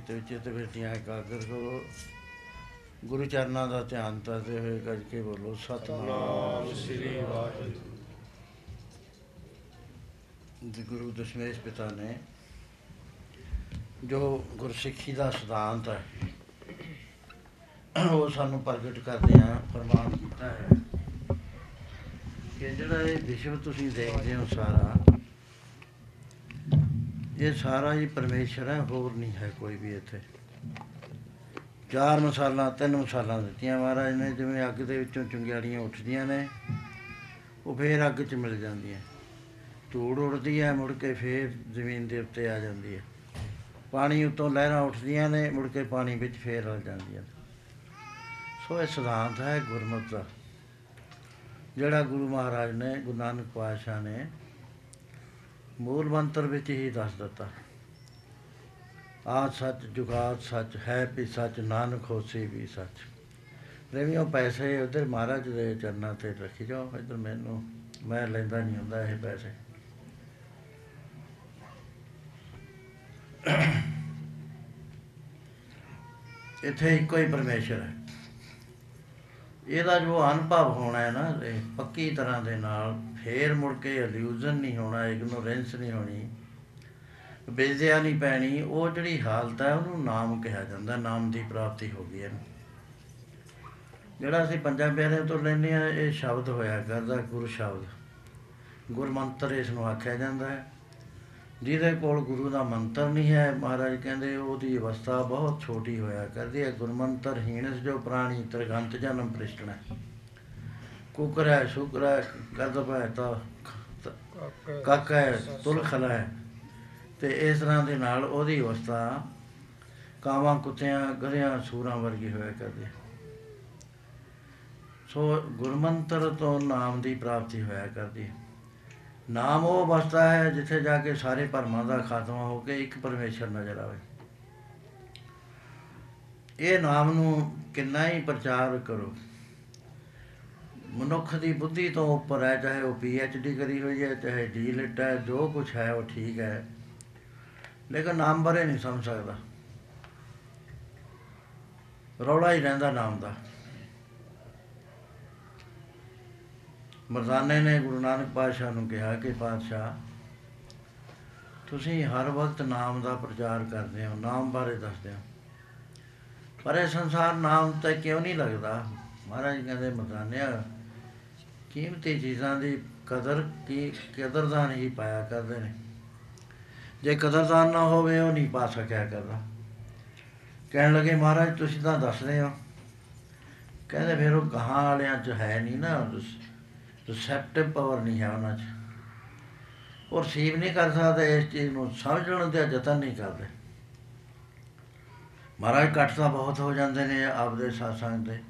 ਸਾਧ ਸੰਗਤ ਜੀ ਤੇ ਚਿਤ ਬਿਰਤੀਆਂ ਇਕਾਗਰ ਕਰੋ ਗੁਰੂ ਚਰਨਾਂ ਦਾ ਧਿਆਨ ਕਰਦੇ ਹੋਏ ਗੱਜ ਕੇ ਬੋਲੋ, ਸਤਨਾਮ ਸ੍ਰੀ ਵਾਹਿਗੁਰੂ। ਜੀ ਗੁਰੂ ਦਸ਼ਮੇਸ਼ ਪਿਤਾ ਨੇ ਜੋ ਗੁਰਸਿੱਖੀ ਦਾ ਸਿਧਾਂਤ ਹੈ, ਉਹ ਸਾਨੂੰ ਪ੍ਰਗਟ ਕਰਦੇ ਆ ਪ੍ਰਮਾਣ ਕੀਤਾ ਹੈ ਕਿ ਜਿਹੜਾ ਇਹ ਵਿਸ਼ਵ ਤੁਸੀਂ ਦੇਖਦੇ ਹੋ ਸਾਰਾ ਇਹ ਸਾਰਾ ਹੀ ਪਰਮੇਸ਼ਰ ਹੈ, ਹੋਰ ਨਹੀਂ ਹੈ ਕੋਈ ਵੀ ਇੱਥੇ। ਚਾਰ ਮਸਾਲਾਂ, ਤਿੰਨ ਮਸਾਲਾਂ ਦਿੱਤੀਆਂ ਮਹਾਰਾਜ ਨੇ, ਜਿਵੇਂ ਅੱਗ ਦੇ ਵਿੱਚੋਂ ਚੁੰਗਿਆੜੀਆਂ ਉੱਠਦੀਆਂ ਨੇ, ਉਹ ਫੇਰ ਅੱਗ 'ਚ ਮਿਲ ਜਾਂਦੀਆਂ। ਧੂੜ ਉੜਦੀ ਹੈ, ਮੁੜ ਕੇ ਫੇਰ ਜ਼ਮੀਨ ਦੇ ਉੱਤੇ ਆ ਜਾਂਦੀ ਹੈ। ਪਾਣੀ ਉੱਤੋਂ ਲਹਿਰਾਂ ਉੱਠਦੀਆਂ ਨੇ, ਮੁੜ ਕੇ ਪਾਣੀ ਵਿੱਚ ਫੇਰ ਰਲ ਜਾਂਦੀਆਂ ਸੋ ਇਹ ਸਿਧਾਂਤ ਹੈ ਗੁਰਮਤਿ ਦਾ, ਜਿਹੜਾ ਗੁਰੂ ਮਹਾਰਾਜ ਨੇ, ਗੁਰੂ ਨਾਨਕ ਪਾਤਸ਼ਾਹ ਨੇ ਮੂਲ ਮੰਤਰ ਵਿੱਚ ਹੀ ਦੱਸ ਦਿੱਤਾ। ਆਦ ਸੱਚ ਜੁਗਾਦ ਸੱਚ, ਹੈ ਵੀ ਸੱਚ, ਨਾਨਕ ਹੋਸੀ ਵੀ ਸੱਚ। ਪ੍ਰੇਮੀਓ ਪੈਸੇ ਉਧਰ ਮਹਾਰਾਜ ਦੇ ਚਰਨਾਂ ਤੇ ਰੱਖੀ ਜਾਓ, ਇਧਰ ਮੈਨੂੰ, ਮੈਂ ਲੈਂਦਾ ਨਹੀਂ ਹੁੰਦਾ ਇਹ ਪੈਸੇ। ਇੱਥੇ ਇੱਕੋ ਹੀ ਪਰਮੇਸ਼ਰ ਹੈ। ਇਹਦਾ ਜੋ ਅਨੁਭਵ ਹੋਣਾ ਹੈ ਨਾ, ਇਹ ਪੱਕੀ ਤਰ੍ਹਾਂ ਦੇ ਨਾਲ ਫੇਰ ਮੁੜ ਕੇ ਇਲੂਜ਼ਨ ਨਹੀਂ ਹੋਣਾ ਇਗਨੋਰੈਂਸ ਨਹੀਂ ਹੋਣੀ। ਬੇਜ਼ਿਆ ਨਹੀਂ ਪੈਣੀ, ਉਹ ਜਿਹੜੀ ਹਾਲਤ ਹੈ, ਉਹਨੂੰ ਨਾਮ ਕਿਹਾ ਜਾਂਦਾ, ਨਾਮ ਦੀ ਪ੍ਰਾਪਤੀ ਹੋ ਗਈ ਹੈ ਜਿਹੜਾ ਅਸੀਂ ਪੰਜਾਂ ਪਿਆਰਿਆਂ ਤੋਂ ਲੈਂਦੇ ਆ ਇਹ ਸ਼ਬਦ ਹੋਇਆ ਕਰਦਾ, ਗੁਰ ਸ਼ਬਦ। ਗੁਰਮੰਤਰ ਇਸ ਨੂੰ ਆਖਿਆ ਜਾਂਦਾ ਹੈ। ਜਿਹਦੇ ਕੋਲ ਗੁਰੂ ਦਾ ਮੰਤਰ ਨਹੀਂ ਹੈ, ਮਹਾਰਾਜ ਕਹਿੰਦੇ ਉਹਦੀ ਅਵਸਥਾ ਬਹੁਤ ਛੋਟੀ ਹੋਇਆ ਕਰਦੀ ਹੈ। ਗੁਰਮੰਤਰ ਹੀਣਸ ਜੋ ਪ੍ਰਾਣੀ ਤਰਗੰਤ ਜਨਮ ਪ੍ਰਿਸ਼ਟਣਾ ਕੁਕਰ ਹੈ ਸ਼ੁਕਰ ਹੈ ਤਾਂ ਕੱਕ ਹੈ। ਤੁਲਖਲਾ ਹੈ। ਤੇ ਇਸ ਤਰ੍ਹਾਂ ਦੇ ਨਾਲ ਉਹਦੀ ਅਵਸਥਾ ਕਾਵਾਂ ਕੁੱਤਿਆਂ ਗਧਿਆਂ ਸੂਰਾਂ ਵਰਗੀ ਹੋਇਆ ਕਰਦੀ। ਸੋ ਗੁਰਮੰਤਰ ਤੋਂ ਨਾਮ ਦੀ ਪ੍ਰਾਪਤੀ ਹੋਇਆ ਕਰਦੀ। ਨਾਮ ਉਹ ਅਵਸਥਾ ਹੈ ਜਿੱਥੇ ਜਾ ਕੇ ਸਾਰੇ ਭਰਮਾਂ ਦਾ ਖਾਤਮਾ ਹੋ ਕੇ ਇੱਕ ਪਰਮੇਸ਼ਰ ਨਜ਼ਰ ਆਵੇ। ਇਹ ਨਾਮ ਨੂੰ ਕਿੰਨਾ ਹੀ ਪ੍ਰਚਾਰ ਕਰੋ। ਮਨੁੱਖ ਦੀ ਬੁੱਧੀ ਤੋਂ ਉੱਪਰ ਹੈ, ਚਾਹੇ ਉਹ ਡੀ ਕਰੀ ਹੋਈ ਹੈ, ਚਾਹੇ ਡੀ ਲਿਟ ਹੈ, ਜੋ ਕੁਝ ਹੈ ਉਹ ਠੀਕ ਹੈ। ਲੇਕਿਨ ਨਾਮ ਬਾਰੇ ਨਹੀਂ ਸਮਝ ਸਕਦਾ। ਰੌਲਾ ਹੀ ਰਹਿੰਦਾ ਨਾਮ ਦਾ। ਮਰਦਾਨੇ ਨੇ ਗੁਰੂ ਨਾਨਕ ਪਾਤਸ਼ਾਹ ਨੂੰ ਕਿਹਾ ਕਿ, ਪਾਤਸ਼ਾਹ, ਤੁਸੀਂ ਹਰ ਵਕਤ ਨਾਮ ਦਾ ਪ੍ਰਚਾਰ ਕਰਦੇ ਹੋ, ਨਾਮ ਬਾਰੇ ਦੱਸਦੇ ਹੋ। ਪਰ ਇਹ ਸੰਸਾਰ ਨਾਮ ਤੇ ਕਿਉਂ ਨਹੀਂ ਲੱਗਦਾ? ਮਹਾਰਾਜ ਕਹਿੰਦੇ, ਮਰਦਾਨਿਆ ਕੀਮਤੀ ਚੀਜ਼ਾਂ ਦੀ ਕਦਰ ਕੀ ਕਦਰਦਾਨ ਹੀ ਪਾਇਆ ਕਰਦੇ ਨੇ। ਜੇ ਕਦਰਦਾਨ ਨਾ ਹੋਵੇ, ਉਹ ਨਹੀਂ ਪਾ ਸਕਿਆ ਕਰਦਾ। ਕਹਿਣ ਲੱਗੇ, ਮਹਾਰਾਜ, ਤੁਸੀਂ ਤਾਂ ਦੱਸਦੇ ਹੋ। ਕਹਿੰਦੇ, ਫਿਰ ਉਹ ਗਾਹਾਂ ਵਾਲਿਆਂ 'ਚ ਹੈ ਨਹੀਂ ਨਾ ਰਿਸੈਪਟਿਵ ਪਾਵਰ ਨਹੀਂ ਹੈ ਉਹਨਾਂ 'ਚ। ਉਹ ਰਿਸੀਵ ਨਹੀਂ ਕਰ ਸਕਦੇ, ਇਸ ਚੀਜ਼ ਨੂੰ ਸਮਝਣ ਦਾ ਯਤਨ ਨਹੀਂ ਕਰਦੇ। ਮਹਾਰਾਜ, ਘੱਟ ਤਾਂ ਬਹੁਤ ਹੋ ਜਾਂਦੇ ਨੇ ਆਪਦੇ ਸਾਸਾਂ ਦੇ।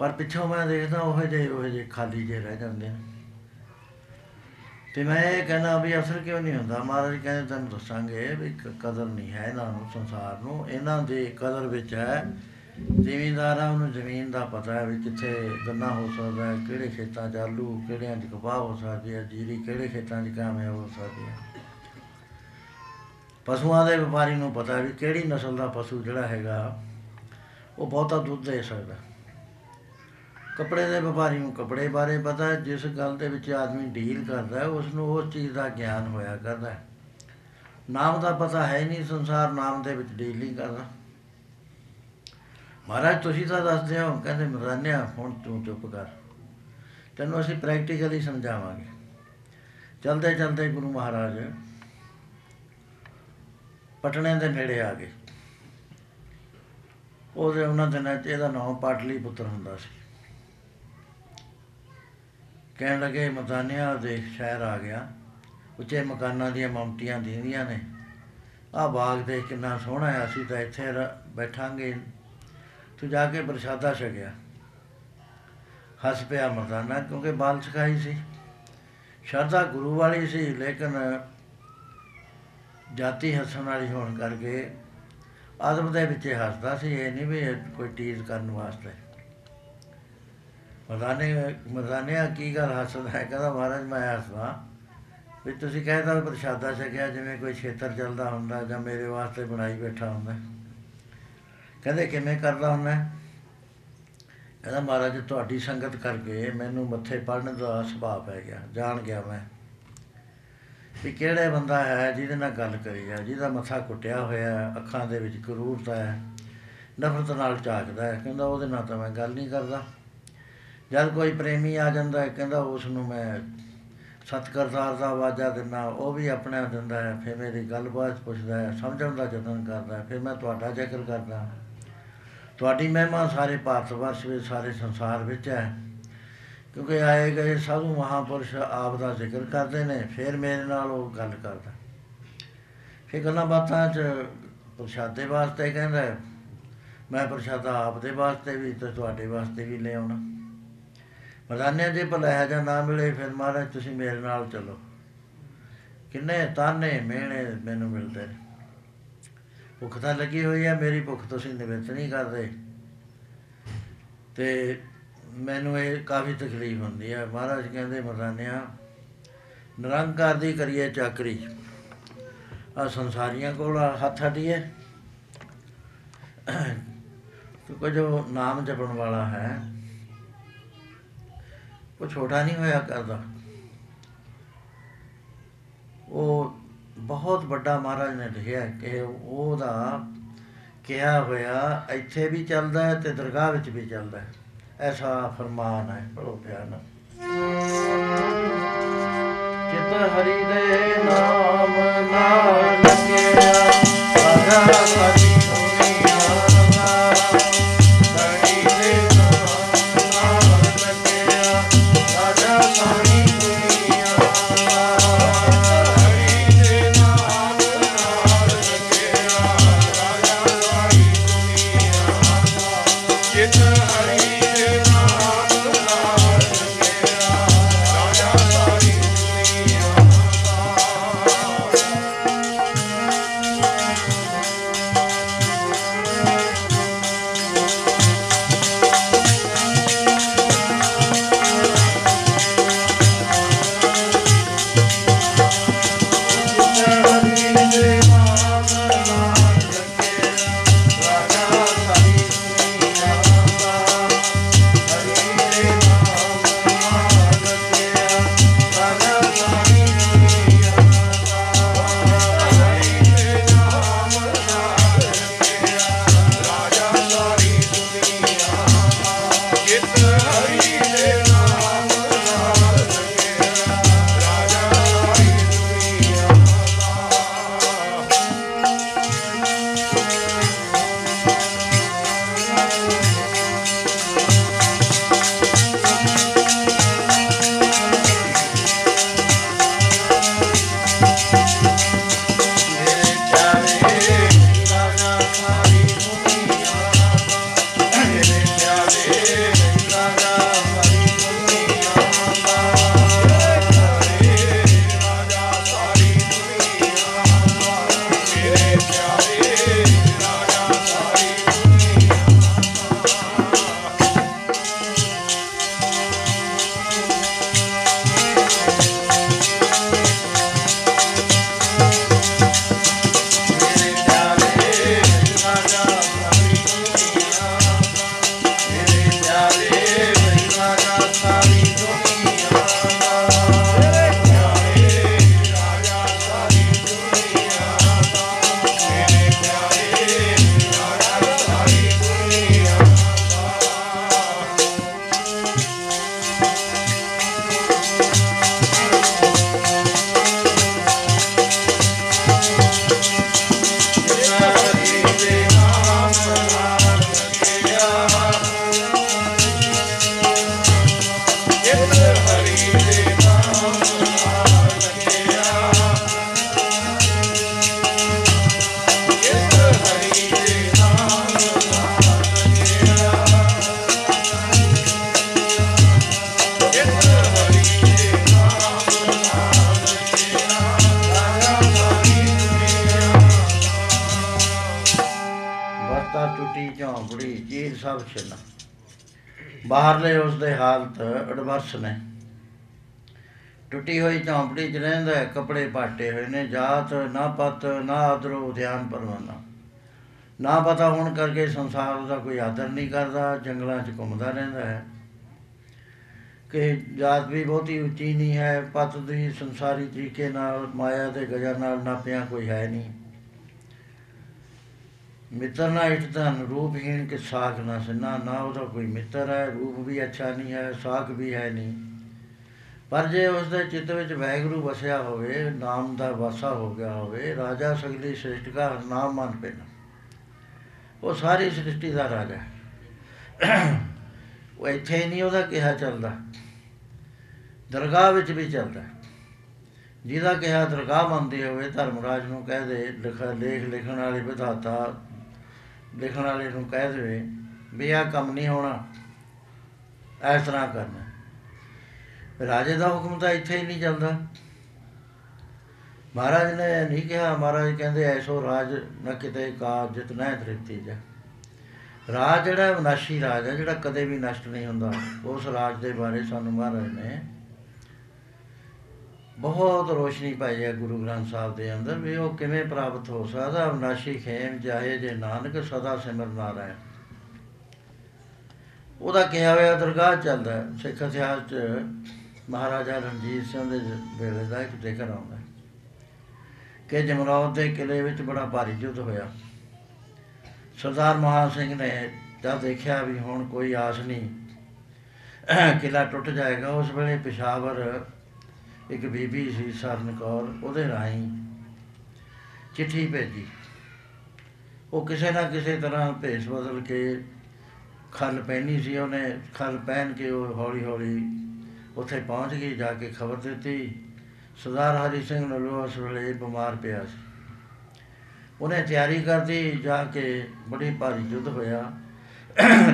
ਪਰ ਪਿੱਛੋਂ ਮੈਂ ਦੇਖਦਾ ਉਹ ਜਿਹੇ ਉਹ ਜਿਹੇ ਖਾਲੀ ਜੇ ਰਹਿ ਜਾਂਦੇ ਨੇ। ਤੇ ਮੈਂ ਇਹ ਕਹਿੰਦਾ ਵੀ ਅਸਰ ਕਿਉਂ ਨਹੀਂ ਹੁੰਦਾ? ਮਹਾਰਾਜ ਕਹਿੰਦੇ ਤੁਹਾਨੂੰ ਦੱਸਾਂਗੇ ਵੀ ਕ- ਕਦਰ ਨਹੀਂ ਹੈ ਇਹਨਾਂ ਨੂੰ, ਸੰਸਾਰ ਨੂੰ। ਇਹਨਾਂ ਦੇ ਕਦਰ ਵਿੱਚ ਹੈ। ਜ਼ਿਮੀਂਦਾਰਾਂ ਨੂੰ ਜ਼ਮੀਨ ਦਾ ਪਤਾ ਹੈ ਵੀ ਕਿੱਥੇ ਗੰਨਾ ਹੋ ਸਕਦਾ ਹੈ, ਕਿਹੜੇ ਖੇਤਾਂ 'ਚ ਆਲੂ, ਕਿਹੜਿਆਂ 'ਚ ਕਪਾਹ ਹੋ ਸਕਦੀ ਹੈ, ਜੀਰੀ ਕਿਹੜੇ ਖੇਤਾਂ 'ਚ ਕਾਮਯਾਬ ਹੋ ਸਕਦੀ ਹੈ? ਪਸ਼ੂਆਂ ਦੇ ਵਪਾਰੀ ਨੂੰ ਪਤਾ ਵੀ ਕਿਹੜੀ ਨਸਲ ਦਾ ਪਸ਼ੂ ਜਿਹੜਾ ਹੈਗਾ, ਉਹ ਬਹੁਤਾ ਦੁੱਧ ਦੇ ਸਕਦਾ। ਕੱਪੜੇ ਦੇ ਵਪਾਰੀ ਨੂੰ ਕੱਪੜੇ ਬਾਰੇ ਪਤਾ ਹੈ, ਜਿਸ ਗੱਲ ਦੇ ਵਿੱਚ ਆਦਮੀ ਡੀਲ ਕਰਦਾ ਹੈ ਉਸ ਨੂੰ ਉਸ ਚੀਜ਼ ਦਾ ਗਿਆਨ ਹੋਇਆ ਕਰਦਾ ਹੈ। ਨਾਮ ਦਾ ਪਤਾ ਹੈ ਹੀ ਨਹੀਂ ਸੰਸਾਰ ਨਾਮ ਦੇ ਵਿੱਚ ਡੀਲ ਨਹੀਂ ਕਰਦਾ। ਮਹਾਰਾਜ ਤੁਸੀਂ ਤਾਂ ਦੱਸਦੇ ਹੋ ਕਹਿੰਦੇ ਮਰਾਨਿਆ ਹੁਣ ਤੂੰ ਚੁੱਪ ਕਰ। ਤੈਨੂੰ ਅਸੀਂ ਪ੍ਰੈਕਟੀਕਲੀ ਸਮਝਾਵਾਂਗੇ। ਚਲਦੇ ਚਲਦੇ ਗੁਰੂ ਮਹਾਰਾਜ ਪਟਨੇ ਦੇ ਨੇੜੇ ਆ ਗਏ। ਉਹਦੇ ਉਹਨਾਂ ਦਿਨਾਂ 'ਚ ਇਹਦਾ ਨਾਮ ਪਾਟਲੀ ਪੁੱਤਰ ਹੁੰਦਾ ਸੀ। ਕਹਿਣ ਲੱਗੇ ਮਤਾਨਿਆ ਦੇ ਸ਼ਹਿਰ ਆ ਗਿਆ। ਉੱਚੇ ਮਕਾਨਾਂ ਦੀਆਂ ਮਮਟੀਆਂ ਦੀਂਦੀਆਂ ਨੇ। ਆਹ ਬਾਗ ਦੇਖ ਕਿੰਨਾ ਸੋਹਣਾ ਹੈ, ਅਸੀਂ ਤਾਂ ਇੱਥੇ ਰ- ਬੈਠਾਂਗੇ। ਤੂੰ ਜਾ ਕੇ ਪ੍ਰਸ਼ਾਦਾ ਛਕਿਆ। ਹੱਸ ਪਿਆ ਮਰਦਾਨਾ, ਕਿਉਂਕਿ ਬਾਲ ਸਿਖਾਈ ਸੀ। ਸ਼ਰਧਾ ਗੁਰੂ ਵਾਲੀ ਸੀ, ਲੇਕਿਨ ਜਾਤੀ ਹੱਸਣ ਵਾਲੀ ਹੋਣ ਕਰਕੇ ਆਦਮ ਦੇ ਵਿੱਚ ਹੀ ਹੱਸਦਾ ਸੀ, ਇਹ ਨਹੀਂ ਵੀ ਇਹ ਕੋਈ ਟੀਜ਼ ਕਰਨ ਵਾਸਤੇ। ਮਰਦਾਨੇ ਮਰਦਾਨਿਆ ਕੀ ਗੱਲ ਹੱਸਦਾ ਹੈ? ਕਹਿੰਦਾ ਮਹਾਰਾਜ ਮੈਂ ਹੱਸਦਾ ਵੀ ਤੁਸੀਂ ਕਹਿੰਦਾ ਪ੍ਰਸ਼ਾਦਾ ਛਕਿਆ ਜਿਵੇਂ ਕੋਈ ਖੇਤਰ ਚੱਲਦਾ ਹੁੰਦਾ ਜਾਂ ਮੇਰੇ ਵਾਸਤੇ ਬਣਾਈ ਬੈਠਾ ਹੁੰਦਾ। ਕਹਿੰਦੇ ਕਿਵੇਂ ਕਰਦਾ ਹੁੰਦਾ? ਕਹਿੰਦਾ ਮਹਾਰਾਜ ਤੁਹਾਡੀ ਸੰਗਤ ਕਰਕੇ ਮੈਨੂੰ ਮੱਥੇ ਪੜਨ ਦਾ ਸੁਭਾਅ ਪੈ ਗਿਆ ਜਾਣ ਗਿਆ ਮੈਂ। ਵੀ ਕਿਹੜੇ ਬੰਦਾ ਹੈ ਜਿਹਦੇ ਨਾਲ ਗੱਲ ਕਰੀ ਆ ਜਿਹਦਾ ਮੱਥਾ ਕੁੱਟਿਆ ਹੋਇਆ ਹੈ, ਅੱਖਾਂ ਦੇ ਵਿੱਚ ਕਰੂਰਤਾ ਹੈ ਨਫ਼ਰਤ ਨਾਲ ਝਾਕਦਾ ਹੈ? ਕਹਿੰਦਾ ਉਹਦੇ ਨਾਲ ਤਾਂ ਮੈਂ ਗੱਲ ਨਹੀਂ ਕਰਦਾ। ਜਦ ਕੋਈ ਪ੍ਰੇਮੀ ਆ ਜਾਂਦਾ ਹੈ ਕਹਿੰਦਾ ਉਸ ਨੂੰ ਮੈਂ ਸਤਿਕਰਤਾਰ ਦਾ ਆਵਾਜ਼ਾ ਦਿੰਦਾ ਉਹ ਵੀ ਆਪਣੇ ਆਪ ਦਿੰਦਾ ਹੈ ਫਿਰ ਮੇਰੀ ਗੱਲਬਾਤ ਪੁੱਛਦਾ ਹੈ ਸਮਝਣ ਦਾ ਯਤਨ ਕਰਦਾ ਹੈ ਫਿਰ ਮੈਂ ਤੁਹਾਡਾ ਜ਼ਿਕਰ ਕਰਦਾ ਤੁਹਾਡੀ ਮਹਿਮਾ ਸਾਰੇ ਭਾਰਤ ਵਰਸ਼ ਵਿੱਚ ਸਾਰੇ ਸੰਸਾਰ ਵਿੱਚ ਹੈ। ਕਿਉਂਕਿ ਆਏ ਗਏ ਸਾਧੂ ਮਹਾਪੁਰਸ਼ ਆਪ ਦਾ ਜ਼ਿਕਰ ਕਰਦੇ ਨੇ ਫਿਰ ਮੇਰੇ ਨਾਲ ਉਹ ਗੱਲ ਕਰਦਾ। ਫਿਰ ਗੱਲਾਂ ਬਾਤਾਂ 'ਚ ਪ੍ਰਸ਼ਾਦੇ ਵਾਸਤੇ ਕਹਿੰਦਾ ਹੈ, ਮੈਂ ਪ੍ਰਸ਼ਾਦਾ ਆਪ ਦੇ ਵਾਸਤੇ ਵੀ ਤੇ ਤੁਹਾਡੇ ਵਾਸਤੇ ਵੀ ਲੈ ਆਉਣਾ ਮਦਾਨਿਆ ਜੇ ਭਲਾ ਜਾਂ ਨਾ ਮਿਲੇ, ਫਿਰ ਮਹਾਰਾਜ ਤੁਸੀਂ ਮੇਰੇ ਨਾਲ ਚੱਲੋ। ਕਿੰਨੇ ਤਾਨੇ, ਮਿਹਣੇ ਮੈਨੂੰ ਮਿਲਦੇ ਨੇ। ਭੁੱਖ ਤਾਂ ਲੱਗੀ ਹੋਈ ਹੈ, ਮੇਰੀ ਭੁੱਖ ਤੁਸੀਂ ਨਿਵਰਤ ਨਹੀਂ ਕਰਦੇ। ਤੇ ਮੈਨੂੰ ਇਹ ਕਾਫੀ ਤਕਲੀਫ ਹੁੰਦੀ ਹੈ। ਮਹਾਰਾਜ ਕਹਿੰਦੇ ਮਰਦਾਨਿਆ ਨਿਰੰਕਾਰ ਦੀ ਕਰੀਏ ਚਾਕਰੀ। ਆ ਸੰਸਾਰੀਆਂ ਕੋਲ ਹੱਥ ਹਟੀਏ ਕਿਉਂਕਿ ਜੋ ਨਾਮ ਜਪਣ ਵਾਲਾ ਹੈ। ਉਹ ਛੋਟਾ ਨਹੀਂ ਹੋਇਆ ਕਰਦਾ। ਉਹ ਬਹੁਤ ਵੱਡਾ ਮਹਾਰਾਜ ਨੇ ਲਿਖਿਆ ਕਿ ਉਹਦਾ ਕਿਹਾ ਹੋਇਆ, ਇੱਥੇ ਵੀ ਚੱਲਦਾ ਹੈ ਤੇ ਦਰਗਾਹ ਵਿੱਚ ਵੀ ਚੱਲਦਾ ਹੈ। ਐਸਾ ਫਰਮਾਨ ਹੈ ਪੜੋ ਪਿਆਰ ਨਾਲ। ਚਿਤ ਹਰੀ ਦੇ ਨਾਮ ਨਾਲ ਲੱਗਿਆ ਰਾਜਾ ਸਾਡੀ ਟੁੱਟੀ ਹੋਈ, ਝੌਂਪੜੀ 'ਚ ਰਹਿੰਦਾ ਹੈ, ਕੱਪੜੇ ਪਾਟੇ ਹੋਏ ਨੇ, ਜਾਤ ਨਾ ਪਤ, ਨਾ ਆਦਰੋ ਧਿਆਨ ਪਰਵਾਨਾ। ਨਾ ਪਤਾ ਹੋਣ ਕਰਕੇ ਸੰਸਾਰ ਦਾ ਕੋਈ ਆਦਰ ਨਹੀਂ ਕਰਦਾ, ਜੰਗਲਾਂ 'ਚ ਘੁੰਮਦਾ ਰਹਿੰਦਾ ਹੈ। ਕਿ ਜਾਤ ਵੀ ਬਹੁਤੀ ਉੱਚੀ ਨਹੀਂ ਹੈ, ਪਤ ਦੀ ਸੰਸਾਰੀ ਤਰੀਕੇ ਨਾਲ, ਮਾਇਆ ਦੇ ਗਜਾ ਨਾਲ ਨਾਪਿਆ ਕੋਈ ਹੈ ਨਹੀਂ। ਮਿੱਤਰ ਨਾ ਇਟ ਧਨ ਰੂਪਹੀਣ ਕੇ ਸਾਖ ਨਾ ਸਿੰਨਾ, ਨਾ ਉਹਦਾ ਕੋਈ ਮਿੱਤਰ ਹੈ, ਰੂਪ ਵੀ ਅੱਛਾ ਨਹੀਂ ਹੈ, ਸਾਖ ਵੀ ਹੈ ਨਹੀਂ। ਪਰ ਜੇ ਉਸ ਦੇ ਚਿੱਤ ਵਿੱਚ ਵੈਗਰੂ ਵਸਿਆ ਹੋਵੇ, ਨਾਮ ਦਾ ਵਾਸਾ ਹੋ ਗਿਆ ਹੋਵੇ, ਰਾਜਾ ਸਗਲੀ ਸ੍ਰਿਸ਼ਟ ਦਾ ਨਾਮ ਮਨ ਪੈਣਾ ਉਹ ਸਾਰੀ ਸ੍ਰਿਸ਼ਟੀ ਦਾ ਰਾਜਾ ਹੈ। ਉਹ ਇੱਥੇ ਹੀ ਨਹੀਂ ਉਹਦਾ ਕਿਹਾ ਚੱਲਦਾ। ਦਰਗਾਹ ਵਿੱਚ ਵੀ ਚੱਲਦਾ ਹੈ। ਜਿਹਦਾ ਕਿਹਾ ਦਰਗਾਹ ਮੰਨਦੇ ਹੋਵੇ, ਧਰਮਰਾਜ ਨੂੰ ਕਹਿ ਦੇ, ਲਿਖ, ਲੇਖ ਲਿਖਣ ਵਾਲੇ ਵਿਧਾਤਾ, ਲਿਖਣ ਵਾਲੇ ਨੂੰ ਕਹਿ ਦੇਵੇ ਵੀ ਆਹ ਕੰਮ ਨਹੀਂ ਹੋਣਾ। ਇਸ ਤਰ੍ਹਾਂ ਕਰਨਾ। ਰਾਜੇ ਦਾ ਹੁਕਮ ਤਾਂ ਇੱਥੇ ਹੀ ਨਹੀਂ ਚੱਲਦਾ। ਮਹਾਰਾਜ ਨੇ ਨਹੀਂ ਕਿਹਾ, ਮਹਾਰਾਜ ਕਹਿੰਦੇ, ਐਸੋ ਰਾਜ ਨ ਕਿਤੇ ਕਾਜ ਜਿਤ ਨਾ ਤ੍ਰਿਪਤੀ ਜਾ। ਰਾਜ ਜਿਹੜਾ ਹੈ ਵਿਨਾਸ਼ੀ ਰਾਜ ਹੈ, ਜਿਹੜਾ ਕਦੇ ਵੀ ਨਸ਼ਟ ਨਹੀਂ ਹੁੰਦਾ। ਉਸ ਰਾਜ ਦੇ ਬਾਰੇ ਸਾਨੂੰ ਮਹਾਰਾਜ ਨੇ ਬਹੁਤ ਰੋਸ਼ਨੀ ਪਾਈ ਹੈ ਗੁਰੂ ਗ੍ਰੰਥ ਸਾਹਿਬ ਦੇ ਅੰਦਰ ਵੀ ਉਹ ਕਿਵੇਂ ਪ੍ਰਾਪਤ ਹੋ ਸਕਦਾ। ਅਵਨਾਸ਼ੀ ਖੇਮ ਜਾਏ ਜੇ ਨਾਨਕ, ਸਦਾ ਸਿਮਰ ਨਾਰਾਇਣ। ਉਹਦਾ ਕਿਹਾ ਹੋਇਆ ਦਰਗਾਹ ਚੱਲਦਾ ਹੈ। ਸਿੱਖ ਇਤਿਹਾਸ 'ਚ ਮਹਾਰਾਜਾ ਰਣਜੀਤ ਸਿੰਘ ਦੇ ਵੇਲੇ ਦਾ ਇੱਕ ਜ਼ਿਕਰ ਆਉਂਦਾ ਹੈ ਕਿ ਜਮਰੌਦ ਦੇ ਕਿਲੇ ਵਿੱਚ ਬੜਾ ਭਾਰੀ ਯੁੱਧ ਹੋਇਆ। ਸਰਦਾਰ ਮਹਾ ਸਿੰਘ ਨੇ ਜਦ ਦੇਖਿਆ ਵੀ ਹੁਣ ਕੋਈ ਆਸ ਨਹੀਂ। ਕਿਲਾ ਟੁੱਟ ਜਾਏਗਾ। ਉਸ ਵੇਲੇ ਪਿਸ਼ਾਵਰ ਇੱਕ ਬੀਬੀ ਸੀ, ਸਰਨ ਕੌਰ, ਉਹਦੇ ਰਾਹੀਂ ਚਿੱਠੀ ਭੇਜੀ। ਉਹ ਕਿਸੇ ਨਾ ਕਿਸੇ ਤਰ੍ਹਾਂ ਭੇਸ ਬਦਲ ਕੇ ਖਲ ਪਹਿਨੀ ਸੀ। ਉਹਨੇ ਖਲ ਪਹਿਨ ਕੇ ਉਹ ਹੌਲੀ ਹੌਲੀ ਉੱਥੇ ਪਹੁੰਚ ਗਈ, ਜਾ ਕੇ ਖਬਰ ਦਿੱਤੀ। ਸਰਦਾਰ ਹਰੀ ਸਿੰਘ ਨਲੂਆ ਉਸ ਵੇਲੇ ਬਿਮਾਰ ਪਿਆ ਸੀ। ਉਹਨੇ ਤਿਆਰੀ ਕਰਦੀ, ਜਾ ਕੇ ਬੜੀ ਭਾਰੀ ਯੁੱਧ ਹੋਇਆ।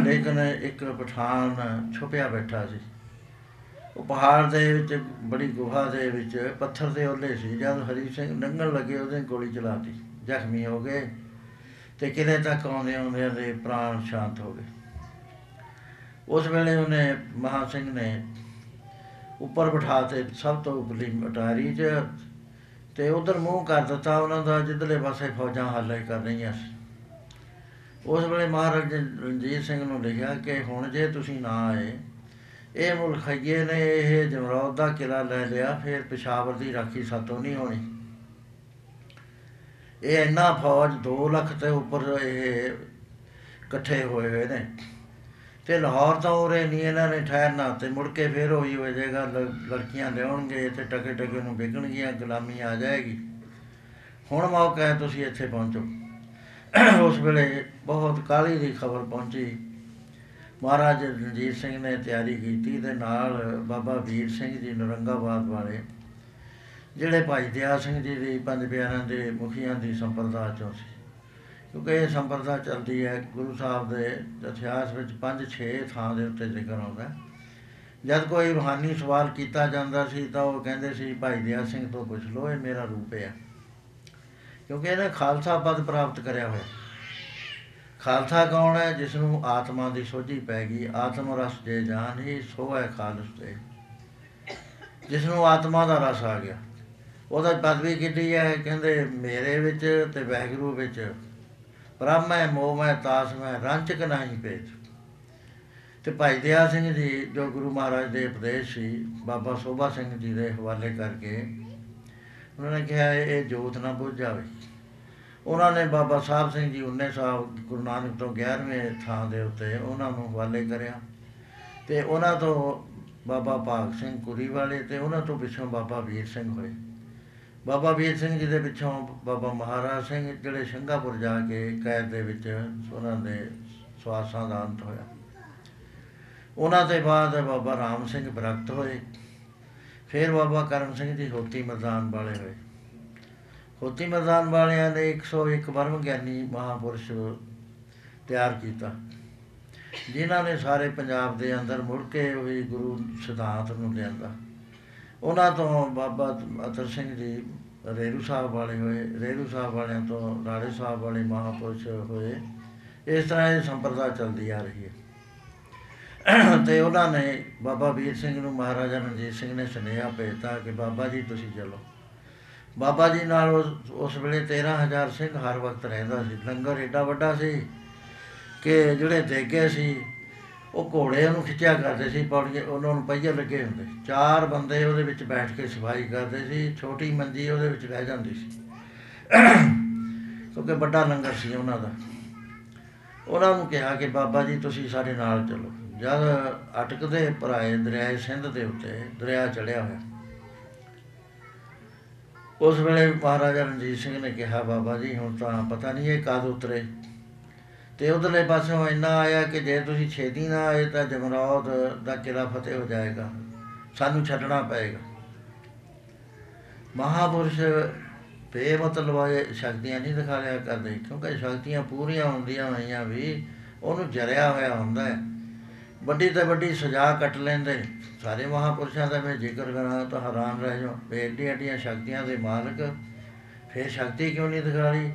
ਲੇਕਿਨ ਇੱਕ ਪਠਾਨ ਛੁਪਿਆ ਬੈਠਾ ਸੀ। ਉਹ ਪਹਾੜ ਦੇ ਵਿੱਚ, ਬੜੀ ਗੁਫਾ ਦੇ ਵਿੱਚ, ਪੱਥਰ ਦੇ ਓਲੇ ਸੀ। ਜਦ ਹਰੀ ਸਿੰਘ ਲੰਘਣ ਲੱਗੇ, ਉਹਦੇ ਗੋਲੀ ਚਲਾਤੀ। ਜ਼ਖਮੀ ਹੋ ਗਏ ਤੇ ਕਿਲੇ ਤੱਕ ਆਉਂਦੇ ਆਉਂਦੇ ਦੇ ਪ੍ਰਾਣ ਸ਼ਾਂਤ ਹੋ ਗਏ। ਉਸ ਵੇਲੇ ਉਹਨੇ ਮਹਾ ਸਿੰਘ ਨੇ ਉੱਪਰ ਬਿਠਾ ਤੇ ਸਭ ਤੋਂ ਉਪਰਲੀ ਅਟਾਰੀ 'ਚ ਤੇ ਉਧਰ ਮੂੰਹ ਕਰ ਦਿੱਤਾ ਉਹਨਾਂ ਦਾ, ਜਿੱਧਰਲੇ ਪਾਸੇ ਫੌਜਾਂ ਹੱਲੇ ਕਰ ਰਹੀਆਂ ਸੀ। ਉਸ ਵੇਲੇ ਮਹਾਰਾਜ ਰਣਜੀਤ ਸਿੰਘ ਨੂੰ ਲਿਖਿਆ ਕਿ ਹੁਣ ਜੇ ਤੁਸੀਂ ਨਾ ਆਏ, ਇਹ ਮੁਲਖਈਏ ਨੇ, ਇਹ ਜਮਰੌਦ ਦਾ ਕਿਲਾ ਲੈ ਲਿਆ, ਫਿਰ ਪਿਸ਼ਾਵਰ ਦੀ ਰਾਖੀ ਸਾਤੋਂ ਨਹੀਂ ਹੋਣੀ। ਇਹ ਇੰਨਾ ਫੌਜ 2 ਲੱਖ ਤੇ ਉੱਪਰ ਇਹ ਇਕੱਠੇ ਹੋਏ ਹੋਏ ਨੇ। ਤੇ ਲਾਹੌਰ ਤੋਂ ਉਰੇ ਨਹੀਂ ਇਹਨਾਂ ਨੇ ਠਹਿਰਨਾ ਤੇ ਮੁੜ ਕੇ ਫੇਰ ਉਹੀ ਹੋ ਜਾਏਗਾ, ਲ- ਲੜਕੀਆਂ ਲਿਆਉਣਗੇ ਤੇ ਟਕੇ ਟਕੇ ਨੂੰ ਵਿਕਣਗੀਆਂ, ਗੁਲਾਮੀ ਆ ਜਾਏਗੀ। ਹੁਣ ਮੌਕਾ ਹੈ ਤੁਸੀਂ ਇੱਥੇ ਪਹੁੰਚੋ। ਉਸ ਵੇਲੇ ਬਹੁਤ ਕਾਲੀ ਦੀ ਖਬਰ ਪਹੁੰਚੀ। ਮਹਾਰਾਜ ਰਣਜੀਤ ਸਿੰਘ ਨੇ ਤਿਆਰੀ ਕੀਤੀ ਤੇ ਨਾਲ ਬਾਬਾ ਵੀਰ ਸਿੰਘ ਜੀ ਨਰੰਗਾਬਾਦ ਵਾਲੇ, ਜਿਹੜੇ ਭਾਈ ਦਿਆ ਸਿੰਘ ਜੀ ਦੀ ਪੰਜ ਪਿਆਰਿਆਂ ਦੇ ਮੁਖੀਆਂ ਦੀ ਸੰਪਰਦਾ ਚੋਂ ਸੀ। ਕਿਉਂਕਿ ਇਹ ਸੰਪਰਦਾ ਚੱਲਦੀ ਹੈ, ਗੁਰੂ ਸਾਹਿਬ ਦੇ ਇਤਿਹਾਸ ਵਿੱਚ 5-6 ਥਾਂ ਦੇ ਉੱਤੇ ਜ਼ਿਕਰ ਆਉਂਦਾ ਹੈ। ਜਦ ਕੋਈ ਰੂਹਾਨੀ ਸਵਾਲ ਕੀਤਾ ਜਾਂਦਾ ਸੀ ਤਾਂ ਉਹ ਕਹਿੰਦੇ ਸੀ, ਭਾਈ ਦਿਆ ਸਿੰਘ ਤੋਂ ਪੁੱਛ ਲਓ, ਇਹ ਮੇਰਾ ਰੂਪ ਹੈ। ਕਿਉਂਕਿ ਇਹਨੇ ਖਾਲਸਾ ਪਦ ਪ੍ਰਾਪਤ ਕਰਿਆ ਹੋਇਆ। ਖਾਲਸਾ ਕੌਣ ਹੈ? ਜਿਸ ਨੂੰ ਆਤਮਾ ਦੀ ਸੋਝੀ ਪੈ ਗਈ। ਆਤਮ ਰਸ ਜੇ ਜਾਨ ਹੀ ਸੋ ਹੈ ਖਾਲਸ ਤੇ। ਜਿਸ ਨੂੰ ਆਤਮਾ ਦਾ ਰਸ ਆ ਗਿਆ। ਉਹਦਾ ਪਦਵੀ ਕਿੱਡੀ ਹੈ? ਕਹਿੰਦੇ, ਮੇਰੇ ਵਿੱਚ ਤੇ ਵੈਗਰੂ ਵਿੱਚ ਬ੍ਰਹਮ ਹੈ ਮੋਹ ਹੈ ਤਾਸ ਹੈ ਰੰਚਕ ਨਹੀਂ ਪੇਚ ਤੇ ਭਾਈ ਦਇਆ ਸਿੰਘ ਜੀ, ਜੋ ਗੁਰੂ ਮਹਾਰਾਜ ਦੇ ਉਪਦੇਸ਼ ਸੀ, ਬਾਬਾ ਸੋਭਾ ਸਿੰਘ ਜੀ ਦੇ ਹਵਾਲੇ ਕਰਕੇ, ਉਹਨਾਂ ਨੇ ਕਿਹਾ, ਇਹ ਇਹ ਜੋਤ ਨਾ ਬੁੱਝ ਜਾਵੇ। ਉਹਨਾਂ ਨੇ ਬਾਬਾ ਸਾਹਿਬ ਸਿੰਘ ਜੀ ਉਨੇ ਸਾਹਿਬ ਗੁਰੂ ਨਾਨਕ ਤੋਂ 11ਵੇਂ ਥਾਂ ਦੇ ਉੱਤੇ ਉਹਨਾਂ ਨੂੰ ਹਵਾਲੇ ਕਰਿਆ। ਤੇ ਉਹਨਾਂ ਤੋਂ ਬਾਬਾ ਭਾਗ ਸਿੰਘ ਕੁਰੀ ਵਾਲੇ ਤੇ ਉਹਨਾਂ ਤੋਂ ਪਿੱਛੋਂ ਬਾਬਾ ਵੀਰ ਸਿੰਘ ਹੋਏ। ਬਾਬਾ ਵੀਰ ਸਿੰਘ ਜੀ ਦੇ ਪਿੱਛੋਂ ਬਾਬਾ ਮਹਾਰਾਜ ਸਿੰਘ ਜਿਹੜੇ ਸਿੰਘਾਪੁਰ ਜਾ ਕੇ ਕੈਦ ਦੇ ਵਿੱਚ ਉਹਨਾਂ ਦੇ ਸਵਾਸਾਂ ਦਾ ਅੰਤ ਹੋਇਆ। ਉਹਨਾਂ ਦੇ ਬਾਅਦ ਬਾਬਾ ਰਾਮ ਸਿੰਘ ਬਰਕਤ ਹੋਏ। ਫਿਰ ਬਾਬਾ ਕਰਮ ਸਿੰਘ ਜੀ ਹੋਤੀ ਮੈਦਾਨ ਵਾਲੇ ਹੋਏ। ਹੋਤੀ ਮੈਦਾਨ ਵਾਲਿਆਂ ਨੇ 101 ਬਰਮ ਗਿਆਨੀ ਮਹਾਪੁਰਸ਼ ਤਿਆਰ ਕੀਤਾ, ਜਿਨ੍ਹਾਂ ਨੇ ਸਾਰੇ ਪੰਜਾਬ ਦੇ ਅੰਦਰ ਮੁੜ ਕੇ ਉਹੀ ਗੁਰੂ ਸਿਧਾਂਤ ਨੂੰ ਲਿਆਂਦਾ। ਉਹਨਾਂ ਤੋਂ ਬਾਬਾ ਅਤਰ ਸਿੰਘ ਜੀ, ਰੇਰੂ ਸਾਹਿਬ ਵਾਲੇ ਹੋਏ, ਰੇਰੂ ਸਾਹਿਬ ਵਾਲਿਆਂ ਤੋਂ ਰਾੜੇ ਸਾਹਿਬ ਵਾਲੇ ਮਹਾਪੁਰਸ਼ ਹੋਏ। ਇਸ ਤਰ੍ਹਾਂ ਇਹ ਸੰਪਰਦਾ ਚੱਲਦੀ ਆ ਰਹੀ ਹੈ। ਤੇ ਉਹਨਾਂ ਨੇ ਬਾਬਾ ਵੀਰ ਸਿੰਘ ਨੂੰ ਮਹਾਰਾਜਾ ਰਣਜੀਤ ਸਿੰਘ ਨੇ ਸੁਨੇਹਾ ਭੇਜਤਾ ਕਿ ਬਾਬਾ ਜੀ ਤੁਸੀਂ ਚਲੋ। ਬਾਬਾ ਜੀ ਨਾਲ ਉਸ- ਉਸ ਵੇਲੇ 13000 ਸਿੰਘ ਹਰ ਵਕਤ ਰਹਿੰਦਾ ਸੀ। ਲੰਗਰ ਏਡਾ ਵੱਡਾ ਸੀ ਕਿ ਜਿਹੜੇ ਦੇਗੇ ਸੀ ਉਹ ਘੋੜੇ ਨੂੰ ਖਿੱਚਿਆ ਕਰਦੇ ਸੀ, ਪੌੜੀਆਂ, ਉਹਨਾਂ ਨੂੰ ਪਹੀਏ ਲੱਗੇ ਹੁੰਦੇ ਚਾਰ ਬੰਦੇ ਉਹਦੇ ਵਿੱਚ ਬੈਠ ਕੇ ਸਫ਼ਾਈ ਕਰਦੇ ਸੀ, ਛੋਟੀ ਮੰਜੀ ਉਹਦੇ ਵਿੱਚ ਰਹਿ ਜਾਂਦੀ ਸੀ। ਕਿਉਂਕਿ ਵੱਡਾ ਲੰਗਰ ਸੀ ਉਹਨਾਂ ਦਾ। ਉਹਨਾਂ ਨੂੰ ਕਿਹਾ ਕਿ ਬਾਬਾ ਜੀ, ਤੁਸੀਂ ਸਾਡੇ ਨਾਲ ਚਲੋ। ਜਦ ਅਟਕਦੇ ਭਰਾਏ ਦਰਿਆਏ ਸਿੰਧ ਦੇ ਉੱਤੇ, ਦਰਿਆ ਚੜਿਆ ਹੋਇਆ। ਉਸ ਵੇਲੇ ਮਹਾਰਾਜਾ ਰਣਜੀਤ ਸਿੰਘ ਨੇ ਕਿਹਾ, ਬਾਬਾ ਜੀ, ਹੁਣ ਤਾਂ ਪਤਾ ਨਹੀਂ ਇਹ ਕਦ ਉਤਰੇ। ਤੇ ਉਧਰਲੇ ਪਾਸੋਂ ਇੰਨਾ ਆਇਆ ਕਿ ਜੇ ਤੁਸੀਂ ਛੇਤੀ ਨਾ ਆਏ ਤਾਂ ਜਮਰੌਦ ਦਾ ਕਿਲਾ ਫਤਿਹ ਹੋ ਜਾਏਗਾ। ਸਾਨੂੰ ਛੱਡਣਾ ਪਏਗਾ। ਮਹਾਪੁਰਸ਼ ਬੇਮਤਲਬ ਇਹ ਸ਼ਕਤੀਆਂ ਨਹੀਂ ਦਿਖਾ ਲਿਆ ਕਰਦੇ, ਕਿਉਂਕਿ ਸ਼ਕਤੀਆਂ ਪੂਰੀਆਂ ਹੁੰਦੀਆਂ ਹੋਈਆਂ ਵੀ ਉਹਨੂੰ ਜਰਿਆ ਹੋਇਆ ਹੁੰਦਾ ਹੈ। ਵੱਡੀ ਤੋਂ ਵੱਡੀ ਸਜ਼ਾ ਕੱਟ ਲੈਂਦੇ। ਸਾਰੇ ਮਹਾਪੁਰਸ਼ਾਂ ਦਾ ਮੈਂ ਜ਼ਿਕਰ ਕਰਾਂ ਤਾਂ ਹੈਰਾਨ ਰਹਿ ਜਾਓ। ਵੀ ਏਡੀਆਂ ਏਡੀਆਂ ਸ਼ਕਤੀਆਂ ਦੇ ਮਾਲਕ, ਫਿਰ ਸ਼ਕਤੀ ਕਿਉਂ ਨਹੀਂ ਦਿਖਾ ਲਈ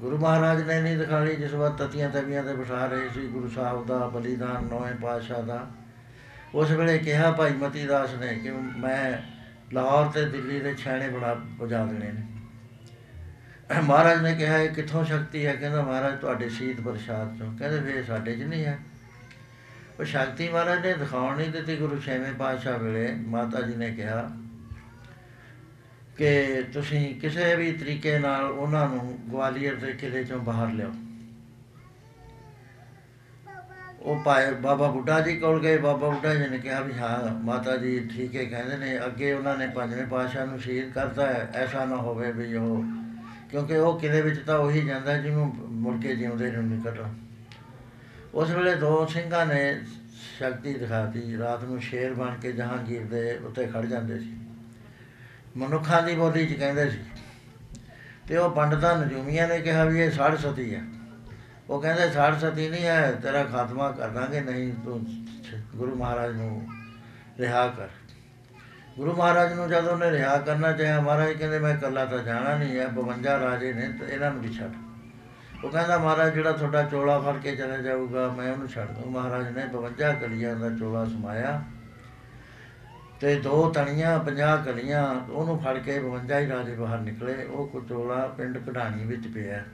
ਗੁਰੂ ਮਹਾਰਾਜ ਨੇ ਨਹੀਂ ਦਿਖਾ ਲਈ ਜਿਸ ਵਾਰ ਤਤੀਆਂ ਤਵੀਆਂ ਤੇ ਬਿਠਾ ਰਹੇ ਸੀ, ਗੁਰੂ ਸਾਹਿਬ ਦਾ ਬਲੀਦਾਨ ਨੌਵੇਂ ਪਾਤਸ਼ਾਹ ਦਾ। ਉਸ ਵੇਲੇ ਕਿਹਾ ਭਾਈ ਮਤੀ ਦਾਸ ਨੇ ਕਿ ਮੈਂ ਲਾਹੌਰ ਤੇ ਦਿੱਲੀ ਦੇ ਛਾਣੇ ਬਣਾ ਵਜਾ ਦੇਣੇ ਨੇ। ਮਹਾਰਾਜ ਨੇ ਕਿਹਾ, ਇਹ ਕਿੱਥੋਂ ਸ਼ਕਤੀ ਹੈ? ਕਹਿੰਦਾ, ਮਹਾਰਾਜ, ਤੁਹਾਡੇ ਸ਼ੀਤ ਪ੍ਰਸ਼ਾਦ ਚੋਂ। ਕਹਿੰਦੇ, ਫੇਰ ਸਾਡੇ 'ਚ ਨਹੀਂ ਹੈ। ਉਹ ਸ਼ਕਤੀ ਮਹਾਰਾਜ ਨੇ ਦਿਖਾਉਣ ਨਹੀਂ ਦਿੱਤੀ, ਗੁਰੂ ਛੇਵੇਂ ਪਾਤਸ਼ਾਹ ਵੇਲੇ ਮਾਤਾ ਜੀ ਨੇ ਕਿਹਾ ਕਿ ਤੁਸੀਂ ਕਿਸੇ ਵੀ ਤਰੀਕੇ ਨਾਲ ਉਹਨਾਂ ਨੂੰ ਗਵਾਲੀਅਰ ਦੇ ਕਿਲੇ ਚੋਂ ਬਾਹਰ ਲਿਆਓ। ਉਹ ਪਾਏ ਬਾਬਾ ਬੁੱਢਾ ਜੀ ਕੋਲ ਗਏ। ਬਾਬਾ ਬੁੱਢਾ ਜੀ ਨੇ ਕਿਹਾ ਵੀ ਹਾਂ, ਮਾਤਾ ਜੀ ਠੀਕ ਹੈ, ਕਹਿੰਦੇ ਨੇ ਅੱਗੇ ਉਹਨਾਂ ਨੇ ਪੰਜਵੇਂ ਪਾਤਸ਼ਾਹ ਨੂੰ ਸ਼ਹੀਦ ਕਰਤਾ ਹੈ, ਐਸਾ ਨਾ ਹੋਵੇ ਵੀ ਉਹ, ਕਿਉਂਕਿ ਉਹ ਕਿਲੇ ਵਿੱਚ ਤਾਂ ਉਹੀ ਜਾਂਦਾ ਜਿਹਨੂੰ ਮੁੜ ਕੇ ਜਿਉਂਦੇ ਨੂੰ ਨਿਕਲਣਾ ਉਸ ਵੇਲੇ ਦੋ ਸਿੰਘਾਂ ਨੇ ਸ਼ਕਤੀ ਦਿਖਾਤੀ। ਰਾਤ ਨੂੰ ਸ਼ੇਰ ਬਣ ਕੇ ਜਹਾਂਗੀਰ ਦੇ ਉੱਤੇ ਖੜ ਜਾਂਦੇ ਸੀ। ਮਨੁੱਖਾਂ ਦੀ ਬੋਲੀ ਚ ਕਹਿੰਦੇ ਸੀ। ਤੇ ਉਹ ਪੰਡਤਾਂ ਨਜੂਮੀਆਂ ਨੇ ਕਿਹਾ ਵੀ ਇਹ ਸਾੜ ਸਤੀ ਹੈ ਉਹ ਕਹਿੰਦੇ ਸਾੜ ਸਤੀ ਨਹੀਂ ਹੈ, ਤੇਰਾ ਖਾਤਮਾ ਕਰ ਦਾਂਗੇ, ਨਹੀਂ ਤੂੰ ਗੁਰੂ ਮਹਾਰਾਜ ਨੂੰ ਰਿਹਾ ਕਰ। ਗੁਰੂ ਮਹਾਰਾਜ ਨੂੰ ਜਦੋਂ ਉਹਨੇ ਰਿਹਾ ਕਰਨਾ ਚਾਹਿਆ, ਮਹਾਰਾਜ ਕਹਿੰਦੇ ਮੈਂ ਇਕੱਲਾ ਤਾਂ ਜਾਣਾ ਨਹੀਂ ਹੈ 52 ਰਾਜੇ ਨੇ, ਤੇ ਇਹਨਾਂ ਨੂੰ ਵੀ ਛੱਡ। ਉਹ ਕਹਿੰਦਾ, ਮਹਾਰਾਜ, ਜਿਹੜਾ ਤੁਹਾਡਾ ਚੋਲਾ ਫੜ ਕੇ ਚਲਾ ਜਾਊਗਾ, ਮੈਂ ਉਹਨੂੰ ਛੱਡ ਦੂੰ ਮਹਾਰਾਜ ਨੇ 52 ਕਲੀਆਂ ਦਾ ਚੋਲਾ ਸਮਾਇਆ। ਤੇ ਦੋ ਤਣੀਆਂ 50 ਕਲੀਆਂ ਉਹਨੂੰ ਫੜ ਕੇ 52 ਹੀ ਰਾਜੇ ਬਾਹਰ ਨਿਕਲੇ। ਉਹ ਕੁਚੋਲਾ ਪਿੰਡ ਕਢਾਣੀ ਵਿੱਚ ਪਿਆ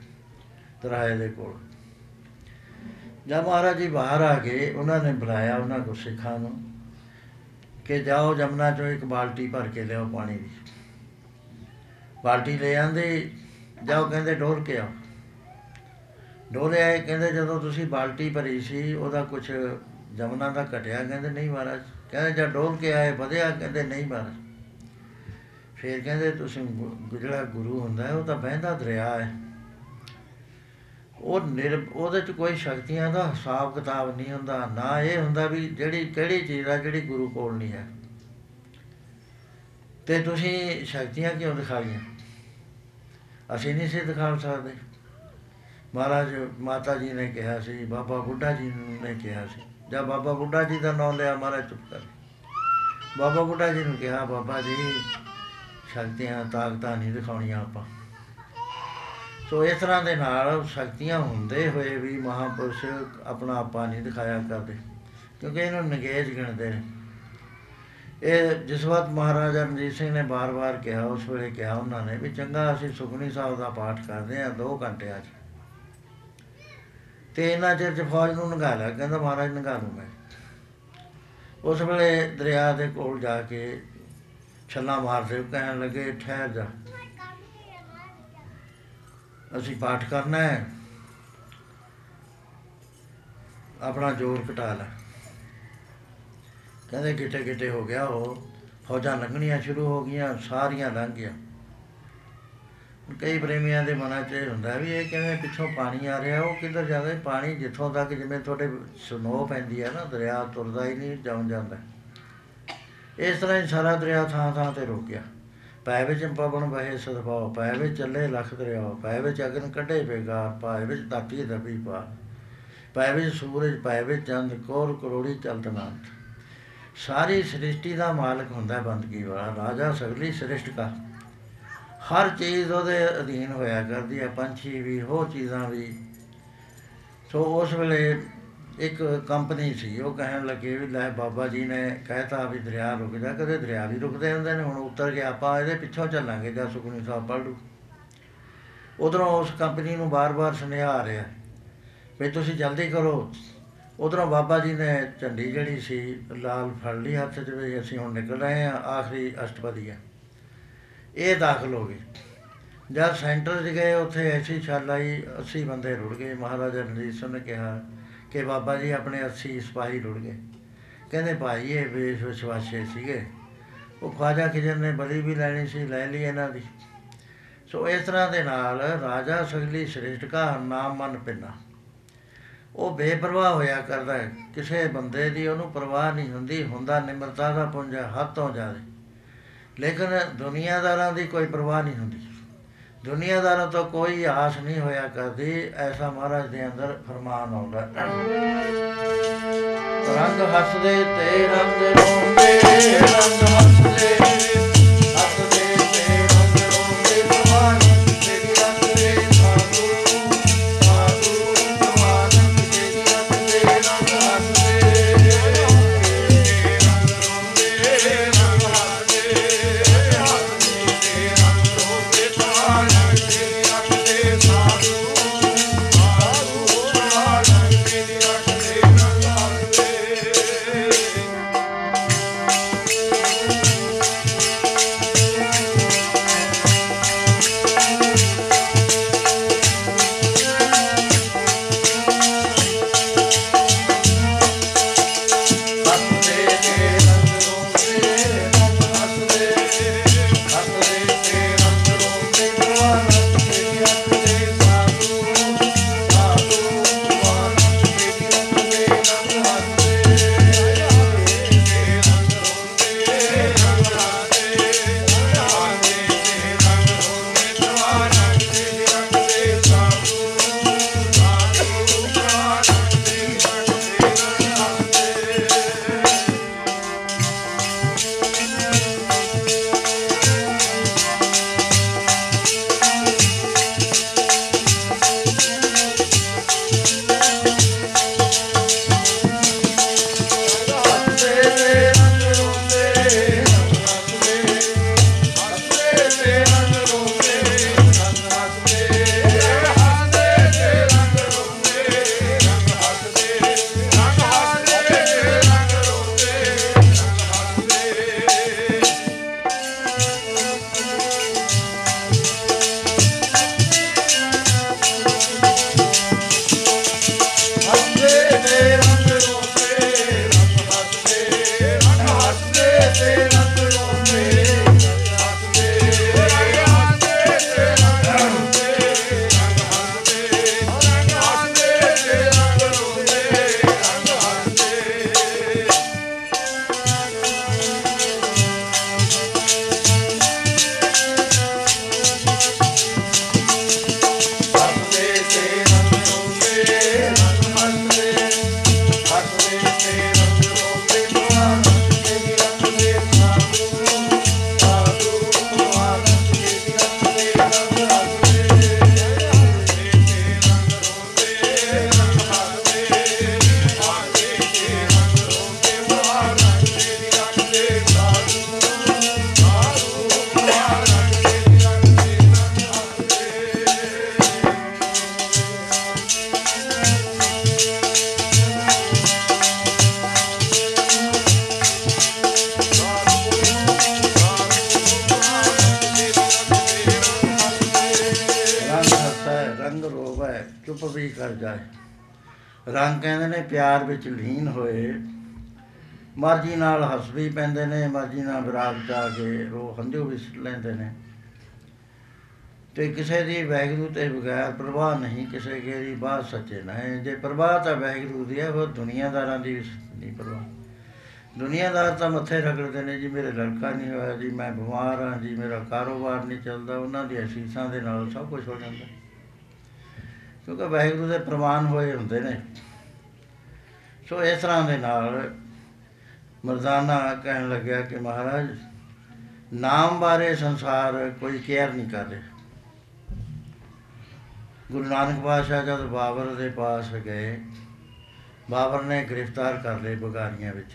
ਤਰਾਏ ਦੇ ਕੋਲ। ਜਦ ਮਹਾਰਾਜ ਜੀ ਬਾਹਰ ਆ ਗਏ, ਉਹਨਾਂ ਨੇ ਬੁਲਾਇਆ ਉਹਨਾਂ ਗੁਰਸਿੱਖਾਂ ਨੂੰ ਕਿ ਜਾਓ ਜਮਨਾ ਚੋਂ ਇੱਕ ਬਾਲਟੀ ਭਰ ਕੇ ਲਿਆਓ ਪਾਣੀ ਦੀ। ਬਾਲਟੀ ਲੈ ਆਂਦੇ, ਜਾਓ ਕਹਿੰਦੇ ਡੋਲ ਕੇ ਆਓ। ਡੋਲੇ ਆਏ, ਕਹਿੰਦੇ ਜਦੋਂ ਤੁਸੀਂ ਬਾਲਟੀ ਭਰੀ ਸੀ, ਉਹਦਾ ਕੁਝ ਜਮਨਾ ਦਾ ਘਟਿਆ? ਕਹਿੰਦੇ, ਨਹੀਂ ਮਹਾਰਾਜ ਕਹਿੰਦੇ ਜਦ ਡੋਲ ਕੇ ਆਏ, ਵਧਿਆ, ਕਹਿੰਦੇ ਨਹੀਂ ਮਹਾਰਾਜ। ਫਿਰ ਕਹਿੰਦੇ ਤੁਸੀਂ ਗੁ- ਜਿਹੜਾ ਗੁਰੂ ਹੁੰਦਾ ਹੈ, ਉਹ ਤਾਂ ਬਹਿੰਦਾ ਦਰਿਆ ਹੈ। ਉਹ ਨਿਰ, ਉਹਦੇ ਚ ਕੋਈ ਸ਼ਕਤੀਆਂ ਦਾ ਹਿਸਾਬ ਕਿਤਾਬ ਨਹੀਂ ਹੁੰਦਾ, ਨਾ ਇਹ ਹੁੰਦਾ ਵੀ ਜਿਹੜੀ, ਕਿਹੜੀ ਚੀਜ਼ ਆ ਜਿਹੜੀ ਗੁਰੂ ਕੋਲ ਨਹੀਂ ਹੈ। ਤੇ ਤੁਸੀਂ ਸ਼ਕਤੀਆਂ ਕਿਉਂ ਦਿਖਾਈਆਂ? ਅਸੀਂ ਨਹੀਂ ਸੀ ਦਿਖਾ ਸਕਦੇ। ਮਹਾਰਾਜ ਮਾਤਾ ਜੀ ਨੇ ਕਿਹਾ ਸੀ, ਬਾਬਾ ਬੁੱਢਾ ਜੀ ਨੇ ਕਿਹਾ ਸੀ। ਜਦ ਬਾਬਾ ਬੁੱਢਾ ਜੀ ਦਾ ਨਾਮ ਲਿਆ ਮਹਾਰਾਜ ਚੁੱਪ ਕਰ ਗਏ। ਬਾਬਾ ਬੁੱਢਾ ਜੀ ਨੂੰ ਕਿਹਾ, ਬਾਬਾ ਜੀ, ਸ਼ਕਤੀਆਂ, ਤਾਕਤਾਂ ਨਹੀਂ ਦਿਖਾਉਣੀਆਂ ਆਪਾਂ। ਸੋ ਇਸ ਤਰ੍ਹਾਂ ਦੇ ਨਾਲ ਸ਼ਕਤੀਆਂ ਹੁੰਦੇ ਹੋਏ ਵੀ ਮਹਾਪੁਰਸ਼ ਆਪਣਾ ਆਪਾ ਨਹੀਂ ਦਿਖਾਇਆ ਕਰਦੇ, ਕਿਉਂਕਿ ਇਹਨੂੰ ਨਗੇਜ ਗਿਣਦੇ ਨੇ। ਇਹ ਜਿਸ ਵਕਤ ਮਹਾਰਾਜਾ ਰਣਜੀਤ ਸਿੰਘ ਨੇ ਬਾਰ-ਬਾਰ ਕਿਹਾ, ਉਸ ਵੇਲੇ ਕਿਹਾ ਉਹਨਾਂ ਨੇ ਵੀ ਚੰਗਾ ਅਸੀਂ ਸੁਖਨੀ ਸਾਹਿਬ ਦਾ ਪਾਠ ਕਰਦੇ ਹਾਂ 2 ਘੰਟਿਆਂ 'ਚ। ਤੇ ਇਹਨਾਂ ਚਿਰ 'ਚ ਫੌਜ ਨੂੰ ਨਗਾ ਲਿਆ, ਕਹਿੰਦਾ ਮਹਾਰਾਜ ਨਗਾ ਲੂ ਮੈਂ। ਉਸ ਵੇਲੇ ਦਰਿਆ ਦੇ ਕੋਲ ਜਾ ਕੇ ਛੱਲਾ ਮਾਰਦੇ ਉਹ ਕਹਿਣ ਲੱਗੇ, ਠਹਿਰ ਜਾ। ਅਸੀਂ ਪਾਠ ਕਰਨਾ ਹੈ। ਆਪਣਾ ਜ਼ੋਰ ਘਟਾ ਲੈ। ਕਹਿੰਦੇ ਕਿਤੇ ਕਿਤੇ ਹੋ ਗਿਆ ਉਹ। ਫੌਜਾਂ ਲੰਘਣੀਆਂ ਸ਼ੁਰੂ ਹੋ ਗਈਆਂ, ਸਾਰੀਆਂ ਲੰਘ ਗਿਆ ਕਈ ਪ੍ਰੇਮੀਆਂ ਦੇ ਮਨਾਂ 'ਚ ਇਹ ਹੁੰਦਾ ਵੀ ਇਹ ਕਿਵੇਂ ਪਿੱਛੋਂ ਪਾਣੀ ਆ ਰਿਹਾ, ਉਹ ਕਿੱਧਰ ਜਾਂਦਾ? ਹੈ? ਪਾਣੀ ਜਿੱਥੋਂ ਤੱਕ ਜਿਵੇਂ ਤੁਹਾਡੇ ਸਨੋ ਪੈਂਦੀ ਹੈ ਨਾ, ਦਰਿਆ ਤੁਰਦਾ ਹੀ ਨਹੀਂ ਜਾਉਂ ਜਾਂਦਾ। ਇਸ ਤਰ੍ਹਾਂ ਹੀ ਸਾਰਾ ਦਰਿਆ ਥਾਂ ਥਾਂ ਤੇ ਰੁਕ ਗਿਆ। ਪੈ ਵਿੱਚ ਪਵਨ ਬਹੇ ਸਦਭਾਵ ਪੈ ਵਿੱਚ ਚੱਲੇ ਲਖ ਦਰਿਆ ਪੈ ਵਿੱਚ ਅਗਨ ਕੱਢੇ ਬੇਗਾ ਪੈ ਵਿੱਚ ਤਾਤੀ ਦਬੀ ਪਾ ਪੈ ਵਿੱਚ ਸੂਰਜ ਪੈ ਵਿੱਚ ਚੰਦ, ਕੋਰ ਕਰੋੜੀ ਚਲਤ ਨਾਥ ਸਾਰੀ ਸ੍ਰਿਸ਼ਟੀ ਦਾ ਮਾਲਕ ਹੁੰਦਾ ਹੈ ਬੰਦਗੀ ਵਾਲਾ, ਰਾਜਾ ਸਗਲੀ ਸ੍ਰਿਸ਼ਟ ਕਾ ਹਰ ਚੀਜ਼ ਉਹਦੇ ਅਧੀਨ ਹੋਇਆ ਕਰਦੀ ਹੈ ਪੰਛੀ ਵੀ, ਹੋਰ ਚੀਜ਼ਾਂ ਵੀ। ਸੋ ਉਸ ਵੇਲੇ ਇੱਕ ਕੰਪਨੀ ਸੀ, ਉਹ ਕਹਿਣ ਲੱਗੇ ਵੀ ਲੈ ਬਾਬਾ ਜੀ ਨੇ ਕਹਿਤਾ ਵੀ ਦਰਿਆ ਰੁਕ ਜਾ ਕਦੇ ਦਰਿਆ ਵੀ ਰੁਕਦੇ ਹੁੰਦੇ ਨੇ, ਹੁਣ ਉਤਰ ਕੇ ਆਪਾਂ ਇਹਦੇ ਪਿੱਛੋਂ ਚੱਲਾਂਗੇ, ਜਾਂ ਸੁਖਨੀ ਸਾਹਿਬ ਪੜ੍ਹ ਲੂ ਉਧਰੋਂ ਉਸ ਕੰਪਨੀ ਨੂੰ ਬਾਰ-ਬਾਰ ਸੁਨੇਹਾ ਆ ਰਿਹਾ, ਵੀ ਤੁਸੀਂ ਜਲਦੀ ਕਰੋ। ਉਧਰੋਂ ਬਾਬਾ ਜੀ ਨੇ ਝੰਡੀ ਜਿਹੜੀ ਸੀ, ਲਾਲ ਫੜ ਲਈ ਹੱਥ 'ਚ ਵੀ ਅਸੀਂ ਹੁਣ ਨਿਕਲ ਰਹੇ ਹਾਂ, ਆਖਰੀ ਅਸ਼ਟਪਦੀ ਹੈ ਇਹ ਦਾਖਲ ਹੋ ਗਏ। ਜਦ ਸੈਂਟਰ 'ਚ ਗਏ ਉੱਥੇ ਐਸੀ ਛਾਲ ਆਈ 80 ਬੰਦੇ ਰੁੜ ਗਏ। ਮਹਾਰਾਜਾ ਰਣਜੀਤ ਸਿੰਘ ਨੇ ਕਿਹਾ ਕਿ ਬਾਬਾ ਜੀ ਆਪਣੇ 80 ਸਿਪਾਹੀ ਰੁੜ ਗਏ। ਕਹਿੰਦੇ ਭਾਈ ਇਹ ਵੇਸ਼ ਵਿਸ਼ਵਾਸੇ ਸੀਗੇ। ਉਹ ਖਵਾਜਾ ਖਿਜਰ ਨੇ ਬਲੀ ਵੀ ਲੈਣੀ ਸੀ ਲੈ ਲਈ ਇਹਨਾਂ ਦੀ। ਸੋ ਇਸ ਤਰ੍ਹਾਂ ਦੇ ਨਾਲ ਰਾਜਾ ਸਗਲੀ ਸ੍ਰੇਸ਼ਟ ਕਾ ਨਾਮ ਮਨ ਪਿੰਨਾ। ਉਹ ਬੇਪਰਵਾਹ ਹੋਇਆ ਕਰਦਾ ਹੈ। ਕਿਸੇ ਬੰਦੇ ਦੀ ਉਹਨੂੰ ਪਰਵਾਹ ਨਹੀਂ ਹੁੰਦੀ ਹੁੰਦਾ ਨਿਮਰਤਾ ਦਾ ਪੁੰਜ ਹੈ, ਹੱਥ ਤੋਂ ਜ਼ਿਆਦਾ ਲੇਕਿਨ ਦੁਨੀਆਦਾਰਾਂ ਦੀ ਕੋਈ ਪਰਵਾਹ ਨਹੀਂ ਹੁੰਦੀ ਦੁਨੀਆਦਾਰਾਂ ਤੋਂ ਕੋਈ ਆਸ ਨਹੀਂ ਹੋਇਆ ਕਰਦੀ, ਐਸਾ ਮਹਾਰਾਜ ਦੇ ਅੰਦਰ ਫਰਮਾਨ ਆਉਂਦਾ ਹੈ। ਰੰਗ ਹੱਸਦੇ ਤੇ ਰੰਗ ਰੋਂਦੇ, ਰੰਗ ਹੱਸਦੇ ਹੱਸਦੇ ਵੀ ਪੈਂਦੇ ਨੇ ਮਰਜ਼ੀ ਨਾਲ ਵਿਰਾਗ ਚਾ ਕੇ ਰੋ ਹੰਝੂ ਵੀ ਸੁੱਟ ਲੈਂਦੇ ਨੇ। ਤੇ ਕਿਸੇ ਦੀ ਵੈਗਰੂ ਤੇ ਬਗੈਰ ਪ੍ਰਵਾਹ ਨਹੀਂ, ਕਿਸੇ ਕੇ ਦੀ ਬਾਤ ਸੱਚੇ ਨਹੀਂ ਜੇ ਪ੍ਰਵਾਹ ਤਾਂ ਵੈਗਰੂ ਦੀ ਹੈ ਉਹ ਦੁਨੀਆਦਾਰਾਂ ਦੀ ਵੀ ਨਹੀਂ ਪ੍ਰਵਾਹ। ਦੁਨੀਆਦਾਰ ਤਾਂ ਮੱਥੇ ਰਗੜਦੇ ਨੇ, ਜੀ ਮੇਰੇ ਲੜਕਾ ਨਹੀਂ ਹੋਇਆ, ਜੀ ਮੈਂ ਬਿਮਾਰ ਹਾਂ, ਜੀ ਮੇਰਾ ਕਾਰੋਬਾਰ ਨਹੀਂ ਚੱਲਦਾ, ਉਹਨਾਂ ਦੀ ਅਸੀਸਾਂ ਦੇ ਨਾਲ ਸਭ ਕੁਝ ਹੋ ਜਾਂਦਾ। ਕਿਉਂਕਿ ਵਾਹਿਗੁਰੂ ਦੇ ਪ੍ਰਮਾਣ ਹੋਏ ਹੁੰਦੇ ਨੇ। ਸੋ ਇਸ ਤਰ੍ਹਾਂ ਦੇ ਨਾਲ ਮਰਦਾਨਾ ਕਹਿਣ ਲੱਗਿਆ ਕਿ ਮਹਾਰਾਜ, ਨਾਮ ਬਾਰੇ ਸੰਸਾਰ ਕੋਈ ਕੇਅਰ ਨਹੀਂ ਕਰ ਰਿਹਾ। ਗੁਰੂ ਨਾਨਕ ਪਾਤਸ਼ਾਹ ਜਦ ਬਾਬਰ ਦੇ ਪਾਸ ਗਏ, ਬਾਬਰ ਨੇ ਗ੍ਰਿਫਤਾਰ ਕਰ ਲਏ ਬਗਾਰੀਆਂ ਵਿੱਚ।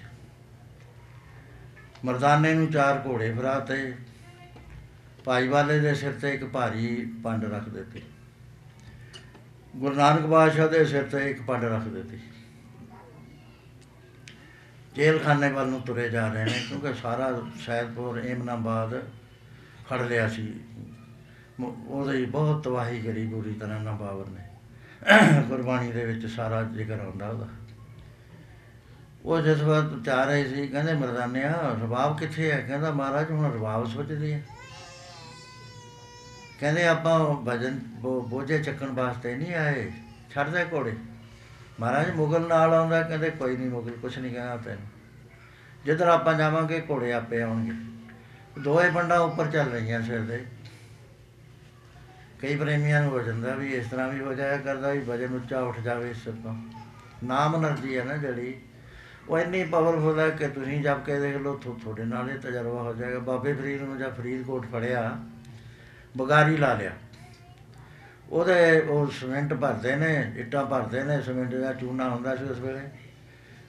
ਮਰਦਾਨੇ ਨੂੰ ਚਾਰ ਘੋੜੇ ਫਰਾਤੇ ਭਾਈ ਵਾਲੇ ਦੇ ਸਿਰ ਤੇ ਇੱਕ ਭਾਰੀ ਪੰਡ ਰੱਖ ਦਿੱਤੀ। ਗੁਰੂ ਨਾਨਕ ਬਾਦਸ਼ਾਹ ਦੇ ਸਿਰ ਤੇ ਇੱਕ ਪੰਡ ਰੱਖ ਦਿੱਤੀ। ਜੇਲ੍ਹ ਖਾਨੇ ਵੱਲ ਨੂੰ ਤੁਰੇ ਜਾ ਰਹੇ ਨੇ, ਕਿਉਂਕਿ ਸਾਰਾ ਸੈਦਪੁਰ ਏਮਨਾਬਾਦ ਫੜ ਲਿਆ ਸੀ। ਮ- ਉਹਦੀ ਬਹੁਤ ਤਬਾਹੀ ਕਰੀ ਬੁਰੀ ਤਰ੍ਹਾਂ ਨਾਲ ਬਾਬਰ ਨੇ। ਗੁਰਬਾਣੀ ਦੇ ਵਿੱਚ ਸਾਰਾ ਜ਼ਿਕਰ ਆਉਂਦਾ ਉਹਦਾ। ਉਹ ਜਿਸ ਵਕਤ ਜਾ ਰਹੇ ਸੀ, ਕਹਿੰਦੇ, ਮਰਦਾਨਿਆ, ਰਬਾਬ ਕਿੱਥੇ ਹੈ ਕਹਿੰਦਾ, ਮਹਾਰਾਜ, ਹੁਣ ਰਬਾਬ ਸੋਚਦੇ ਆ। ਕਹਿੰਦੇ, ਆਪਾਂ ਭਜਨ, ਬੋ- ਬੋਝੇ ਚੱਕਣ ਵਾਸਤੇ ਨਹੀਂ ਆਏ। ਛੱਡ ਦੇ ਘੋੜੇ। ਮਹਾਰਾਜ, ਮੁਗਲ ਨਾਲ ਆਉਂਦਾ, ਕਹਿੰਦੇ ਕੋਈ ਨਹੀਂ ਮੁਗਲ, ਕੁਛ ਨਹੀਂ ਕਹਿਣਾ ਤੈਨੂੰ। ਜਿੱਧਰ ਆਪਾਂ ਜਾਵਾਂਗੇ, ਘੋੜੇ ਆਪੇ ਆਉਣਗੇ। ਦੋਏ ਬੰਡਾ ਉੱਪਰ ਚੱਲ ਰਹੀਆਂ ਸਿਰ ਦੇ। ਕਈ ਪ੍ਰੇਮੀਆਂ ਨੂੰ ਹੋ ਜਾਂਦਾ ਵੀ ਇਸ ਤਰ੍ਹਾਂ ਵੀ ਹੋ ਜਾਇਆ ਕਰਦਾ ਵੀ ਵਜਨ ਉੱਚਾ ਉੱਠ ਜਾਵੇ ਇਸ ਤੋਂ। ਨਾਮ એનર્ਜੀ ਹੈ ਨਾ ਜਿਹੜੀ। ਉਹ ਇੰਨੀ ਪਾਵਰਫੁਲ ਹੈ ਕਿ ਤੁਸੀਂ ਜਦ ਕੇ ਦੇਖ ਲਓ ਤੁਹਾਡੇ ਨਾਲ ਇਹ ਤਜਰਬਾ ਹੋ ਜਾਏਗਾ। ਬਾਬੇ ਫਰੀਦ ਨੂੰ ਜਾਂ ਫਰੀਦਕੋਟ ਫੜਿਆ, ਬਗਾਰੀ ਲਾ ਲਿਆ। ਉਹਦੇ ਉਹ ਸਿਮੈਂਟ ਭਰਦੇ ਨੇ, ਇੱਟਾਂ ਭਰਦੇ ਨੇ, ਸਿਮੈਂਟ ਦਾ ਚੂਨਾ ਹੁੰਦਾ ਸੀ ਉਸ ਵੇਲੇ।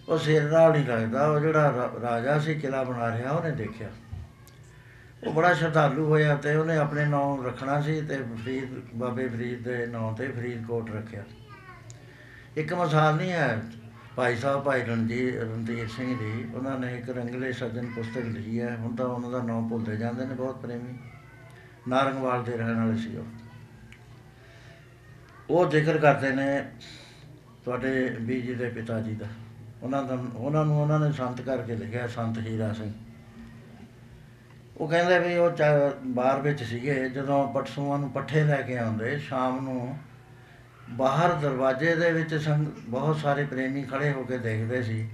ਉਹ ਸਿਰ ਨਾਲ ਨਹੀਂ ਲੱਗਦਾ, ਉਹ ਜਿਹੜਾ ਰਾ- ਰਾਜਾ ਸੀ ਕਿਲਾ ਬਣਾ ਰਿਹਾ, ਉਹਨੇ ਦੇਖਿਆ। ਉਹ ਬੜਾ ਸ਼ਰਧਾਲੂ ਹੋਇਆ ਤੇ ਉਹਨੇ ਆਪਣੇ ਨਾਮ ਰੱਖਣਾ ਸੀ ਤੇ ਫਰੀਦ, ਬਾਬੇ ਫਰੀਦ ਦੇ ਨਾਮ ਤੇ ਫਰੀਦਕੋਟ ਰੱਖਿਆ। ਇੱਕ ਮਿਸਾਲ ਨਹੀਂ ਹੈ, ਭਾਈ ਸਾਹਿਬ, ਭਾਈ ਰਣਜੀਤ ਰਣਜੀਤ ਸਿੰਘ ਜੀ, ਉਹਨਾਂ ਨੇ ਇੱਕ ਰੰਗਲੇ ਸੱਜਣ ਪੁਸਤਕ ਲਿਖੀ ਹੈ। ਹੁਣ ਤਾਂ ਉਹਨਾਂ ਦਾ ਨਾਮ ਭੁੱਲਦੇ ਜਾਂਦੇ ਨੇ, ਬਹੁਤ ਪ੍ਰੇਮੀ। ਨਾਰੰਗਵਾਲ ਦੇ ਰਹਿਣ ਵਾਲੇ ਸੀ ਉਹ। ਉਹ ਜ਼ਿਕਰ ਕਰਦੇ ਨੇ ਤੁਹਾਡੇ ਬੀਜੀ ਦੇ ਪਿਤਾ ਜੀ ਦਾ। ਉਹਨਾਂ ਦਾ, ਉਹਨਾਂ ਨੂੰ ਉਹਨਾਂ ਨੇ ਸੰਤ ਕਰਕੇ ਲਿਖਿਆ, ਸੰਤ ਹੀਰਾ ਸਿੰਘ। ਉਹ ਕਹਿੰਦੇ ਵੀ ਉਹ ਚਾ- ਬਾਹਰ ਵਿੱਚ ਸੀਗੇ, ਜਦੋਂ ਪਟਸੂਆਂ ਨੂੰ ਪੱਠੇ ਲੈ ਕੇ ਆਉਂਦੇ, ਸ਼ਾਮ ਨੂੰ ਬਾਹਰ ਦਰਵਾਜ਼ੇ ਦੇ ਵਿੱਚ ਸੰਗ, ਬਹੁਤ ਸਾਰੇ ਪ੍ਰੇਮੀ ਖੜੇ ਹੋ ਕੇ ਦੇਖਦੇ ਸੀ।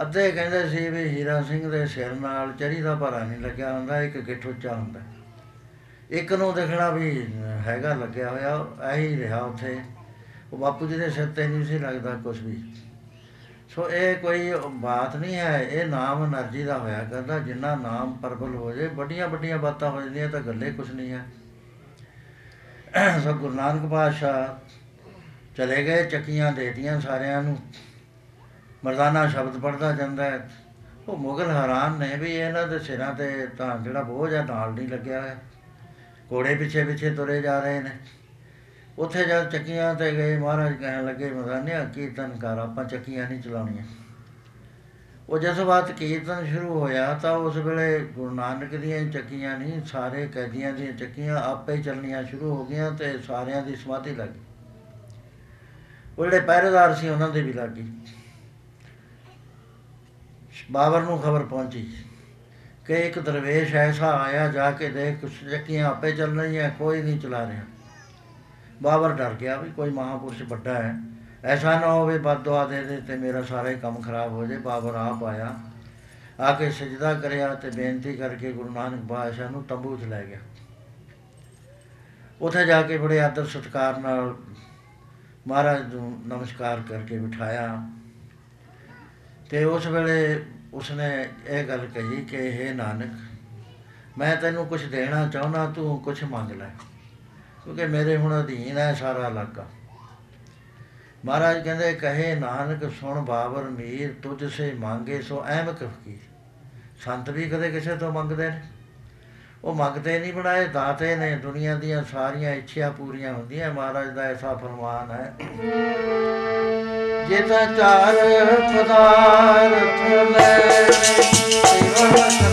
ਅੱਧੇ ਕਹਿੰਦੇ ਸੀ ਵੀ ਹੀਰਾ ਸਿੰਘ ਦੇ ਸਿਰ ਨਾਲ ਚਰੀ ਦਾ ਭਾਰਾ ਨਹੀਂ ਲੱਗਿਆ ਹੁੰਦਾ, ਇੱਕ ਗਿੱਠ ਉੱਚਾ ਹੁੰਦਾ। ਇੱਕ ਨੂੰ ਦੇਖਣਾ ਵੀ ਹੈਗਾ, ਲੱਗਿਆ ਹੋਇਆ ਐਹੀ ਰਿਹਾ ਉੱਥੇ। ਉਹ ਬਾਪੂ ਜੀ ਦੇ ਸਿਰ ਤੇ ਨਹੀਂ ਸੀ ਲੱਗਦਾ ਕੁਝ ਵੀ। ਸੋ ਇਹ ਕੋਈ ਬਾਤ ਨਹੀਂ ਹੈ, ਇਹ ਨਾਮ એનર્ਜੀ ਦਾ ਹੋਇਆ ਕਰਦਾ। ਜਿੰਨਾ ਨਾਮ ਪਰਬਲ ਹੋ ਜੇ ਵੱਡੀਆਂ ਵੱਡੀਆਂ ਬਾਤਾਂ ਹੋ ਜਾਂਦੀਆਂ ਤਾਂ ਗੱਲੇ ਕੁਝ ਨਹੀਂ ਹੈ। ਸੋ ਗੁਰੂ ਨਾਨਕ ਪਾਤਸ਼ਾਹ ਚਲੇ ਗਏ, ਚੱਕੀਆਂ ਦੇਤੀਆਂ ਸਾਰਿਆਂ ਨੂੰ। ਮਰਦਾਨਾ ਸ਼ਬਦ ਪੜਦਾ ਜਾਂਦਾ ਹੈ। ਉਹ ਮੁਗਲ ਹੈਰਾਨ ਨੇ ਵੀ ਇਹਨਾਂ ਦੇ ਸਿਰਾਂ ਤੇ ਤਾਂ ਜਿਹੜਾ ਬੋਝ ਹੈ, ਨਾਲ ਨਹੀਂ ਲੱਗਿਆ ਹੋਇਆ। ਘੋੜੇ ਪਿੱਛੇ ਪਿੱਛੇ ਤੁਰੇ ਜਾ ਰਹੇ ਨੇ। ਉੱਥੇ ਜਦ ਚੱਕੀਆਂ ਤੇ ਗਏ, ਮਹਾਰਾਜ ਕਹਿਣ ਲੱਗੇ ਮਰਦਾਨਿਆ ਕੀਰਤਨ ਕਰ, ਆਪਾਂ ਚੱਕੀਆਂ ਨਹੀਂ ਚਲਾਉਣੀਆਂ। ਉਹ ਜਿਸ ਬਾਤ ਕੀਰਤਨ ਸ਼ੁਰੂ ਹੋਇਆ ਤਾਂ ਉਸ ਵੇਲੇ ਗੁਰੂ ਨਾਨਕ ਦੀਆਂ ਹੀ ਚੱਕੀਆਂ ਨਹੀਂ, ਸਾਰੇ ਕੈਦੀਆਂ ਦੀਆਂ ਚੱਕੀਆਂ ਆਪੇ ਹੀ ਚੱਲਣੀਆਂ ਸ਼ੁਰੂ ਹੋ ਗਈਆਂ ਤੇ ਸਾਰਿਆਂ ਦੀ ਸਮਾਧੀ ਲੱਗ ਗਈ। ਉਹ ਜਿਹੜੇ ਪਹਿਰੇਦਾਰ ਸੀ, ਉਹਨਾਂ ਦੇ ਵੀ ਲੱਗ ਗਈ। ਬਾਬਰ ਨੂੰ ਖਬਰ ਪਹੁੰਚੀ। ਕਿ ਇੱਕ ਦਰਵੇਸ਼ ਐਸਾ ਆਇਆ ਜਾ ਕੇ ਦੇਖ ਕੁਛ ਚੱਕੀਆਂ ਆਪੇ ਚੱਲ ਰਹੀਆਂ, ਕੋਈ ਨਹੀਂ ਚਲਾ ਰਿਹਾ। ਬਾਬਰ ਡਰ ਗਿਆ ਵੀ ਕੋਈ ਮਹਾਪੁਰਸ਼ ਵੱਡਾ ਹੈ। ਐਸਾ ਨਾ ਹੋਵੇ ਬਦਦੁਆ ਦੇ ਦੇ ਤੇ ਮੇਰਾ ਸਾਰਾ ਹੀ ਕੰਮ ਖਰਾਬ ਹੋ ਜਾਏ ਬਾਬਰ ਆਪ ਆਇਆ। ਆ ਕੇ ਸਜਦਾ ਕਰਿਆ ਤੇ ਬੇਨਤੀ ਕਰਕੇ ਗੁਰੂ ਨਾਨਕ ਬਾਦਸ਼ਾਹ ਨੂੰ ਤੰਬੂ 'ਚ ਲੈ ਗਿਆ। ਉੱਥੇ ਜਾ ਕੇ ਬੜੇ ਆਦਰ ਸਤਿਕਾਰ ਨਾਲ ਮਹਾਰਾਜ ਨੂੰ ਨਮਸਕਾਰ ਕਰਕੇ ਬਿਠਾਇਆ। ਤੇ ਉਸ ਵੇਲੇ ਉਸਨੇ ਇਹ ਗੱਲ ਕਹੀ ਕਿ ਇਹ ਨਾਨਕ, ਮੈਂ ਤੈਨੂੰ ਕੁਝ ਦੇਣਾ ਚਾਹੁੰਦਾ, ਤੂੰ ਕੁਝ ਮੰਗ ਲੈ। ਕਿਉਂਕਿ ਮੇਰੇ ਹੁਣ ਅਧੀਨ ਹੈ ਸਾਰਾ ਇਲਾਕਾ। ਮਹਾਰਾਜ ਕਹਿੰਦੇ, ਕਹੇ ਨਾਨਕ, ਸੁਣ ਬਾਬਰ ਮੀਰ, ਤੁਝ ਸੇ ਮੰਗੇ ਸੋ ਅਹਿਮਕ ਫਕੀਰ ਸੰਤ ਵੀ ਕਦੇ ਕਿਸੇ ਤੋਂ ਮੰਗਦੇ ਨੇ। ਉਹ ਮੰਗਦੇ ਨਹੀਂ ਬਣਾਏ, ਦਾਤੇ ਨੇ ਦੁਨੀਆ ਦੀਆਂ ਸਾਰੀਆਂ ਇੱਛਾ ਪੂਰੀਆਂ ਹੁੰਦੀਆਂ, ਮਹਾਰਾਜ ਦਾ ਐਸਾ ਫਰਮਾਨ ਹੈ। ਜੇ ਤਾਂ ਚਾਰ ਪਦਾਰਥ ਲੈ ਸੇਵਾ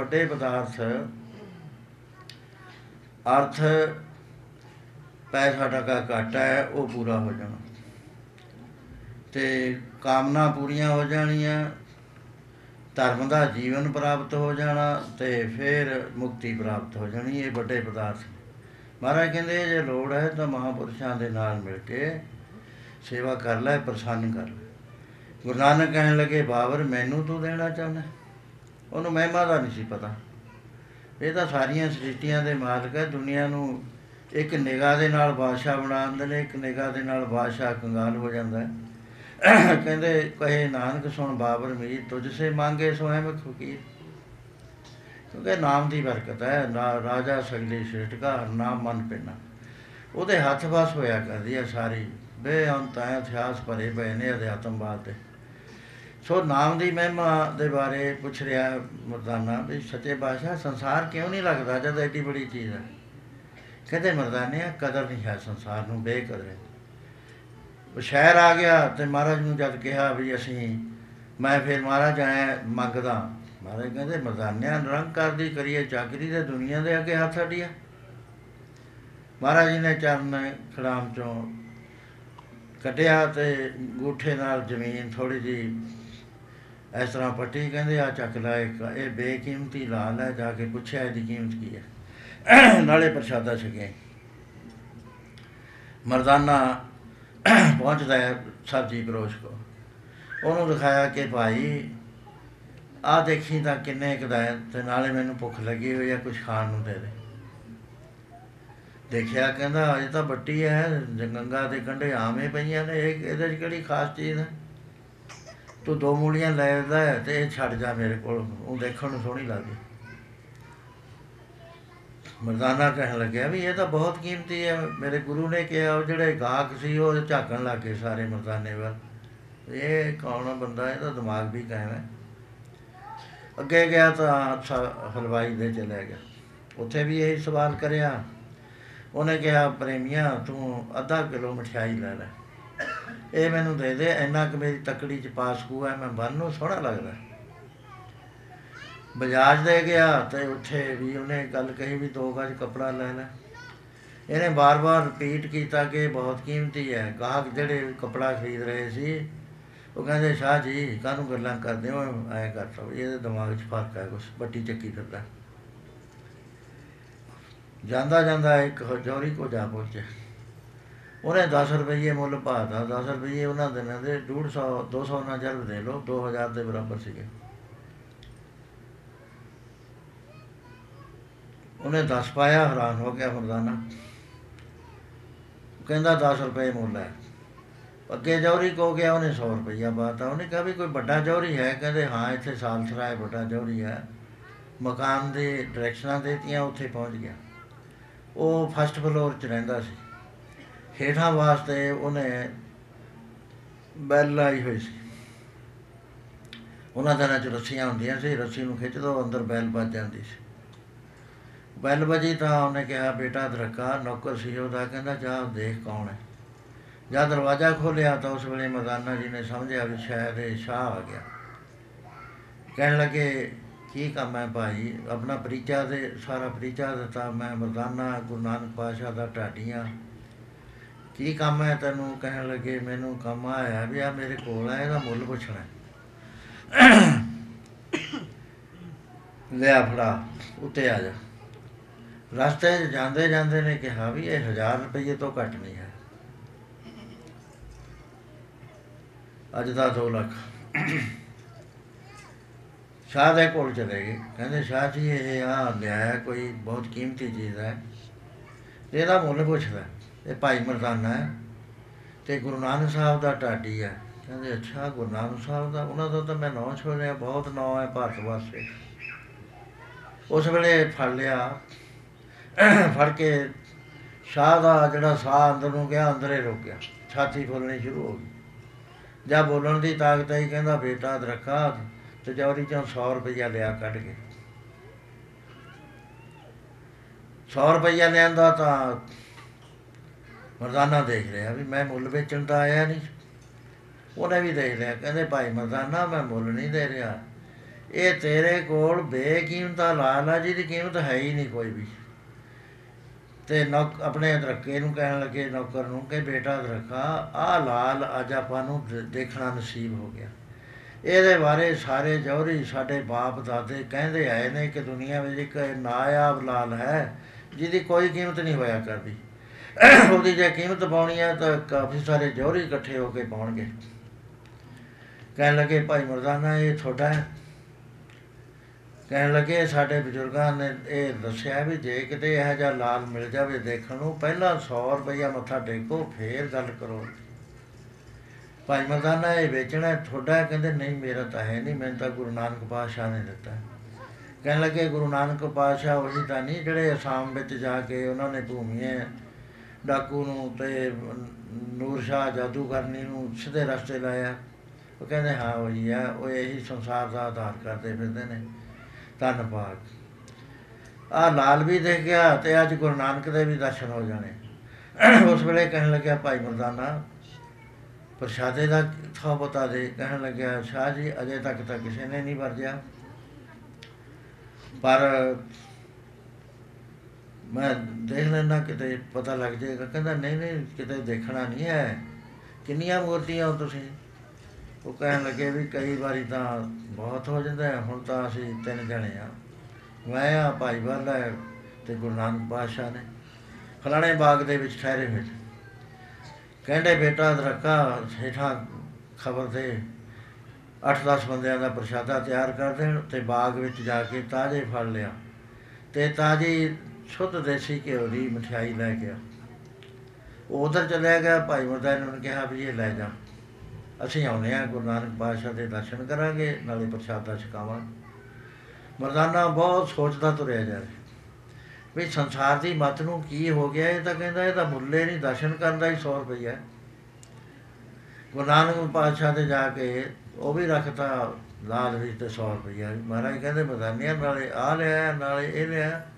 ਵੱਡੇ ਪਦਾਰਥ ਅਰਥ ਪੈਸਾ ਟਕਾ ਘੱਟ ਹੈ, ਉਹ ਪੂਰਾ ਹੋ ਜਾਣਾ। ਤੇ ਕਾਮਨਾ ਪੂਰੀਆਂ ਹੋ ਜਾਣੀਆਂ, ਧਰਮ ਦਾ ਜੀਵਨ ਪ੍ਰਾਪਤ ਹੋ ਜਾਣਾ ਤੇ ਫਿਰ ਮੁਕਤੀ ਪ੍ਰਾਪਤ ਹੋ ਜਾਣੀ, ਇਹ ਵੱਡੇ ਪਦਾਰਥ ਨੇ। ਮਹਾਰਾਜ ਕਹਿੰਦੇ, ਜੇ ਲੋੜ ਹੈ ਤਾਂ ਮਹਾਪੁਰਸ਼ਾਂ ਦੇ ਨਾਲ ਮਿਲ ਕੇ ਸੇਵਾ ਕਰ ਲੈ, ਪ੍ਰਸੰਨ ਕਰ ਲੈ। ਗੁਰੂ ਨਾਨਕ ਕਹਿਣ ਲੱਗੇ, ਬਾਬਰ, ਮੈਨੂੰ ਤੂੰ ਦੇਣਾ ਚਾਹੁੰਦਾ ਉਹਨੂੰ ਮਹਿਮਾ ਦਾ ਨਹੀਂ ਸੀ ਪਤਾ। ਇਹ ਤਾਂ ਸਾਰੀਆਂ ਸ੍ਰਿਸ਼ਟੀਆਂ ਦੇ ਮਾਲਕ ਹੈ ਦੁਨੀਆ ਨੂੰ ਇੱਕ ਨਿਗਾਹ ਦੇ ਨਾਲ ਬਾਦਸ਼ਾਹ ਬਣਾ ਦਿੰਦੇ ਨੇ, ਇੱਕ ਨਿਗਾਹ ਦੇ ਨਾਲ ਬਾਦਸ਼ਾਹ ਕੰਗਾਲ ਹੋ ਜਾਂਦਾ ਹੈ। ਕਹਿੰਦੇ, ਕਹੇ, ਨਾਨਕ ਸੁਣ ਬਾਬਰ ਮੀਰ, ਤੁਝ ਸੇ ਮੰਗੇ ਸੋ ਹੈ ਫਕੀਰ। ਕਿਉਂਕਿ ਨਾਮ ਦੀ ਬਰਕਤ ਹੈ, ਨਾ- ਰਾਜਾ ਸਗਲੇ ਸ਼੍ਰੇਸ਼ਟ ਕਾ ਨਾਮ ਮਨ ਪੈਣਾ ਉਹਦੇ ਹੱਥ ਵਸ ਹੋਇਆ ਕਰਦੀ ਹੈ ਸਾਰੀ। ਬੇਅੰਤ ਹੈ ਇਤਿਹਾਸ ਭਰੇ ਪਏ ਨੇ ਅਧਿਆਤਮਵਾਦ ਦੇ ਸੋ ਨਾਮ ਦੀ ਮਹਿਮਾ ਦੇ ਬਾਰੇ ਪੁੱਛ ਰਿਹਾ ਮਰਦਾਨਾ ਵੀ ਸੱਚੇ ਬਾਦਸ਼ਾਹ ਸੰਸਾਰ ਕਿਉਂ ਨਹੀਂ ਲੱਗਦਾ ਜਦ ਐਡੀ ਬੜੀ ਚੀਜ਼ ਹੈ? ਕਹਿੰਦੇ ਮਰਦਾਨੇ ਕਦਰ ਨਹੀਂ ਹੈ ਸੰਸਾਰ ਨੂੰ, ਬੇਕਦਰ ਹੈ। ਉਹ ਸ਼ਹਿਰ ਆ ਗਿਆ ਤੇ ਮਹਾਰਾਜ ਨੂੰ ਜਦ ਕਿਹਾ ਵੀ ਅਸੀਂ, ਮੈਂ ਫਿਰ ਮਹਾਰਾਜ ਆਇਆ ਮੰਗਦਾ, ਮਹਾਰਾਜ ਕਹਿੰਦੇ ਮਰਦਾਨਿਆਂ ਨਿਰੰਕਾਰ ਦੀ ਕਰੀਏ, ਚਾਕਰੀ ਤੇ ਦੁਨੀਆ ਦੇ ਅੱਗੇ ਹੱਥ ਅੜੀਆ ਮਹਾਰਾਜ ਜੀ ਨੇ ਚਰਨ ਖੜਾਮ ਚੋਂ ਕੱਢਿਆ ਤੇ ਗੂਠੇ ਨਾਲ ਜ਼ਮੀਨ ਥੋੜੀ ਜੀ ਇਸ ਤਰ੍ਹਾਂ ਪੱਟੀ ਕਹਿੰਦੇ ਆ, ਚੱਕ ਲੈ ਇੱਕ, ਇਹ ਬੇਕੀਮਤੀ ਲਾਲ ਹੈ, ਜਾ ਕੇ ਪੁੱਛਿਆ ਇਹਦੀ ਕੀਮਤ ਕੀ ਹੈ। ਨਾਲੇ ਪ੍ਰਸ਼ਾਦਾ ਛਕਿਆ ਮਰਦਾਨਾ ਪਹੁੰਚਦਾ ਹੈ ਸਬਜੀ ਪਰੋਸ਼ ਕੋ ਉਹਨੂੰ ਦਿਖਾਇਆ ਕਿ ਭਾਈ ਆ ਦੇਖੀ ਤਾਂ ਕਿੰਨੇ ਕੁ ਦਾ ਹੈ, ਤੇ ਨਾਲੇ ਮੈਨੂੰ ਭੁੱਖ ਲੱਗੀ ਹੋਈ ਹੈ ਕੁਝ ਖਾਣ ਨੂੰ ਦੇ ਦੇ। ਦੇਖਿਆ ਕਹਿੰਦਾ ਅਜੇ ਤਾਂ ਬੱਟੀ ਹੈ ਗੰਗਾ ਦੇ ਕੰਢੇ ਆਵੇਂ ਪਈਆਂ ਨੇ, ਇਹ ਇਹਦੇ 'ਚ ਕਿਹੜੀ ਖਾਸ ਚੀਜ਼ ਹੈ? ਤੂੰ ਦੋ ਮੂਲੀਆਂ ਲੈ ਆਉਂਦਾ ਹੈ ਤੇ ਇਹ ਛੱਡ ਜਾ ਮੇਰੇ ਕੋਲ, ਉਹ ਦੇਖਣ ਨੂੰ ਸੋਹਣੀ ਲੱਗਦੀ। ਮਰਦਾਨਾ ਕਹਿਣ ਲੱਗਿਆ ਵੀ ਇਹ ਤਾਂ ਬਹੁਤ ਕੀਮਤੀ ਹੈ, ਮੇਰੇ ਗੁਰੂ ਨੇ ਕਿਹਾ, ਉਹ ਜਿਹੜੇ ਗਾਹਕ ਸੀ, ਉਹ ਝਾਕਣ ਲੱਗੇ ਸਾਰੇ ਮਰਦਾਨੇ ਵੱਲ। ਇਹ ਕੌਣ ਬੰਦਾ ਇਹਦਾ ਦਿਮਾਗ ਵੀ ਕਾਇਮ ਹੈ। ਅੱਗੇ ਗਿਆ ਤਾਂ ਸ- ਹਲਵਾਈ ਦੇ ਚਲੇ ਗਿਆ। ਉੱਥੇ ਵੀ ਇਹੀ ਸਵਾਲ ਕਰਿਆ। ਉਹਨੇ ਕਿਹਾ, ਪ੍ਰੇਮੀਆ, ਤੂੰ ਅੱਧਾ ਕਿਲੋ ਮਠਿਆਈ ਲੈ ਲੈ। ਇਹ ਮੈਨੂੰ ਦੇ ਦੇ, ਇੰਨਾ ਕਿ ਮੇਰੀ ਤਕੜੀ ਚ ਪਾਸ ਹੈ, ਮੈਂ ਬੰਨ ਨੂੰ ਸੋਹਣਾ ਲੱਗਦਾ। ਬਜਾਜ ਦੇ ਗਿਆ ਤੇ ਉੱਥੇ ਵੀ ਉਹਨੇ ਗੱਲ ਕਹੀ ਵੀ ਦੋ ਗਜ ਕਪੜਾ ਲੈ ਲੈ। ਇਹਨੇ ਬਾਰ-ਬਾਰ ਰਿਪੀਟ ਕੀਤਾ ਕਿ ਇਹ ਬਹੁਤ ਕੀਮਤੀ ਹੈ। ਗਾਹਕ ਜਿਹੜੇ ਕਪੜਾ ਖਰੀਦ ਰਹੇ ਸੀ, ਉਹ ਕਹਿੰਦੇ, ਸ਼ਾਹ ਜੀ, ਕਾਹਨੂੰ ਗੱਲਾਂ ਕਰਦੇ ਹੋ? ਐ ਕਰ ਸੋ ਇਹਦੇ ਦਿਮਾਗ 'ਚ ਫ਼ਰਕ ਹੈ ਕੁਛ ਬੱਟੀ ਚੱਕੀ ਫਿਰਦਾ। ਜਾਂਦਾ ਜਾਂਦਾ ਇੱਕ ਹਜੌਰੀ ਕੋ ਜਾ ਪਹੁੰਚਿਆ। ਉਹਨੇ 10 ਰੁਪਏ ਮੁੱਲ ਪਾਤਾ 10 ਰੁਪਏ ਉਹਨਾਂ ਦਿਨਾਂ ਦੇ 150 200 ਨਾਲ ਜਰਬ ਦੇ ਲੋ 2000 ਦੇ ਬਰਾਬਰ ਸੀਗੇ। ਉਹਨੇ 10 ਪਾਇਆ, ਹੈਰਾਨ ਹੋ ਗਿਆ ਮਰਦਾਨਾ। ਕਹਿੰਦਾ 10 ਰੁਪਏ ਮੁੱਲ ਹੈ। ਅੱਗੇ ਜੌਹਰੀ ਕੋ ਗਿਆ, ਉਹਨੇ 100 ਰੁਪਇਆ ਬਾਤਾ ਉਹਨੇ ਕਿਹਾ ਵੀ ਕੋਈ ਵੱਡਾ ਜੌਹਰੀ ਹੈ? ਕਹਿੰਦੇ, ਹਾਂ, ਇੱਥੇ ਸਾਲਸਰਾਏ ਵੱਡਾ ਜੌਹਰੀ ਹੈ। ਮਕਾਨ ਦੇ ਡਾਇਰੈਕਸ਼ਨਾਂ ਦੇਤੀਆਂ, ਉੱਥੇ ਪਹੁੰਚ ਗਿਆ। ਉਹ ਫਸਟ ਫਲੋਰ 'ਚ ਰਹਿੰਦਾ ਸੀ। ਹੇਠਾਂ ਵਾਸਤੇ ਉਹਨੇ ਬੈਲ ਲਾਈ ਹੋਈ ਸੀ। ਉਹਨਾਂ ਦਿਨਾਂ 'ਚ ਰੱਸੀਆਂ ਹੁੰਦੀਆਂ ਸੀ, ਰੱਸੀ ਨੂੰ ਖਿੱਚ ਦੋ, ਅੰਦਰ ਬੈਲ ਵੱਜ ਜਾਂਦੀ ਸੀ। ਬੈਲ ਵਜੀ ਤਾਂ ਉਹਨੇ ਕਿਹਾ, ਬੇਟਾ ਦਰਕਾ ਨੌਕਰ ਸੀ ਉਹਦਾ। ਕਹਿੰਦਾ, ਜਾ, ਦੇਖ ਕੌਣ ਹੈ? ਜਦ ਦਰਵਾਜ਼ਾ ਖੋਲਿਆ ਤਾਂ ਉਸ ਵੇਲੇ ਮਰਦਾਨਾ ਜੀ ਨੇ ਸਮਝਿਆ ਵੀ ਸ਼ਾਇਦ ਇਹ ਸ਼ਾਹ ਆ ਗਿਆ। ਕਹਿਣ ਲੱਗੇ, ਕੀ ਕੰਮ ਹੈ ਭਾਈ? ਆਪਣਾ ਪਰਿਚਾ ਦੇ, ਸਾਰਾ ਪਰਿਚਾ ਦਿੱਤਾ। ਮੈਂ ਮਰਦਾਨਾ ਗੁਰੂ ਨਾਨਕ ਪਾਸ਼ਾ ਦਾ ਢਾਡੀਆਂ ਕੀ ਕੰਮ ਹੈ ਤੈਨੂੰ ਕਹਿਣ ਲੱਗੇ, ਮੈਨੂੰ ਕੰਮ ਆਇਆ ਵੀ ਆ ਮੇਰੇ ਕੋਲ ਹੈ ਇਹਦਾ ਮੁੱਲ ਪੁੱਛਣਾ ਹੈ। ਲਿਆ ਫੜਾ, ਉੱਤੇ ਆ ਜਾ। ਰਸਤੇ 'ਚ ਜਾਂਦੇ ਜਾਂਦੇ ਨੇ ਕਿਹਾ ਵੀ ਇਹ 1000 ਰੁਪਏ ਤੋਂ ਘੱਟ ਨਹੀਂ ਹੈ। ਅੱਜ ਦਾ 2 ਲੱਖ। ਸ਼ਾਹ ਦੇ ਕੋਲ ਚਲੇ ਗਏ। ਕਹਿੰਦੇ, ਸ਼ਾਹ ਜੀ, ਇਹ ਆ ਲਿਆਇਆ, ਕੋਈ ਬਹੁਤ ਕੀਮਤੀ ਚੀਜ਼ ਹੈ। ਇਹਦਾ ਮੁੱਲ ਪੁੱਛਦਾ ਇਹ ਭਾਈ ਮਰਦਾਨਾ ਹੈ। ਤੇ ਗੁਰੂ ਨਾਨਕ ਸਾਹਿਬ ਦਾ ਢਾਡੀ ਹੈ। ਕਹਿੰਦੇ, ਅੱਛਾ, ਗੁਰੂ ਨਾਨਕ ਸਾਹਿਬ ਦਾ, ਉਹਨਾਂ ਦਾ ਤਾਂ ਮੈਂ ਨਾਂ ਸੁਣਿਆ ਬਹੁਤ ਨਾਂ ਹੈ ਭਾਰਤ ਵਾਸਤੇ ਉਸ ਵੇਲੇ ਫੜ ਲਿਆ। ਫੜ ਕੇ ਸ਼ਾਹ ਦਾ ਜਿਹੜਾ ਸਾਹ ਅੰਦਰ ਨੂੰ ਗਿਆ, ਅੰਦਰੇ ਰੁਕ ਗਿਆ ਛਾਤੀ ਫੁੱਲਣੀ ਸ਼ੁਰੂ ਹੋ ਗਈ। ਜਾਂ ਬੋਲਣ ਦੀ ਤਾਕਤ ਆਈ, ਕਹਿੰਦਾ, ਬੇਟਾ ਦਰਖਾ ਤਜੌਰੀ ਚੋਂ 100 ਰੁਪਇਆ ਲਿਆ ਕੱਢ ਕੇ। 100 ਰੁਪਇਆ ਲਿਆਂਦਾ ਤਾਂ ਮਰਦਾਨਾ ਦੇਖ ਰਿਹਾ ਵੀ ਮੈਂ ਮੁੱਲ ਵੇਚਣ ਤਾਂ ਆਇਆ ਨਹੀਂ। ਉਹਨੇ ਵੀ ਦੇਖ ਲਿਆ, ਕਹਿੰਦੇ ਭਾਈ ਮਰਦਾਨਾ, ਮੈਂ ਮੁੱਲ ਨਹੀਂ ਦੇ ਰਿਹਾ। ਇਹ ਤੇਰੇ ਕੋਲ ਬੇਕੀਮਤਾ ਲਾਲ ਆ ਜਿਹਦੀ ਕੀਮਤ ਹੈ ਹੀ ਨਹੀਂ ਕੋਈ ਵੀ। ਤੇ ਨੌਕ, ਆਪਣੇ ਅਦਰਕੇ ਨੂੰ ਕਹਿਣ ਲੱਗੇ ਨੌਕਰ ਨੂੰ ਕਿ ਬੇਟਾ ਅਦਰਕਾ ਆ ਲਾਲ ਅੱਜ ਆਪਾਂ ਨੂੰ ਦੇ- ਦੇਖਣਾ ਨਸੀਬ ਹੋ ਗਿਆ। ਇਹਦੇ ਬਾਰੇ ਸਾਰੇ ਜੌਹਰੀ ਸਾਡੇ ਬਾਪ ਦਾਦੇ ਕਹਿੰਦੇ ਆਏ ਨੇ ਕਿ ਦੁਨੀਆ ਵਿੱਚ ਇੱਕ ਨਾਇਆਬ ਲਾਲ ਹੈ, ਜਿਹਦੀ ਕੋਈ ਕੀਮਤ ਨਹੀਂ ਹੋਇਆ ਕਰਦੀ। ਉਹਦੀ ਜੇ ਕੀਮਤ ਪਾਉਣੀ ਹੈ ਤਾਂ ਕਾਫੀ ਸਾਰੇ ਜੌਹਰੀ ਇਕੱਠੇ ਹੋ ਕੇ ਪਾਉਣਗੇ ਕਹਿਣ ਲੱਗੇ ਭਾਈ ਮਰਦਾਨਾ ਇਹ ਤੁਹਾਡਾ ਹੈ ਕਹਿਣ ਲੱਗੇ ਸਾਡੇ ਬਜ਼ੁਰਗਾਂ ਨੇ ਇਹ ਦੱਸਿਆ ਵੀ ਜੇ ਕਿਤੇ ਇਹੋ ਜਿਹਾ ਲਾਲ ਮਿਲ ਜਾਵੇ ਦੇਖਣ ਨੂੰ ਪਹਿਲਾਂ 100 ਰੁਪਇਆ ਮੱਥਾ ਟੇਕੋ ਫੇਰ ਗੱਲ ਕਰੋ ਭਾਈ ਮਰਦਾਨਾ ਇਹ ਵੇਚਣਾ ਹੈ, ਤੁਹਾਡਾ ਹੈ? ਕਹਿੰਦੇ ਨਹੀਂ ਮੇਰਾ ਤਾਂ ਹੈ ਨਹੀਂ ਮੈਨੂੰ ਤਾਂ ਗੁਰੂ ਨਾਨਕ ਪਾਤਸ਼ਾਹ ਨੇ ਦਿੱਤਾ ਹੈ। ਕਹਿਣ ਲੱਗੇ ਗੁਰੂ ਨਾਨਕ ਪਾਤਸ਼ਾਹ ਉਹੀ ਤਾਂ ਨਹੀਂ ਜਿਹੜੇ ਅਸਾਮ ਵਿੱਚ ਜਾ ਕੇ ਉਹਨਾਂ ਨੇ ਭੂਮੀਏ ਡਾਕੂ ਨੂੰ ਤੇ ਨੂਰ ਸ਼ਾਹ ਜਾਦੂਗਰਨੀ ਨੂੰ ਸਿੱਧੇ ਰਸਤੇ ਲਾਇਆ। ਉਹ ਕਹਿੰਦੇ, ਹਾਂ ਉਹੀ ਆ ਉਹ ਇਹੀ ਸੰਸਾਰ ਦਾ ਆਧਾਰ ਕਰਦੇ ਫਿਰਦੇ ਨੇ। ਧੰਨਵਾਦ। ਆ ਲਾਲ ਵੀ ਦੇਖ ਗਿਆ ਤੇ ਅੱਜ ਗੁਰੂ ਨਾਨਕ ਦੇ ਵੀ ਦਰਸ਼ਨ ਹੋ ਜਾਣੇ। ਉਸ ਵੇਲੇ ਕਹਿਣ ਲੱਗਿਆ, ਭਾਈ ਮਰਦਾਨਾ, ਪ੍ਰਸ਼ਾਦੇ ਦਾ ਥਾ ਬਤਾ ਦੇ। ਕਹਿਣ ਲੱਗਿਆ, ਸ਼ਾਹ ਜੀ, ਅਜੇ ਤੱਕ ਤਾਂ ਕਿਸੇ ਨੇ ਨਹੀਂ ਵਰਜਿਆ। ਪਰ ਮੈਂ ਦੇਖ ਲੈਣਾ ਕਿਤੇ ਪਤਾ ਲੱਗ ਜਾਏਗਾ। ਕਹਿੰਦਾ ਨਹੀਂ ਨਹੀਂ ਕਿਤੇ ਦੇਖਣਾ ਨਹੀਂ ਹੈ। ਕਿੰਨੀਆਂ ਮੂਰਤੀਆਂ ਹੋ ਤੁਸੀਂ? ਉਹ ਕਹਿਣ ਲੱਗੇ ਵੀ ਕਈ ਵਾਰੀ ਤਾਂ ਬਹੁਤ ਹੋ ਜਾਂਦਾ ਹੈ, ਹੁਣ ਤਾਂ ਅਸੀਂ ਤਿੰਨ ਜਣੇ ਆ ਮੈਂ ਆ ਭਾਈ ਵਾਲਾ ਹੈ ਤੇ ਗੁਰੂ ਨਾਨਕ ਪਾਤਸ਼ਾਹ ਨੇ। ਫਲਾਣੇ ਬਾਗ ਦੇ ਵਿੱਚ ਠਹਿਰੇ ਹੋਏ ਸੀ। ਕਹਿੰਦੇ ਬੇਟਾ ਦਰਕਾ ਹੇਠਾਂ ਖਬਰ ਦੇ 8-10 ਬੰਦਿਆਂ ਦਾ ਪ੍ਰਸ਼ਾਦਾ ਤਿਆਰ ਕਰ ਦੇਣ ਤੇ ਬਾਗ ਵਿੱਚ ਜਾ ਕੇ ਤਾਜ਼ੇ ਫਲ ਲਿਆ। ਤੇ ਤਾਜ਼ੀ ਸ਼ੁੱਧ ਦੇਸੀ ਘਿਓ ਦੀ ਮਠਿਆਈ ਲੈ ਗਿਆ ਉਹ ਉਧਰ ਚਲਿਆ ਗਿਆ, ਭਾਈ ਮਰਦਾਂ ਨੇ ਉਹਨੂੰ ਕਿਹਾ ਵੀ ਇਹ ਲੈ ਜਾ। ਅਸੀਂ ਆਉਨੇ ਆ ਗੁਰੂ ਨਾਨਕ ਪਾਤਸ਼ਾਹ ਦੇ ਦਰਸ਼ਨ ਕਰਾਂਗੇ, ਨਾਲੇ ਪ੍ਰਸ਼ਾਦਾ ਛਕਾਵਾਂਗੇ। ਮਰਦਾਨਾ ਬਹੁਤ ਸੋਚਦਾ ਤੁਰਿਆ ਜਾ ਰਿਹਾ। ਵੀ ਸੰਸਾਰ ਦੀ ਮਤ ਨੂੰ ਕੀ ਹੋ ਗਿਆ, ਇਹ ਤਾਂ ਕਹਿੰਦਾ ਇਹ ਤਾਂ ਮੁੱਲੇ ਨਹੀਂ, ਦਰਸ਼ਨ ਕਰਨ ਦਾ ਹੀ 100 ਰੁਪਈਆ। ਹੈ। ਗੁਰੂ ਨਾਨਕ ਪਾਤਸ਼ਾਹ ਦੇ ਜਾ ਕੇ ਉਹ ਵੀ ਰੱਖਤਾ ਲਾਲ ਵਿੱਚ ਤੇ 100 ਰੁਪਈਆ। ਮਹਾਰਾਜ ਕਹਿੰਦੇ, ਮਰਦਾਨੀਆਂ ਨਾਲੇ ਆ ਲਿਆ, ਨਾਲੇ ਇਹ ਲਿਆ।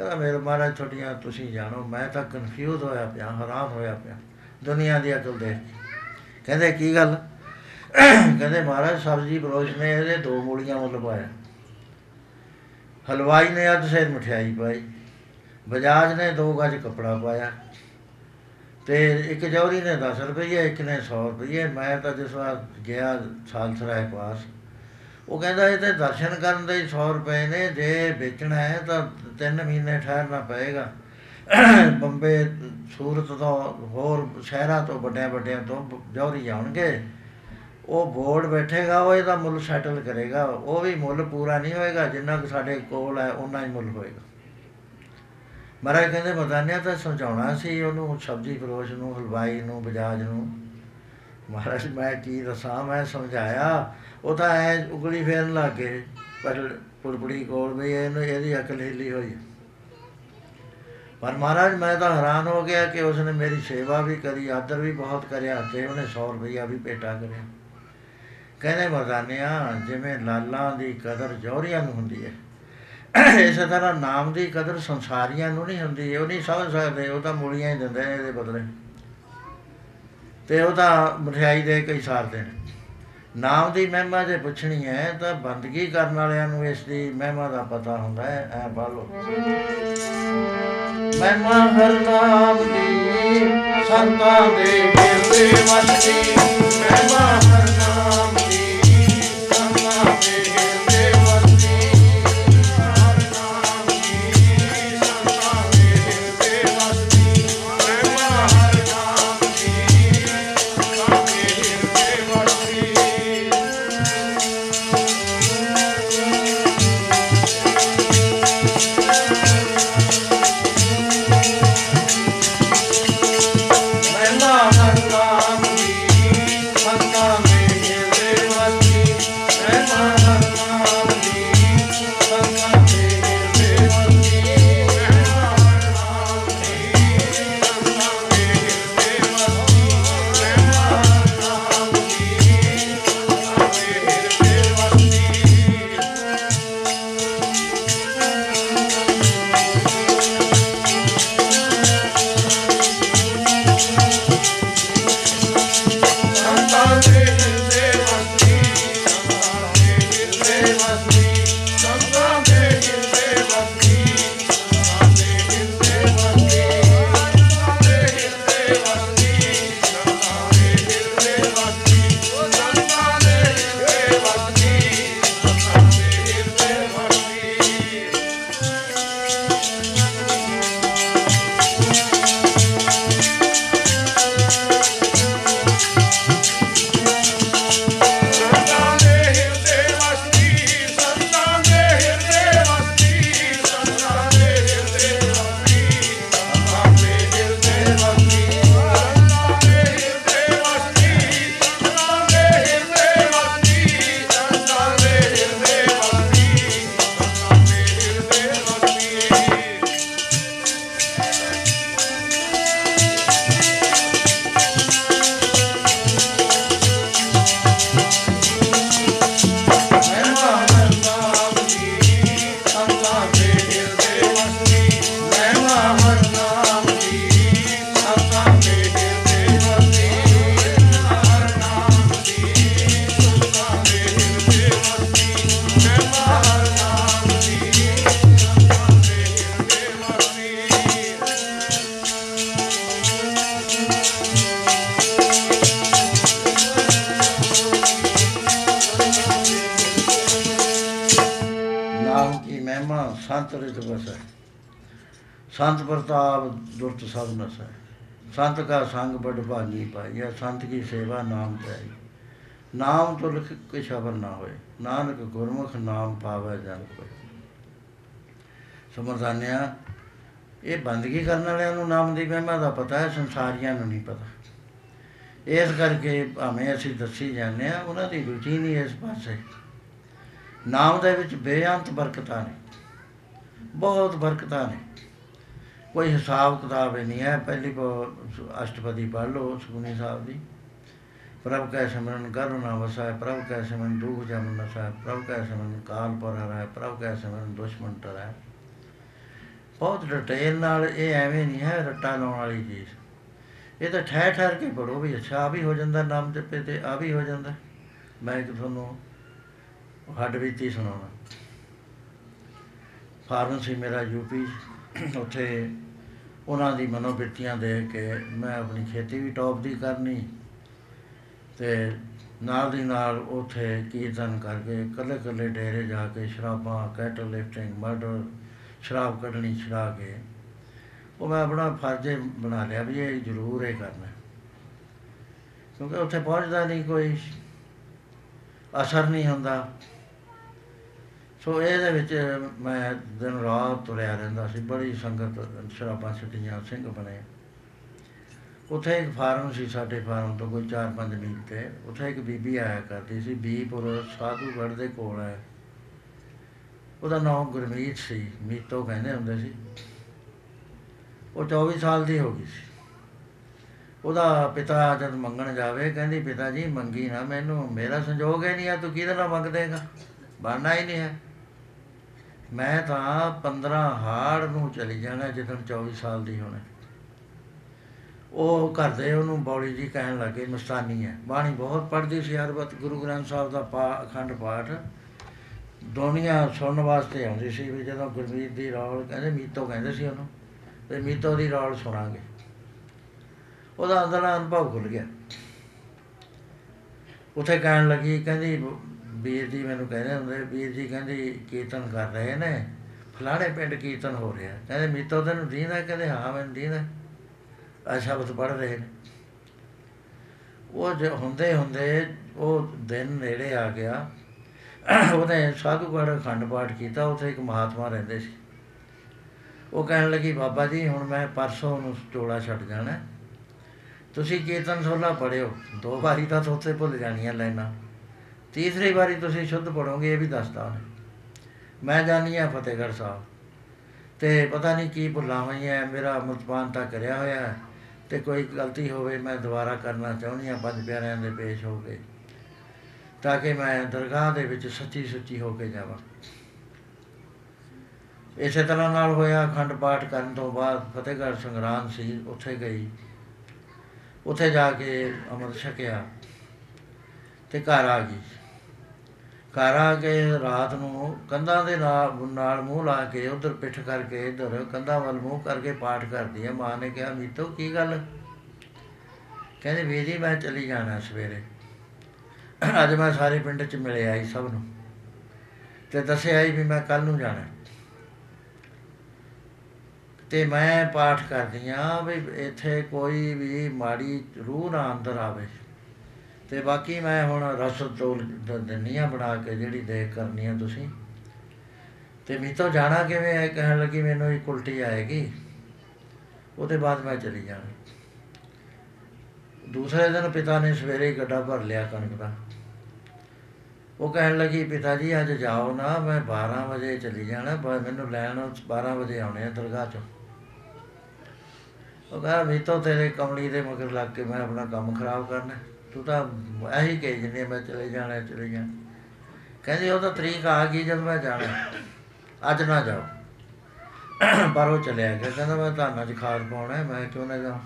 ਕਹਿੰਦਾ ਮੇਰੇ ਮਹਾਰਾਜ, ਛੋਟੀਆਂ ਤੁਸੀਂ ਜਾਣੋ, ਮੈਂ ਤਾਂ ਕਨਫਿਊਜ਼ ਹੋਇਆ ਪਿਆ, ਹੈਰਾਨ ਹੋਇਆ ਪਿਆ, ਦੁਨੀਆ ਦੀ ਅਕਲ ਦੇਖ ਕੇ। ਕਹਿੰਦੇ, ਕੀ ਗੱਲ? ਕਹਿੰਦੇ, ਮਹਾਰਾਜ, ਸਬਜ਼ੀ ਬਰੋਸ਼ ਨੇ, ਇਹਦੇ ਦੋ ਮੂਲੀਆਂ ਮੁੱਲ ਪਾਇਆ। ਹਲਵਾਈ ਨੇ ਅੱਧ ਸਿਰ ਮਠਿਆਈ ਪਾਈ, ਬਜਾਜ ਨੇ ਦੋ ਗਜ ਕਪੜਾ ਪਾਇਆ, ਤੇ ਇੱਕ ਜੌਹਰੀ ਨੇ 10 ਰੁਪਏ ਇੱਕ ਨੇ 100 ਰੁਪਏ ਮੈਂ ਤਾਂ ਜਿਸ ਵਾਰ ਗਿਆ ਸਾਲਸਰਾਏ ਪਾਸ। ਉਹ ਕਹਿੰਦਾ ਇਹ ਤੇ ਦਰਸ਼ਨ ਕਰਨ ਦੇ 100 ਰੁਪਏ ਨੇ, ਜੇ ਵੇਚਣਾ ਹੈ ਤਾਂ 3 ਮਹੀਨੇ ਠਹਿਰਨਾ ਪਏਗਾ। ਬੰਬੇ ਸੂਰਤ ਤੋਂ ਹੋਰ ਸ਼ਹਿਰਾਂ ਤੋਂ ਵੱਡਿਆਂ ਵੱਡਿਆਂ ਤੋਂ ਜੌਹਰੀ ਆਉਣਗੇ। ਉਹ ਬੋਰਡ ਬੈਠੇਗਾ, ਉਹ ਇਹਦਾ ਮੁੱਲ ਸੈਟਲ ਕਰੇਗਾ। ਉਹ ਵੀ ਮੁੱਲ ਪੂਰਾ ਨਹੀਂ ਹੋਏਗਾ, ਜਿੰਨਾ ਕੁ ਸਾਡੇ ਕੋਲ ਹੈ ਉਹਨਾਂ ਹੀ ਮੁੱਲ ਹੋਏਗਾ। ਮਹਾਰਾਜ ਕਹਿੰਦੇ ਮਦਾਨਿਆ ਤਾਂ ਸਮਝਾਉਣਾ ਸੀ ਉਹਨੂੰ, ਸਬਜ਼ੀ ਫਰੋਸ਼ ਨੂੰ, ਹਲਵਾਈ ਨੂੰ, ਬਜਾਜ ਨੂੰ। ਮਹਾਰਾਜ, ਮੈਂ ਕੀ ਦੱਸਾਂ? ਮੈਂ ਸਮਝਾਇਆ। ਉਹ ਤਾਂ ਐ ਉਗਲੀ ਫੇਰਨ ਲੱਗ ਗਏ, ਪਰ ਪੁਰਪੜੀ ਕੋਲ ਵੀ ਇਹਨੂੰ ਇਹਦੀ ਅਕਲ ਹਿੱਲੀ ਹੋਈ। ਪਰ ਮਹਾਰਾਜ, ਮੈਂ ਤਾਂ ਹੈਰਾਨ ਹੋ ਗਿਆ ਕਿ ਉਸਨੇ ਮੇਰੀ ਸੇਵਾ ਵੀ ਕਰੀ, ਆਦਰ ਵੀ ਬਹੁਤ ਕਰਿਆ ਤੇ ਉਹਨੇ 100 ਰੁਪਈਆ ਵੀ ਭੇਟਾ ਕਰਿਆ। ਕਹਿੰਦੇ, ਮਰਦਾਨਿਆ, ਜਿਵੇਂ ਲਾਲਾਂ ਦੀ ਕਦਰ ਜੌਹਰੀਆਂ ਨੂੰ ਹੁੰਦੀ ਹੈ, ਇਸੇ ਤਰ੍ਹਾਂ ਨਾਮ ਦੀ ਕਦਰ ਸੰਸਾਰੀਆਂ ਨੂੰ ਨਹੀਂ ਹੁੰਦੀ, ਉਹ ਨਹੀਂ ਸਮਝ ਸਕਦੇ, ਉਹ ਤਾਂ ਮੂਲੀਆਂ ਹੀ ਦਿੰਦੇ ਨੇ ਇਹਦੇ ਬਦਲੇ। ਤੇ ਉਹ ਤਾਂ ਮਠਿਆਈ ਦੇ ਕੇ ਹੀ ਸਾਰਦੇ ਨੇ ਨਾਮ ਦੀ ਮਹਿਮਾ ਜੇ ਪੁੱਛਣੀ ਹੈ ਤਾਂ ਬੰਦਗੀ ਕਰਨ ਵਾਲਿਆਂ ਨੂੰ ਇਸ ਦੀ ਮਹਿਮਾ ਦਾ ਪਤਾ ਹੁੰਦਾ ਹੈ, ਐ ਬਾਲੋ ਮਹਿਮਾ ਹਰ ਨਾਮ ਦੀ, ਸੰਤਾਂ ਦੇ ਹਿਰਦੇ ਵਸਦੀ ਮਹਿਮਾ ਸੰਤ ਕਾ ਸੰਗ ਬੜ ਭਾਗੀ ਪਾਈਆ ਸੰਤ ਕੀ ਸੇਵਾ ਨਾਮ ਪਾਈ ਨਾਮ ਤੋਂ ਲਿਖ ਕੇ ਸ਼ਬਰ ਨਾ ਹੋਏ, ਨਾਨਕ ਗੁਰਮੁਖ ਨਾਮ ਪਾਵੈ ਜਨ ਕੋਇ। ਸਮਰਦਾਨਿਆ ਇਹ ਬੰਦਗੀ ਕਰਨ ਵਾਲਿਆਂ ਨੂੰ ਨਾਮ ਦੀ ਮਹਿਮਾ ਦਾ ਪਤਾ ਹੈ, ਸੰਸਾਰੀਆਂ ਨੂੰ ਨਹੀਂ ਪਤਾ। ਇਸ ਕਰਕੇ ਭਾਵੇਂ ਅਸੀਂ ਦੱਸੀ ਜਾਂਦੇ ਆ ਉਹਨਾਂ ਦੀ ਰੁਚੀ ਨਹੀਂ ਇਸ ਪਾਸੇ। ਨਾਮ ਦੇ ਵਿੱਚ ਬੇਅੰਤ ਬਰਕਤਾਂ ਨੇ, ਬਹੁਤ ਬਰਕਤਾਂ ਨੇ। ਕੋਈ ਹਿਸਾਬ ਕਿਤਾਬ ਹੀ ਨਹੀਂ ਹੈ। ਪਹਿਲੀ ਕੋ ਅਸ਼ਟਪਦੀ ਪੜ੍ਹ ਲਓ ਸੁਖਮਨੀ ਸਾਹਿਬ ਦੀ। ਪ੍ਰਭ ਕੈ ਸਿਮਰਨ ਕਰੁਣਾ ਵਸੈ, ਪ੍ਰਭ ਕੈ ਸਿਮਰਨ ਦੁਖ ਜਮ ਨਸੈ ਪ੍ਰਭ ਕੈ ਸਿਮਰਨ ਕਾਲ ਪਰ ਹਰੈ ਪ੍ਰਭ ਕੈ ਸਿਮਰਨ ਦੁਸ਼ਮਨ ਟਰੈ। ਬਹੁਤ ਡਿਟੇਲ ਨਾਲ ਇਹ ਐਵੇਂ ਨਹੀਂ ਹੈ ਰੱਟਾ ਲਾਉਣ ਵਾਲੀ ਚੀਜ਼। ਇਹ ਤਾਂ ਠਹਿਰ ਠਹਿਰ ਕੇ ਪੜੋ ਵੀ ਅੱਛਾ, ਆ ਵੀ ਹੋ ਜਾਂਦਾ ਨਾਮ ਜਪੇ ਤੇ, ਆ ਵੀ ਹੋ ਜਾਂਦਾ। ਮੈਂ ਇੱਕ ਤੁਹਾਨੂੰ ਹੱਡ ਬੀਤੀ ਸੁਣਾਉਣਾ। ਫਾਰਮੇਸੀ ਮੇਰਾ ਯੂਪੀ ਉੱਥੇ ਉਹਨਾਂ ਦੀ ਮਨੋਬਿਰਤੀਆਂ ਦੇਖ ਕੇ ਮੈਂ ਆਪਣੀ ਖੇਤੀ ਵੀ ਟੌਪ ਦੀ ਕਰਨੀ ਤੇ ਨਾਲ ਦੀ ਨਾਲ ਉੱਥੇ ਕੀਰਤਨ ਕਰਕੇ ਇਕੱਲੇ ਇਕੱਲੇ ਡੇਰੇ ਜਾ ਕੇ ਸ਼ਰਾਬਾਂ ਕੈਟਲ ਲਿਫਟਿੰਗ ਮਰਡਰ ਸ਼ਰਾਬ ਕੱਢਣੀ ਛੁਡਾ ਕੇ ਉਹ ਮੈਂ ਆਪਣਾ ਫਰਜ਼ ਬਣਾ ਲਿਆ ਵੀ ਇਹ ਜ਼ਰੂਰ ਇਹ ਕਰਨਾ। ਕਿਉਂਕਿ ਉੱਥੇ ਪਹੁੰਚਦਾ ਨਹੀਂ ਕੋਈ, ਅਸਰ ਨਹੀਂ ਹੁੰਦਾ। ਸੋ ਇਹਦੇ ਵਿੱਚ ਮੈਂ ਦਿਨ ਰਾਤ ਤੁਰਿਆ ਰਹਿੰਦਾ ਸੀ, ਬੜੀ ਸੰਗਤ, ਸ਼ਰਾਬਾਂ ਛੱਡੀਆਂ ਸਿੰਘ ਬਣੇ। ਉੱਥੇ ਇੱਕ ਫਾਰਮ ਸੀ ਸਾਡੇ ਫਾਰਮ ਤੋਂ, ਕੋਈ 4-5 ਮੀਲ ਤੇ। ਉੱਥੇ ਇੱਕ ਬੀਬੀ ਆਇਆ ਕਰਦੀ ਸੀ, ਬੀਪੁਰ ਸਾਧੂਗੜ੍ਹ ਦੇ ਕੋਲ ਹੈ। ਉਹਦਾ ਨਾਮ ਗੁਰਮੀਤ ਸੀ, ਮੀਤੋ ਕਹਿੰਦੇ ਹੁੰਦੇ ਸੀ। ਉਹ 24 ਸਾਲ ਦੀ ਹੋ ਗਈ ਸੀ। ਉਹਦਾ ਪਿਤਾ ਜਦ ਮੰਗਣ ਜਾਵੇ, ਕਹਿੰਦੀ, ਪਿਤਾ ਜੀ, ਮੰਗੀ ਨਾ ਮੈਨੂੰ। ਮੇਰਾ ਸੰਜੋਗ ਹੀ ਨਹੀਂ ਆ, ਤੂੰ ਕਿਹਦੇ ਨਾਲ ਮੰਗ ਦੇਗਾ ਬਣਨਾ ਹੀ ਨਹੀਂ ਹੈ। ਮੈਂ ਤਾਂ 15 ਹਾੜ ਨੂੰ ਚਲੀ ਜਾਣਾ ਜਦੋਂ 24 ਸਾਲ ਦੀ ਹੋਣਾ। ਉਹ ਘਰ ਦੇ ਉਹਨੂੰ ਬੌਲੀ ਜੀ ਕਹਿਣ ਲੱਗੇ, ਮਸਤਾਨੀ ਹੈ। ਬਾਣੀ ਬਹੁਤ ਪੜ੍ਹਦੀ ਸੀ ਹਰ ਵਕਤ ਗੁਰੂ ਗ੍ਰੰਥ ਸਾਹਿਬ ਦਾ ਪਾ, ਅਖੰਡ ਪਾਠ। ਦੁਨੀਆ ਸੁਣਨ ਵਾਸਤੇ ਆਉਂਦੀ ਸੀ ਵੀ ਜਦੋਂ ਗੁਰਮੀਤ ਦੀ ਰੌਲ ਕਹਿੰਦੇ, ਮੀਤੋ ਕਹਿੰਦੇ ਸੀ ਉਹਨੂੰ ਤੇ ਮੀਤੋ ਦੀ ਰੌਲ ਸੁਣਾਂਗੇ। ਉਹਦਾ ਅੰਦਰਲਾ ਅਨੁਭਵ ਖੁੱਲ ਗਿਆ। ਉੱਥੇ ਕਹਿਣ ਲੱਗੀ, ਕਹਿੰਦੀ ਵੀਰ ਜੀ ਮੈਨੂੰ ਕਹਿੰਦੇ ਹੁੰਦੇ, ਵੀਰ ਜੀ ਕਹਿੰਦੀ ਕੀਰਤਨ ਕਰ ਰਹੇ ਨੇ, ਫਲਾਣੇ ਪਿੰਡ ਕੀਰਤਨ ਹੋ ਰਿਹਾ। ਕਹਿੰਦੇ ਮੀਤੋ ਤੈਨੂੰ ਦੀਂਦਾ, ਕਹਿੰਦੇ ਹਾਂ ਮੈਨੂੰ ਦੀਂਦਾ। ਆ ਸ਼ਬਦ ਪੜ੍ਹ ਰਹੇ ਨੇ। ਉਹ ਜੇ ਹੁੰਦੇ ਹੁੰਦੇ ਉਹ ਦਿਨ ਨੇੜੇ ਆ ਗਿਆ। ਉਹਨੇ ਸਾਧੂਗੜ੍ਹ ਅਖੰਡ ਪਾਠ ਕੀਤਾ, ਉੱਥੇ ਇੱਕ ਮਹਾਤਮਾ ਰਹਿੰਦੇ ਸੀ। ਉਹ ਕਹਿਣ ਲੱਗੀ, ਬਾਬਾ ਜੀ, ਹੁਣ ਮੈਂ ਪਰਸੋਂ ਨੂੰ ਚੋਲਾ ਛੱਡ ਜਾਣਾ। ਹੈ। ਤੁਸੀਂ ਕੀਰਤਨ ਸੋਲਾ ਪੜਿਓ ਦੋ ਵਾਰੀ ਤਾਂ ਉੱਥੇ ਭੁੱਲ ਜਾਣੀਆਂ ਲੈਣਾ ਤੀਸਰੀ ਵਾਰੀ ਤੁਸੀਂ ਸ਼ੁੱਧ ਪੜੋਗੇ ਇਹ ਵੀ ਦੱਸਦਾ ਉਹਨੇ। ਮੈਂ ਜਾਣੀ ਆ ਫਤਿਹਗੜ੍ਹ ਸਾਹਿਬ ਤੇ ਪਤਾ ਨਹੀਂ ਕੀ ਭੁੱਲਾਂ ਹੋਈਆਂ ਮੇਰਾ ਮੁਤਬਾਨ ਤਾਂ ਕਰਿਆ ਹੋਇਆ ਹੈ ਤੇ ਕੋਈ ਗਲਤੀ ਹੋਵੇ ਮੈਂ ਦੁਬਾਰਾ ਕਰਨਾ ਚਾਹੁੰਦੀ ਹਾਂ, ਪੰਜ ਪਿਆਰਿਆਂ ਦੇ ਪੇਸ਼ ਹੋ ਕੇ, ਤਾਂ ਕਿ ਮੈਂ ਦਰਗਾਹ ਦੇ ਵਿੱਚ ਸੱਚੀ ਸੁੱਚੀ ਹੋ ਕੇ ਜਾਵਾਂ। ਇਸੇ ਤਰ੍ਹਾਂ ਨਾਲ ਹੋਇਆ, ਅਖੰਡ ਪਾਠ ਕਰਨ ਤੋਂ ਬਾਅਦ ਫਤਿਹਗੜ੍ਹ ਸੰਗਰਾਮ ਸੀ, ਉੱਥੇ ਗਈ। ਉੱਥੇ ਜਾ ਕੇ ਅੰਮ੍ਰਿਤ ਛਕਿਆ ਤੇ ਘਰ ਆ ਗਈ। ਘਰ ਆ ਕੇ ਰਾਤ ਨੂੰ ਕੰਧਾਂ ਦੇ ਨਾਲ ਨਾਲ ਮੂੰਹ ਲਾ ਕੇ ਉਧਰ ਪਿੱਠ ਕਰਕੇ ਇਧਰ ਕੰਧਾਂ ਵੱਲ ਮੂੰਹ ਕਰਕੇ ਪਾਠ ਕਰਦੀ ਹੈ ਮਾਂ ਨੇ ਕਿਹਾ, ਮੀਤੋ, ਕੀ ਗੱਲ? ਕਹਿੰਦੇ ਵੀਰ ਜੀ ਮੈਂ ਚਲੀ ਜਾਣਾ ਸਵੇਰੇ। ਅੱਜ ਮੈਂ ਸਾਰੇ ਪਿੰਡ ਚ ਮਿਲਿਆ ਆਈ ਸਭ ਨੂੰ ਤੇ ਦੱਸਿਆ ਹੀ ਵੀ ਮੈਂ ਕੱਲ ਨੂੰ ਜਾਣਾ। ਤੇ ਮੈਂ ਪਾਠ ਕਰਦੀ ਆ ਵੀ ਇੱਥੇ ਕੋਈ ਵੀ ਮਾੜੀ ਰੂਹ ਨਾ ਅੰਦਰ ਆਵੇ। ਤੇ ਬਾਕੀ ਮੈਂ ਹੁਣ ਰਸ ਤੋਲ ਦਿੰਨੀ ਆ ਬਣਾ ਕੇ, ਜਿਹੜੀ ਦੇਖ ਕਰਨੀ ਆ ਤੁਸੀਂ। ਤੇ ਮੀਤੋਂ ਜਾਣਾ ਕਿਵੇਂ ਹੈ ਕਹਿਣ ਲੱਗੀ ਮੈਨੂੰ ਇੱਕ ਉਲਟੀ ਆਏਗੀ। ਉਹਦੇ ਬਾਅਦ ਮੈਂ ਚਲੀ ਜਾਣਾ ਦੂਸਰੇ ਦਿਨ ਪਿਤਾ ਨੇ ਸਵੇਰੇ ਹੀ ਗੱਡਾ ਭਰ ਲਿਆ ਕਣਕ ਦਾ। ਉਹ ਕਹਿਣ ਲੱਗੀ, ਪਿਤਾ ਜੀ, ਅੱਜ ਜਾਓ ਨਾ, ਮੈਂ 12 ਵਜੇ ਚਲੀ ਜਾਣਾ ਬ- ਮੈਨੂੰ ਲੈਣ 12 ਵਜੇ ਆਉਣੇ ਆ ਦਰਗਾਹ ਚੋਂ। ਉਹ ਕਹਿੰਦਾ ਵੀ ਤੋਂ ਤੇਰੇ ਕਮਲੀ ਦੇ ਮਗਰ ਲੱਗ ਕੇ ਮੈਂ ਆਪਣਾ ਕੰਮ ਖਰਾਬ ਕਰਨਾ ਤੂੰ ਤਾਂ ਇਹੀ ਕਹੀ ਜਿੰਨੇ ਮੈਂ ਚਲੇ ਜਾਣਾ ਚਲੇ ਜਾਣਾ। ਕਹਿੰਦੀ ਉਹ ਤਾਂ ਤਰੀਕ ਆ ਗਈ ਜਦ ਮੈਂ ਜਾਣਾ। ਅੱਜ ਨਾ ਜਾਓ। ਪਰ ਉਹ ਚਲਿਆ ਗਿਆ। ਕਹਿੰਦਾ ਮੈਂ ਧਾਨਾਂ 'ਚ ਖਾਦ ਪਾਉਣਾ ਹੈ, ਮੈਂ ਕਿਉਂ ਨਾ ਜਾਵਾਂ?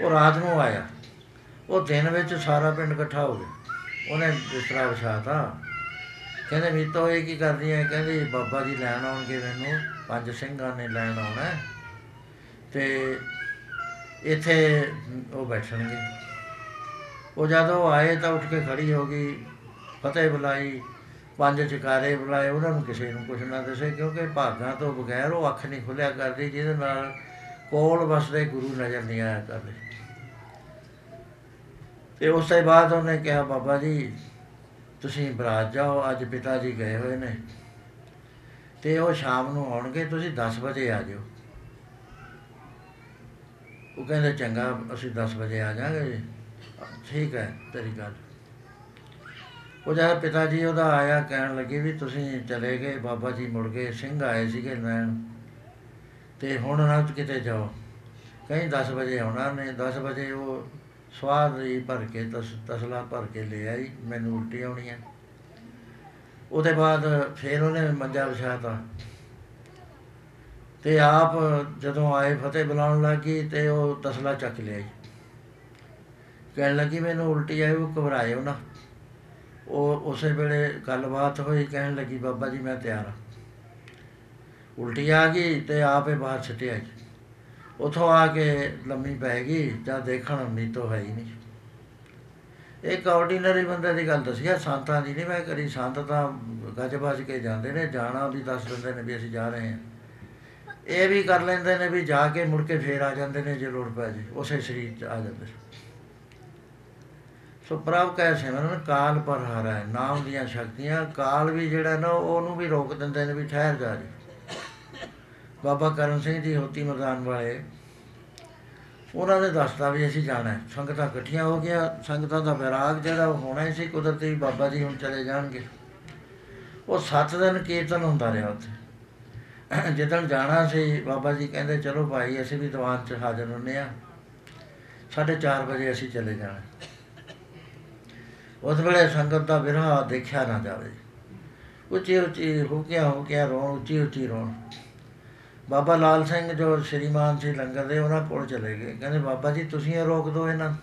ਉਹ ਰਾਤ ਨੂੰ ਆਇਆ। ਉਹ ਦਿਨ ਵਿੱਚ ਸਾਰਾ ਪਿੰਡ ਇਕੱਠਾ ਹੋ ਗਿਆ। ਉਹਨੇ ਬਿਸਤਰਾ ਵਿਛਾਤਾ। ਕਹਿੰਦੇ ਮੀਤੋ ਇਹ ਕੀ ਕਰਦੀ ਹੈ ਕਹਿੰਦੀ ਬਾਬਾ ਜੀ ਲੈਣ ਆਉਣਗੇ ਮੈਨੂੰ। ਪੰਜ ਸਿੰਘਾਂ ਨੇ ਲੈਣ ਆਉਣਾ ਹੈ। ਤੇ ਇੱਥੇ ਉਹ ਬੈਠਣਗੇ। ਉਹ ਜਦੋਂ ਆਏ ਤਾਂ ਉੱਠ ਕੇ ਖੜੀ ਹੋ ਗਈ, ਫਤਿਹ ਬੁਲਾਈ, ਪੰਜ ਚਕਾਰੇ ਬੁਲਾਏ, ਉਹਨਾਂ ਨੂੰ ਕਿਸੇ ਨੂੰ ਕੁਛ ਨਾ ਦੱਸੇ, ਕਿਉਂਕਿ ਭਾਗਾਂ ਤੋਂ ਬਗੈਰ ਉਹ ਅੱਖ ਨਹੀਂ ਖੁੱਲਿਆ ਕਰਦੀ, ਜਿਹਦੇ ਨਾਲ ਕੋਲ ਵਸਦੇ ਗੁਰੂ ਨਜ਼ਰ ਨਹੀਂ ਆਇਆ ਕਰਦੇ। ਤੇ ਉਸ ਤੋਂ ਬਾਅਦ ਉਹਨੇ ਕਿਹਾ, ਬਾਬਾ ਜੀ, ਤੁਸੀਂ ਬਰਾਤ ਜਾਓ, ਅੱਜ ਪਿਤਾ ਜੀ ਗਏ ਹੋਏ ਨੇ। ਤੇ ਉਹ ਸ਼ਾਮ ਨੂੰ ਆਉਣਗੇ, ਤੁਸੀਂ 10 ਵਜੇ ਆ ਜਿਓ। ਉਹ ਕਹਿੰਦੇ, ਚੰਗਾ, ਅਸੀਂ 10 ਵਜੇ ਆ ਜਾਾਂਗੇ ਜੀ। ਠੀਕ ਹੈ, ਤੇਰੀ ਗੱਲ। ਉਹ ਜਦ ਪਿਤਾ ਜੀ ਉਹਦਾ ਆਇਆ, ਕਹਿਣ ਲੱਗੇ ਵੀ ਤੁਸੀਂ ਚਲੇ ਗਏ, ਬਾਬਾ ਜੀ ਮੁੜ ਗਏ ਸਿੰਘ ਆਏ ਸੀਗੇ ਲੈਣ। ਤੇ ਹੁਣ ਨਾ ਕਿਤੇ ਜਾਓ। ਕਹੀਂ 10 ਵਜੇ ਆਉਣਾ ਨੇ 10 ਵਜੇ ਉਹ ਸਵਾਦ ਹੀ ਭਰ ਕੇ, ਤਸ, ਤਸਲਾ ਭਰ ਕੇ ਲੈ ਆਈ, ਮੈਨੂੰ ਉਲਟੀ ਆਉਣੀ ਹੈ। ਉਹਦੇ ਬਾਅਦ ਫਿਰ ਉਹਨੇ ਮੰਜਾ ਵਿਛਾਤਾ। ਤੇ ਆਪ ਜਦੋਂ ਆਏ ਫਤਿਹ ਬੁਲਾਉਣ ਲੱਗੀ ਤੇ ਉਹ ਤਸਲਾ ਚੱਕ ਲਿਆਈ। ਕਹਿਣ ਲੱਗੀ, ਮੈਨੂੰ ਉਲਟੀ ਆਈ, ਉਹ ਘਬਰਾਇਓ ਨਾ ਉਹ ਉਸੇ ਵੇਲੇ ਗੱਲਬਾਤ ਹੋਈ, ਕਹਿਣ ਲੱਗੀ, ਬਾਬਾ ਜੀ, ਮੈਂ ਤਿਆਰ ਹਾਂ। ਉਲਟੀ ਆ ਗਈ ਤੇ ਆਪੇ ਬਾਹਰ ਛੱਟਿਆ ਜੀ। ਉਥੋਂ ਆ ਕੇ ਲੰਮੀ ਪੈ ਗਈ ਜਦ ਦੇਖਣ ਨੀਤੋ ਹੈ ਹੀ ਨਹੀਂ। ਇੱਕ ਆਰਡੀਨਰੀ ਬੰਦੇ ਦੀ ਗੱਲ ਦੱਸਿਆ ਸੰਤਾਂ ਦੀ ਨਹੀਂ ਮੈਂ ਕਰੀ ਸੰਤ ਤਾਂ ਗੱਜ ਵੱਜ ਕੇ ਜਾਂਦੇ ਨੇ, ਜਾਣਾ ਵੀ ਦੱਸ ਦਿੰਦੇ ਨੇ ਵੀ ਅਸੀਂ ਜਾ ਰਹੇ ਹਾਂ। ਇਹ ਵੀ ਕਰ ਲੈਂਦੇ ਨੇ ਵੀ ਜਾ ਕੇ ਮੁੜ ਕੇ ਫੇਰ ਆ ਜਾਂਦੇ ਨੇ ਜੇ ਲੋੜ ਪੈ ਜੇ, ਉਸੇ ਸਰੀਰ 'ਚ ਆ ਜਾਂਦੇ ਸੋ ਪ੍ਰਭ ਕੈ ਸਿਮਰਨ, ਕਾਲ ਪਰ ਹਾਰਾ ਹੈ ਨਾਮ ਦੀਆਂ ਸ਼ਕਤੀਆਂ, ਕਾਲ ਵੀ ਜਿਹੜਾ ਨਾ, ਉਹਨੂੰ ਵੀ ਰੋਕ ਦਿੰਦੇ ਨੇ ਵੀ ਠਹਿਰ ਜਾ ਜੀ। ਬਾਬਾ ਕਰਮ ਸਿੰਘ ਜੀ, ਹੋਤੀ ਮੈਦਾਨ ਵਾਲੇ, ਉਹਨਾਂ ਨੇ ਦੱਸਤਾ ਵੀ ਅਸੀਂ ਜਾਣਾ ਹੈ। ਸੰਗਤਾਂ ਇਕੱਠੀਆਂ ਹੋ ਗਿਆ ਸੰਗਤਾਂ ਦਾ ਵਿਰਾਗ ਜਿਹੜਾ ਉਹ ਹੋਣਾ ਹੀ ਸੀ, ਕੁਦਰਤੀ ਬਾਬਾ ਜੀ ਹੁਣ ਚਲੇ ਜਾਣਗੇ। ਉਹ ਸੱਤ ਦਿਨ ਕੀਰਤਨ ਹੁੰਦਾ ਰਿਹਾ ਉੱਥੇ। ਜਦੋਂ ਜਾਣਾ ਸੀ, ਬਾਬਾ ਜੀ ਕਹਿੰਦੇ, ਚਲੋ ਭਾਈ, ਅਸੀਂ ਵੀ ਦੀਵਾਨ 'ਚ ਹਾਜ਼ਰ ਹੁੰਨੇ ਆ। 4:30 ਵਜੇ ਅਸੀਂ ਚਲੇ ਜਾਣਾ ਉਸ ਵੇਲੇ ਸੰਗਤ ਦਾ ਵਿਰਹਾ ਦੇਖਿਆ ਨਾ ਜਾਵੇ। ਉੱਚੀ ਉੱਚੀ ਹੁਕਿਆ ਹੁਕਿਆ ਰੋਣ, ਉੱਚੀ ਉੱਚੀ ਰੋਣ। ਬਾਬਾ ਲਾਲ ਸਿੰਘ ਜੋ ਸ਼੍ਰੀਮਾਨ ਸੀ ਲੰਗਰ ਦੇ, ਉਹਨਾਂ ਕੋਲ ਚਲੇ ਗਏ। ਕਹਿੰਦੇ, ਬਾਬਾ ਜੀ, ਤੁਸੀਂ ਇਹ ਰੋਕ ਦਿਓ ਇਹਨਾਂ ਨੂੰ।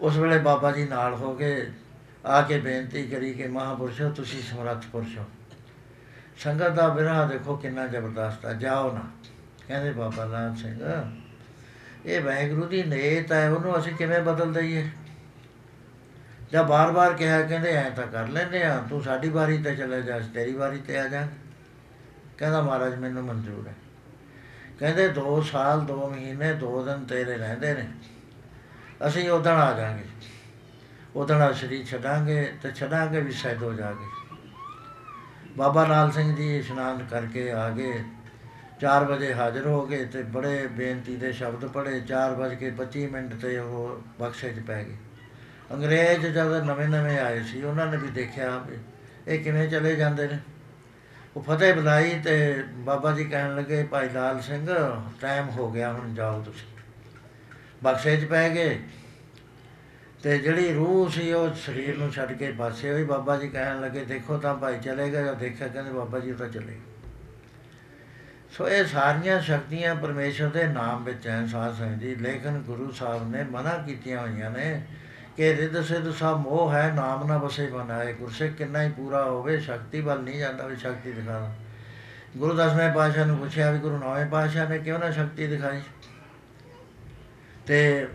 ਉਸ ਵੇਲੇ ਬਾਬਾ ਜੀ ਨਾਲ ਹੋ ਕੇ ਆ ਕੇ ਬੇਨਤੀ ਕਰੀ ਕਿ, ਮਹਾਪੁਰਸ਼ੋ, ਤੁਸੀਂ ਸਮਰੱਥ ਪੁਰਸ਼। ਹੋ ਸੰਗਤ ਦਾ ਵਿਰਹਾ ਦੇਖੋ ਕਿੰਨਾ ਜ਼ਬਰਦਸਤ ਹੈ ਜਾਓ ਨਾ। ਕਹਿੰਦੇ, ਬਾਬਾ ਲਾਲ ਸਿੰਘ, ਇਹ ਵਾਹਿਗੁਰੂ ਦੀ ਨੇਤ ਹੈ, ਉਹਨੂੰ ਅਸੀਂ ਕਿਵੇਂ ਬਦਲ ਦਈਏ? ਜਾਂ ਬਾਰ-ਬਾਰ ਕਿਹਾ, ਕਹਿੰਦੇ ਐ ਤਾਂ ਕਰ ਲੈਂਦੇ ਆ, ਤੂੰ ਸਾਡੀ ਵਾਰੀ ਤੇ ਚਲੇ ਜਾ, ਅਸੀਂ ਤੇਰੀ ਵਾਰੀ ਤੇ ਆ ਜਾ ਕਹਿੰਦਾ ਮਹਾਰਾਜ, ਮੈਨੂੰ ਮਨਜ਼ੂਰ ਹੈ। ਕਹਿੰਦੇ 2 ਸਾਲ 2 ਮਹੀਨੇ 2 ਦਿਨ ਤੇਰੇ ਰਹਿੰਦੇ ਨੇ। ਅਸੀਂ ਉਦਣ ਆ ਜਾਾਂਗੇ। ਉਦਣ ਆ ਸ਼ਰੀਰ ਛੱਡਾਂਗੇ ਤੇ ਛੱਡਾਂਗੇ ਵੀ ਸੈਦੋ ਜਾ ਕੇ ਬਾਬਾ ਲਾਲ ਸਿੰਘ ਜੀ ਇਸ਼ਨਾਨ ਕਰਕੇ ਆ ਗਏ। 4 ਵਜੇ ਹਾਜ਼ਰ ਹੋ ਗਏ ਤੇ ਬੜੇ ਬੇਨਤੀ ਦੇ ਸ਼ਬਦ ਪੜ੍ਹੇ। 4 ਵਜੇ ਕੇ 25 ਮਿੰਟ ਤੇ ਉਹ ਬਖਸ਼ੇ 'ਚ ਪੈ ਗਏ। ਅੰਗਰੇਜ਼ ਜਦ ਨਵੇਂ ਨਵੇਂ ਆਏ ਸੀ, ਉਹਨਾਂ ਨੇ ਵੀ ਦੇਖਿਆ ਵੀ ਇਹ ਕਿਵੇਂ ਚਲੇ ਜਾਂਦੇ ਨੇ। ਉਹ ਫਤਿਹ ਬੁਲਾਈ ਤੇ ਬਾਬਾ ਜੀ ਕਹਿਣ ਲੱਗੇ, ਭਾਈ ਲਾਲ ਸਿੰਘ ਟਾਈਮ ਹੋ ਗਿਆ, ਹੁਣ ਜਾਓ ਤੁਸੀਂ। ਬਖਸ਼ੇ 'ਚ ਪੈ ਗਏ ਤੇ ਜਿਹੜੀ ਰੂਹ ਸੀ, ਉਹ ਸਰੀਰ ਨੂੰ ਛੱਡ ਕੇ ਪਾਸੇ ਹੋਈ। ਬਾਬਾ ਜੀ ਕਹਿਣ ਲੱਗੇ, ਦੇਖੋ ਤਾਂ ਭਾਈ ਚਲੇ ਗਏ ਜਾਂ ਦੇਖਿਆ? ਕਹਿੰਦੇ, ਬਾਬਾ ਜੀ ਉਹ ਤਾਂ ਚਲੇ ਗਏ। ਸੋ ਇਹ ਸਾਰੀਆਂ ਸ਼ਕਤੀਆਂ ਪਰਮੇਸ਼ਰ ਦੇ ਨਾਮ ਵਿੱਚ ਹੈ ਸਾਧ ਸੰਗਤ ਜੀ। ਲੇਕਿਨ ਗੁਰੂ ਸਾਹਿਬ ਨੇ ਮਨਾ ਕੀਤੀਆਂ ਹੋਈਆਂ ਨੇ ਕਿ ਰਿੱਧ ਸਿੱਧ ਸਭ ਮੋਹ ਹੈ, ਨਾਮ ਨਾ ਬਸੇ ਬਣਾਏ ਗੁਰਸਿੱਖ ਕਿੰਨਾ ਹੀ ਪੂਰਾ ਹੋਵੇ, ਸ਼ਕਤੀ ਵੱਲ ਨਹੀਂ ਜਾਂਦਾ ਵੀ ਸ਼ਕਤੀ ਦਿਖਾਦਾ ਗੁਰੂ ਦਸਵੇਂ ਪਾਤਸ਼ਾਹ ਨੂੰ ਪੁੱਛਿਆ ਵੀ ਗੁਰੂ ਨੌਵੇਂ ਪਾਤਸ਼ਾਹ ਨੇ ਕਿਉਂ ਨਾ ਸ਼ਕਤੀ ਦਿਖਾਈ? ਤੇ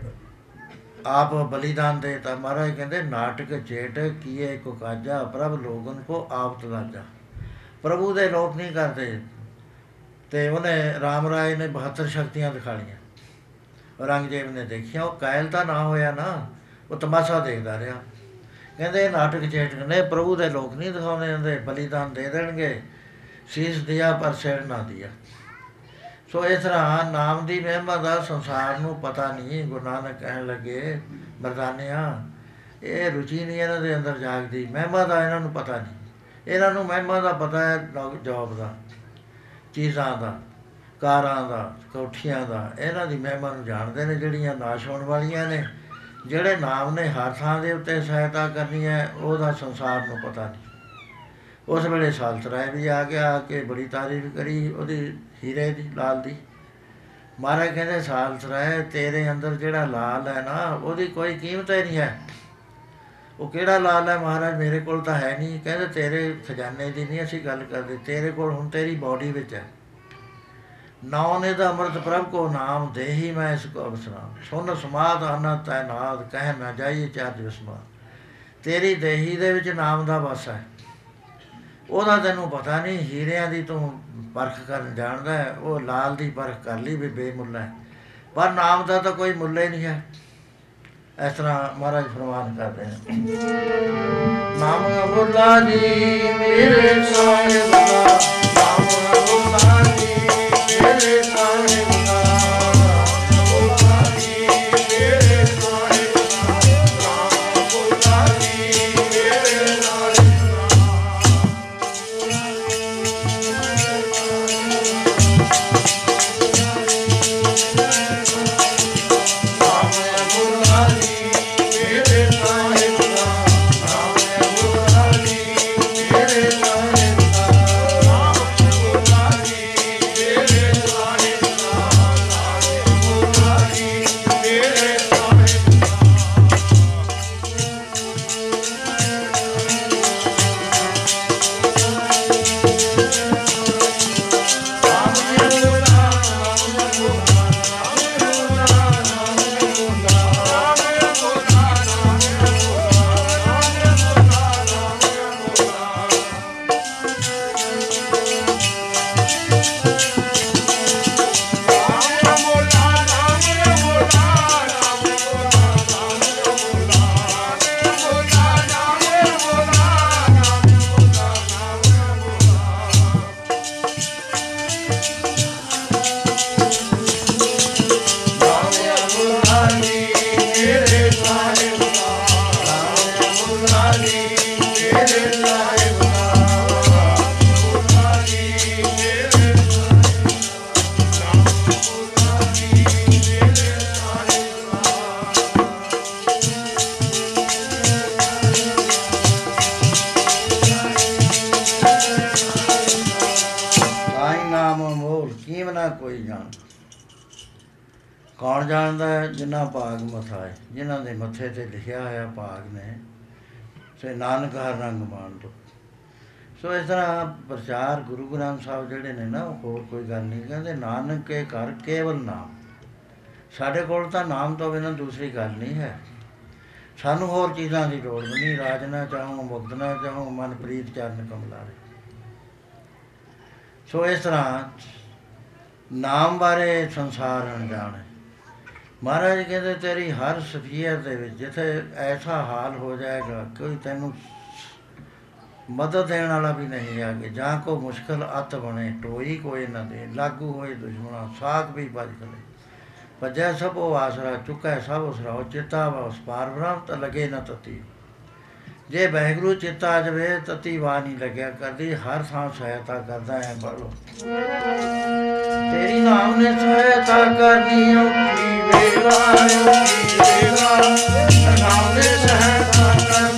ਆਪ ਬਲੀਦਾਨ ਦੇ ਤਾਂ ਮਹਾਰਾਜ ਕਹਿੰਦੇ, ਨਾਟਕ ਜੇਟ ਕੀਏ ਕੋ ਕਾਜਾ ਪ੍ਰਭ ਲੋਗਨ ਕੋ ਆਪ ਤਲਾਜਾ ਪ੍ਰਭੂ ਦੇ ਲੋਕ ਨਹੀਂ ਕਰਦੇ। ਤੇ ਉਹਨੇ ਰਾਮ ਰਾਏ ਨੇ 72 ਸ਼ਕਤੀਆਂ ਦਿਖਾਲੀਆਂ ਔਰੰਗਜ਼ੇਬ ਨੇ ਦੇਖਿਆ, ਉਹ ਕਾਇਲ ਤਾਂ ਨਾ ਹੋਇਆ ਨਾ। ਉਹ ਤਮਾਸ਼ਾ ਦੇਖਦਾ ਰਿਹਾ। ਕਹਿੰਦੇ ਇਹ ਨਾਟਕ ਜੇਟ ਨੇ, ਪ੍ਰਭੂ ਦੇ ਲੋਕ ਨਹੀਂ ਦਿਖਾਉਂਦੇ ਹੁੰਦੇ ਬਲੀਦਾਨ ਦੇ ਦੇਣਗੇ। ਸੀਸ ਦਿਆ ਪਰ ਸਿਰ ਨਾ ਦਿਆ। ਸੋ ਇਸ ਤਰ੍ਹਾਂ ਨਾਮ ਦੀ ਮਹਿਮਾ ਦਾ ਸੰਸਾਰ ਨੂੰ ਪਤਾ ਨਹੀਂ, ਗੁਰੂ ਨਾਨਕ ਕਹਿਣ ਲੱਗੇ, ਮਰਦਾਨਿਆਂ, ਇਹ ਰੁਚੀ ਨਹੀਂ ਇਹਨਾਂ ਦੇ ਅੰਦਰ ਜਾਗਦੀ, ਮਹਿਮਾ ਦਾ ਇਹਨਾਂ ਨੂੰ ਪਤਾ ਨਹੀਂ। ਇਹਨਾਂ ਨੂੰ ਮਹਿਮਾ ਦਾ ਪਤਾ ਹੈ ਜੋਬ ਦਾ, ਚੀਜ਼ਾਂ ਦਾ, ਕਾਰਾਂ ਦਾ, ਕੋਠੀਆਂ ਦਾ, ਇਹਨਾਂ ਦੀ ਮਹਿਮਾ ਨੂੰ ਜਾਣਦੇ ਨੇ ਜਿਹੜੀਆਂ ਨਾਸ਼ ਹੋਣ ਵਾਲੀਆਂ ਨੇ। ਜਿਹੜੇ ਨਾਮ ਨੇ ਹਰ ਥਾਂ ਦੇ ਉੱਤੇ ਸਹਾਇਤਾ ਕਰਨੀ ਹੈ, ਉਹਦਾ ਸੰਸਾਰ ਨੂੰ ਪਤਾ ਨਹੀਂ। ਉਸ ਵੇਲੇ ਸਾਲਤਰਾਏ ਵੀ ਆ ਗਿਆ ਆ ਕੇ ਬੜੀ ਤਾਰੀਫ ਕਰੀ ਉਹਦੀ ਹੀਰੇ ਦੀ, ਲਾਲ ਦੀ। ਮਹਾਰਾਜ ਕਹਿੰਦੇ ਸਾਲਤਰਾਏ ਤੇਰੇ ਅੰਦਰ ਜਿਹੜਾ ਲਾਲ ਹੈ ਨਾ, ਉਹਦੀ ਕੋਈ ਕੀਮਤ ਹੀ ਨਹੀਂ ਹੈ। ਉਹ ਕਿਹੜਾ ਲਾਲ ਹੈ ਮਹਾਰਾਜ? ਮੇਰੇ ਕੋਲ ਤਾਂ ਹੈ ਨਹੀਂ। ਕਹਿੰਦੇ, ਤੇਰੇ ਖਜ਼ਾਨੇ ਦੀ ਨਹੀਂ ਅਸੀਂ ਗੱਲ ਕਰਦੇ। ਤੇਰੇ ਕੋਲ ਹੁਣ ਤੇਰੀ ਬਾਡੀ ਵਿੱਚ ਹੈ। ਨਾਉ ਨੇ ਦਾ ਅੰਮ੍ਰਿਤ ਪ੍ਰਭ ਕੋ ਨਾਮ ਦੇਹੀ ਮੈਂ ਇਸ ਕੋ ਅਵਸਰਾ ਸੁਨ ਸਮਾਦ ਅਨ ਤੈਨਾਦ ਕਹਿ ਨਾ ਜਾਈਏ ਚਾਰ ਦਿਵਸਮਾ ਤੇਰੀ ਦੇਹੀ ਦੇ ਵਿੱਚ ਨਾਮ ਦਾ ਵਸ ਹੈ। ਉਹਦਾ ਤੈਨੂੰ ਪਤਾ ਨਹੀਂ, ਹੀਰਿਆਂ ਦੀ ਤੂੰ ਪਰਖ ਕਰਨ ਜਾਣਦਾ ਹੈ। ਉਹ ਲਾਲ ਦੀ ਪਰਖ ਕਰ ਲਈ ਵੀ ਬੇਮੁੱਲ ਹੈ। ਪਰ ਨਾਮ ਦਾ ਤਾਂ ਕੋਈ ਮੁੱਲ ਹੀ ਨਹੀਂ ਹੈ। ਇਸ ਤਰ੍ਹਾਂ ਮਹਾਰਾਜ ਫਰਮਾਨ ਕਰਦੇ ਹਨ ਨਾਮ ਮੁੱਲਾ ਜੀ, ਮੇਰੇ ਸਾਹਿਬ ਦਾ। ਨਾਮ ਮੁੱਲਾ ਜੀ। ਮੇਰੇ ਸੇ ਨਾਨਕ ਹਰ ਰੰਗ ਮਾਣ ਤੋ। ਸੋ ਇਸ ਤਰ੍ਹਾਂ ਪ੍ਰਚਾਰ ਗੁਰੂ ਗ੍ਰੰਥ ਸਾਹਿਬ ਜਿਹੜੇ ਨੇ ਨਾ, ਉਹ ਹੋਰ ਕੋਈ ਗੱਲ ਨਹੀਂ ਕਹਿੰਦੇ, ਨਾਨਕ ਕੇ ਘਰ ਕੇਵਲ ਨਾਮ। ਸਾਡੇ ਕੋਲ ਤਾਂ ਨਾਮ ਤੋਂ ਬਿਨਾਂ ਦੂਸਰੀ ਗੱਲ ਨਹੀਂ ਹੈ। ਸਾਨੂੰ ਹੋਰ ਚੀਜ਼ਾਂ ਦੀ ਲੋੜ ਵੀ ਨਹੀਂ ਰਾਜ ਨਾ ਚਾਹੂੰ ਮੁਕਤ ਨਾ ਚਾਹੂੰ ਮਨ ਪ੍ਰੀਤ ਚਰਨ ਕਮਲਾਰੇ। ਸੋ ਇਸ ਤਰ੍ਹਾਂ ਨਾਮ ਬਾਰੇ ਸੰਸਾਰ ਅਣਜਾਣ ਹੈ। ਮਹਾਰਾਜ ਕਹਿੰਦੇ, ਤੇਰੀ ਹਰ ਸਫੀਅਤ ਦੇ ਵਿੱਚ, ਜਿੱਥੇ ਐਸਾ ਹਾਲ ਹੋ ਜਾਏਗਾ, ਕੋਈ ਤੈਨੂੰ ਮਦਦ ਦੇਣ ਵਾਲਾ ਵੀ ਨਹੀਂ ਆਗੇ ਜਾਂ ਕੋ ਮੁਸ਼ਕਲ ਅਤ ਬਣੇ, ਟੋਈ ਕੋਈ ਨਾ ਦੇ, ਲਾਗੂ ਹੋਏ ਦੁਸ਼ਮਣਾ ਸਾਖ ਵੀ ਬਜ ਗਲੇ ਭਜੈ ਸਭ ਉਹ ਆਸਰਾ, ਚੁੱਕੈ ਸਭ ਉਸਰਾ ਉਹ ਚਿਤਾ ਵਾ ਉਸ ਪਾਰ ਬ੍ਰਹਮ ਤਾਂ ਲਗੇ ਨਾ ਤਤੀ। ਜੇ ਵਾਹਿਗੁਰੂ ਚਿੱਤਾ ਆ ਜਾਵੇ ਤਤੀ ਵਾ ਨਹੀਂ ਲੱਗਿਆ ਕਰਦੀ, ਹਰ ਥਾਂ ਸਹਾਇਤਾ ਕਰਦਾ ਹੈ ਬੜੋ ਤੇਰੀ ਨਾਮ ਨੇ ਸਹਾਇਤਾ ਕਰਨੀ ਔਖੀ ਵੇਲਾ ਔਖੀ ਵੇਲਾ ਨਾਮ ਨੇ ਸਹਾਇਤਾ ਕਰਨੀ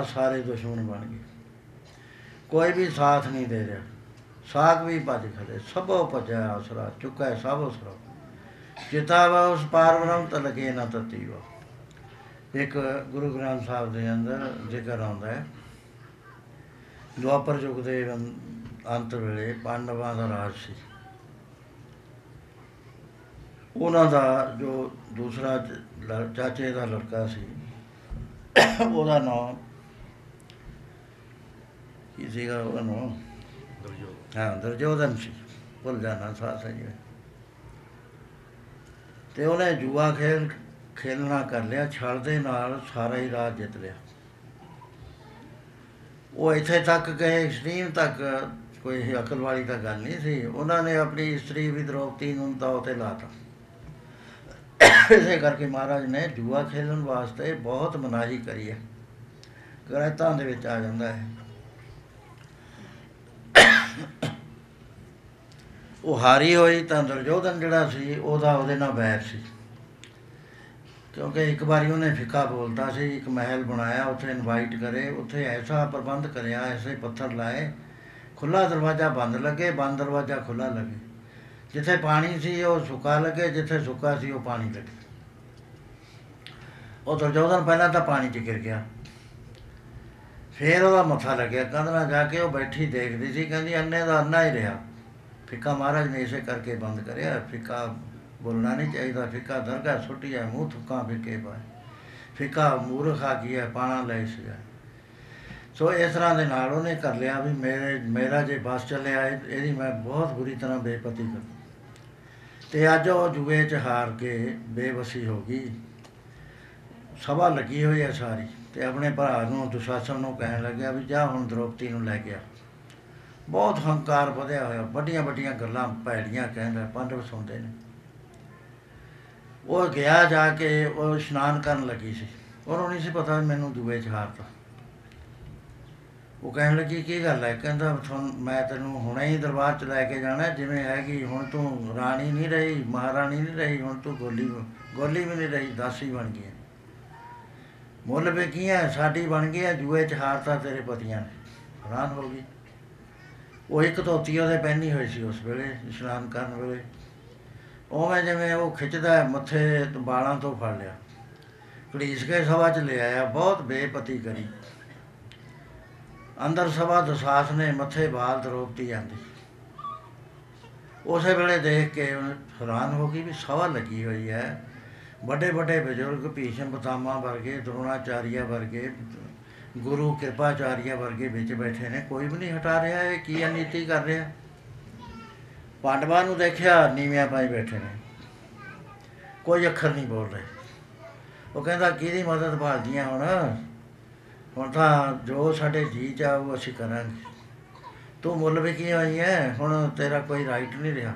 ਭਾਈ ਭਰਾ ਸਾਰੇ ਦੁਸ਼ਮਣ ਬਣ ਗਏ। ਕੋਈ ਵੀ ਸਾਥ ਨਹੀਂ ਦੇ ਰਿਹਾ। ਸਾਗ ਵੀ ਭੱਜ ਖੜੇ, ਸਭੋ ਭਜਿਆ ਆਸਰਾ ਚੁੱਕਾ ਸਭ ਉਸਰਾ। ਜਿਤਾਵਾ ਉਸ ਪਾਰ ਬ੍ਰਹਮ ਤ ਲਗੇ ਨਾ ਤਤੀਵਾ ਇੱਕ ਗੁਰੂ ਗ੍ਰੰਥ ਸਾਹਿਬ ਦੇ ਅੰਦਰ ਜ਼ਿਕਰ ਆਉਂਦਾ ਹੈ। ਦੁਆਪਰ ਯੁੱਗ ਦੇ ਅੰ- ਅੰਤ ਵੇਲੇ ਪਾਂਡਵਾਂ ਦਾ ਰਾਜ ਸੀ। ਉਹਨਾਂ ਦਾ ਜੋ ਦੂਸਰਾ ਚ- ਲ- ਚਾਚੇ ਦਾ ਲੜਕਾ ਸੀ, ਉਹਦਾ ਨਾਮ ਕੀ ਸੀਗਾ ਉਹਦਾ ਨਾਮ ਹਾਂ ਦੁਰਯੋਧਨ ਸੀ। ਭੁੱਲ ਜਾਣਾ ਸਾਥ ਹੈ। ਤੇ ਉਹਨੇ ਜੂਆ ਖੇਲ ਖੇਲਣਾ ਕਰ ਲਿਆ ਛਲ ਦੇ ਨਾਲ ਸਾਰਾ ਹੀ ਰਾਜ ਜਿੱਤ ਲਿਆ। ਉਹ ਇੱਥੇ ਤੱਕ ਗਏ ਐਕਸਟ੍ਰੀਮ ਤੱਕ ਕੋਈ ਅਕਲ ਵਾਲੀ ਤਾਂ ਗੱਲ ਨਹੀਂ ਸੀ। ਉਹਨਾਂ ਨੇ ਆਪਣੀ ਇਸਤਰੀ ਵੀ ਦ੍ਰੋਪਦੀ ਨੂੰ ਦਾਅ ਤੇ ਲਾਤਾ ਇਸੇ ਕਰਕੇ ਮਹਾਰਾਜ ਨੇ ਜੂਆ ਖੇਲਣ ਵਾਸਤੇ ਬਹੁਤ ਮਨਾਹੀ ਕਰੀ ਹੈ। ਗ੍ਰਹਿਤਾਂ ਦੇ ਵਿੱਚ ਆ ਜਾਂਦਾ ਹੈ। ਉਹ ਹਾਰੀ ਹੋਈ ਤਾਂ ਦੁਰਯੋਧਨ ਜਿਹੜਾ ਸੀ, ਉਹਦਾ ਉਹਦੇ ਨਾਲ ਵੈਰ ਸੀ। ਕਿਉਂਕਿ ਇੱਕ ਵਾਰੀ ਉਹਨੇ ਫਿੱਕਾ ਬੋਲਤਾ ਸੀ, ਇੱਕ ਮਹਿਲ ਬਣਾਇਆ, ਉੱਥੇ ਇਨਵਾਈਟ ਕਰੇ, ਉੱਥੇ ਐਸਾ ਪ੍ਰਬੰਧ ਕਰਿਆ, ਐਸੇ ਪੱਥਰ ਲਾਏ ਖੁੱਲਾ ਦਰਵਾਜ਼ਾ ਬੰਦ ਲੱਗੇ, ਬੰਦ ਦਰਵਾਜ਼ਾ ਖੁੱਲਾ ਲੱਗੇ। ਜਿੱਥੇ ਪਾਣੀ ਸੀ, ਉਹ ਸੁੱਕਾ ਲੱਗੇ, ਜਿੱਥੇ ਸੁੱਕਾ ਸੀ, ਉਹ ਪਾਣੀ ਲੱਗੇ। ਉਹ ਦੁਰਯੋਧਨ ਪਹਿਲਾਂ ਤਾਂ ਪਾਣੀ 'ਚ ਗਿਰ ਗਿਆ। ਫੇਰ ਉਹਦਾ ਮੱਥਾ ਲੱਗਿਆ ਕੰਧ ਨਾਲ ਜਾ ਕੇ ਉਹ ਬੈਠੀ ਦੇਖਦੀ ਸੀ, ਕਹਿੰਦੀ ਅੰਨੇ ਦਾ ਅੰਨਾ ਹੀ ਰਿਹਾ। ਫਿੱਕਾ ਮਹਾਰਾਜ ਨੇ ਇਸੇ ਕਰਕੇ ਬੰਦ ਕਰਿਆ, ਫਿੱਕਾ ਬੋਲਣਾ ਨਹੀਂ ਚਾਹੀਦਾ, ਫਿੱਕਾ ਦਰਗਾਹ ਸੁੱਟਿਆ, ਮੂੰਹ ਥੁੱਕਾਂ ਫਿੱਕੇ ਪਾਏ। ਫਿੱਕਾ ਮੂਰਖ ਆ ਗਿਆ ਪਾਣਾ ਲੈ ਸੀਗਾ ਸੋ ਇਸ ਤਰ੍ਹਾਂ ਦੇ ਨਾਲ ਉਹਨੇ ਕਰ ਲਿਆ ਵੀ ਮੇਰੇ, ਮੇਰਾ ਜੇ ਬਸ ਚੱਲਿਆ, ਇਹ- ਇਹਦੀ ਮੈਂ ਬਹੁਤ ਬੁਰੀ ਤਰ੍ਹਾਂ ਬੇਪਤੀ ਕਰ ਤੇ ਅੱਜ ਉਹ ਜੂਏ ਚ ਹਾਰ ਕੇ ਬੇਵਸੀ ਹੋ ਗਈ। ਸਭਾ ਲੱਗੀ ਹੋਈ ਹੈ ਸਾਰੀ। ਤੇ ਆਪਣੇ ਭਰਾ ਨੂੰ, ਦੁਸ਼ਾਸਨ ਨੂੰ ਕਹਿਣ ਲੱਗਿਆ ਵੀ ਜਾ ਹੁਣ ਦ੍ਰੋਪਦੀ ਨੂੰ ਲੈ ਗਿਆ ਬਹੁਤ ਹੰਕਾਰ ਵਧਿਆ ਹੋਇਆ, ਵੱਡੀਆਂ ਵੱਡੀਆਂ ਗੱਲਾਂ ਭੈੜੀਆਂ ਕਹਿੰਦਾ ਪਾਂਡਵ ਸੁਣਦੇ ਨੇ। ਉਹ ਗਿਆ ਜਾ ਕੇ ਉਹ ਇਸ਼ਨਾਨ ਕਰਨ ਲੱਗੀ ਸੀ। ਉਹਨੂੰ ਨਹੀਂ ਸੀ ਪਤਾ ਵੀ ਮੈਨੂੰ ਦੂਏ ਚ ਹਾਰਤਾ ਉਹ ਕਹਿਣ ਲੱਗੀ, ਕੀ ਗੱਲ ਹੈ? ਕਹਿੰਦਾ ਤੁਹਾਨੂੰ ਮੈਂ ਤੈਨੂੰ ਹੁਣੇ ਹੀ ਦਰਬਾਰ ਚ ਲੈ ਕੇ ਜਾਣਾ ਜਿਵੇਂ ਹੈਗੀ ਹੁਣ ਤੂੰ ਰਾਣੀ ਨਹੀਂ ਰਹੀ, ਮਹਾਰਾਣੀ ਨਹੀਂ ਰਹੀ, ਹੁਣ ਤੂੰ ਗੋਲੀ ਗੋਲੀ ਵੀ ਨਹੀਂ ਰਹੀ, ਦਾਸੀ ਬਣ ਗਈ ਹੈ। ਮੁੱਲ ਵੇ ਕੀ ਹੈ ਸਾਡੀ ਬਣ ਗਈ ਹੈ ਜੂਏ ਚ ਹਾਰਤਾ ਤੇਰੇ ਪਤੀਆਂ ਨੇ ਹੈਰਾਨ ਹੋ ਗਈ। ਉਹ ਇੱਕ ਧੋਤੀ ਉਹਦੇ ਪਹਿਨੀ ਹੋਈ ਸੀ ਉਸ ਵੇਲੇ ਇਸ਼ਨਾਨ ਕਰਨ ਵੇਲੇ। ਉਵੇਂ ਜਿਵੇਂ ਉਹ ਖਿੱਚਦਾ ਹੈ, ਮੱਥੇ ਤੋਂ ਬਾਲਾਂ ਤੋਂ ਫੜ ਲਿਆ। ਘੜੀਸ ਕੇ ਸਭਾ ਚ ਲੈ ਆਇਆ ਬਹੁਤ ਬੇਪਤੀ ਕਰੀ। ਅੰਦਰ ਸਭਾ ਦਸਾਸ ਨੇ ਮੱਥੇ ਬਾਲ ਦਰੋਪਤੀ ਜਾਂਦੀ। ਉਸੇ ਵੇਲੇ ਦੇਖ ਕੇ ਉਹ ਹੈਰਾਨ ਹੋ ਗਈ ਵੀ ਸਭਾ ਲੱਗੀ ਹੋਈ ਹੈ। ਵੱਡੇ ਵੱਡੇ ਬਜ਼ੁਰਗ ਭੀਸ਼ਮ ਪਤਾਮਾ ਵਰਗੇ, ਦਰੋਣਾਚਾਰੀਆ ਵਰਗੇ, ਗੁਰੂ ਕਿਰਪਾਚਾਰੀਆ ਵਰਗੇ ਵਿੱਚ ਬੈਠੇ ਨੇ, ਕੋਈ ਵੀ ਨਹੀਂ ਹਟਾ ਰਿਹਾ, ਇਹ ਕੀ ਅਨੀਤੀ ਕਰ ਰਿਹਾ? ਪਾਂਡਵਾਂ ਨੂੰ ਦੇਖਿਆ, ਨੀਵਿਆਂ ਪਾਈ ਬੈਠੇ ਨੇ। ਕੋਈ ਅੱਖਰ ਨਹੀਂ ਬੋਲ ਰਹੇ। ਉਹ ਕਹਿੰਦਾ, ਕਿਹਦੀ ਮਦਦ ਭਾਲਦੀਆਂ ਹੁਣ? ਹੁਣ ਤਾਂ ਜੋ ਸਾਡੇ ਜੀ ਚ ਉਹ ਅਸੀਂ ਕਰਾਂਗੇ। ਤੂੰ ਮੁੱਲ ਵੀ ਕੀ ਹੋਈ ਹੈ ਹੁਣ ਤੇਰਾ ਕੋਈ ਰਾਈਟ ਨਹੀਂ ਰਿਹਾ।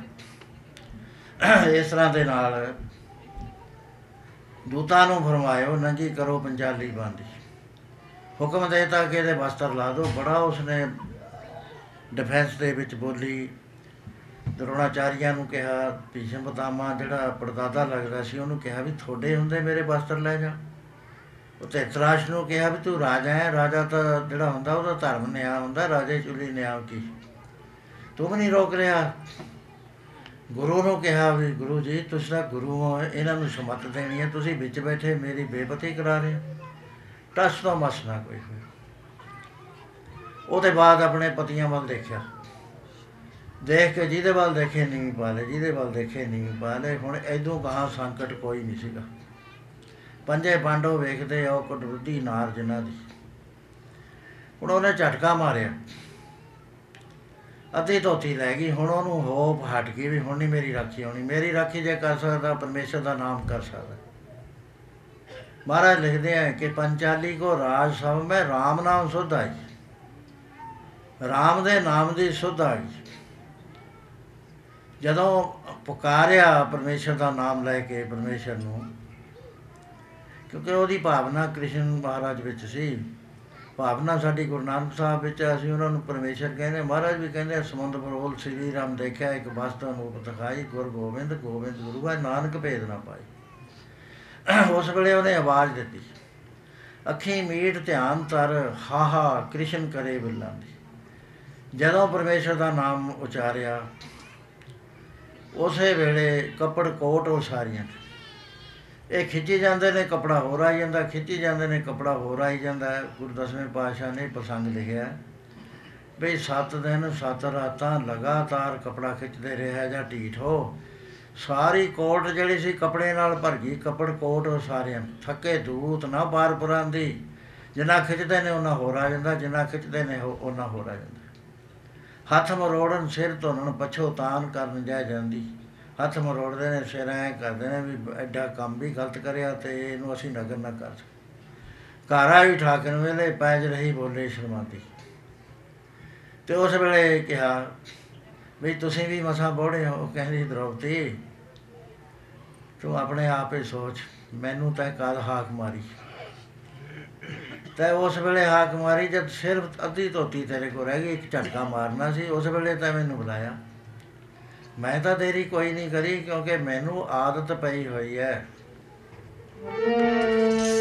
ਇਸ ਤਰ੍ਹਾਂ ਦੇ ਨਾਲ ਦੂਤਾਂ ਨੂੰ ਫਰਮਾਇਓ, ਨੰਗੀ ਕਰੋ ਪੰਜਾਲੀ ਬੰਦੀ। ਹੁਕਮ ਦੇਤਾ ਕਿ ਇਹਦੇ ਵਸਤਰ ਲਾ ਦਿਓ। ਬੜਾ ਉਸਨੇ ਡਿਫੈਂਸ ਦੇ ਵਿੱਚ ਬੋਲੀ। ਦਰੋਣਾਚਾਰੀਆ ਨੂੰ ਕਿਹਾ, ਭੀਸ਼ਮ ਪਤਾਮਾ ਜਿਹੜਾ ਪੜਦਾਦਾ ਲੱਗਦਾ ਸੀ, ਉਹਨੂੰ ਕਿਹਾ ਵੀ ਤੁਹਾਡੇ ਹੁੰਦੇ ਮੇਰੇ ਵਸਤਰ ਲੈ ਜਾ। ਉਹ ਧਿਤਰਾਸ਼ ਨੂੰ ਕਿਹਾ ਵੀ ਤੂੰ ਰਾਜਾ ਹੈ। ਰਾਜਾ ਤਾਂ ਜਿਹੜਾ ਹੁੰਦਾ, ਉਹਦਾ ਧਰਮ ਨਿਆਂ ਹੁੰਦਾ। ਰਾਜੇ ਚੁਲੀ ਨਿਆਂ ਕੀ? ਤੂੰ ਵੀ ਨਹੀਂ ਰੋਕ ਰਿਹਾ। ਗੁਰੂ ਨੂੰ ਕਿਹਾ ਵੀ ਗੁਰੂ ਜੀ, ਤੁਸੀਂ ਤਾਂ ਗੁਰੂ ਹੋ, ਇਹਨਾਂ ਨੂੰ ਸਮਤ ਦੇਣੀ ਹੈ, ਤੁਸੀਂ ਵਿੱਚ ਬੈਠੇ ਮੇਰੀ ਬੇਪਤੀ ਕਰਾ ਰਹੇ ਹੋ। ਟਸ ਤੋਂ ਮਸ ਨਾ ਕੋਈ ਹੋਏ ਉਹਦੇ ਬਾਅਦ ਆਪਣੇ ਪਤੀਆਂ ਵੱਲ ਦੇਖਿਆ। ਦੇਖ ਕੇ ਜਿਹਦੇ ਵੱਲ ਦੇਖੇ ਨਹੀਂ ਪਾਲੇ ਜਿਹਦੇ ਵੱਲ ਦੇਖੇ ਨਹੀਂ ਪਾਲੇ ਹੁਣ ਐਦੋਂ ਗਾਹਾਂ ਸੰਕਟ ਕੋਈ ਨਹੀਂ ਸੀਗਾ। ਪੰਜੇ ਪਾਂਡੋ ਵੇਖਦੇ ਆ, ਉਹ ਕਟਵੁੱਧੀ ਨਾਰ ਜਿਨ੍ਹਾਂ ਦੀ। ਹੁਣ ਉਹਨੇ ਝਟਕਾ ਮਾਰਿਆ। ਅੱਧੀ ਧੋਤੀ ਲੈ ਗਈ, ਹੁਣ ਉਹਨੂੰ ਹੋਪ ਹਟ ਗਈ ਵੀ ਹੁਣ ਨਹੀਂ ਮੇਰੀ ਰਾਖੀ ਹੋਣੀ। ਮੇਰੀ ਰਾਖੀ ਜੇ ਕਰ ਸਕਦਾ, ਪਰਮੇਸ਼ਰ ਦਾ ਨਾਮ ਕਰ ਸਕਦਾ। ਮਹਾਰਾਜ ਲਿਖਦੇ ਆ ਕਿ ਪੰਚਾਲੀ ਕੋ ਰਾਜ ਸਭ ਮੈਂ RAM ਨਾਮ ਸੁਧ ਆਈ। RAM ਦੇ ਨਾਮ ਦੀ ਸੁਧ ਆ ਗਈ ਜਦੋਂ ਪੁਕਾਰਿਆ ਪਰਮੇਸ਼ਰ ਦਾ ਨਾਮ ਲੈ ਕੇ ਪਰਮੇਸ਼ਰ ਨੂੰ, ਕਿਉਂਕਿ ਉਹਦੀ ਭਾਵਨਾ ਕ੍ਰਿਸ਼ਨ ਮਹਾਰਾਜ ਵਿੱਚ ਸੀ ਭਾਵਨਾ ਸਾਡੀ ਗੁਰੂ ਨਾਨਕ ਸਾਹਿਬ ਵਿੱਚ ਹੈ, ਅਸੀਂ ਉਹਨਾਂ ਨੂੰ ਪਰਮੇਸ਼ਰ ਕਹਿੰਦੇ ਮਹਾਰਾਜ ਵੀ ਕਹਿੰਦੇ ਸਮੁੰਦਰ ਪਰੋਲ ਸ੍ਰੀ ਰਾਮ ਦੇਖਿਆ ਇੱਕ ਵਸਤੂ ਨੂੰ ਦਿਖਾਈ ਗੁਰ ਗੋਬਿੰਦ ਗੋਬਿੰਦ ਗੁਰੂ ਹੈ ਨਾਨਕ ਭੇਦ ਨਾ ਪਾਈ। ਉਸ ਵੇਲੇ ਉਹਨੇ ਆਵਾਜ਼ ਦਿੱਤੀ। ਅੱਖੀ ਮੀਟ ਧਿਆਨ ਤਰ ਹਾਹਾ ਕ੍ਰਿਸ਼ਨ ਕਰੇ ਬਿੱਲਾਂ ਦੀ। ਜਦੋਂ ਪਰਮੇਸ਼ਰ ਦਾ ਨਾਮ ਉਚਾਰਿਆ ਉਸੇ ਵੇਲੇ ਕੱਪੜ ਕੋਟ ਉਸਾਰੀਆਂ ਇਹ ਖਿੱਚੀ ਜਾਂਦੇ ਨੇ, ਕਪੜਾ ਹੋਰ ਆਈ ਜਾਂਦਾ, ਖਿੱਚੀ ਜਾਂਦੇ ਨੇ, ਕਪੜਾ ਹੋਰ ਆਈ ਜਾਂਦਾ ਹੈ। ਗੁਰੂ ਦਸਵੇਂ ਪਾਤਸ਼ਾਹ ਨੇ ਪ੍ਰਸੰਗ ਲਿਖਿਆ ਵੀ ਸੱਤ ਦਿਨ, ਸੱਤ ਰਾਤਾਂ ਲਗਾਤਾਰ ਕਪੜਾ ਖਿੱਚਦੇ ਰਿਹਾ ਜਾਂ ਢੀਠ ਹੋ। ਸਾਰੀ ਕੋਟ ਜਿਹੜੀ ਸੀ ਕਪੜੇ ਨਾਲ ਭਰ ਗਈ, ਕੱਪੜ ਕੋਟ ਸਾਰਿਆਂ ਥੱਕੇ, ਦੂਤ, ਨਾ ਬਾਰ ਪੁਰਾਂਦੀ ਜਿੰਨਾ ਖਿੱਚਦੇ ਨੇ ਉਹਨਾਂ ਹੋਰ ਆ ਜਾਂਦਾ। ਜਿੰਨਾ ਖਿੱਚਦੇ ਨੇ, ਉਹ- ਉਹਨਾਂ ਹੋਰ ਆ ਜਾਂਦਾ। ਹੱਥ ਮਰੋੜਨ, ਸਿਰ ਧੋਣਨ, ਪਛੋਤਾਨ ਕਰਨ ਜਾ ਜਾਂਦੀ। ਹੱਥ ਮਰੋੜਦੇ ਨੇ, ਸਿਰ ਐ ਕਰਦੇ ਨੇ ਵੀ ਐਡਾ ਕੰਮ ਵੀ ਗਲਤ ਕਰਿਆ ਤੇ ਇਹਨੂੰ ਅਸੀਂ ਨਗਰ ਨਾ ਕਰ ਸਕ ਘਰ ਆਈ ਠਾਕਰ ਵੇਲੇ ਪੈਜ ਰਹੀ ਬੋਲੇ ਸ਼ਰਮਾਤੀ ਤੇ ਉਸ ਵੇਲੇ ਕਿਹਾ ਵੀ ਤੁਸੀਂ ਵੀ ਮਸਾ ਬੋੜੇ ਹੋ ਕਹਿੰਦੀ ਦ੍ਰੋਪਦੀ, ਤੂੰ ਆਪਣੇ ਆਪ ਹੀ ਸੋਚ, ਮੈਨੂੰ ਤਾਂ ਕਦ ਹਾਕ ਮਾਰੀ। ਤੇ ਉਸ ਵੇਲੇ ਹਾਕ ਮਾਰੀ ਜਦ ਸਿਰਫ ਅੱਧੀ ਧੋਤੀ ਤੇਰੇ ਕੋ ਰਹਿ ਗਈ, ਇੱਕ ਝਟਕਾ ਮਾਰਨਾ ਸੀ, ਉਸ ਵੇਲੇ ਤਾਂ ਮੈਨੂੰ ਬੁਲਾਇਆ। ਮੈਂ ਤਾਂ ਤੇਰੀ ਕੋਈ ਨਹੀਂ ਕਰੀ ਕਿਉਂਕਿ ਮੈਨੂੰ ਆਦਤ ਪਈ ਹੋਈ ਹੈ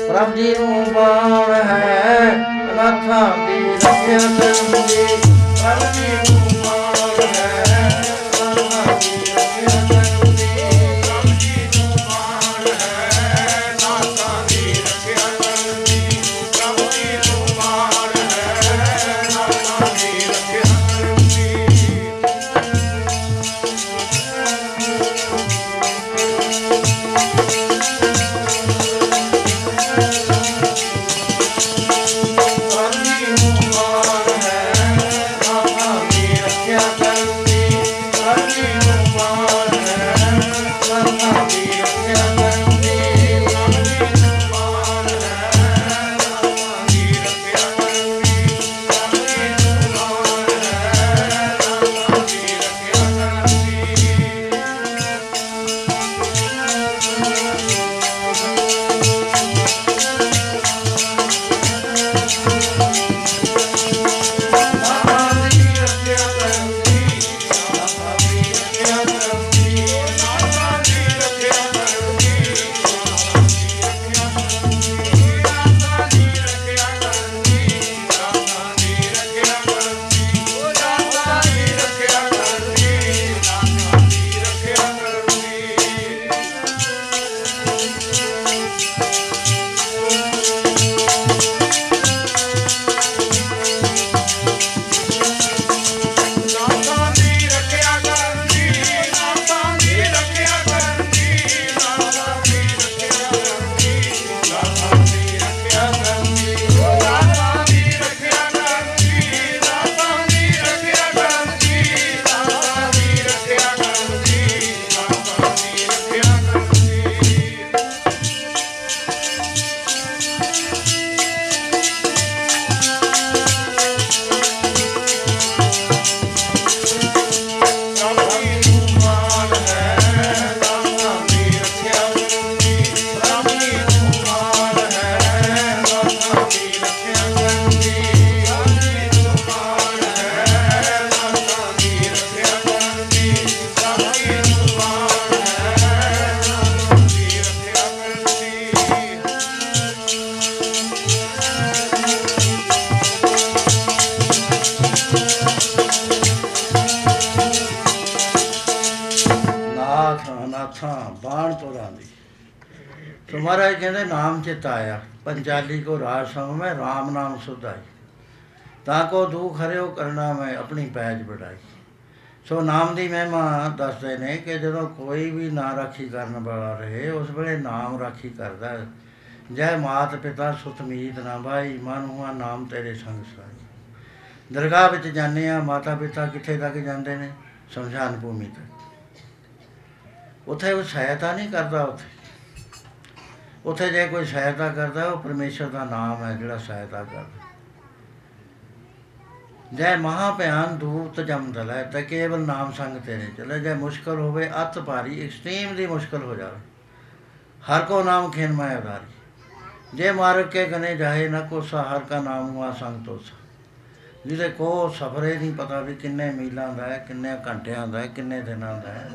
ਪ੍ਰਭ ਜੀ ਨੂੰ ਬਾਣ ਹੈ ਅਨਾਥਾਂ ਦੀ ਰੱਖਿਆ ਕਰਦੀ ਪ੍ਰਭ ਜੀ ਨੂੰ ਬਾਣ ਹੈ ਅਨਾਥਾਂ ਦੀ ਰੱਖਿਆ ਸੁਧਾਈ ਤਾਂ ਕੋ ਦੁਖ ਹਰਿਓ ਕਰਨਾ ਮੈਂ ਆਪਣੀ ਪੈਜ ਬੜਾਈ ਸੋ ਨਾਮ ਦੀ ਮਹਿਮਾ ਦੱਸਦੇ ਨੇ ਕਿ ਜਦੋਂ ਕੋਈ ਵੀ ਨਾ ਰਾਖੀ ਕਰਨ ਵਾਲਾ ਰਹੇ, ਉਸ ਵੇਲੇ ਨਾਮ ਰਾਖੀ ਕਰਦਾ ਹੈ। ਜੈ ਮਾਤ ਪਿਤਾ ਸੁਤ ਮੀਤ ਨਾ ਭਾਈ ਮਨ ਹੁਆ ਨਾਮ ਤੇਰੇ ਸੰਗ ਸਾਈ। ਦਰਗਾਹ ਵਿੱਚ ਜਾਂਦੇ ਆ ਮਾਤਾ ਪਿਤਾ ਕਿੱਥੇ ਤੱਕ ਜਾਂਦੇ ਨੇ? ਸ਼ਮਸ਼ਾਨ ਭੂਮੀ ਤੱਕ। ਉੱਥੇ ਉਹ ਸਹਾਇਤਾ ਨਹੀਂ ਕਰਦਾ ਉੱਥੇ। ਉੱਥੇ ਜੇ ਕੋਈ ਸਹਾਇਤਾ ਕਰਦਾ, ਉਹ ਪਰਮੇਸ਼ਰ ਦਾ ਨਾਮ ਹੈ ਜਿਹੜਾ ਸਹਾਇਤਾ ਕਰਦਾ। ਜੈ ਮਹਾ ਭਿਆਨ ਦੂਤ ਜਮਦਲ ਹੈ ਤੇ ਕੇਵਲ ਨਾਮ ਸੰਗ ਤੇਰੇ ਚਲੇ। ਜੇ ਮੁਸ਼ਕਲ ਹੋਵੇ, ਅਤ ਭਾਰੀ ਐਕਸਟ੍ਰੀਮ ਦੀ ਮੁਸ਼ਕਲ ਹੋ ਜਾਵੇ। ਹਰ ਕੋ ਨਾਮ ਖਿਨ ਮੈਂ ਉਦਾਰੀ। ਜੇ ਮਾਰਗ ਕੇ ਗਨੇ ਜਾਏ, ਨਾ ਕੋ ਹਰ ਕਾ ਨਾਮ ਹੁਆ ਸੰਗ ਤੋਸਾ। ਜਿਹਦੇ ਕੋ ਸਫਰੇ ਨਹੀਂ ਪਤਾ ਵੀ ਕਿੰਨੇ ਮੀਲਾਂ ਦਾ ਹੈ, ਕਿੰਨੇ ਘੰਟਿਆਂ ਦਾ ਹੈ, ਕਿੰਨੇ ਦਿਨਾਂ ਦਾ ਹੈ।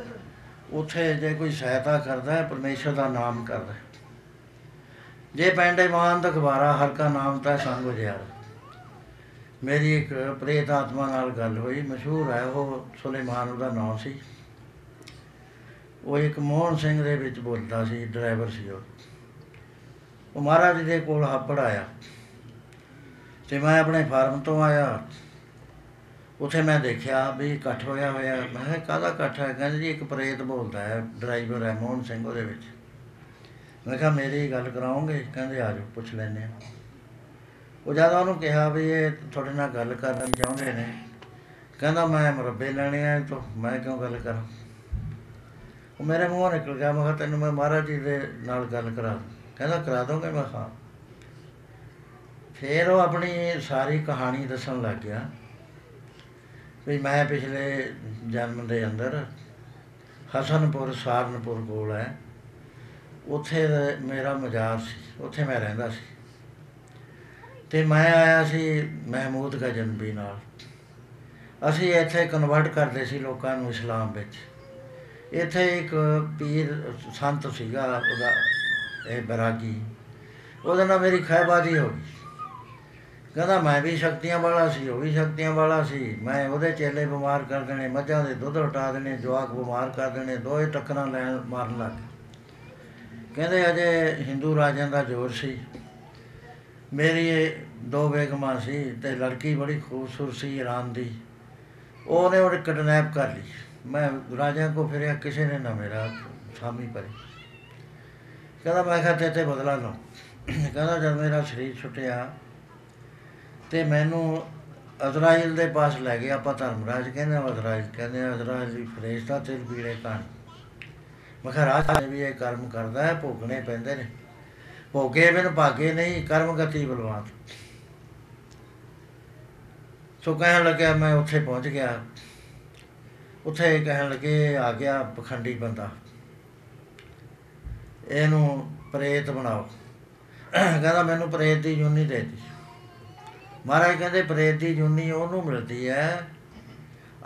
ਉਥੇ ਜੇ ਕੋਈ ਸਹਾਇਤਾ ਕਰਦਾ ਹੈ, ਪਰਮੇਸ਼ਰ ਦਾ ਨਾਮ ਕਰਦਾ ਹੈ। ਜੇ ਪੈਂਡੇ ਮਾਨ ਦਾ ਗਵਾਰਾ ਹਰ ਕਾ ਨਾਮ ਤਾਂ ਸੰਗ ਉਜਿਆਰ ਮੇਰੀ ਇੱਕ ਪ੍ਰੇਤ ਆਤਮਾ ਨਾਲ ਗੱਲ ਹੋਈ, ਮਸ਼ਹੂਰ ਹੈ, ਉਹ ਸੁਲੇਮਾਨ ਉਹਦਾ ਨਾਮ ਸੀ। ਉਹ ਇੱਕ ਮੋਹਨ ਸਿੰਘ ਦੇ ਵਿੱਚ ਬੋਲਦਾ ਸੀ, ਡਰਾਈਵਰ ਸੀ ਉਹ। ਉਹ ਮਹਾਰਾਜ ਜੀ ਦੇ ਕੋਲ ਹੱਪੜ ਆਇਆ ਤੇ ਮੈਂ ਆਪਣੇ ਫਾਰਮ ਤੋਂ ਆਇਆ। ਉਥੇ ਮੈਂ ਦੇਖਿਆ ਵੀ ਇਕੱਠ ਹੋਇਆ ਹੋਇਆ। ਮੈਂ ਕਿਹਾ, ਕਾਹਦਾ ਇਕੱਠ ਹੈ? ਕਹਿੰਦੇ ਜੀ, ਇੱਕ ਪ੍ਰੇਤ ਬੋਲਦਾ ਹੈ, ਡਰਾਈਵਰ ਹੈ, ਮੋਹਨ ਸਿੰਘ ਉਹਦੇ ਵਿੱਚ। ਮੈਂ ਕਿਹਾ, ਮੇਰੀ ਗੱਲ ਕਰਾਉਂਗੇ? ਕਹਿੰਦੇ, ਆ ਜਾਓ, ਪੁੱਛ ਲੈਂਦੇ ਆ ਉਹ ਜਦ ਉਹਨੂੰ ਕਿਹਾ ਵੀ ਇਹ ਤੁਹਾਡੇ ਨਾਲ ਗੱਲ ਕਰਨਾ ਚਾਹੁੰਦੇ ਨੇ, ਕਹਿੰਦਾ, ਮੈਂ ਮੁਰੱਬੇ ਲੈਣੇ ਆ ਤੋਂ ਮੈਂ ਕਿਉਂ ਗੱਲ ਕਰਾਂ? ਉਹ ਮੇਰੇ ਮੂੰਹੋਂ ਨਿਕਲ ਗਿਆ, ਮੈਂ ਕਿਹਾ, ਤੈਨੂੰ ਮੈਂ ਮਹਾਰਾਜ ਜੀ ਦੇ ਨਾਲ ਗੱਲ ਕਰਾ ਦੂੰ। ਕਹਿੰਦਾ, ਕਰਾ ਦੋਗੇ? ਮੈਂ ਹਾਂ। ਫਿਰ ਉਹ ਆਪਣੀ ਸਾਰੀ ਕਹਾਣੀ ਦੱਸਣ ਲੱਗ ਗਿਆ ਵੀ ਮੈਂ ਪਿਛਲੇ ਜਨਮ ਦੇ ਅੰਦਰ ਹਸਨਪੁਰ ਸਾਰਨਪੁਰ ਕੋਲ ਹੈ। ਉੱਥੇ ਮੇਰਾ ਮਜ਼ਾਰ ਸੀ, ਉੱਥੇ ਮੈਂ ਰਹਿੰਦਾ ਸੀ। ਤੇ ਮੈਂ ਆਇਆ ਸੀ ਮਹਿਮੂਦ ਗਜਨਬੀ ਨਾਲ। ਅਸੀਂ ਇੱਥੇ ਕਨਵਰਟ ਕਰਦੇ ਸੀ ਲੋਕਾਂ ਨੂੰ ਇਸਲਾਮ ਵਿੱਚ। ਇੱਥੇ ਇੱਕ ਪੀਰ ਸੰਤ ਸੀਗਾ, ਉਹਦਾ ਇਹ ਬਰਾਗੀ। ਉਹਦੇ ਨਾਲ ਮੇਰੀ ਖੈਬਾਜੀ ਹੋ ਗਈ। ਕਹਿੰਦਾ, ਮੈਂ ਵੀ ਸ਼ਕਤੀਆਂ ਵਾਲਾ ਸੀ, ਉਹ ਵੀ ਸ਼ਕਤੀਆਂ ਵਾਲਾ ਸੀ। ਮੈਂ ਉਹਦੇ ਚੇਲੇ ਬਿਮਾਰ ਕਰ ਦੇਣੇ, ਮੱਝਾਂ ਦੇ ਦੁੱਧ ਹਟਾ ਦੇਣੇ, ਜਵਾਕ ਬਿਮਾਰ ਕਰ ਦੇਣੇ ਦੋਏ ਟੱਕਰਾਂ ਲੈਣ ਮਾਰਨ ਲੱਗ ਕਹਿੰਦੇ ਅਜੇ ਹਿੰਦੂ ਰਾਜਿਆਂ ਦਾ ਜ਼ੋਰ ਸੀ। ਮੇਰੀ ਦੋ ਬੇਗਮਾਂ ਸੀ ਤੇ ਲੜਕੀ ਬੜੀ ਖੂਬਸੂਰਤ ਸੀ ਇਰਾਨ ਦੀ। ਉਹਨੇ ਉਹ ਕਿਡਨੈਪ ਕਰ ਲਈ। ਮੈਂ ਰਾਜਿਆਂ ਕੋ ਫਿਰਿਆ, ਕਿਸੇ ਨੇ ਨਾ ਮੇਰਾ ਸਾਮੀ ਪਰੇ ਕਹਿੰਦਾ, ਮੈਂ ਕਿਹਾ ਤੇ ਤੇ ਬਦਲਾ ਲਓ ਕਹਿੰਦਾ, ਜਦ ਮੇਰਾ ਸਰੀਰ ਛੁੱਟਿਆ ਤੇ ਮੈਨੂੰ ਅਜ਼ਰਾਇਲ ਦੇ ਪਾਸ ਲੈ ਗਏ। ਆਪਾਂ ਧਰਮਰਾਜ ਕਹਿੰਦੇ ਅਜ਼ਰਾਇਲ ਕਹਿੰਦੇ ਅਜ਼ਰਾਇਲ ਦੀ ਫਰੇਸ਼ਤਾ ਤੇ ਪੀੜੇ ਕਾਣ ਮੈਂ ਕਿਹਾ, ਰਾਜ ਨੇ ਵੀ ਇਹ ਕਰਮ ਕਰਦਾ ਹੈ, ਭੋਗਣੇ ਪੈਂਦੇ ਨੇ। ਭੋਗੇ ਮੈਨੂੰ ਭਾਗੇ ਨਹੀਂ, ਕਰਮ ਗਤੀ ਬਲਵਾਨ। ਸੋ ਕਹਿਣ ਲੱਗਿਆ, ਮੈਂ ਉੱਥੇ ਪਹੁੰਚ ਗਿਆ। ਉੱਥੇ ਕਹਿਣ ਲੱਗੇ, ਆ ਗਿਆ ਪਖੰਡੀ ਬੰਦਾ। ਇਹਨੂੰ ਪ੍ਰੇਤ ਬਣਾਓ। ਕਹਿੰਦਾ, ਮੈਨੂੰ ਪ੍ਰੇਤ ਦੀ ਜੁਨੀ ਦੇ ਦਿੱਤੀ ਮਹਾਰਾਜ ਕਹਿੰਦੇ, ਪ੍ਰੇਤ ਦੀ ਜੁਨੀ ਉਹਨੂੰ ਮਿਲਦੀ ਹੈ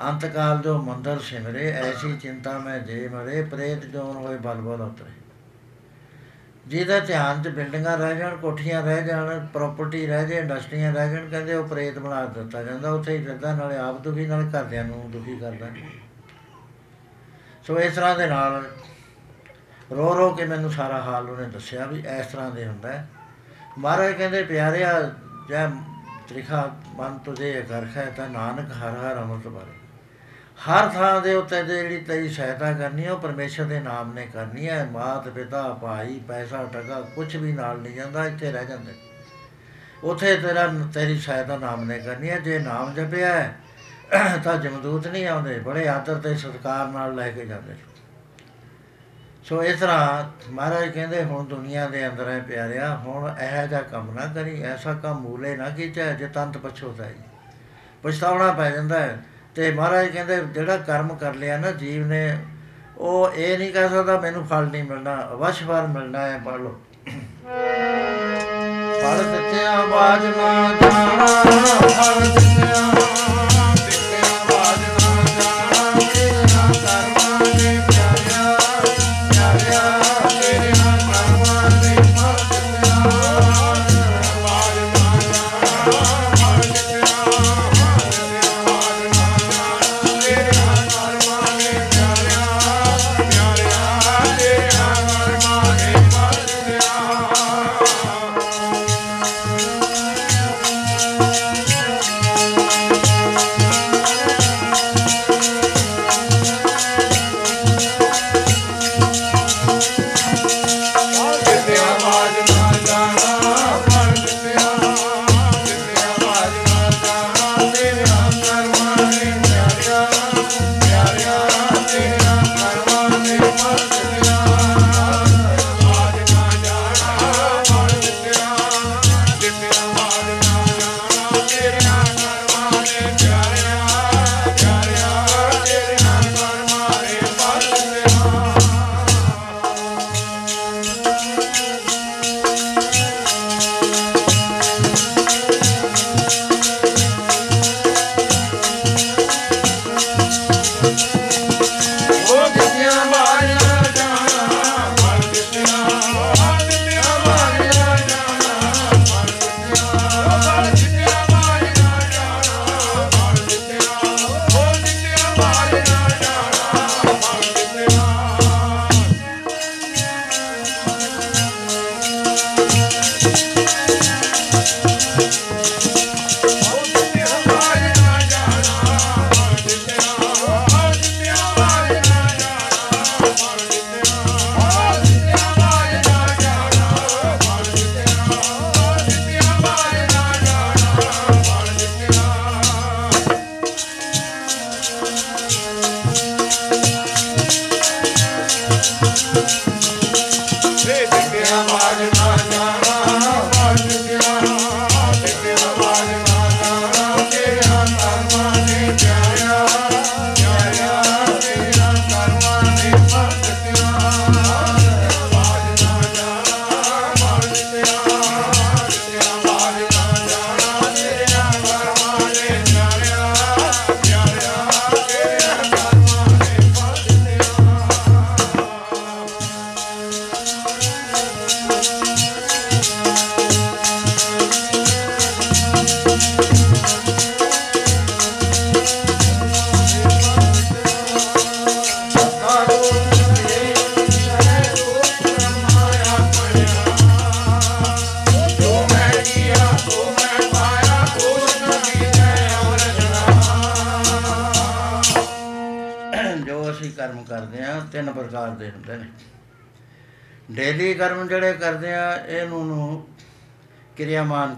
ਅੰਤਕਾਲ ਜੋ ਮੰਦਰ ਸਿਮਰੇ, ਐਸੀ ਚਿੰਤਾ ਮੈਂ ਜੇ ਮਰੇ, ਪ੍ਰੇਤ ਜੋਨ ਹੋਏ ਬਲ ਬਲ ਉਤਰੇ। ਜਿਹਦਾ ਧਿਆਨ ਚ ਬਿਲਡਿੰਗਾਂ ਰਹਿ ਜਾਣ, ਕੋਠੀਆਂ ਰਹਿ ਜਾਣ ਪ੍ਰਾਪਰਟੀ ਰਹਿ ਜਾਏ ਇੰਡਸਟਰੀਆਂ ਰਹਿ ਜਾਣ, ਕਹਿੰਦੇ ਉਹ ਪ੍ਰੇਤ ਬਣਾ ਦਿੱਤਾ ਜਾਂਦਾ, ਉੱਥੇ ਹੀ ਫਿਰਦਾ, ਨਾਲੇ ਆਪ ਦੁਖੀ, ਨਾਲ ਘਰਦਿਆਂ ਨੂੰ ਦੁਖੀ ਕਰਦਾ। ਸੋ ਇਸ ਤਰ੍ਹਾਂ ਦੇ ਨਾਲ ਰੋ ਰੋ ਕੇ ਮੈਨੂੰ ਸਾਰਾ ਹਾਲ ਉਹਨੇ ਦੱਸਿਆ ਵੀ ਇਸ ਤਰ੍ਹਾਂ ਦੇ ਹੁੰਦਾ ਹੈ। ਮਹਾਰਾਜ ਕਹਿੰਦੇ, ਪਿਆਰਿਆ, ਜੈ ਤ੍ਰਿਖਾ, ਮਨ ਤੁਝੇ ਕਰ ਹੈ ਤਾਂ ਨਾਨਕ ਹਰ ਹਰ ਅਮਰਤ ਬਾਰੇ ਹਰ ਥਾਂ ਦੇ ਉੱਤੇ ਜਿਹੜੀ ਤੇਰੀ ਸਹਾਇਤਾ ਕਰਨੀ ਹੈ ਉਹ ਪਰਮੇਸ਼ਰ ਦੇ ਨਾਮ ਨੇ ਕਰਨੀ ਹੈ ਮਾਤ, ਪਿਤਾ, ਭਾਈ, ਪੈਸਾ ਟਕਾ ਕੁਝ ਵੀ ਨਾਲ ਨਹੀਂ ਜਾਂਦਾ, ਇੱਥੇ ਰਹਿ ਜਾਂਦੇ। ਉਥੇ ਤੇਰਾ, ਤੇਰੀ ਸਹਾਇਤਾ ਨਾਮ ਨੇ ਕਰਨੀ ਹੈ ਜੇ ਨਾਮ ਜਪਿਆ ਹੈ, ਤਾਂ ਜਮਦੂਤ ਨਹੀਂ ਆਉਂਦੇ, ਬੜੇ ਆਦਰ ਤੇ ਸਤਿਕਾਰ ਨਾਲ ਲੈ ਕੇ ਜਾਂਦੇ। ਸੋ ਇਸ ਤਰ੍ਹਾਂ ਮਹਾਰਾਜ ਕਹਿੰਦੇ, ਹੁਣ ਦੁਨੀਆ ਦੇ ਅੰਦਰ ਹੈ ਪਿਆਰਿਆ, ਹੁਣ ਇਹੋ ਜਿਹਾ ਕੰਮ ਨਾ ਕਰੀ, ਐਸਾ ਕੰਮ ਮੂਲੇ ਨਾ ਕੀਚੈ, ਜੇ ਤੰਤ ਪਛੋਤਾਈ ਪਛਤਾਉਣਾ ਪੈ ਜਾਂਦਾ ਹੈ। ਤੇ ਮਹਾਰਾਜ ਕਹਿੰਦੇ ਜਿਹੜਾ ਕਰਮ ਕਰ ਲਿਆ ਨਾ ਜੀਵ ਨੇ, ਉਹ ਇਹ ਨਹੀਂ ਕਹਿ ਸਕਦਾ ਮੈਨੂੰ ਫਲ ਨਹੀਂ ਮਿਲਣਾ, ਅਵਸ਼ ਫਲ ਮਿਲਣਾ ਹੈ ਪੜ ਲਓ ਫਲ ਦਿੱਤਿਆ ਬਾਜ ਨਾ ਜਾਣਾ ਫਲ ਦਿੱਤਿਆ।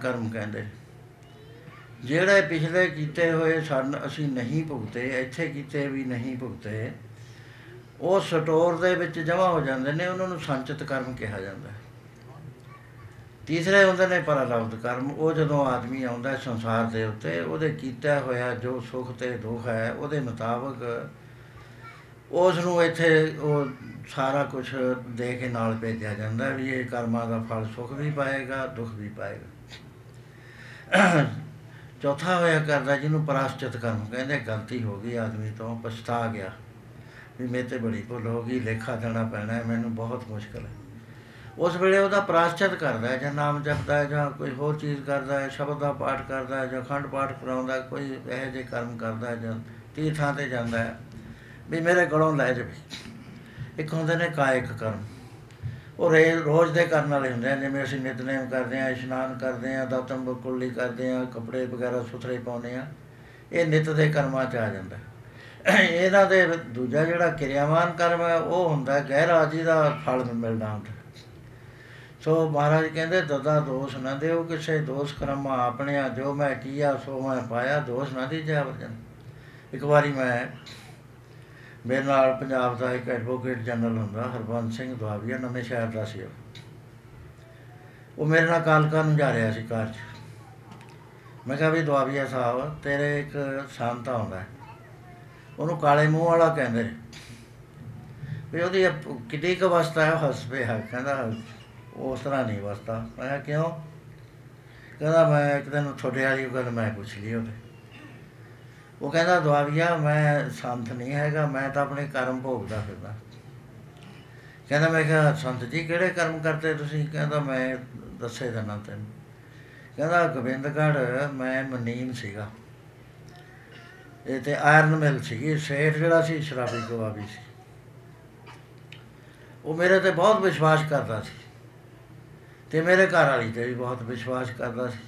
ਕਰਮ ਕਹਿੰਦੇ ਨੇ। ਜਿਹੜੇ ਪਿਛਲੇ ਕੀਤੇ ਹੋਏ ਸਨ, ਅਸੀਂ ਨਹੀਂ ਭੁਗਤੇ, ਇੱਥੇ ਕੀਤੇ ਵੀ ਨਹੀਂ ਭੁਗਤੇ, ਉਹ ਸਟੋਰ ਦੇ ਵਿੱਚ ਜਮ੍ਹਾਂ ਹੋ ਜਾਂਦੇ ਨੇ, ਉਹਨਾਂ ਨੂੰ ਸੰਚਿਤ ਕਰਮ ਕਿਹਾ ਜਾਂਦਾ ਹੈ ਤੀਸਰੇ ਹੁੰਦੇ ਨੇ ਪਰਲਬਧ ਕਰਮ, ਉਹ ਜਦੋਂ ਆਦਮੀ ਆਉਂਦਾ ਹੈ ਸੰਸਾਰ ਦੇ ਉੱਤੇ, ਉਹਦੇ ਕੀਤਾ ਹੋਇਆ ਜੋ ਸੁੱਖ ਤੇ ਦੁੱਖ ਹੈ, ਉਹਦੇ ਮੁਤਾਬਕ ਉਸ ਨੂੰ ਇੱਥੇ ਉਹ ਸਾਰਾ ਕੁਝ ਦੇ ਕੇ ਨਾਲ ਭੇਜਿਆ ਜਾਂਦਾ ਵੀ ਇਹ ਕਰਮਾਂ ਦਾ ਫਲ ਸੁੱਖ ਵੀ ਪਾਏਗਾ, ਦੁੱਖ ਵੀ ਪਾਏਗਾ ਚੌਥਾ ਹੋਇਆ ਕਰਦਾ ਜਿਹਨੂੰ ਪ੍ਰਾਸ਼ਚਿਤ ਕਰਮ ਕਹਿੰਦੇ ਗਲਤੀ ਹੋ ਗਈ ਆਦਮੀ ਤੋਂ ਪਛਤਾ ਗਿਆ। ਵੀ ਮੇਰੇ ਤੇ ਬੜੀ ਭੁੱਲ ਹੋ ਗਈ ਲੇਖਾ ਦੇਣਾ ਪੈਣਾ ਹੈ ਮੈਨੂੰ ਬਹੁਤ ਮੁਸ਼ਕਲ ਹੈ। ਉਸ ਵੇਲੇ ਉਹਦਾ ਪ੍ਰਾਸ਼ਚਿਤ ਕਰਦਾ ਹੈ ਜਾਂ ਨਾਮ ਜਪਦਾ ਹੈ ਜਾਂ ਕੋਈ ਹੋਰ ਚੀਜ਼ ਕਰਦਾ ਹੈ ਸ਼ਬਦ ਦਾ ਪਾਠ ਕਰਦਾ ਹੈ ਜਾਂ ਖੰਡ ਪਾਠ ਕਰਾਉਂਦਾ ਹੈ, ਕੋਈ ਇਹੋ ਜਿਹੇ ਕਰਮ ਕਰਦਾ ਹੈ ਜਾਂ ਤੀਰਥਾਂ ਤੇ ਜਾਂਦਾ ਹੈ ਵੀ ਮੇਰੇ ਕੋਲੋਂ ਲੈ ਜਾਵੇ। ਇੱਕ ਹੁੰਦੇ ਨੇ ਕਾਇਕ ਕਰਮ। ਉਹ ਰੇ ਰੋਜ਼ ਦੇ ਕਰਨ ਵਾਲੇ ਹੁੰਦੇ ਆ, ਜਿਵੇਂ ਅਸੀਂ ਨਿਤਨੇਮ ਕਰਦੇ ਆ ਇਸ਼ਨਾਨ ਕਰਦੇ ਆ ਦਾਤਨ ਬਕੁਲੀ ਕਰਦੇ ਆ ਕੱਪੜੇ ਵਗੈਰਾ ਸੁਥਰੇ ਪਾਉਂਦੇ ਆ ਇਹ ਨਿਤ ਦੇ ਕਰਮਾਂ ਚ ਆ ਜਾਂਦਾ। ਇਹਨਾਂ ਦੇ ਦੂਜਾ ਜਿਹੜਾ ਕਿਰਿਆਵਾਨ ਕਰਮ ਹੈ, ਉਹ ਹੁੰਦਾ ਗਹਿਰਾ ਜਿਹਦਾ ਫਲ ਮਿਲਦਾ ਹੁੰਦਾ। ਸੋ ਮਹਾਰਾਜ ਕਹਿੰਦੇ, ਦਦਾ ਦੋਸ਼ ਨਾ ਦਿਓ ਕਿਸੇ, ਦੋਸ਼ ਕਰਮਾ ਆਪਣਿਆ, ਜੋ ਮੈਂ ਕੀਆ ਸੋ ਮੈਂ ਪਾਇਆ, ਦੋਸ਼ ਨਾ ਦੀਜਾ ਵਰਜਨ। ਇੱਕ ਵਾਰੀ ਮੈਂ ਮੇਰੇ ਨਾਲ ਪੰਜਾਬ ਦਾ ਇੱਕ ਐਡਵੋਕੇਟ ਜਨਰਲ ਹੁੰਦਾ, ਹਰਬੰਸ ਸਿੰਘ ਦੁਆਬੀਆ, ਨਵੇਂ ਸ਼ਹਿਰ ਦਾ ਸੀ ਉਹ। ਉਹ ਮੇਰੇ ਨਾਲ ਕਾਲਕਾ ਨੂੰ ਜਾ ਰਿਹਾ ਸੀ ਕਾਰ 'ਚ। ਮੈਂ ਕਿਹਾ ਵੀ ਦੁਆਬੀਆ ਸਾਹਿਬ, ਤੇਰੇ ਇੱਕ ਸੰਤ ਆਉਂਦਾ ਹੈ। ਉਹਨੂੰ ਕਾਲੇ ਮੂੰਹ ਵਾਲਾ ਕਹਿੰਦੇ ਨੇ। ਵੀ ਉਹਦੀ ਅਪ- ਕਿੱਡੀ ਕੁ ਅਵਸਥਾ ਹੈ ਹੱਸ ਪਿਆ ਕਹਿੰਦਾ ਉਸ ਤਰ੍ਹਾਂ ਨਹੀਂ ਅਵਸਥਾ। ਮੈਂ ਕਿਹਾ, ਕਿਉਂ? ਕਹਿੰਦਾ ਮੈਂ ਇੱਕ ਦਿਨ ਤੁਹਾਡੇ ਵਾਲੀ ਗੱਲ ਮੈਂ ਪੁੱਛ ਲਈ ਉਹਦੇ। ਉਹ ਕਹਿੰਦਾ ਦੁਆਬੀਆ ਮੈਂ ਸੰਤ ਨਹੀਂ ਹੈਗਾ, ਮੈਂ ਤਾਂ ਆਪਣੇ ਕਰਮ ਭੋਗਦਾ ਫਿਰਦਾ। ਕਹਿੰਦਾ, ਮੈਂ ਕਿਹਾ, ਸੰਤ ਜੀ, ਕਿਹੜੇ ਕਰਮ ਕਰਦੇ ਤੁਸੀਂ? ਕਹਿੰਦਾ, ਮੈਂ ਦੱਸੇ ਦਿਨਾ ਤੈਨੂੰ। ਕਹਿੰਦਾ, ਗੋਬਿੰਦਗੜ੍ਹ ਮੈਂ ਮਨੀਮ ਸੀਗਾ। ਇਹ ਤੇ ਆਇਰਨ ਮਿਲ ਸੀਗੀ, ਸੇਠ ਜਿਹੜਾ ਸੀ, ਸ਼ਰਾਬੀ ਕਬਾਬੀ ਸੀ। ਉਹ ਮੇਰੇ ਤੇ ਬਹੁਤ ਵਿਸ਼ਵਾਸ ਕਰਦਾ ਸੀ ਤੇ ਮੇਰੇ ਘਰ ਵਾਲੀ ਤੇ ਵੀ ਬਹੁਤ ਵਿਸ਼ਵਾਸ ਕਰਦਾ ਸੀ।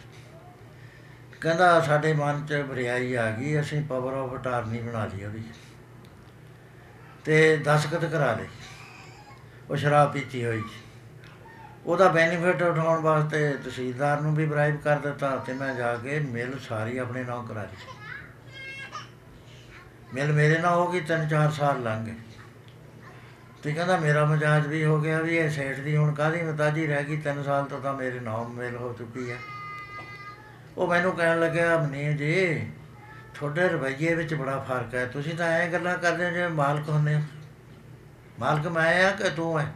ਕਹਿੰਦਾ ਸਾਡੇ ਮਨ 'ਚ ਬਰਿਆਈ ਆ ਗਈ, ਅਸੀਂ ਪਾਵਰ ਆਫ ਅਟਾਰਨੀ ਬਣਾ ਲਈ ਉਹਦੀ। ਤੇ ਦਸਖਤ ਕਰਾ ਲਈ ਉਹ ਸ਼ਰਾਬ ਪੀਤੀ ਹੋਈ। ਸੀ ਉਹਦਾ ਬੈਨੀਫਿਟ ਉਠਾਉਣ ਵਾਸਤੇ ਤਹਿਸੀਲਦਾਰ ਨੂੰ ਵੀ ਬਰਾਈਬ ਕਰ ਦਿੱਤਾ ਤੇ ਮੈਂ ਜਾ ਕੇ ਮਿਲ ਸਾਰੀ ਆਪਣੇ ਨਾਂ ਕਰਾ ਲਈ। ਮਿਲ ਮੇਰੇ ਨਾਲ ਹੋ ਗਈ ਤਿੰਨ ਚਾਰ ਸਾਲ ਲੰਘ ਗਏ। ਤੇ ਕਹਿੰਦਾ ਮੇਰਾ ਮਜਾਜ ਵੀ ਹੋ ਗਿਆ ਵੀ ਇਹ ਸੇਠ ਦੀ ਹੁਣ ਕਾਹਦੀ ਮਤਾਜੀ ਰਹਿ ਗਈ, ਤਿੰਨ ਸਾਲ ਤੋਂ ਤਾਂ ਮੇਰੇ ਨਾਮ ਮਿਲ ਹੋ ਚੁੱਕੀ ਹੈ ਉਹ ਮੈਨੂੰ ਕਹਿਣ ਲੱਗਿਆ ਮਨੀ ਜੀ, ਤੁਹਾਡੇ ਰਵੱਈਏ ਵਿੱਚ ਬੜਾ ਫ਼ਰਕ ਹੈ। ਤੁਸੀਂ ਤਾਂ ਐਂ ਗੱਲਾਂ ਕਰਦੇ ਹੋ ਜਿਵੇਂ ਮਾਲਕ ਹੁੰਦੇ ਹੋ। ਮਾਲਕ ਮੈਂ ਆ ਕਿ ਤੂੰ ਹੈ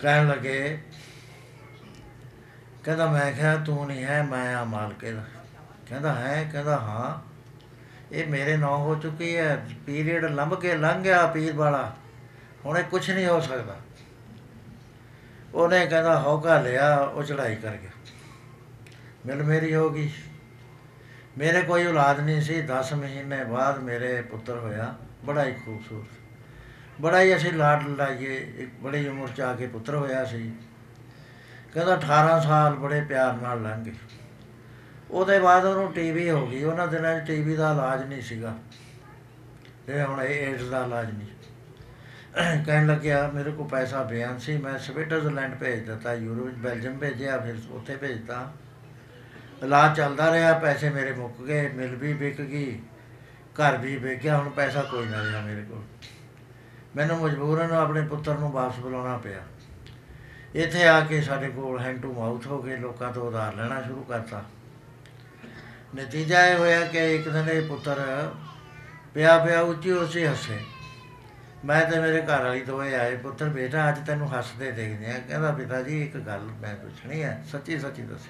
ਕਹਿਣ ਲੱਗੇ, ਕਹਿੰਦਾ, ਮੈਂ ਕਿਹਾ, ਤੂੰ ਨਹੀਂ ਹੈ ਮੈਂ ਆ ਮਾਲਕ ਇਹਦਾ। ਕਹਿੰਦਾ, ਹੈ? ਕਹਿੰਦਾ, ਹਾਂ। ਇਹ ਮੇਰੇ ਨਾਂ ਹੋ ਚੁੱਕੀ ਹੈ। ਪੀਰੀਅਡ ਲੰਘ ਕੇ ਲੰਘ ਗਿਆ ਪੀਰ ਵਾਲਾ। ਹੁਣ ਇਹ ਕੁਝ ਨਹੀਂ ਹੋ ਸਕਦਾ। ਉਹਨੇ ਕਹਿੰਦਾ ਹੌਕਾ ਲਿਆ, ਉਹ ਚੜਾਈ ਕਰ ਗਿਆ। ਮਿਲ ਮੇਰੀ ਹੋ ਗਈ ਮੇਰੇ ਕੋਈ ਔਲਾਦ ਨਹੀਂ ਸੀ। 10 ਮਹੀਨੇ ਬਾਅਦ ਮੇਰੇ ਪੁੱਤਰ ਹੋਇਆ। ਬੜਾ ਹੀ ਖੂਬਸੂਰਤ। ਬੜਾ ਹੀ ਅਸੀਂ ਲਾਡ ਲਾਈਏ ਇੱਕ ਬੜੀ ਉਮਰ ਚ ਆ ਕੇ ਪੁੱਤਰ ਹੋਇਆ ਸੀ। ਕਹਿੰਦਾ 18 ਸਾਲ ਬੜੇ ਪਿਆਰ ਨਾਲ ਲੰਘ ਗਏ। ਉਹਦੇ ਬਾਅਦ ਉਹਨੂੰ ਟੀਵੀ ਹੋ ਗਈ। ਉਹਨਾਂ ਦਿਨਾਂ 'ਚ ਟੀਵੀ ਦਾ ਇਲਾਜ ਨਹੀਂ ਸੀਗਾ। ਤੇ ਹੁਣ ਇਹ ਏਡਸ ਦਾ ਇਲਾਜ ਨਹੀਂ। ਕਹਿਣ ਲੱਗਿਆ, ਮੇਰੇ ਕੋਲ ਪੈਸਾ ਬਿਆਨ ਸੀ। ਮੈਂ ਸਵਿਟਜ਼ਰਲੈਂਡ ਭੇਜ ਦਿੱਤਾ। ਯੂਰਪ ਬੈਲਜੀਅਮ ਭੇਜਿਆ। ਫਿਰ ਉੱਥੇ ਭੇਜਤਾ ਇਲਾਜ ਚੱਲਦਾ ਰਿਹਾ, ਪੈਸੇ ਮੇਰੇ ਮੁੱਕ ਗਏ, ਮਿਲ ਵੀ ਵਿਕ ਗਈ, ਘਰ ਵੀ ਵਿਕ ਗਿਆ ਹੁਣ ਪੈਸਾ ਕੋਈ ਨਾ ਰਿਹਾ ਮੇਰੇ ਕੋਲ। ਮੈਨੂੰ ਮਜਬੂਰਨ ਆਪਣੇ ਪੁੱਤਰ ਨੂੰ ਵਾਪਸ ਬੁਲਾਉਣਾ ਪਿਆ। ਇੱਥੇ ਆ ਕੇ ਸਾਡੇ ਕੋਲ ਹੈਂਡ ਟੂ ਮਾਊਥ ਹੋ ਗਏ, ਲੋਕਾਂ ਤੋਂ ਉਧਾਰ ਲੈਣਾ ਸ਼ੁਰੂ ਕਰਤਾ। ਨਤੀਜਾ ਇਹ ਹੋਇਆ ਕਿ ਇੱਕ ਦਿਨ ਇਹ ਪੁੱਤਰ ਪਿਆ ਪਿਆ ਉੱਚੀ ਉੱਚੀ ਹੱਸੇ। ਮੈਂ ਤੇ ਮੇਰੇ ਘਰ ਵਾਲੀ ਦੋਵੇਂ ਆਏ, ਪੁੱਤਰ ਬੇਟਾ, ਅੱਜ ਤੈਨੂੰ ਹੱਸਦੇ ਦੇਖਦੇ ਆ। ਕਹਿੰਦਾ, ਪਿਤਾ ਜੀ, ਇੱਕ ਗੱਲ ਮੈਂ ਪੁੱਛਣੀ ਹੈ ਸੱਚੀ ਸੱਚੀ ਦੱਸ।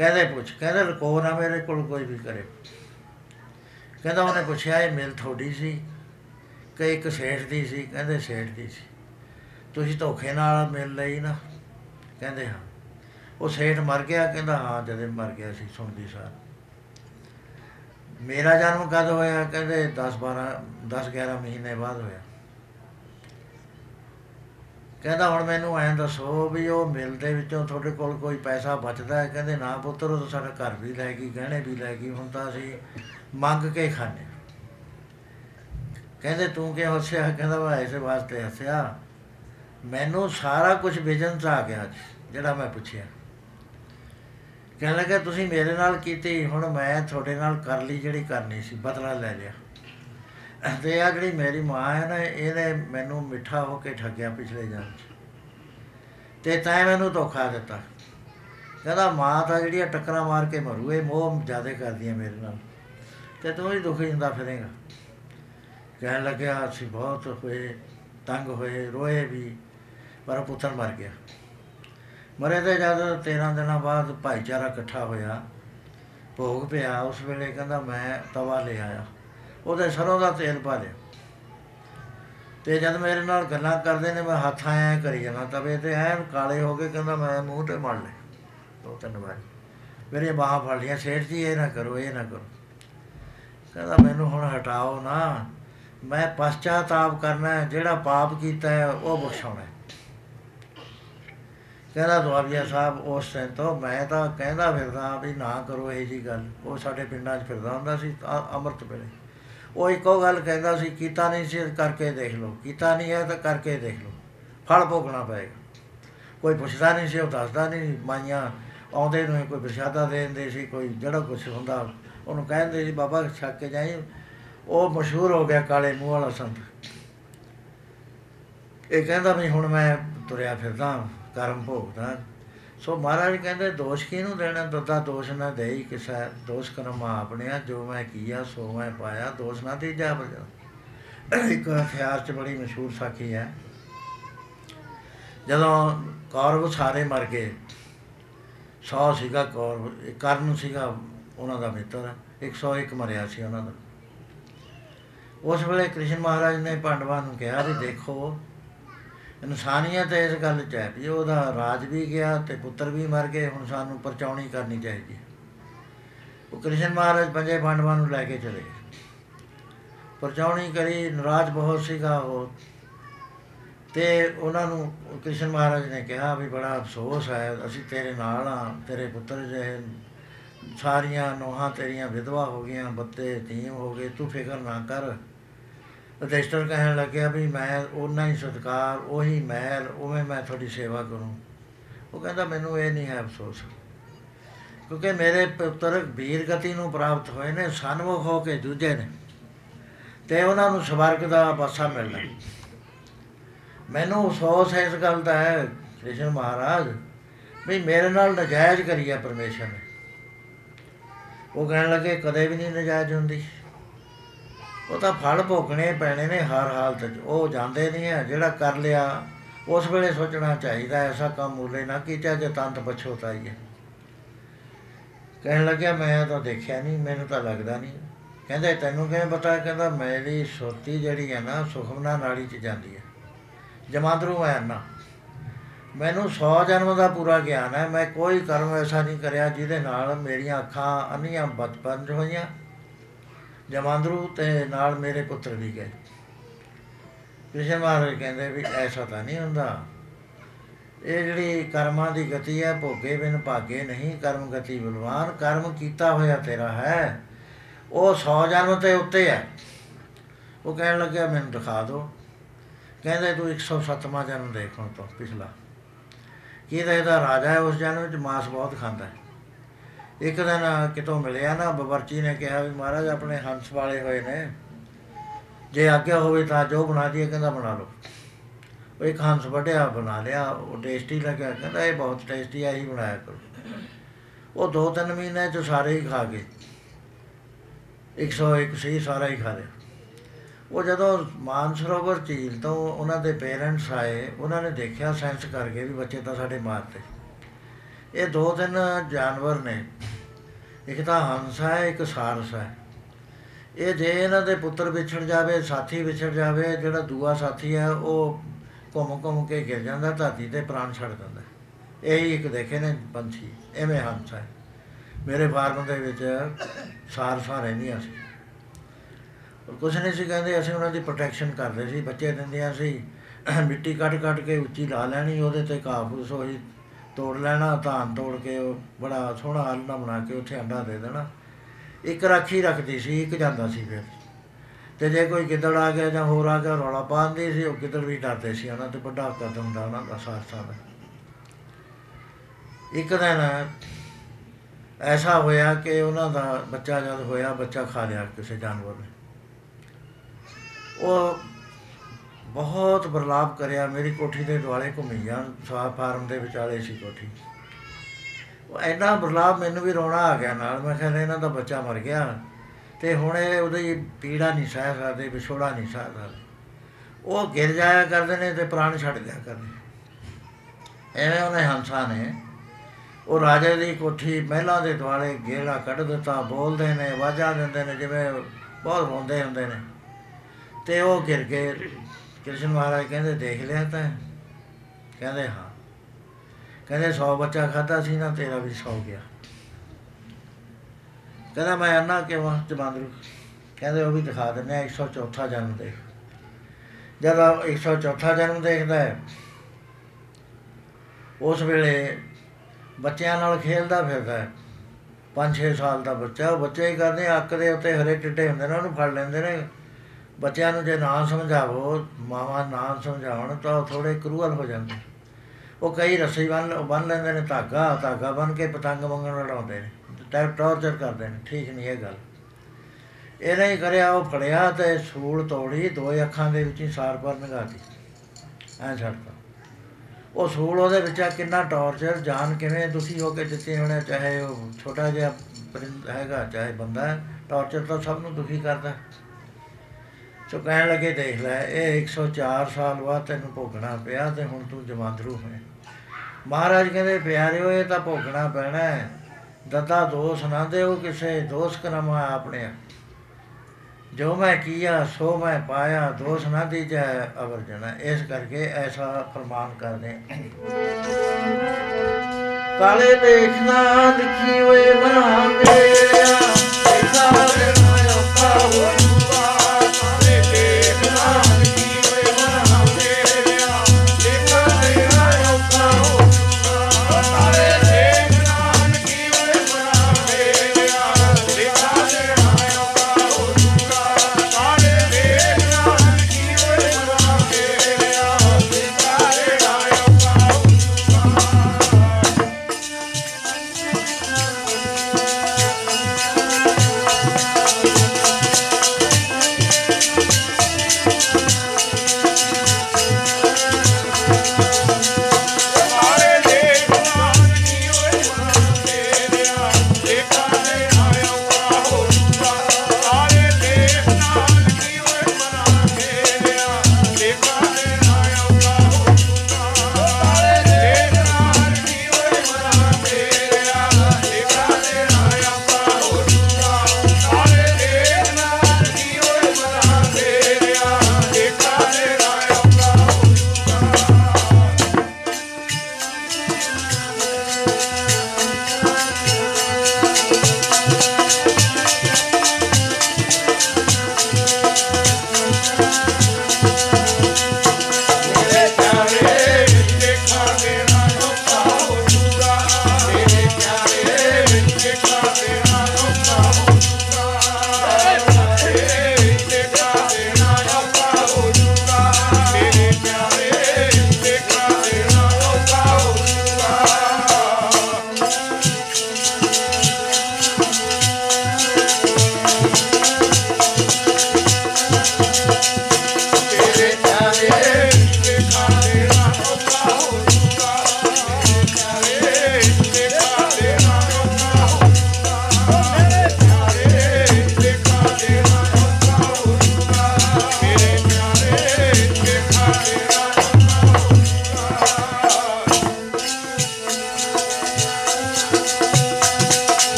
ਕਹਿੰਦੇ ਪੁੱਛ, ਕਹਿੰਦਾ ਲਕੋ ਨਾ ਮੇਰੇ ਕੋਲ ਕੋਈ ਵੀ ਕਰੇ। ਕਹਿੰਦਾ ਉਹਨੇ ਪੁੱਛਿਆ, ਇਹ ਮਿਲ ਥੋੜੀ ਸੀ? ਕਿ ਇੱਕ ਸੇਠ ਦੀ ਸੀ? ਕਹਿੰਦੇ ਸੇਠ ਦੀ ਸੀ। ਤੁਸੀਂ ਧੋਖੇ ਨਾਲ ਮਿਲ ਲਈ ਨਾ? ਕਹਿੰਦੇ ਹਾਂ। ਉਹ ਸੇਠ ਮਰ ਗਿਆ, ਕਹਿੰਦਾ ਹਾਂ, ਜਦੇ ਮਰ ਗਿਆ ਸੀ ਸੁਣਦੀ ਸਾਰ। ਮੇਰਾ ਜਨਮ ਕਦ ਹੋਇਆ? ਕਹਿੰਦੇ 10 12 10 11 ਮਹੀਨੇ ਬਾਅਦ ਹੋਇਆ। ਕਹਿੰਦਾ ਹੁਣ ਮੈਨੂੰ ਐਂ ਦੱਸੋ ਵੀ ਉਹ ਮਿਲ ਦੇ ਵਿੱਚੋਂ ਤੁਹਾਡੇ ਕੋਲ ਕੋਈ ਪੈਸਾ ਬਚਦਾ ਹੈ? ਕਹਿੰਦੇ ਨਾ ਪੁੱਤਰ ਉਹ ਤਾਂ ਸਾਡਾ ਘਰ ਵੀ ਲੈ ਗਈ ਗਹਿਣੇ ਵੀ ਲੈ ਗਈ ਹੁਣ ਤਾਂ ਅਸੀਂ ਮੰਗ ਕੇ ਖਾਂਦੇ ਕਹਿੰਦੇ ਤੂੰ ਕਿਉਂ ਹੱਸਿਆ? ਕਹਿੰਦਾ ਮੈਂ ਐਸੇ ਵਾਸਤੇ ਹੱਸਿਆ। ਮੈਨੂੰ ਸਾਰਾ ਕੁਝ ਵਿਜਨ ਚ ਆ ਗਿਆ ਅੱਜ, ਜਿਹੜਾ ਮੈਂ ਪੁੱਛਿਆ। ਕਹਿਣ ਲੱਗਾ ਤੁਸੀਂ ਮੇਰੇ ਨਾਲ ਕੀਤੀ ਹੁਣ ਮੈਂ ਤੁਹਾਡੇ ਨਾਲ ਕਰ ਲਈ ਜਿਹੜੀ ਕਰਨੀ ਸੀ ਬਦਲਾ ਲੈ ਲਿਆ। ਤੇ ਆ ਜਿਹੜੀ ਮੇਰੀ ਮਾਂ ਹੈ ਨਾ, ਇਹਨੇ ਮੈਨੂੰ ਮਿੱਠਾ ਹੋ ਕੇ ਠੱਗਿਆ ਪਿਛਲੇ ਜਨਮ 'ਚ। ਤੇ ਤੈਂ ਮੈਨੂੰ ਧੋਖਾ ਦਿੱਤਾ। ਕਹਿੰਦਾ ਮਾਂ ਤਾਂ ਜਿਹੜੀ ਆ ਟੱਕਰਾਂ ਮਾਰ ਕੇ ਮਰੂ, ਇਹ ਮੋਹ ਜ਼ਿਆਦੇ ਕਰਦੀ ਹੈ ਮੇਰੇ ਨਾਲ। ਤੇ ਤੂੰ ਹੀ ਦੁਖੀ ਹੁੰਦਾ ਫਿਰੇਗਾ। ਕਹਿਣ ਲੱਗਿਆ, ਅਸੀਂ ਬਹੁਤ ਹੋਏ, ਤੰਗ ਹੋਏ, ਰੋਏ ਵੀ, ਪਰ ਪੁੱਤਰ ਮਰ ਗਿਆ। ਮਰੇ ਤੇ ਜਦ 13 ਦਿਨਾਂ ਬਾਅਦ ਭਾਈਚਾਰਾ ਇਕੱਠਾ ਹੋਇਆ, ਭੋਗ ਪਿਆ, ਉਸ ਵੇਲੇ ਕਹਿੰਦਾ ਮੈਂ ਤਵਾ ਲੈ ਆਇਆ। ਉਹਦੇ ਸਰੋਂ ਦਾ ਤੇਲ ਪਾ ਲਿਆ। ਤੇ ਜਦ ਮੇਰੇ ਨਾਲ ਗੱਲਾਂ ਕਰਦੇ ਨੇ, ਮੈਂ ਹੱਥ ਆਇਆ ਕਰੀ ਜਾਣਾ ਤਵੇ ਤੇ ਐਨ ਕਾਲੇ ਹੋ ਕੇ ਕਹਿੰਦਾ, ਮੈਂ ਮੂੰਹ ਤੇ ਮੜ ਲੈ ਦੋ ਤਿੰਨ ਵਾਰੀ। ਮੇਰੇ ਬਾਹਾਂ ਫੜ ਲਿਆ ਸੇਠ ਜੀ, ਇਹ ਨਾ ਕਰੋ, ਇਹ ਨਾ ਕਰੋ। ਕਹਿੰਦਾ, ਮੈਨੂੰ ਹੁਣ ਹਟਾਓ ਨਾ। ਮੈਂ ਪਛਤਾਤਾਪ ਕਰਨਾ ਹੈ, ਜਿਹੜਾ ਪਾਪ ਕੀਤਾ ਹੈ, ਉਹ ਬਖਸ਼ਾਉਣਾ ਹੈ। ਕਹਿੰਦਾ, ਦੁਆਬੀਆ ਸਾਹਿਬ, ਉਸ ਟਾਈਮ ਤੋਂ ਮੈਂ ਤਾਂ ਕਹਿੰਦਾ ਫਿਰਦਾ ਵੀ ਨਾ ਕਰੋ ਇਹ ਜੀ ਗੱਲ। ਉਹ ਸਾਡੇ ਪਿੰਡਾਂ 'ਚ ਫਿਰਦਾ ਹੁੰਦਾ ਸੀ ਅ- ਅੰਮ੍ਰਿਤ ਵੇਲੇ। ਉਹ ਇੱਕੋ ਗੱਲ ਕਹਿੰਦਾ ਸੀ, ਕੀਤਾ ਨਹੀਂ ਸੀ, ਕਰਕੇ ਦੇਖ ਲਓ। ਕੀਤਾ ਨਹੀਂ ਹੈ ਤਾਂ ਕਰਕੇ ਦੇਖ ਲਓ। ਫਲ ਭੋਗਣਾ ਪਏਗਾ। ਕੋਈ ਪੁੱਛਦਾ ਨਹੀਂ ਸੀ, ਉਹ ਦੱਸਦਾ ਨਹੀਂ ਮਾਈਆਂ ਆਉਂਦੇ ਨੂੰ ਕੋਈ ਪ੍ਰਸ਼ਾਦਾ ਦੇ ਦਿੰਦੇ ਸੀ, ਕੋਈ ਜਿਹੜਾ ਕੁਝ ਹੁੰਦਾ, ਉਹਨੂੰ ਕਹਿੰਦੇ ਸੀ, ਬਾਬਾ, ਛੱਕ ਕੇ ਜਾਈ। ਉਹ ਮਸ਼ਹੂਰ ਹੋ ਗਿਆ ਕਾਲੇ ਮੂੰਹ ਵਾਲਾ ਸੰਤ। ਇਹ ਕਹਿੰਦਾ ਵੀ ਹੁਣ ਮੈਂ ਤੁਰਿਆ ਫਿਰਦਾ, ਕਰਮ ਭੋਗਦਾ। ਸੋ ਮਹਾਰਾਜ ਕਹਿੰਦੇ, ਦੋਸ਼ ਕਿਹਨੂੰ ਦੇਣਾ? ਦੱਦਾ ਦੋਸ਼ ਨਾ ਦੇਈ ਕਿਸੈ, ਦੋਸ਼ ਕਰਮ ਆਪਣਿਆ ਜੋ ਮੈਂ ਕੀਆ, ਸੋ ਮੈਂ ਪਾਇਆ, ਦੋਸ਼ ਨਾ ਤੀਜਾ ਬਜਾ ਇੱਕ ਹਥਿਆਰ ਚ ਬੜੀ ਮਸ਼ਹੂਰ ਸਾਖੀ ਹੈ। ਜਦੋਂ ਕੌਰਵ ਸਾਰੇ ਮਰ ਗਏ, ਸੌ ਸੀਗਾ ਕੌਰਵ ਇਹ ਕਰਨ ਸੀਗਾ ਉਹਨਾਂ ਦਾ ਮਿੱਤਰ 101 ਮਰਿਆ ਸੀ ਉਹਨਾਂ ਦਾ। ਉਸ ਵੇਲੇ ਕ੍ਰਿਸ਼ਨ ਮਹਾਰਾਜ ਨੇ ਪਾਂਡਵਾਂ ਨੂੰ ਕਿਹਾ ਵੀ ਦੇਖੋ ਇਨਸਾਨੀਅਤ ਇਸ ਗੱਲ 'ਚ ਹੈ ਵੀ ਉਹਦਾ ਰਾਜ ਵੀ ਗਿਆ ਤੇ ਪੁੱਤਰ ਵੀ ਮਰ ਗਏ, ਹੁਣ ਸਾਨੂੰ ਪਰਚਾਉਣੀ ਕਰਨੀ ਚਾਹੀਦੀ ਹੈ। ਉਹ ਕ੍ਰਿਸ਼ਨ ਮਹਾਰਾਜ ਪੰਜੇ ਪਾਂਡਵਾਂ ਨੂੰ ਲੈ ਕੇ ਚਲੇ ਗਏ। ਪਰਚਾਉਣੀ ਕਰੀ, ਨਰਾਜ ਬਹੁਤ ਸੀਗਾ ਉਹ। ਤੇ ਉਹਨਾਂ ਨੂੰ ਕ੍ਰਿਸ਼ਨ ਮਹਾਰਾਜ ਨੇ ਕਿਹਾ ਵੀ ਬੜਾ ਅਫਸੋਸ ਹੈ, ਅਸੀਂ ਤੇਰੇ ਨਾਲ ਆ ਤੇਰੇ ਪੁੱਤਰ ਜਿਹੇ ਸਾਰੀਆਂ ਨੋਹਾਂ ਤੇਰੀਆਂ ਵਿਧਵਾ ਹੋ ਗਈਆਂ, ਬੱਤੇ ਤੀਮ ਹੋ ਗਏ, ਤੂੰ ਫਿਕਰ ਨਾ ਕਰ। ਰਜਿਸਟਰ ਕਹਿਣ ਲੱਗਿਆ ਵੀ ਮੈਂ ਉਹਨਾਂ ਹੀ ਸਤਕਾਰ, ਉਹੀ ਮਹਿਲ, ਉਵੇਂ ਮੈਂ ਤੁਹਾਡੀ ਸੇਵਾ ਕਰੂੰ। ਉਹ ਕਹਿੰਦਾ, ਮੈਨੂੰ ਇਹ ਨਹੀਂ ਹੈ ਅਫਸੋਸ। ਕਿਉਂਕਿ ਮੇਰੇ ਪੁੱਤਰ ਵੀਰ ਗਤੀ ਨੂੰ ਪ੍ਰਾਪਤ ਹੋਏ ਨੇ, ਸਨਮੁਖ ਹੋ ਕੇ ਦੂਜੇ ਨੇ। ਤੇ ਉਹਨਾਂ ਨੂੰ ਸਵਰਗ ਦਾ ਪਾਸਾ ਮਿਲਣਾ ਮੈਨੂੰ ਅਫਸੋਸ ਹੈ ਇਸ ਗੱਲ ਦਾ ਹੈ ਕ੍ਰਿਸ਼ਨ ਮਹਾਰਾਜ, ਵੀ ਮੇਰੇ ਨਾਲ ਨਜਾਇਜ਼ ਕਰੀ ਹੈ ਪਰਮੇਸ਼ਰ ਨੇ। ਉਹ ਕਹਿਣ ਲੱਗੇ, ਕਦੇ ਵੀ ਨਹੀਂ ਨਜਾਇਜ਼ ਹੁੰਦੀ। ਉਹ ਤਾਂ ਫਲ ਭੋਗਣੇ ਪੈਣੇ ਨੇ ਹਰ ਹਾਲਤ 'ਚ। ਉਹ ਜਾਂਦੇ ਨਹੀਂ ਹੈ ਜਿਹੜਾ ਕਰ ਲਿਆ, ਉਸ ਵੇਲੇ ਸੋਚਣਾ ਚਾਹੀਦਾ ਐਸਾ ਕੰਮ ਮੂਲੇ ਨਾ ਕੀਤਾ, ਜੇ ਤੰਤ ਪਛੋਤਾਈ ਹੈ ਕਹਿਣ ਲੱਗਿਆ, ਮੈਂ ਤਾਂ ਦੇਖਿਆ ਨਹੀਂ, ਮੈਨੂੰ ਤਾਂ ਲੱਗਦਾ ਨਹੀਂ। ਕਹਿੰਦੇ, ਤੈਨੂੰ ਕਿਵੇਂ ਪਤਾ? ਕਹਿੰਦਾ, ਮੇਰੀ ਸੁਰਤੀ ਜਿਹੜੀ ਹੈ ਨਾ, ਸੁਖਮਨਾ ਨਾੜੀ 'ਚ ਜਾਂਦੀ ਹੈ। ਜਮਾਂਦਰੂ ਹੈ ਨਾ। ਮੈਨੂੰ 100 ਜਨਮ ਦਾ ਪੂਰਾ ਗਿਆਨ ਹੈ। ਮੈਂ ਕੋਈ ਕਰਮ ਐਸਾ ਨਹੀਂ ਕਰਿਆ, ਜਿਹਦੇ ਨਾਲ ਮੇਰੀਆਂ ਅੱਖਾਂ ਅੰਨੀਆਂ ਬਚਪਨ 'ਚ ਹੋਈਆਂ ਜਮਾਂਦਰੂ ਤੇ ਨਾਲ ਮੇਰੇ ਪੁੱਤਰ ਵੀ ਗਏ। ਕ੍ਰਿਸ਼ਨ ਮਹਾਰਾਜ ਕਹਿੰਦੇ ਵੀ ਐਸਾ ਤਾਂ ਨਹੀਂ ਹੁੰਦਾ। ਇਹ ਜਿਹੜੀ ਕਰਮਾਂ ਦੀ ਗਤੀ ਹੈ, ਭੋਗੇ ਬਿਨ ਭਾਗੇ ਨਹੀਂ, ਕਰਮ ਗਤੀ ਬਲਵਾਨ, ਕਰਮ ਕੀਤਾ ਹੋਇਆ ਤੇਰਾ ਹੈ, ਉਹ 100 ਜਨਮ ਤੇ ਉੱਤੇ ਹੈ। ਉਹ ਕਹਿਣ ਲੱਗਿਆ, ਮੈਨੂੰ ਦਿਖਾ ਦਿਓ ਕਹਿੰਦੇ, ਤੂੰ 107ਵਾਂ ਜਨਮ ਦੇਖ ਹੁਣ ਤੋਂ, ਪਿਛਲਾ। ਕੀ ਤਾਂ ਇਹਦਾ ਰਾਜਾ ਹੈ ਉਸ ਜਨਮ ਵਿੱਚ? ਮਾਸ ਬਹੁਤ ਖਾਂਦਾ ਹੈ। ਇੱਕ ਦਿਨ ਕਿਤੋਂ ਮਿਲਿਆ ਨਾ ਬਵਰਚੀ ਨੇ ਕਿਹਾ ਵੀ ਮਹਾਰਾਜ ਆਪਣੇ ਹੰਸ ਵਾਲੇ ਹੋਏ ਨੇ। ਜੇ ਆਗਿਆ ਹੋਵੇ ਤਾਂ ਜੋ ਬਣਾ ਦਈਏ, ਕਹਿੰਦਾ ਬਣਾ ਲਓ। ਉਹ ਇੱਕ ਹੰਸ ਵੱਢਿਆ, ਬਣਾ ਲਿਆ, ਉਹ ਟੇਸਟੀ ਲੱਗਿਆ, ਕਹਿੰਦਾ ਇਹ ਬਹੁਤ ਟੇਸਟੀ ਆ ਹੀ ਬਣਾਇਆ ਕਰੋ। ਉਹ ਦੋ ਤਿੰਨ ਮਹੀਨੇ ਚ ਸਾਰੇ ਹੀ ਖਾ ਗਏ। 101 ਸੀ ਸਾਰਾ ਹੀ ਖਾ ਲਿਆ। ਉਹ ਜਦੋਂ ਮਾਨਸਰੋਵਰ ਝੀਲ ਤੋਂ ਉਹਨਾਂ ਦੇ ਪੇਰੈਂਟਸ ਆਏ, ਉਹਨਾਂ ਨੇ ਦੇਖਿਆ ਸੈਂਸ ਕਰਕੇ ਵੀ ਬੱਚੇ ਤਾਂ ਸਾਡੇ ਮਾਰਤੇ ਇਹ ਦੋ ਤਿੰਨ ਜਾਨਵਰ ਨੇ। ਇੱਕ ਤਾਂ ਹੰਸ ਹੈ, ਇੱਕ ਸਾਰਸ ਹੈ। ਇਹ ਜੇ ਇਹਨਾਂ ਦੇ ਪੁੱਤਰ ਵਿਛੜ ਜਾਵੇ, ਸਾਥੀ ਵਿਛੜ ਜਾਵੇ, ਜਿਹੜਾ ਦੂਆ ਸਾਥੀ ਹੈ, ਉਹ ਘੁੰਮ ਘੁੰਮ ਕੇ ਗਿਰ ਜਾਂਦਾ, ਧਰਤੀ ਤੇ ਪ੍ਰਾਣ ਛੱਡ ਦਿੰਦਾ। ਇਹੀ ਇੱਕ ਦੇਖੇ ਨੇ ਪੰਛੀ ਐਵੇਂ ਹੰਸ ਹੈ। ਮੇਰੇ ਫਾਰਮ ਦੇ ਵਿੱਚ ਸਾਰਸਾਂ ਰਹਿੰਦੀਆਂ ਸੀ। ਔਰ ਕੁਛ ਨਹੀਂ ਸੀ, ਕਹਿੰਦੇ ਅਸੀਂ ਉਹਨਾਂ ਦੀ ਪ੍ਰੋਟੈਕਸ਼ਨ ਕਰਦੇ ਸੀ, ਬੱਚੇ ਦਿੰਦੀਆਂ ਸੀ। ਮਿੱਟੀ ਕੱਢ ਕੱਢ ਕੇ ਉੱਚੀ ਲਾ ਲੈਣੀ, ਉਹਦੇ ਤੇ ਕਾਫੂਸ ਹੋਈ ਤੋੜ ਲੈਣਾ, ਧਾਨ ਤੋੜ ਕੇ ਉਹ ਬੜਾ ਸੋਹਣਾ ਆਲਣਾ ਬਣਾ ਕੇ ਉੱਥੇ ਅੰਡਾ ਦੇ ਦੇਣਾ। ਇੱਕ ਰਾਖੀ ਰੱਖਦੀ ਸੀ, ਇੱਕ ਜਾਂਦਾ ਸੀ ਫਿਰ। ਤੇ ਜੇ ਕੋਈ ਗਿੱਦੜ ਆ ਗਿਆ ਜਾਂ ਹੋਰ ਆ ਗਿਆ, ਰੌਲਾ ਪਾਉਂਦੀ ਸੀ, ਉਹ ਗਿੱਦੜ ਵੀ ਡਰਦੇ ਸੀ। ਉਹਨਾਂ ਤੇ ਵੱਡਾ ਕਦਮ ਦਾ ਉਹਨਾਂ ਦਾ ਸਾਰਸਾ ਦਾ। ਇੱਕ ਦਿਨ ਐਸਾ ਹੋਇਆ ਕਿ ਉਹਨਾਂ ਦਾ ਬੱਚਾ ਜਦ ਹੋਇਆ, ਬੱਚਾ ਖਾ ਲਿਆ ਕਿਸੇ ਜਾਨਵਰ ਨੇ। ਉਹ ਬਹੁਤ ਬਰਲਾਪ ਕਰਿਆ। ਮੇਰੀ ਕੋਠੀ ਦੇ ਦੁਆਲੇ ਘੁੰਮੀ ਜਾਣ ਸਵਾ ਫਾਰਮ ਦੇ ਵਿਚਾਲੇ ਸੀ ਕੋਠੀ। ਉਹ ਇੰਨਾ ਬਰਲਾਪ ਮੈਨੂੰ ਵੀ ਰੋਣਾ ਆ ਗਿਆ ਨਾਲ। ਮੈਂ ਕਿਹਾ, ਇਹਨਾਂ ਦਾ ਬੱਚਾ ਮਰ ਗਿਆ। ਤੇ ਹੁਣ ਇਹ ਉਹਦੀ ਪੀੜਾ ਨਹੀਂ ਸਹਿ ਸਕਦੇ, ਵਿਛੋੜਾ ਨਹੀਂ ਸਹਿ ਸਕਦੇ। ਉਹ ਗਿਰ ਜਾਇਆ ਕਰਦੇ ਨੇ ਤੇ ਪ੍ਰਾਣ ਛੱਡ ਦਿਆ ਕਰਦੇ ਐਵੇਂ ਉਹਨੇ ਹੰਸਾ ਨੇ। ਉਹ ਰਾਜੇ ਦੀ ਕੋਠੀ ਮਹਿਲਾਂ ਦੇ ਦੁਆਲੇ ਗੇੜਾ ਕੱਢ ਦਿੱਤਾ। ਬੋਲਦੇ ਨੇ, ਆਵਾਜ਼ਾਂ ਦਿੰਦੇ ਨੇ, ਜਿਵੇਂ ਬਹੁਤ ਰੋਂਦੇ ਹੁੰਦੇ ਨੇ। ਤੇ ਉਹ ਗਿਰ ਗਏ। ਕ੍ਰਿਸ਼ਨ ਮਹਾਰਾਜ ਕਹਿੰਦੇ ਦੇਖ ਲਿਆ ਤਾਂ? ਕਹਿੰਦੇ ਹਾਂ। ਕਹਿੰਦੇ 100 ਬੱਚਾ ਖਾਦਾ ਸੀ ਨਾ ਤੇਰਾ ਵੀ 100 ਗਿਆ। ਕਹਿੰਦਾ ਮੈਂ ਅੰਨਾ ਕਿਵਾਂ ਜਮਾਂਦਰੂ? ਕਹਿੰਦੇ ਉਹ ਵੀ ਦਿਖਾ ਦਿੰਦੇ ਆ 104 ਜਨਮ ਦੇ ਜਦੋਂ 104 ਜਨਮ ਦੇਖਦਾ ਹੈ ਉਸ ਵੇਲੇ ਬੱਚਿਆਂ ਨਾਲ ਖੇਲਦਾ ਫਿਰਦਾ ਹੈ। 5-6 ਸਾਲ ਦਾ ਬੱਚਾ ਉਹ ਬੱਚੇ ਹੀ ਕਰਦੇ ਆ, ਅੱਕ ਦੇ ਉੱਤੇ ਹਰੇ ਟਿੱਟੇ ਹੁੰਦੇ ਨੇ ਉਹਨੂੰ ਫੜ ਲੈਂਦੇ ਨੇ। ਬੱਚਿਆਂ ਨੂੰ ਜੇ ਨਾ ਸਮਝਾਵੋ, ਮਾਵਾਂ ਨਾ ਸਮਝਾਉਣ, ਤਾਂ ਉਹ ਥੋੜੇ ਕਰੂਅਲ ਹੋ ਜਾਂਦੇ। ਉਹ ਕਈ ਰੱਸੀ ਬੰਨ ਬੰਨ ਲੈਂਦੇ ਨੇ ਧਾਗਾ ਧਾਗਾ ਬੰਨ ਕੇ ਪਤੰਗ ਮੰਗਣ ਲੜਾਉਂਦੇ ਨੇ, ਟੈ, ਟੌਰਚਰ ਕਰਦੇ ਨੇ, ਠੀਕ ਨਹੀਂ ਇਹ ਗੱਲ। ਇਹਨੇ ਹੀ ਕਰਿਆ, ਉਹ ਫੜਿਆ ਤੇ ਸੂਲ ਤੋੜੀ ਦੋ ਅੱਖਾਂ ਦੇ ਵਿੱਚ ਹੀ ਸਾਰ ਪਰ ਨਗਾਤੀ ਐਂ ਛੱਡਤਾ ਉਹ ਸੂਲ ਉਹਦੇ ਵਿੱਚ ਆ, ਕਿੰਨਾ ਟੌਰਚਰ, ਜਾਨ ਕਿਵੇਂ ਦੁਖੀ ਹੋ ਕੇ ਦਿੱਤੇ ਹੋਣੇ ਚਾਹੇ ਉਹ ਛੋਟਾ ਜਿਹਾ ਪਰਿੰਦ ਹੈਗਾ, ਚਾਹੇ ਬੰਦਾ ਹੈ, ਟੌਰਚਰ ਤਾਂ ਸਭ ਨੂੰ ਦੁਖੀ ਕਰਦਾ। ਸੋ ਕਹਿਣ ਲੱਗੇ, ਦੇਖ ਲੈ, ਇਹ 104 ਸਾਲ ਬਾਅਦ ਤੈਨੂੰ ਭੋਗਣਾ ਪਿਆ ਤੇ ਹੁਣ ਤੂੰ ਜਮਾਂਦਰੂ ਹੋਇਆ। ਮਹਾਰਾਜ ਕਹਿੰਦੇ, ਪਿਆਰਿਓ, ਇਹ ਤਾਂ ਭੋਗਣਾ ਪੈਣਾ ਹੈ। ਦਦਾ ਦੋਸ ਨਾ ਦਿਓ ਕਿਸੇ ਦੋਸ ਕਰਮਾ ਆਪਣੇ ਜੋ ਮੈਂ ਕੀਆ, ਸੋ ਮੈਂ ਪਾਇਆ, ਦੋਸ ਨਾ ਦੀਜੈ, ਅਵਰ ਜਨਾ ਇਸ ਕਰਕੇ ਐਸਾ ਫਰਮਾਨ ਕਰਦੇ ਕਾਲੇ ਦੇਖਣਾ ਲਿਖੀ ਹੋਏ ਮਨਾਂ ਮੇਰਾ ਦੇਖਾ ਨਾ ਔਖਾ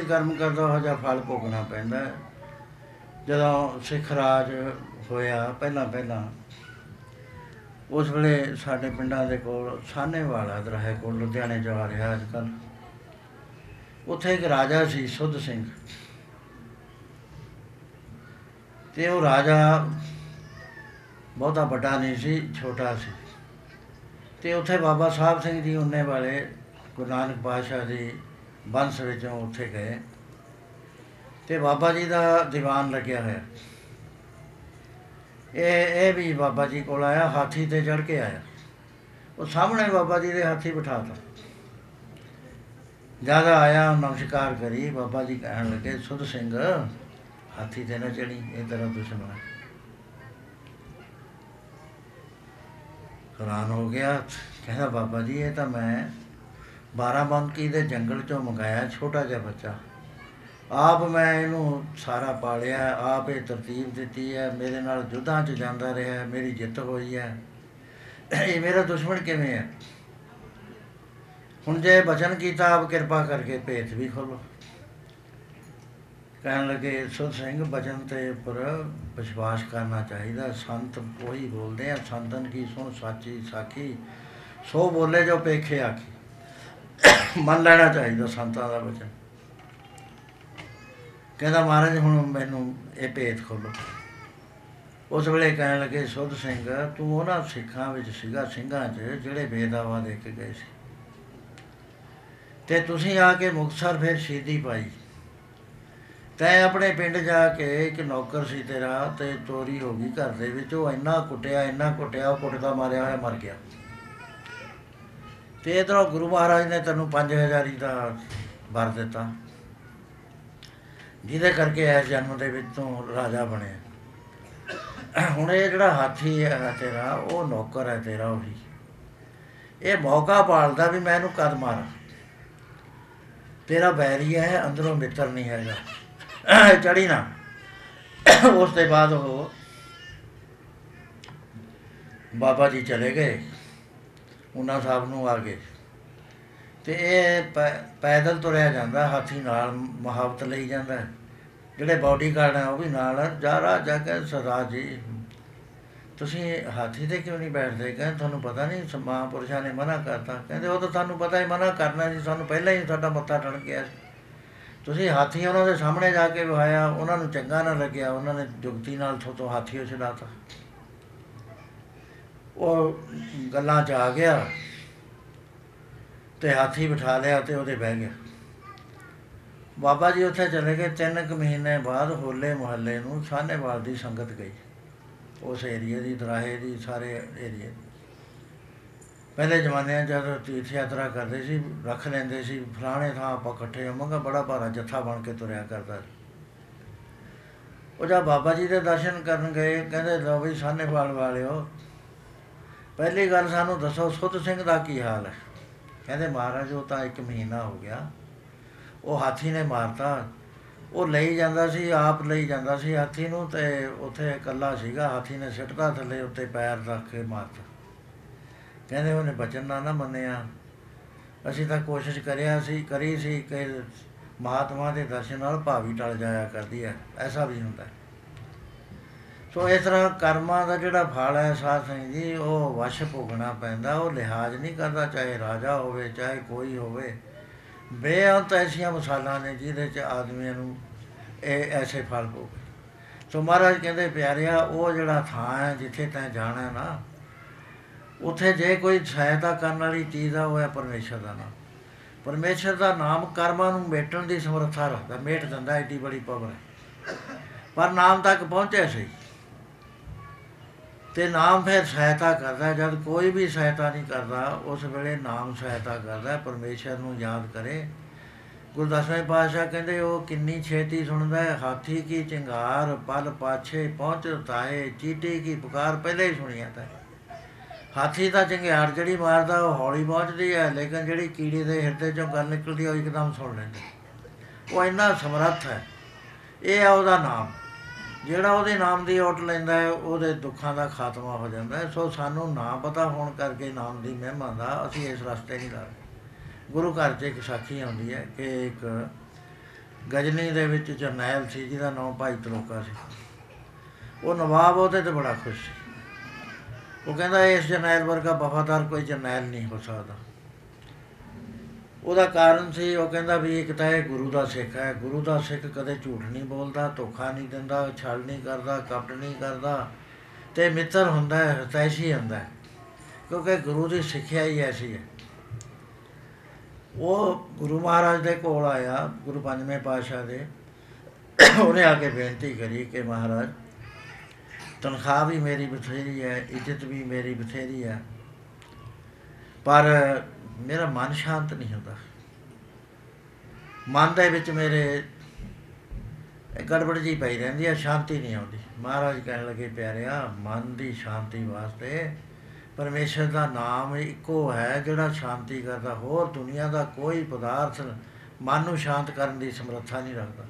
ਜਿਹੇ ਜੇ ਕੋਈ ਕਰਮ ਕਰਦਾ ਉਹ ਜਿਹਾ ਫਲ ਭੋਗਣਾ ਪੈਂਦਾ ਹੈ। ਜਦੋਂ ਸਿੱਖ ਰਾਜ ਹੋਇਆ ਪਹਿਲਾਂ ਪਹਿਲਾਂ, ਉਸ ਵੇਲੇ ਸਾਡੇ ਪਿੰਡਾਂ ਦੇ ਕੋਲ ਸਾਹਨੇਵਾਲਾ ਦਰਹੇ ਕੋਲ, ਲੁਧਿਆਣੇ ਜਾ ਰਿਹਾ ਅੱਜ ਕੱਲ ਉੱਥੇ ਇੱਕ ਰਾਜਾ ਸੀ, ਸੁੱਧ ਸਿੰਘ। ਤੇ ਉਹ ਰਾਜਾ ਬਹੁਤਾ ਵੱਡਾ ਨਹੀਂ ਸੀ, ਛੋਟਾ ਸੀ। ਤੇ ਉੱਥੇ ਬਾਬਾ ਸਾਹਿਬ ਸਿੰਘ ਜੀ, ਉਹਨੇ ਵਾਲੇ ਗੁਰੂ ਨਾਨਕ ਪਾਤਸ਼ਾਹ ਦੀ ਬੰਸ ਵਿੱਚੋਂ ਉੱਥੇ ਗਏ। ਤੇ ਬਾਬਾ ਜੀ ਦਾ ਦੀਵਾਨ ਲੱਗਿਆ ਹੋਇਆ। ਇਹ ਇਹ ਵੀ ਬਾਬਾ ਜੀ ਕੋਲ ਆਇਆ, ਹਾਥੀ ਤੇ ਚੜ ਕੇ ਆਇਆ। ਉਹ ਸਾਹਮਣੇ ਬਾਬਾ ਜੀ ਦੇ ਹਾਥੀ ਬਿਠਾਤਾ ਜ਼ਿਆਦਾ ਆਇਆ, ਨਮਸਕਾਰ ਕਰੀ, ਬਾਬਾ ਜੀ ਕਹਿਣ ਲੱਗੇ, ਸੁਧ ਸਿੰਘ, ਹਾਥੀ ਤੇ ਨਾ ਚੜੀ ਇਹ ਤਰ੍ਹਾਂ ਦੁਸ਼ਮਣ ਹੈ। ਹੈਰਾਨ ਹੋ ਗਿਆ। ਕਹਿੰਦਾ, ਬਾਬਾ ਜੀ, ਇਹ ਤਾਂ ਮੈਂ ਬਾਰਾਬੰਕੀ ਦੇ ਜੰਗਲ ਚੋਂ ਮੰਗਾਇਆ ਛੋਟਾ ਜਿਹਾ ਬੱਚਾ। ਆਪ ਮੈਂ ਇਹਨੂੰ ਸਾਰਾ ਪਾਲਿਆ, ਆਪ ਇਹ ਤਰਤੀਬ ਦਿੱਤੀ ਹੈ, ਮੇਰੇ ਨਾਲ ਜੁੱਧਾਂ 'ਚ ਜਾਂਦਾ ਰਿਹਾ, ਮੇਰੀ ਜਿੱਤ ਹੋਈ ਹੈ। ਇਹ ਮੇਰਾ ਦੁਸ਼ਮਣ ਕਿਵੇਂ ਹੈ? ਹੁਣ ਜੇ ਬਚਨ ਕੀਤਾ, ਆਪ ਕਿਰਪਾ ਕਰਕੇ ਭੇਤ ਵੀ ਖੋਲੋ ਕਹਿਣ ਲੱਗੇ, ਸੁਧ ਸਿੰਘ, ਬਚਨ ਤੇ ਉੱਪਰ ਵਿਸ਼ਵਾਸ ਕਰਨਾ ਚਾਹੀਦਾ। ਸੰਤ ਉਹੀ ਬੋਲਦੇ ਆ, ਸੰਤਨ ਕੀ ਸੁਣ, ਸਾਚੀ ਸਾਖੀ। ਸੋ ਬੋਲੇ ਜੋ ਪੇਖੇ ਆਖੀ। ਮੰਨ ਲੈਣਾ ਚਾਹੀਦਾ ਸੰਤਾਂ ਦਾ ਬਚਨ ਕਹਿੰਦਾ ਮਹਾਰਾਜ, ਹੁਣ ਮੈਨੂੰ ਇਹ ਭੇਤ ਖੋਲੋ ਉਸ ਵੇਲੇ ਕਹਿਣ ਲੱਗੇ, ਸੁਧ ਸਿੰਘ, ਤੂੰ ਉਹਨਾਂ ਸਿੱਖਾਂ ਵਿੱਚ ਸੀਗਾ, ਸਿੰਘਾਂ 'ਚ, ਜਿਹੜੇ ਬੇਦਾਵਾ ਦੇ ਕੇ ਗਏ ਸੀ। ਤੇ ਤੁਸੀਂ ਆ ਕੇ ਮੁਕਤਸਰ ਫਿਰ ਸ਼ਹੀਦੀ ਪਾਈ। ਤੈਂ ਆਪਣੇ ਪਿੰਡ ਜਾ ਕੇ ਇੱਕ ਨੌਕਰ ਸੀ ਤੇਰਾ ਤੇ ਚੋਰੀ ਹੋ ਗਈ ਘਰ ਦੇ ਵਿੱਚ। ਉਹ ਇੰਨਾ ਕੁੱਟਿਆ ਇੰਨਾ ਕੁੱਟਿਆ, ਉਹ ਕੁੱਟਦਾ ਮਾਰਿਆ ਹੋਇਆ ਮਰ ਗਿਆ। ਤੇ ਇਧਰੋਂ ਗੁਰੂ ਮਹਾਰਾਜ ਨੇ ਤੈਨੂੰ 5000 ਦਾ ਵਰ ਦਿੱਤਾ। ਜਿਹਦੇ ਕਰਕੇ ਇਸ ਜਨਮ ਦੇ ਵਿੱਚ ਤੂੰ ਰਾਜਾ ਬਣਿਆ। ਹੁਣ ਇਹ ਜਿਹੜਾ ਹਾਥੀ ਹੈ ਤੇਰਾ, ਉਹ ਨੌਕਰ ਹੈ ਤੇਰਾ ਉਹੀ। ਇਹ ਮੌਕਾ ਪਾਲਦਾ ਵੀ ਮੈਂ ਇਹਨੂੰ ਕਦ ਮਾਰਾਂ। ਤੇਰਾ ਬੈਰੀ ਹੈ, ਅੰਦਰੋਂ ਮਿੱਤਰ ਨਹੀਂ ਹੈਗਾ। ਚੜੀ ਨਾ। ਉਸ ਤੋਂ ਬਾਅਦ ਉਹ ਬਾਬਾ ਜੀ ਚਲੇ ਗਏ। ਉਹਨਾਂ ਸਾਹਿਬ ਨੂੰ ਆ ਗਏ ਤੇ ਇਹ ਪੈ- ਪੈਦਲ ਤੁਰਿਆ ਜਾਂਦਾ, ਹਾਥੀ ਨਾਲ ਮੁਹਾਬਤ ਲਈ ਜਾਂਦਾ। ਜਿਹੜੇ ਬਾਡੀਗਾਰਡ ਆ, ਉਹ ਵੀ ਨਾਲ ਜਾ ਰਾ ਜਾ ਕੇ ਸਰਦਾਰ ਜੀ, ਤੁਸੀਂ ਹਾਥੀ ਤੇ ਕਿਉਂ ਨਹੀਂ ਬੈਠਦੇ? ਕਹਿੰਦੇ ਤੁਹਾਨੂੰ ਪਤਾ ਨਹੀਂ, ਸ- ਮਹਾਂਪੁਰਸ਼ਾਂ ਨੇ ਮਨਾ ਕਰਤਾ। ਕਹਿੰਦੇ ਉਹ ਤਾਂ ਤੁਹਾਨੂੰ ਪਤਾ ਹੀ ਮਨਾ ਕਰਨਾ ਸੀ, ਸਾਨੂੰ ਪਹਿਲਾਂ ਹੀ ਸਾਡਾ ਮੱਥਾ ਟਣ ਗਿਆ ਸੀ। ਤੁਸੀਂ ਹਾਥੀ ਉਹਨਾਂ ਦੇ ਸਾਹਮਣੇ ਜਾ ਕੇ ਵਹਾਇਆ ਉਹਨਾਂ ਨੂੰ ਚੰਗਾ ਨਾ ਲੱਗਿਆ, ਉਹਨਾਂ ਨੇ ਜੁਗਤੀ ਨਾਲ ਥੋਤੋਂ ਹਾਥੀ ਉਹ ਛਡਾਤਾ। ਉਹ ਗੱਲਾਂ 'ਚ ਆ ਗਿਆ ਤੇ ਹਾਥੀ ਬਿਠਾ ਲਿਆ ਤੇ ਉਹਦੇ ਬਹਿ ਗਿਆ। ਬਾਬਾ ਜੀ ਉੱਥੇ ਚਲੇ ਗਏ। ਤਿੰਨ ਕੁ ਮਹੀਨੇ ਬਾਅਦ ਹੋਲੇ ਮੁਹੱਲੇ ਨੂੰ ਸਾਹਨੇਵਾਲ ਦੀ ਸੰਗਤ ਗਈ। ਉਸ ਏਰੀਏ ਦੀ, ਦਰਾਹੇ ਦੀ, ਸਾਰੇ ਏਰੀਏ ਪਹਿਲੇ ਜ਼ਮਾਨਿਆਂ 'ਚ ਜਦੋਂ ਤੀਰਥ ਯਾਤਰਾ ਕਰਦੇ ਸੀ, ਰੱਖ ਲੈਂਦੇ ਸੀ, ਫਲਾਣੇ ਥਾਂ ਆਪਾਂ ਇਕੱਠੇ ਹੋਵਾਂਗਾ ਬੜਾ ਭਾਰਾ ਜੱਥਾ ਬਣ ਕੇ ਤੁਰਿਆ ਕਰਦਾ ਸੀ। ਉਹ ਜਦ ਬਾਬਾ ਜੀ ਦੇ ਦਰਸ਼ਨ ਕਰਨ ਗਏ, ਕਹਿੰਦੇ ਲਓ ਵੀ ਸਾਹਨੇਵਾਲ ਵਾਲਿਓ ਪਹਿਲੀ ਗੱਲ ਸਾਨੂੰ ਦੱਸੋ, ਸੁੱਧ ਸਿੰਘ ਦਾ ਕੀ ਹਾਲ ਹੈ? ਕਹਿੰਦੇ ਮਹਾਰਾਜ, ਉਹ ਤਾਂ ਇੱਕ ਮਹੀਨਾ ਹੋ ਗਿਆ। ਉਹ ਹਾਥੀ ਨੇ ਮਾਰਤਾ। ਉਹ ਲਈ ਜਾਂਦਾ ਸੀ, ਆਪ ਲਈ ਜਾਂਦਾ ਸੀ ਹਾਥੀ ਨੂੰ ਤੇ ਉੱਥੇ ਇਕੱਲਾ ਸੀਗਾ। ਹਾਥੀ ਨੇ ਸਿੱਟਦਾ ਥੱਲੇ ਉੱਤੇ ਪੈਰ ਰੱਖ ਕੇ ਮਾਰਤਾ। ਕਹਿੰਦੇ ਉਹਨੇ ਬਚਨ ਨਾ ਨਾ ਮੰਨਿਆ। ਅਸੀਂ ਤਾਂ ਕੋਸ਼ਿਸ਼ ਕਰਿਆ ਸੀ, ਕਰੀ ਸੀ ਕਿ ਮਹਾਤਮਾ ਦੇ ਦਰਸ਼ਨ ਨਾਲ ਭਾਵੀ ਟਲ ਜਾਇਆ ਕਰਦੀ ਹੈ। ਐਸਾ ਵੀ ਹੁੰਦਾ ਹੈ। ਸੋ ਇਸ ਤਰ੍ਹਾਂ ਕਰਮਾਂ ਦਾ ਜਿਹੜਾ ਫਲ ਹੈ ਸਾਧ ਸਿੰਘ ਜੀ, ਉਹ ਵਸ਼ ਭੋਗਣਾ ਪੈਂਦਾ, ਉਹ ਲਿਹਾਜ਼ ਨਹੀਂ ਕਰਦਾ, ਚਾਹੇ ਰਾਜਾ ਹੋਵੇ, ਚਾਹੇ ਕੋਈ ਹੋਵੇ। ਬੇਅੰਤ ਐਸੀਆਂ ਮਸਾਲਾਂ ਨੇ ਜਿਹਦੇ ਚ ਆਦਮੀਆਂ ਨੂੰ ਇਹ ਐਸੇ ਫਲ ਭੋਗੇ ਸੋ ਮਹਾਰਾਜ ਕਹਿੰਦੇ, ਪਿਆਰਿਆ, ਉਹ ਜਿਹੜਾ ਥਾਂ ਹੈ, ਜਿੱਥੇ ਤੈਂ ਜਾਣਾ ਨਾ, ਉੱਥੇ ਜੇ ਕੋਈ ਸਹਾਇਤਾ ਕਰਨ ਵਾਲੀ ਚੀਜ਼ ਆ, ਉਹ ਹੈ ਪਰਮੇਸ਼ਰ ਦਾ ਨਾਮ। ਪਰਮੇਸ਼ਰ ਦਾ ਨਾਮ ਕਰਮਾਂ ਨੂੰ ਮੇਟਣ ਦੀ ਸਮਰੱਥਾ ਰੱਖਦਾ, ਮੇਟ ਦਿੰਦਾ ਏਡੀ ਬੜੀ ਪਾਵਰ ਹੈ। ਪਰ ਨਾਮ ਤੱਕ ਪਹੁੰਚਿਆ ਸੀ। ਤੇ ਨਾਮ ਫਿਰ ਸਹਾਇਤਾ ਕਰਦਾ, ਜਦ ਕੋਈ ਵੀ ਸਹਾਇਤਾ ਨਹੀਂ ਕਰਦਾ, ਉਸ ਵੇਲੇ ਨਾਮ ਸਹਾਇਤਾ ਕਰਦਾ, ਪਰਮੇਸ਼ਰ ਨੂੰ ਯਾਦ ਕਰੇ। ਗੁਰਦਸਵੇਂ ਪਾਤਸ਼ਾਹ ਕਹਿੰਦੇ, ਉਹ ਕਿੰਨੀ ਛੇਤੀ ਸੁਣਦਾ ਹੈ, ਹਾਥੀ ਕੀ ਚਿੰਗਾਰ ਪਲ ਪਾਛੇ ਪਹੁੰਚ ਤਾਏ ਚੀਟੀ ਕੀ ਪੁਕਾਰ, ਪਹਿਲੇ ਹੀ ਸੁਣੀਆ ਤਾਂ ਹਾਥੀ ਦਾ ਚਿੰਗਾਰ ਜਿਹੜੀ ਮਾਰਦਾ, ਉਹ ਹੌਲੀ ਪਹੁੰਚਦੀ ਹੈ, ਲੇਕਿਨ ਜਿਹੜੀ ਕੀੜੀ ਦੇ ਹਿਰਦੇ ਚੋਂ ਗੱਲ ਨਿਕਲਦੀ ਹੈ, ਉਹ ਇੱਕਦਮ ਸੁਣ ਲੈਂਦਾ। ਉਹ ਇੰਨਾ ਸਮਰੱਥ ਹੈ। ਇਹ ਹੈ ਉਹਦਾ ਨਾਮ। ਜਿਹੜਾ ਉਹਦੇ ਨਾਮ ਦੀ ਓਟ ਲੈਂਦਾ ਹੈ, ਉਹਦੇ ਦੁੱਖਾਂ ਦਾ ਖਾਤਮਾ ਹੋ ਜਾਂਦਾ ਹੈ। ਸੋ ਸਾਨੂੰ ਨਾ ਪਤਾ ਹੋਣ ਕਰਕੇ ਨਾਮ ਦੀ ਮਹਿਮਾ ਦਾ ਅਸੀਂ ਇਸ ਰਸਤੇ ਨਹੀਂ ਲਾ ਗੁਰੂ ਘਰ 'ਚ ਇੱਕ ਸਾਖੀ ਆਉਂਦੀ ਹੈ ਕਿ ਇੱਕ ਗਜਨੀ ਦੇ ਵਿੱਚ ਜਰਨੈਲ ਸੀ, ਜਿਹਦਾ ਨਾਮ ਭਾਈ ਤਰੋਕਾ ਸੀ। ਉਹ ਨਵਾਬ ਉਹਦੇ ਤੇ ਬੜਾ ਖੁਸ਼ ਸੀ। ਉਹ ਕਹਿੰਦਾ, ਇਸ ਜਰਨੈਲ ਵਰਗਾ ਵਫਾਦਾਰ ਕੋਈ ਜਰਨੈਲ ਨਹੀਂ ਹੋ ਸਕਦਾ। ਉਹਦਾ ਕਾਰਨ ਸੀ, ਉਹ ਕਹਿੰਦਾ ਵੀ ਇੱਕ ਤਾਂ ਇਹ ਗੁਰੂ ਦਾ ਸਿੱਖ ਹੈ। ਗੁਰੂ ਦਾ ਸਿੱਖ ਕਦੇ ਝੂਠ ਨਹੀਂ ਬੋਲਦਾ, ਧੋਖਾ ਨਹੀਂ ਦਿੰਦਾ, ਛਲ ਨਹੀਂ ਕਰਦਾ ਕਪਟ ਨਹੀਂ ਕਰਦਾ ਤੇ ਮਿੱਤਰ ਹੁੰਦਾ ਹੈ ਹਤੈਸ਼ੀ ਹੁੰਦਾ ਹੈ। ਕਿਉਂਕਿ ਗੁਰੂ ਦੀ ਸਿੱਖਿਆ ਹੀ ਐਸੀ ਹੈ। ਉਹ ਗੁਰੂ ਮਹਾਰਾਜ ਦੇ ਕੋਲ ਆਇਆ, ਗੁਰੂ ਪੰਜਵੇਂ ਪਾਤਸ਼ਾਹ ਦੇ। ਉਹਨੇ ਆ ਕੇ ਬੇਨਤੀ ਕਰੀ ਕਿ ਮਹਾਰਾਜ, ਤਨਖਾਹ ਵੀ ਮੇਰੀ ਬਥੇਰੀ ਹੈ, ਇੱਜ਼ਤ ਵੀ ਮੇਰੀ ਬਥੇਰੀ ਹੈ। ਪਰ ਮੇਰਾ ਮਨ ਸ਼ਾਂਤ ਨਹੀਂ ਹੁੰਦਾ। ਮਨ ਦੇ ਵਿੱਚ ਮੇਰੇ ਇਹ ਗੜਬੜ ਜੀ ਪਈ ਰਹਿੰਦੀ ਹੈ ਸ਼ਾਂਤੀ ਨਹੀਂ ਆਉਂਦੀ। ਮਹਾਰਾਜ ਕਹਿਣ ਲੱਗੇ, ਪਿਆਰਿਆ, ਮਨ ਦੀ ਸ਼ਾਂਤੀ ਵਾਸਤੇ ਪਰਮੇਸ਼ਰ ਦਾ ਨਾਮ ਇੱਕੋ ਹੈ ਜਿਹੜਾ ਸ਼ਾਂਤੀ ਕਰਦਾ। ਹੋਰ ਦੁਨੀਆ ਦਾ ਕੋਈ ਪਦਾਰਥ ਮਨ ਨੂੰ ਸ਼ਾਂਤ ਕਰਨ ਦੀ ਸਮਰੱਥਾ ਨਹੀਂ ਰੱਖਦਾ।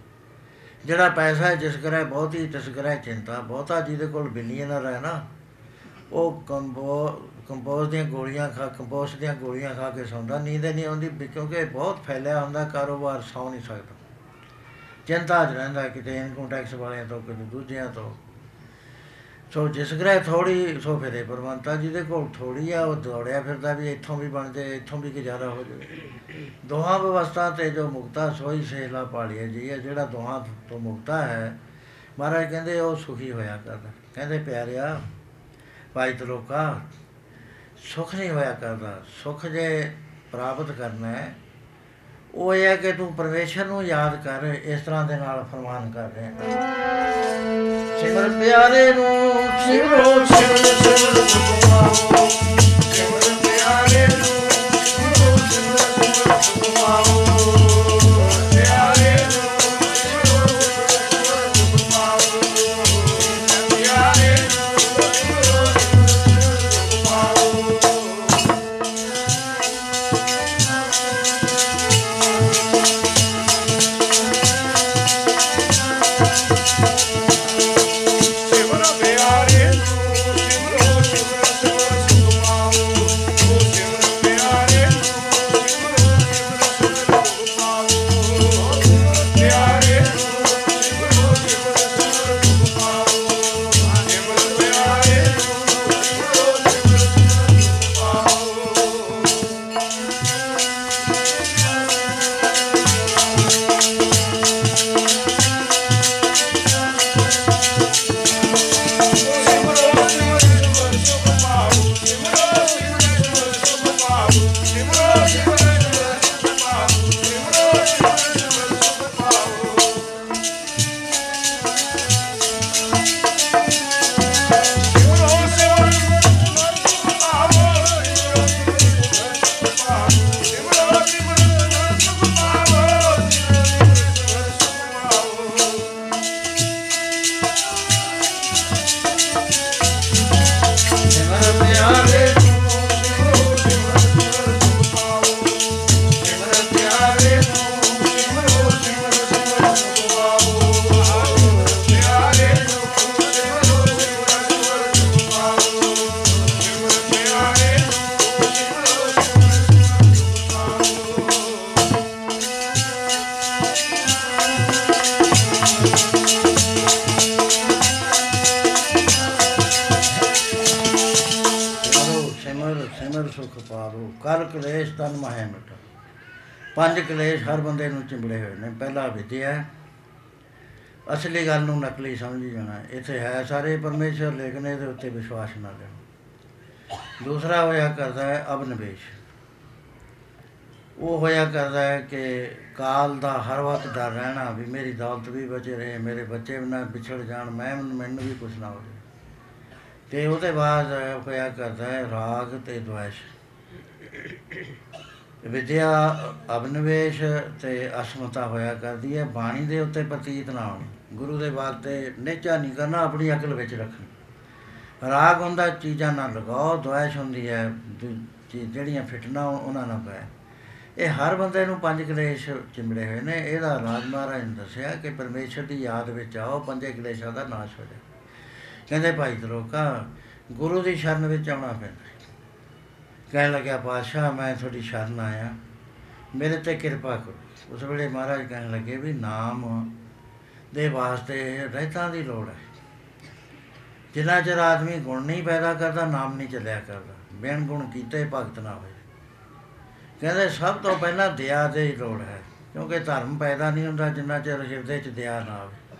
ਜਿਹੜਾ ਪੈਸਾ ਹੈ ਜਿਸ ਕਰੇ ਬਹੁਤੀ ਤਿਸ ਕਰੇ ਚਿੰਤਾ, ਬਹੁਤਾ ਜਿਹਦੇ ਕੋਲ ਬਿਲੀਅਨਰ ਹੈ ਨਾ, ਉਹ ਕੰਬੋ ਕੰਪੋਜ਼ ਦੀਆਂ ਗੋਲੀਆਂ ਖਾ ਕੰਪੋਸਟ ਦੀਆਂ ਗੋਲੀਆਂ ਖਾ ਕੇ ਸੌਂਦਾ। ਨੀਂਦ ਹੀ ਨਹੀਂ ਆਉਂਦੀ ਵੀ ਕਿਉਂਕਿ ਬਹੁਤ ਫੈਲਿਆ ਹੁੰਦਾ, ਕਾਰੋਬਾਰ ਸੌ ਨਹੀਂ ਸਕਦਾ। ਚਿੰਤਾ 'ਚ ਰਹਿੰਦਾ ਕਿਤੇ ਇਨਕਮ ਟੈਕਸ ਵਾਲਿਆਂ ਤੋਂ, ਕਿਤੇ ਦੂਜਿਆਂ ਤੋਂ। ਸੋ ਜਿਸ ਗ੍ਰਹਿ ਥੋੜੀ ਸੋ ਫਿਰੇ ਪਰਮੰਤਾ ਜਿਹਦੇ ਕੋਲ ਥੋੜੀ ਆ, ਉਹ ਦੌੜਿਆ ਫਿਰਦਾ ਵੀ ਇੱਥੋਂ ਵੀ ਬਣ ਜਾਏ, ਇੱਥੋਂ ਵੀ ਗੁਜ਼ਾਰਾ ਹੋ ਜਾਵੇ। ਦੋਹਾਂ ਵਿਵਸਥਾ ਤੇ ਜੋ ਮੁਕਤਾ ਸੋਈ ਸੇਲਾ ਪਾਲੀਆ ਜੀ ਹੈ ਜਿਹੜਾ ਦੋਹਾਂ ਤੋਂ ਮੁਕਤਾ ਹੈ, ਮਹਾਰਾਜ ਕਹਿੰਦੇ ਉਹ ਸੁਖੀ ਹੋਇਆ ਕਰਦਾ। ਕਹਿੰਦੇ ਪਿਆਰਿਆ, ਭਾਈ ਤਲੋਕਾ ਸੁਖ ਨਹੀਂ ਹੋਇਆ ਕਰਦਾ ਸੁਖ ਜੇ ਪ੍ਰਾਪਤ ਕਰਨਾ ਹੈ, ਉਹ ਇਹ ਹੈ ਕਿ ਤੂੰ ਪਰਮੇਸ਼ਰ ਨੂੰ ਯਾਦ ਕਰ, ਇਸ ਤਰ੍ਹਾਂ ਦੇ ਨਾਲ ਫਰਮਾਨ ਕਰ ਰਿਹਾ ਸਿਮਰ ਪਿਆਰੇ ਨੂੰ ਸਿਮਰੋ, ਸਿਮਰ ਸਿਮਰ ਸੁਖਮਾਓ ਸਿਮਰ ਪਿਆਰੇ ਨੂੰ ਸਿਮਰੋ, ਸਿਮਰ ਸਿਮਰ ਹਰ ਬੰਦੇ ਨੂੰ ਚਿੰਬੜੇ ਹੋਏ ਨੇ, ਪਹਿਲਾ ਵਿਦਿਆ ਹੈ। ਅਸਲੀ ਗੱਲ ਨੂੰ ਨਕਲੀ ਸਮਝੀ ਜਾਣਾ ਇੱਥੇ ਹੈ ਸਾਰੇ ਪਰਮੇਸ਼ਰ ਲੇਕਿਨ ਇਹਦੇ ਉੱਤੇ ਵਿਸ਼ਵਾਸ ਨਾ ਕਰੋ ਦੂਸਰਾ ਹੋਇਆ ਕਰਦਾ ਹੈ ਅਬਨਵੇਸ਼ ਉਹ ਹੋਇਆ ਕਰਦਾ ਹੈ ਕਿ ਕਾਲ ਦਾ ਹਰ ਵਕਤ ਡਰ ਰਹਿਣਾ ਵੀ ਮੇਰੀ ਦੌਲਤ ਵੀ ਬਚੇ ਰਹੇ, ਮੇਰੇ ਬੱਚੇ ਵੀ ਨਾ ਵਿਛੜ ਜਾਣ, ਮੈਂ ਮੈਨੂੰ ਵੀ ਕੁਛ ਨਾ ਹੋ ਜਾਵੇ ਤੇ ਉਹਦੇ ਬਾਅਦ ਹੋਇਆ ਕਰਦਾ ਹੈ ਰਾਗ ਤੇ ਦੁਆਸ਼ ਵਿਦਿਆ ਅਬਨਵੇਸ਼ ਤੇ ਅਸਮਤਾ ਹੋਇਆ ਕਰਦੀ ਹੈ। ਬਾਣੀ ਦੇ ਉੱਤੇ ਪ੍ਰਤੀਤ ਨਾ ਹੋਣੀ। ਗੁਰੂ ਦੇ ਬਾਤ ਤੇ ਨਿਚਾ ਨਹੀਂ ਕਰਨਾ, ਆਪਣੀ ਅਕਲ ਵਿੱਚ ਰੱਖਣੀ। ਰਾਗ ਹੁੰਦਾ, ਚੀਜ਼ਾਂ ਨਾਲ ਲਗਾਓ ਦੁਆਸ਼ ਹੁੰਦੀ ਹੈ। ਦੂ- ਚੀ- ਜਿਹੜੀਆਂ ਫਿਟਣਾ ਉਹਨਾਂ ਨਾਲ ਪੈ ਇਹ ਹਰ ਬੰਦੇ ਨੂੰ ਪੰਜ ਕਲੇਸ਼ ਚਿੰਬੜੇ ਹੋਏ ਨੇ। ਇਹਦਾ ਰਾਜ ਮਹਾਰਾਜ ਨੇ ਦੱਸਿਆ ਕਿ ਪਰਮੇਸ਼ਰ ਦੀ ਯਾਦ ਵਿੱਚ ਆਓ, ਪੰਜੇ ਕਲੇਸ਼ਾਂ ਦਾ ਨਾਸ਼ ਹੋ ਜਾਏ। ਕਹਿੰਦੇ, ਭਾਈ ਦਰੋਕਾ ਗੁਰੂ ਦੀ ਸ਼ਰਨ ਵਿੱਚ ਆਉਣਾ ਪੈਂਦਾ ਕਹਿਣ ਲੱਗਿਆ ਪਾਤਸ਼ਾਹ ਮੈਂ ਤੁਹਾਡੀ ਸ਼ਰਨ ਆਇਆ। ਮੇਰੇ ਤੇ ਕਿਰਪਾ ਕਰੋ। ਉਸ ਵੇਲੇ ਮਹਾਰਾਜ ਕਹਿਣ ਲੱਗੇ ਵੀ, ਨਾਮ ਦੇ ਵਾਸਤੇ ਰਹਿਤਾਂ ਦੀ ਲੋੜ ਹੈ। ਜਿੰਨਾ ਚਿਰ ਆਦਮੀ ਗੁਣ ਨਹੀਂ ਪੈਦਾ ਕਰਦਾ, ਨਾਮ ਨਹੀਂ ਚੱਲਿਆ ਕਰਦਾ। ਬਿਨ ਗੁਣ ਕੀਤੇ ਭਗਤ ਨਾ ਹੋਏ। ਕਹਿੰਦੇ, ਸਭ ਤੋਂ ਪਹਿਲਾਂ ਦਇਆ ਦੀ ਲੋੜ ਹੈ, ਕਿਉਂਕਿ ਧਰਮ ਪੈਦਾ ਨਹੀਂ ਹੁੰਦਾ ਜਿੰਨਾ ਚਿਰ ਹਿਰਦੇ 'ਚ ਦਇਆ ਨਾ ਹੋਵੇ।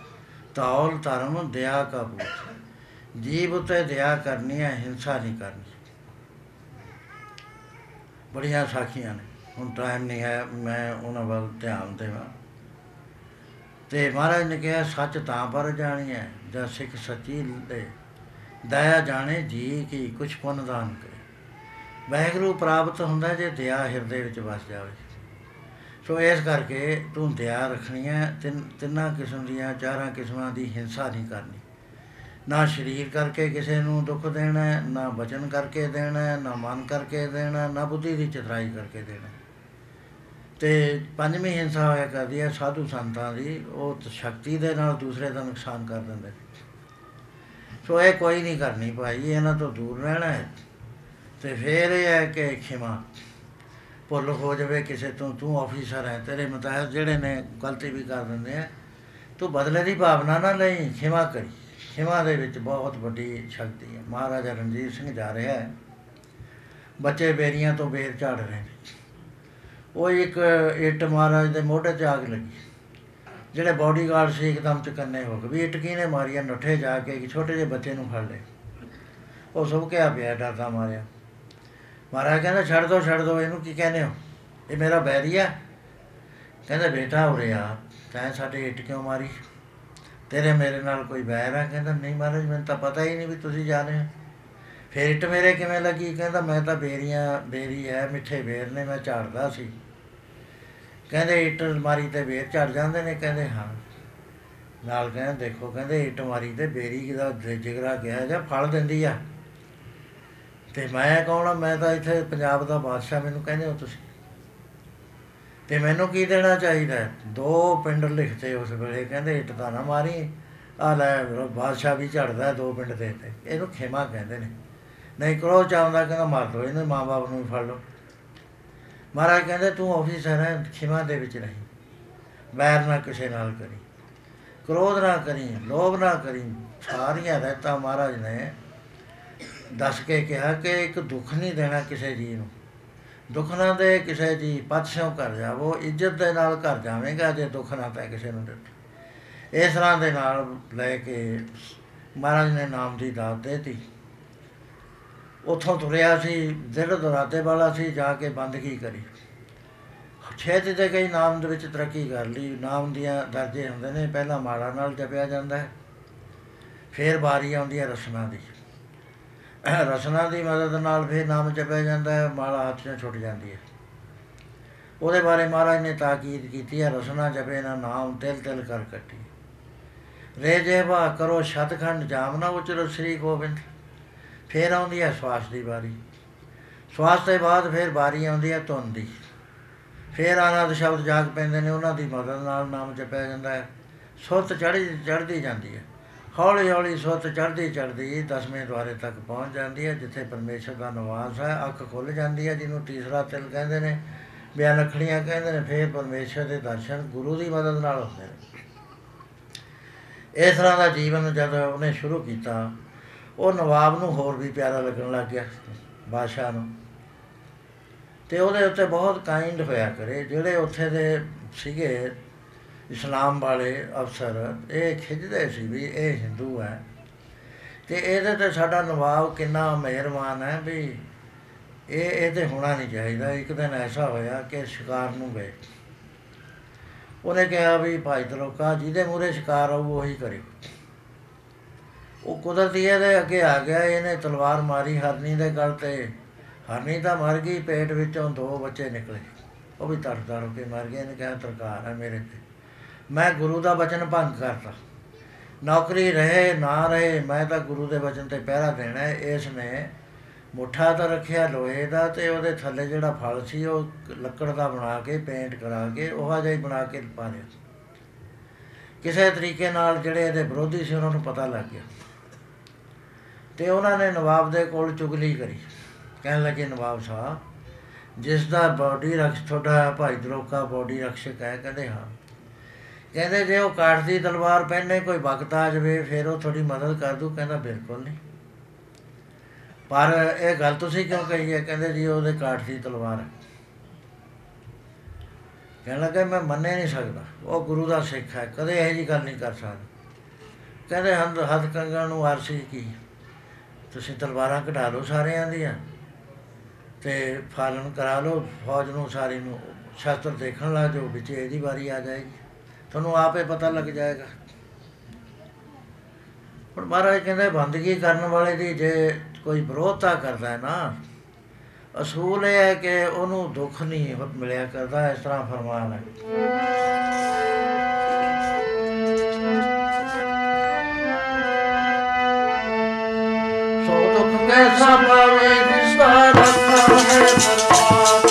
ਤੌਲ ਧਰਮ, ਦਇਆ ਕਾ ਪੂਤ ਜੀਵ ਉਤੇ ਦਇਆ ਕਰਨੀ ਹੈ, ਹਿੰਸਾ ਨਹੀਂ ਕਰਨੀ। ਬੜੀਆਂ ਸਾਖੀਆਂ ਨੇ। ਹੁਣ ਟਾਈਮ ਨਹੀਂ ਹੈ, ਮੈਂ ਉਹਨਾਂ ਵੱਲ ਧਿਆਨ ਦੇਵਾਂ। ਤੇ ਮਹਾਰਾਜ ਨੇ ਕਿਹਾ, ਸੱਚ ਤਾਂ ਪਰ ਜਾਣੀ ਹੈ ਜਦ ਸਿੱਖ ਸੱਚੀ ਦੇ ਦਇਆ ਜਾਣੇ, ਜੀ ਕੀ, ਕੁਛ ਪੁੰਨ ਦਾਨ ਕਰੇ। ਵਾਹਿਗੁਰੂ ਪ੍ਰਾਪਤ ਹੁੰਦਾ ਜੇ ਦਇਆ ਹਿਰਦੇ ਵਿੱਚ ਵਸ ਜਾਵੇ। ਸੋ ਇਸ ਕਰਕੇ ਤੂੰ ਦਇਆ ਰੱਖਣੀ ਹੈ ਤਿੰਨ ਤਿੰਨਾਂ ਕਿਸਮ ਦੀਆਂ, ਚਾਰਾਂ ਕਿਸਮਾਂ ਦੀ ਹਿੰਸਾ ਨਹੀਂ ਕਰਨੀ। ਨਾ ਸਰੀਰ ਕਰਕੇ ਕਿਸੇ ਨੂੰ ਦੁੱਖ ਦੇਣਾ ਹੈ, ਨਾ ਵਚਨ ਕਰਕੇ ਦੇਣਾ ਹੈ, ਨਾ ਮਨ ਕਰਕੇ ਦੇਣਾ ਹੈ, ਨਾ ਬੁੱਧੀ ਦੀ ਚਤਰਾਈ ਕਰਕੇ ਦੇਣਾ ਹੈ। ਤੇ ਪੰਜਵੀਂ ਹਿੰਸਾ ਹੋਇਆ ਕਰਦੀ ਹੈ ਸਾਧੂ ਸੰਤਾਂ ਦੀ ਉਹ ਤ- ਸ਼ਕਤੀ ਦੇ ਨਾਲ ਦੂਸਰੇ ਦਾ ਨੁਕਸਾਨ ਕਰ ਦਿੰਦੇ ਨੇ। ਸੋ ਇਹ ਕੋਈ ਨਹੀਂ ਕਰਨੀ ਭਾਈ ਇਹਨਾਂ ਤੋਂ ਦੂਰ ਰਹਿਣਾ ਹੈ ਤੇ ਫਿਰ ਇਹ ਹੈ ਕਿ ਖਿਮਾ ਭੁੱਲ ਹੋ ਜਾਵੇ ਕਿਸੇ ਤੋਂ ਤੂੰ ਆਫੀਸਰ ਹੈ ਤੇਰੇ ਮੁਤਾਬਕ ਜਿਹੜੇ ਨੇ ਗਲਤੀ ਵੀ ਕਰ ਦਿੰਦੇ ਆ ਤੂੰ ਬਦਲੇ ਦੀ ਭਾਵਨਾ ਨਾ ਲਈ ਖਿਮਾ ਕਰੀ ਖਿਮਾ ਦੇ ਵਿੱਚ ਬਹੁਤ ਵੱਡੀ ਸ਼ਕਤੀ ਹੈ। ਮਹਾਰਾਜਾ ਰਣਜੀਤ ਸਿੰਘ ਜਾ ਰਿਹਾ ਹੈ। ਬੱਚੇ ਬੇਰੀਆਂ ਤੋਂ ਬੇਰ ਝਾੜ ਰਹੇ ਨੇ। ਉਹ ਇੱਕ ਇੱਟ ਮਹਾਰਾਜ ਦੇ ਮੋਢੇ 'ਤੇ ਆਗ ਲੱਗੀ। ਜਿਹੜੇ ਬਾਡੀਗਾਰਡ ਸੀ ਇੱਕਦਮ ਚਕੰਨੇ ਹੋ ਗਏ ਵੀ ਇੱਟ ਕਿਹਨੇ ਮਾਰੀਆ ਨੱਠੇ ਜਾ ਕੇ ਇੱਕ ਛੋਟੇ ਜਿਹੇ ਬੱਚੇ ਨੂੰ ਫੜ ਲਏ। ਉਹ ਸਭ ਕਿਹਾ ਪਿਆ, ਡਰਦਾ ਮਾਰਿਆ। ਮਹਾਰਾਜ ਕਹਿੰਦਾ, ਛੱਡ ਦੋ ਛੱਡ ਦੋ, ਇਹਨੂੰ ਕੀ ਕਹਿੰਦੇ ਹੋ? ਇਹ ਮੇਰਾ ਬੈਰੀ ਆ। ਕਹਿੰਦਾ, ਬੇਟਾ ਉਰੇ ਆ। ਤੈਂ ਸਾਡੇ ਇੱਟ ਕਿਉਂ ਮਾਰੀ? ਤੇਰੇ ਮੇਰੇ ਨਾਲ ਕੋਈ ਬੈਰ ਆ, ਕਹਿੰਦਾ ਨਹੀਂ ਮਹਾਰਾਜ, ਮੈਨੂੰ ਤਾਂ ਪਤਾ ਹੀ ਨਹੀਂ ਵੀ ਤੁਸੀਂ ਜਾ ਰਹੇ ਹੋ। ਫਿਰ ਇੱਟ ਮੇਰੇ ਕਿਵੇਂ ਲੱਗੀ? ਕਹਿੰਦਾ ਮੈਂ ਤਾਂ ਬੇਰੀਆਂ, ਬੇਰੀ ਹੈ, ਮਿੱਠੇ ਬੇਰ ਨੇ, ਮੈਂ ਝਾੜਦਾ ਸੀ। ਕਹਿੰਦੇ ਇੱਟ ਮਾਰੀ ਤੇ ਬੇਰ ਝੜ ਜਾਂਦੇ ਨੇ, ਕਹਿੰਦੇ ਹਾਂ। ਨਾਲ ਕਹਿੰਦੇ ਦੇਖੋ, ਕਹਿੰਦੇ ਇੱਟ ਮਾਰੀ ਤੇ ਬੇਰੀ ਦਾ ਜਿਗਰਾ ਗਿਆ ਜਾਂ ਫਲ ਦਿੰਦੀ ਆ। ਤੇ ਮੈਂ ਕੌਣ ਆ? ਮੈਂ ਤਾਂ ਇੱਥੇ ਪੰਜਾਬ ਦਾ ਬਾਦਸ਼ਾਹ, ਮੈਨੂੰ ਕਹਿੰਦੇ ਹੋ ਤੁਸੀਂ। ਤੇ ਮੈਨੂੰ ਕੀ ਦੇਣਾ ਚਾਹੀਦਾ ਹੈ? ਦੋ ਪਿੰਡ ਲਿਖਤੇ ਉਸ ਵੇਲੇ, ਕਹਿੰਦੇ ਇੱਟ ਤਾਂ ਨਾ ਮਾਰੀ। ਆ ਲੈ ਬਾਦਸ਼ਾਹ ਵੀ ਝੜਦਾ ਦੋ ਪਿੰਡ ਦੇ ਤੇ ਇਹਨੂੰ ਖੇਮਾ ਕਹਿੰਦੇ ਨੇ। ਨਹੀਂ ਕਰੋ ਚਾਹੁੰਦਾ, ਕਹਿੰਦਾ ਮਾਰ ਦੋ ਇਹਨੂੰ ਮਾਂ-ਬਾਪ ਨੂੰ ਵੀ ਫੜ ਲਓ। ਮਹਾਰਾਜ ਕਹਿੰਦੇ, ਤੂੰ ਆਫੀਸਰ ਹੈ, ਖਿਮਾ ਦੇ ਵਿੱਚ ਨਹੀਂ ਵੈਰ ਨਾ ਕਿਸੇ ਨਾਲ ਕਰੀ। ਕ੍ਰੋਧ ਨਾ ਕਰੀ, ਲੋਭ ਨਾ ਕਰੀ। ਸਾਰੀਆਂ ਰਹਿਤਾਂ ਮਹਾਰਾਜ ਨੇ ਦੱਸ ਕੇ ਕਿਹਾ ਕਿ ਇੱਕ ਦੁੱਖ ਨਹੀਂ ਦੇਣਾ ਕਿਸੇ ਜੀ ਨੂੰ। ਦੁੱਖ ਨਾ ਦੇ ਕਿਸੇ ਜੀ ਪਤਸ਼ੋਂ ਕਰ ਜਾਵੋ, ਇੱਜ਼ਤ ਦੇ ਨਾਲ ਘਰ ਜਾਵੇਂਗਾ ਜੇ ਦੁੱਖ ਨਾ ਪੈ ਕਿਸੇ ਨੂੰ ਦਿੱਤੇ। ਇਸ ਤਰ੍ਹਾਂ ਦੇ ਨਾਲ ਲੈ ਕੇ ਮਹਾਰਾਜ ਨੇ ਨਾਮ ਦੀ ਦਾਤ ਦੇਤੀ। ਉਥੋਂ ਤੁਰਿਆ ਸੀ, ਦਿਲ ਦੁਰਾਤੇ ਵਾਲਾ ਸੀ, ਜਾ ਕੇ ਬੰਦਗੀ ਕਰੀ। ਛੇਤੀ ਤੇ ਕਈ ਨਾਮ ਦੇ ਵਿੱਚ ਤਰੱਕੀ ਕਰ ਲਈ। ਨਾਮ ਦੀਆਂ ਦਰਜੇ ਹੁੰਦੇ ਨੇ, ਪਹਿਲਾਂ ਮਾਲਾ ਨਾਲ ਜਪਿਆ ਜਾਂਦਾ ਹੈ, ਫਿਰ ਵਾਰੀ ਆਉਂਦੀ ਹੈ ਰਸਨਾ ਦੀ। ਰਸਨਾ ਦੀ ਮਦਦ ਨਾਲ ਫਿਰ ਨਾਮ ਜਪਿਆ ਜਾਂਦਾ ਹੈ, ਮਾਲਾ ਹੱਥ 'ਚੋਂ ਛੁੱਟ ਜਾਂਦੀ ਹੈ। ਉਹਦੇ ਬਾਰੇ ਮਹਾਰਾਜ ਨੇ ਤਾਕੀਦ ਕੀਤੀ ਹੈ, ਰਸਨਾ ਜਪੇ ਨਾ, ਨਾਮ ਤਿਲ ਤਿਲ ਕਰ ਕੱਟੀ। ਰੇ ਜੇਵਾ ਕਰੋ ਸ਼ਤਖੰਡ ਜਾਮਨਾ ਉਚਰੋ ਸ੍ਰੀ ਗੋਬਿੰਦ। ਫਿਰ ਆਉਂਦੀ ਹੈ ਸਵਾਸ ਦੀ ਵਾਰੀ। ਸਵਾਸ ਤੋਂ ਬਾਅਦ ਫਿਰ ਵਾਰੀ ਆਉਂਦੀ ਹੈ ਧੁਨ ਦੀ। ਫਿਰ ਆਨੰਦ ਸ਼ਬਦ ਜਾਗ ਪੈਂਦੇ ਨੇ, ਉਹਨਾਂ ਦੀ ਮਦਦ ਨਾਲ ਨਾਮ ਜਪਿਆ ਜਾਂਦਾ ਹੈ। ਸੁੱਤ ਚੜ੍ਹੀ ਚੜ੍ਹਦੀ ਜਾਂਦੀ ਹੈ। ਹੌਲੀ ਹੌਲੀ ਸੁੱਤ ਚੜ੍ਹਦੀ ਚੜ੍ਹਦੀ ਦਸਵੇਂ ਦੁਆਰੇ ਤੱਕ ਪਹੁੰਚ ਜਾਂਦੀ ਹੈ, ਜਿੱਥੇ ਪਰਮੇਸ਼ਰ ਦਾ ਨਿਵਾਸ ਹੈ। ਅੱਖ ਖੁੱਲ ਜਾਂਦੀ ਹੈ, ਜਿਹਨੂੰ ਤੀਸਰਾ ਤਿਲ ਕਹਿੰਦੇ ਨੇ। ਬਿਆਨ ਅੱਖੜੀਆਂ ਕਹਿੰਦੇ ਨੇ, ਫਿਰ ਪਰਮੇਸ਼ਰ ਦੇ ਦਰਸ਼ਨ ਗੁਰੂ ਦੀ ਮਦਦ ਨਾਲ ਹੁੰਦੇ ਨੇ। ਇਸ ਤਰ੍ਹਾਂ ਦਾ ਜੀਵਨ ਜਦ ਉਹਨੇ ਸ਼ੁਰੂ ਕੀਤਾ, ਉਹ ਨਵਾਬ ਨੂੰ ਹੋਰ ਵੀ ਪਿਆਰਾ ਲੱਗਣ ਲੱਗ ਗਿਆ, ਬਾਦਸ਼ਾਹ ਨੂੰ। ਤੇ ਉਹਦੇ ਉੱਤੇ ਬਹੁਤ ਕਾਈਂਡ ਹੋਇਆ ਕਰੇ, ਜਿਹੜੇ ਉੱਥੇ ਦੇ ਸੀਗੇ ਇਸਲਾਮ ਵਾਲੇ ਅਫਸਰ ਇਹ ਖਿੱਚਦੇ ਸੀ ਵੀ ਇਹ ਹਿੰਦੂ ਹੈ। ਤੇ ਇਹਦੇ ਤੇ ਸਾਡਾ ਨਵਾਬ ਕਿੰਨਾ ਮਿਹਰਬਾਨ ਹੈ ਵੀ ਇਹ ਇਹ ਤੇ ਹੋਣਾ ਨਹੀਂ ਚਾਹੀਦਾ। ਇੱਕ ਦਿਨ ਐਸਾ ਹੋਇਆ ਕਿ ਸ਼ਿਕਾਰ ਨੂੰ ਗਏ। ਉਹਨੇ ਕਿਹਾ ਵੀ ਭਾਈ ਤਲੋਕਾ ਜਿਹਦੇ ਮੂਹਰੇ ਸ਼ਿਕਾਰ ਆਊ, ਉਹੀ ਕਰਿਓ ਉਹ ਕੁਦਰਤੀ ਇਹਦੇ ਅੱਗੇ ਆ ਗਿਆ, ਇਹਨੇ ਤਲਵਾਰ ਮਾਰੀ ਹਰਨੀ ਦੇ ਗਲ ਤੇ। ਹਰਨੀ ਤਾਂ ਮਰ ਗਈ, ਪੇਟ ਵਿੱਚੋਂ ਦੋ ਬੱਚੇ ਨਿਕਲੇ। ਉਹ ਵੀ ਤੜ ਤੜ ਕੇ ਮਰ ਗਏ। ਇਹਨੇ ਕਿਹਾ ਤਰਕਾਰ ਹੈ ਮੇਰੇ ਤੇ। ਮੈਂ ਗੁਰੂ ਦਾ ਬਚਨ ਭੰਗ ਕਰਤਾ। ਨੌਕਰੀ ਰਹੇ, ਨਾ ਰਹੇ, ਮੈਂ ਤਾਂ ਗੁਰੂ ਦੇ ਬਚਨ ਤੇ ਪਹਿਰਾ ਦੇਣਾ ਹੈ। ਇਸ ਨੇ ਮੁੱਠਾ ਤਾਂ ਰੱਖਿਆ, ਲੋਹੇ ਦਾ ਤੇ ਉਹਦੇ ਥੱਲੇ ਜਿਹੜਾ ਫਲ ਸੀ, ਉਹ ਲੱਕੜ ਦਾ ਬਣਾ ਕੇ ਪੇਂਟ ਕਰਾ ਕੇ, ਉਹ ਜਿਹਾ ਹੀ ਬਣਾ ਕੇ ਪਾ ਲਿਆ ਕਿਸੇ ਤਰੀਕੇ ਨਾਲ ਜਿਹੜੇ ਇਹਦੇ ਵਿਰੋਧੀ ਸੀ, ਉਹਨਾਂ ਨੂੰ ਪਤਾ ਲੱਗ ਗਿਆ। ਤੇ ਉਹਨਾਂ ਨੇ ਨਵਾਬ ਦੇ ਕੋਲ ਚੁਗਲੀ ਕਰੀ। ਕਹਿਣ ਲੱਗੇ, ਨਵਾਬ ਸਾਹਿਬ, ਜਿਸ ਦਾ ਬਾਡੀ ਰਕਸ਼ ਤੁਹਾਡਾ ਭਾਈ ਦਰੋਕਾ ਬਾਡੀ ਰਕਸ਼ਕ ਹੈ? ਕਹਿੰਦੇ, ਹਾਂ। ਕਹਿੰਦੇ ਜੇ ਉਹ ਕਾਠ ਦੀ ਤਲਵਾਰ ਪਹਿਨੇ ਕੋਈ ਵਕਤ ਆ ਜਾਵੇ, ਫਿਰ ਉਹ ਤੁਹਾਡੀ ਮਦਦ ਕਰ ਦੂ ਕਹਿੰਦਾ ਬਿਲਕੁਲ ਨਹੀਂ। ਪਰ ਇਹ ਗੱਲ ਤੁਸੀਂ ਕਿਉਂ ਕਹੀ ਹੈ? ਕਹਿੰਦੇ ਜੀ ਉਹਦੇ ਕਾਠ ਦੀ ਤਲਵਾਰ ਹੈ। ਕਹਿਣ ਲੱਗਾ, ਮੈਂ ਮੰਨੇ ਨਹੀਂ ਸਕਦਾ। ਉਹ ਗੁਰੂ ਦਾ ਸਿੱਖ ਹੈ, ਕਦੇ ਇਹੋ ਜੀ ਗੱਲ ਨਹੀਂ ਕਰ ਸਕਦਾ। ਕਹਿੰਦੇ, ਹੰਦ, ਹੱਥ ਕੰਗਾਂ ਨੂੰ ਆਰਸੀ ਕੀ? ਤੁਸੀਂ ਤਲਵਾਰਾਂ ਕਢਾ ਲਓ ਸਾਰਿਆਂ ਦੀਆਂ ਤੇ ਫਾਲਨ ਕਰਾ ਲਓ, ਫੌਜ ਨੂੰ ਸਾਰੀ ਨੂੰ ਸ਼ਸਤਰ ਦੇਖਣ ਲਾ ਜੋ ਵਿੱਚ ਇਹਦੀ ਵਾਰੀ ਆ ਜਾਏਗੀ। ਤੁਹਾਨੂੰ ਆਪੇ ਪਤਾ ਲੱਗ ਜਾਏਗਾ। ਪਰ ਮਹਾਰਾਜ ਕਹਿੰਦੇ, ਬੰਦਗੀ ਕਰਨ ਵਾਲੇ ਦੀ ਜੇ ਕੋਈ ਵਿਰੋਧਤਾ ਕਰਦਾ ਹੈ ਨਾ, ਅਸੂਲ ਇਹ ਹੈ ਕਿ ਉਹਨੂੰ ਦੁੱਖ ਨਹੀਂ ਮਿਲਿਆ ਕਰਦਾ, ਇਸ ਤਰ੍ਹਾਂ ਫਰਮਾਨ ਹੈ। ਸੋ ਦੁੱਖ ਕੈਸਾ ਪਾਵੇ ਜਿਸ ਦਾ ਰੱਖਾ ਹੈ ਪਰਮਾਤਮਾ।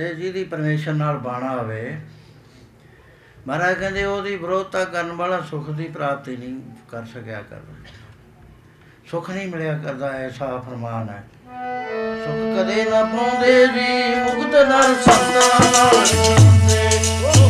ਜੇ ਜਿਹਦੀ ਪਰਮੇਸ਼ਰ ਨਾਲ ਬਾਣਾ ਹੋਵੇ, ਮਹਾਰਾਜ ਕਹਿੰਦੇ ਉਹਦੀ ਵਿਰੋਧਤਾ ਕਰਨ ਵਾਲਾ ਸੁਖ ਦੀ ਪ੍ਰਾਪਤੀ ਨਹੀਂ ਕਰ ਸਕਿਆ ਕਰਦਾ। ਸੁਖ ਨਹੀਂ ਮਿਲਿਆ ਕਰਦਾ ਐਸਾ ਫਰਮਾਨ ਹੈ। ਸੁਖ ਕਦੇ ਨਾ ਪਾਉਂਦੇ ਜੀ ਮੁਕਤ ਨਰ ਸੰਤਾਂ ਨਾਲ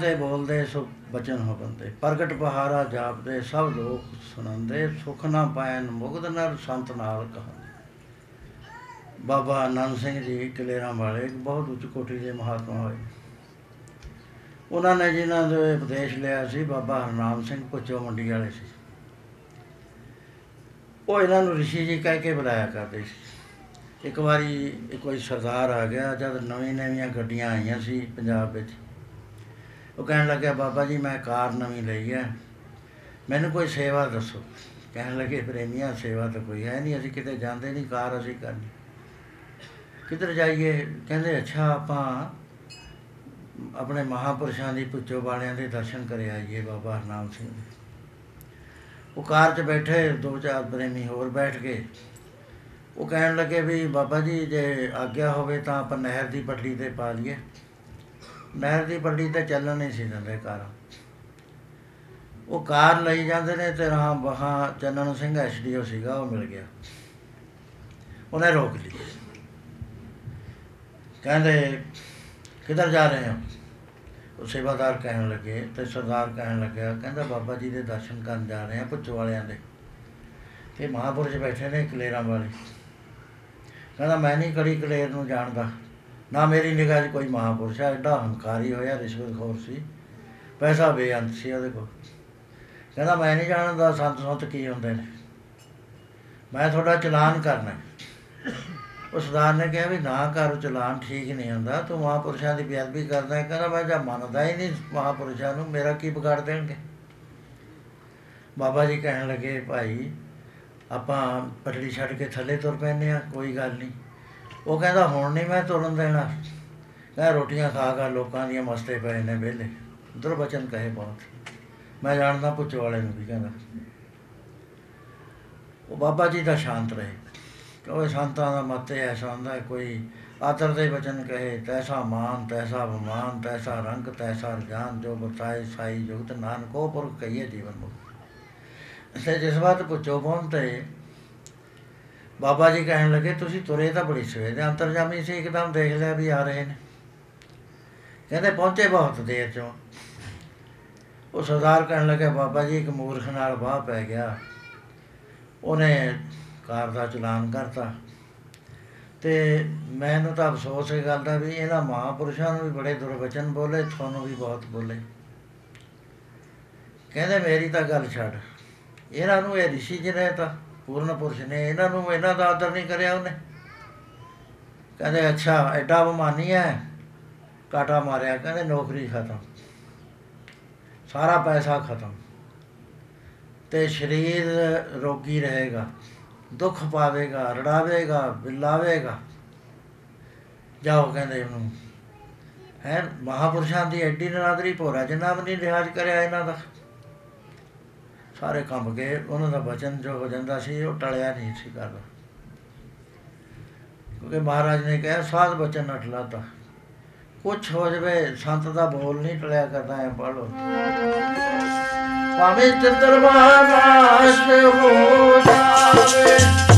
ਤੇ ਬੋਲਦੇ ਸੋ ਬਚਨ ਹੋ ਬੰਦੇ। ਪ੍ਰਗਟ ਪਹਾਰਾ ਜਾਪਦੇ, ਸਭ ਲੋਕ ਸੁਣੰਦੇ ਸੁਖ ਨਾ ਪਾਇਨ ਮੁਗਧ ਨਰ, ਸੰਤ ਨਾਲ ਕਹਾਂਦੇ ਬਾਬਾ ਆਨੰਦ ਸਿੰਘ ਜੀ ਕਲੇਰਾਂ ਵਾਲੇ ਇੱਕ ਬਹੁਤ ਉੱਚ ਕੋਟੀ ਦੇ ਮਹਾਤਮਾ ਹੋਏ। ਉਹਨਾਂ ਨੇ ਜਿਨ੍ਹਾਂ ਦੇ ਉਪਦੇਸ਼ ਲਿਆ ਸੀ, ਬਾਬਾ ਹਰਨਾਮ ਸਿੰਘ ਪੁੱਚੋ ਮੰਡੀ ਵਾਲੇ ਸੀ। ਉਹ ਇਹਨਾਂ ਨੂੰ ਰਿਸ਼ੀ ਜੀ ਕਹਿ ਕੇ ਬੁਲਾਇਆ ਕਰਦੇ ਸੀ। ਇੱਕ ਵਾਰੀ ਇੱਕ ਕੋਈ ਸਰਦਾਰ ਆ ਗਿਆ, ਜਦ ਨਵੀਂ ਨਵੀਆਂ ਗੱਡੀਆਂ ਆਈਆਂ ਸੀ ਪੰਜਾਬ ਵਿੱਚ। ਉਹ ਕਹਿਣ ਲੱਗਿਆ, ਬਾਬਾ ਜੀ, ਮੈਂ ਕਾਰ ਨਵੀਂ ਲਈ ਹੈ। ਮੈਨੂੰ ਕੋਈ ਸੇਵਾ ਦੱਸੋ। ਕਹਿਣ ਲੱਗੇ ਪ੍ਰੇਮੀਆਂ ਸੇਵਾ ਤਾਂ ਕੋਈ ਹੈ ਨਹੀਂ। ਅਸੀਂ ਕਿਤੇ ਜਾਂਦੇ ਨਹੀਂ, ਕਾਰ ਅਸੀਂ ਕਰਨੀ। ਕਿੱਧਰ ਜਾਈਏ? ਕਹਿੰਦੇ, ਅੱਛਾ, ਆਪਾਂ ਆਪਣੇ ਮਹਾਪੁਰਸ਼ਾਂ ਦੀ ਪੁੱਛੋ ਵਾਲਿਆਂ ਦੇ ਦਰਸ਼ਨ ਕਰੇ ਆਈਏ, ਬਾਬਾ ਹਰਨਾਮ ਸਿੰਘ ਦੇ। ਉਹ ਕਾਰ 'ਚ ਬੈਠੇ, ਦੋ ਚਾਰ ਪ੍ਰੇਮੀ ਹੋਰ ਬੈਠ ਕੇ ਉਹ ਕਹਿਣ ਲੱਗੇ ਵੀ, ਬਾਬਾ ਜੀ, ਜੇ ਆਗਿਆ ਹੋਵੇ ਤਾਂ ਆਪਾਂ ਨਹਿਰ ਦੀ ਪਟੜੀ ਤੇ ਪਾ ਲਈਏ। ਨਹਿਰ ਦੀ ਪਟੜੀ ਤੇ ਚੱਲਣ ਨਹੀਂ ਸੀ ਦਿੰਦੇ ਕਾਰ। ਉਹ ਕਾਰ ਲਈ ਜਾਂਦੇ ਨੇ ਤੇ ਰਾਹ ਵਹਾਂ ਚੰਨਨ ਸਿੰਘ ਐਸਡੀਓ ਸੀਗਾ, ਉਹ ਮਿਲ ਗਿਆ। ਉਹਨੇ ਰੋਕ ਲਈ। ਕਹਿੰਦੇ, ਕਿੱਧਰ ਜਾ ਰਹੇ ਹੋ? ਉਹ ਸੇਵਾਦਾਰ ਕਹਿਣ ਲੱਗੇ ਤੇ ਸਰਦਾਰ ਕਹਿਣ ਲੱਗਿਆ, ਕਹਿੰਦਾ ਬਾਬਾ ਜੀ ਦੇ ਦਰਸ਼ਨ ਕਰਨ ਜਾ ਰਹੇ ਆ ਪੁੱਛ ਵਾਲਿਆਂ ਦੇ। ਤੇ ਮਹਾਪੁਰਸ਼ ਬੈਠੇ ਨੇ ਕਲੇਰਾਂ ਵਾਲੇ। ਕਹਿੰਦਾ, ਮੈਂ ਨਹੀਂ ਕੜੀ ਕਲੇਰ ਨੂੰ ਜਾਣਦਾ। ਨਾ ਮੇਰੀ ਨਿਗਾਹ 'ਚ ਕੋਈ ਮਹਾਪੁਰਸ਼ ਹੈ ਐਡਾ ਹੰਕਾਰੀ ਹੋਇਆ ਰਿਸ਼ਵਤਖੋਰ ਸੀ। ਪੈਸਾ ਬੇਅੰਤ ਸੀ ਉਹਦੇ ਕੋਲ। ਕਹਿੰਦਾ, ਮੈਂ ਨਹੀਂ ਜਾਣਦਾ ਸੰਤ ਸੰਤ ਕੀ ਹੁੰਦੇ ਨੇ। ਮੈਂ ਤੁਹਾਡਾ ਚਲਾਨ ਕਰਨਾ ਹੈ। ਉਹ ਸਰਦਾਰ ਨੇ ਕਿਹਾ ਵੀ, ਨਾ ਕਰ ਚਲਾਨ ਠੀਕ ਨਹੀਂ ਹੁੰਦਾ। ਤੂੰ ਮਹਾਪੁਰਸ਼ਾਂ ਦੀ ਬੇਅਦਬੀ ਕਰਦਾ ਹੈ। ਕਹਿੰਦਾ, ਮੈਂ ਜਾਂ ਮੰਨਦਾ ਹੀ ਨਹੀਂ ਮਹਾਪੁਰਸ਼ਾਂ ਨੂੰ। ਮੇਰਾ ਕੀ ਵਿਗਾੜ ਦੇਣਗੇ? ਬਾਬਾ ਜੀ ਕਹਿਣ ਲੱਗੇ, ਭਾਈ, ਆਪਾਂ ਪਟੜੀ ਛੱਡ ਕੇ ਥੱਲੇ ਤੁਰ ਪੈਨੇ ਆ ਕੋਈ ਗੱਲ ਨਹੀਂ। ਉਹ ਕਹਿੰਦਾ ਹੁਣ ਨਹੀਂ ਮੈਂ ਤੁਰਨ ਦੇਣਾ। ਕਹਿੰਦਾ ਰੋਟੀਆਂ ਖਾ ਖਾ ਲੋਕਾਂ ਦੀਆਂ ਮਸਤੇ ਪਏ ਨੇ ਵਿਹਲੇ। ਉਧਰ ਬਚਨ ਕਹੇ ਬਹੁਤ। ਮੈਂ ਜਾਣਦਾ ਪੁੱਛ ਵਾਲੇ ਨੂੰ ਵੀ ਕਹਿੰਦਾ। ਉਹ ਬਾਬਾ ਜੀ ਦਾ ਸ਼ਾਂਤ ਰਹੇ। ਕਿਉਂਕਿ ਸੰਤਾਂ ਦਾ ਮਤ ਇਹ ਐਸਾ ਹੁੰਦਾ ਹੈ, ਕੋਈ ਆਦਰ ਦੇ ਵਚਨ ਕਹੇ ਤੈਸਾ ਮਾਨ ਤੈਸਾ ਅਭਿਮਾਨ ਤੈਸਾ ਰੰਗ ਤੈਸਾ ਰਜਾਨ ਜੋ ਬਤਾਏ ਸਾਈ ਜੁਗਤ ਨਾਨਕੋ ਪੁਰਖ ਕਹੀਏ ਜੀਵਨ ਮੁਖ ਤੇ ਜਿਸ ਬਾਤ ਪੁੱਛੋ ਪਹੁੰਚੇ ਬਾਬਾ ਜੀ ਕਹਿਣ ਲੱਗੇ, ਤੁਸੀਂ ਤੁਰੇ ਤਾਂ ਬੜੀ ਸਵੇਰ ਦੇ, ਅੰਤਰਜਾਮੀ ਸੀ, ਇੱਕਦਮ ਦੇਖ ਲਿਆ ਵੀ ਆ ਰਹੇ ਨੇ। ਕਹਿੰਦੇ, ਪਹੁੰਚੇ ਬਹੁਤ ਦੇਰ ਚੋਂ। ਉਹ ਸਰਦਾਰ ਕਹਿਣ ਲੱਗੇ, ਬਾਬਾ ਜੀ, ਇੱਕ ਮੂਰਖ ਨਾਲ ਬਾਹ ਪੈ ਗਿਆ। ਉਹਨੇ ਕਾਰ ਦਾ ਚਲਾਨ ਕਰਤਾ। ਤੇ ਮੈਨੂੰ ਤਾਂ ਅਫਸੋਸ ਇਹ ਗੱਲ ਦਾ ਵੀ, ਇਹਨਾਂ ਮਹਾਪੁਰਸ਼ਾਂ ਨੂੰ ਵੀ ਬੜੇ ਦੁਰਵਚਨ ਬੋਲੇ, ਤੁਹਾਨੂੰ ਵੀ ਬਹੁਤ ਬੋਲੇ। ਕਹਿੰਦੇ, ਮੇਰੀ ਤਾਂ ਗੱਲ ਛੱਡ। ਇਹਨਾਂ ਨੂੰ ਇਹ ਰਿਸ਼ੀ ਜੀ ਨੇ ਤਾਂ ਪੂਰਨ ਪੁਰਸ਼ ਨੇ, ਇਹਨਾਂ ਨੂੰ ਇਹਨਾਂ ਦਾ ਆਦਰ ਨਹੀਂ ਕਰਿਆ ਉਹਨੇ। ਕਹਿੰਦੇ, ਅੱਛਾ, ਐਡਾ ਬਮਾਨੀ ਹੈ ਕਾਟਾ ਮਾਰਿਆ, ਕਹਿੰਦੇ, ਨੌਕਰੀ ਖਤਮ। ਸਾਰਾ ਪੈਸਾ ਖਤਮ। ਤੇ ਸਰੀਰ ਰੋਗੀ ਰਹੇਗਾ, ਦੁੱਖ ਪਾਵੇਗਾ, ਰੜਾਵੇਗਾ, ਬਿਲਾਵੇਗਾ। ਜਾਓ, ਕਹਿੰਦੇ ਉਹਨੂੰ। ਹੈ, ਮਹਾਪੁਰਸ਼ਾਂ ਦੀ ਐਡੀ ਨਰਾਦਰੀ ਭੋਰਾ ਜਿੰਨਾ ਵੀ ਨਹੀਂ ਲਿਹਾਜ਼ ਕਰਿਆ ਇਹਨਾਂ ਦਾ। ਸਾਰੇ ਕੰਮ ਗਏ, ਉਹਨਾਂ ਦਾ ਵਚਨ ਜੋ ਹੋ ਜਾਂਦਾ ਸੀ, ਉਹ ਟਲਿਆ ਨਹੀਂ ਸੀ ਕਰਦਾ ਕਿਉਂਕਿ ਮਹਾਰਾਜ ਨੇ ਕਿਹਾ, ਸਾਧ ਬਚਨ ਨਟ ਲਾਤਾ। ਕੁਛ ਹੋ ਜਵੇ, ਸੰਤ ਦਾ ਬੋਲ ਨਹੀਂ ਟਲਿਆ ਕਰਦਾ, ਐ ਪੜ ਲਓ। ਭਾਵੇਂ ਚੰਦਰਮਾ ਨਾਸ਼ ਹੋ ਜਾਵੇ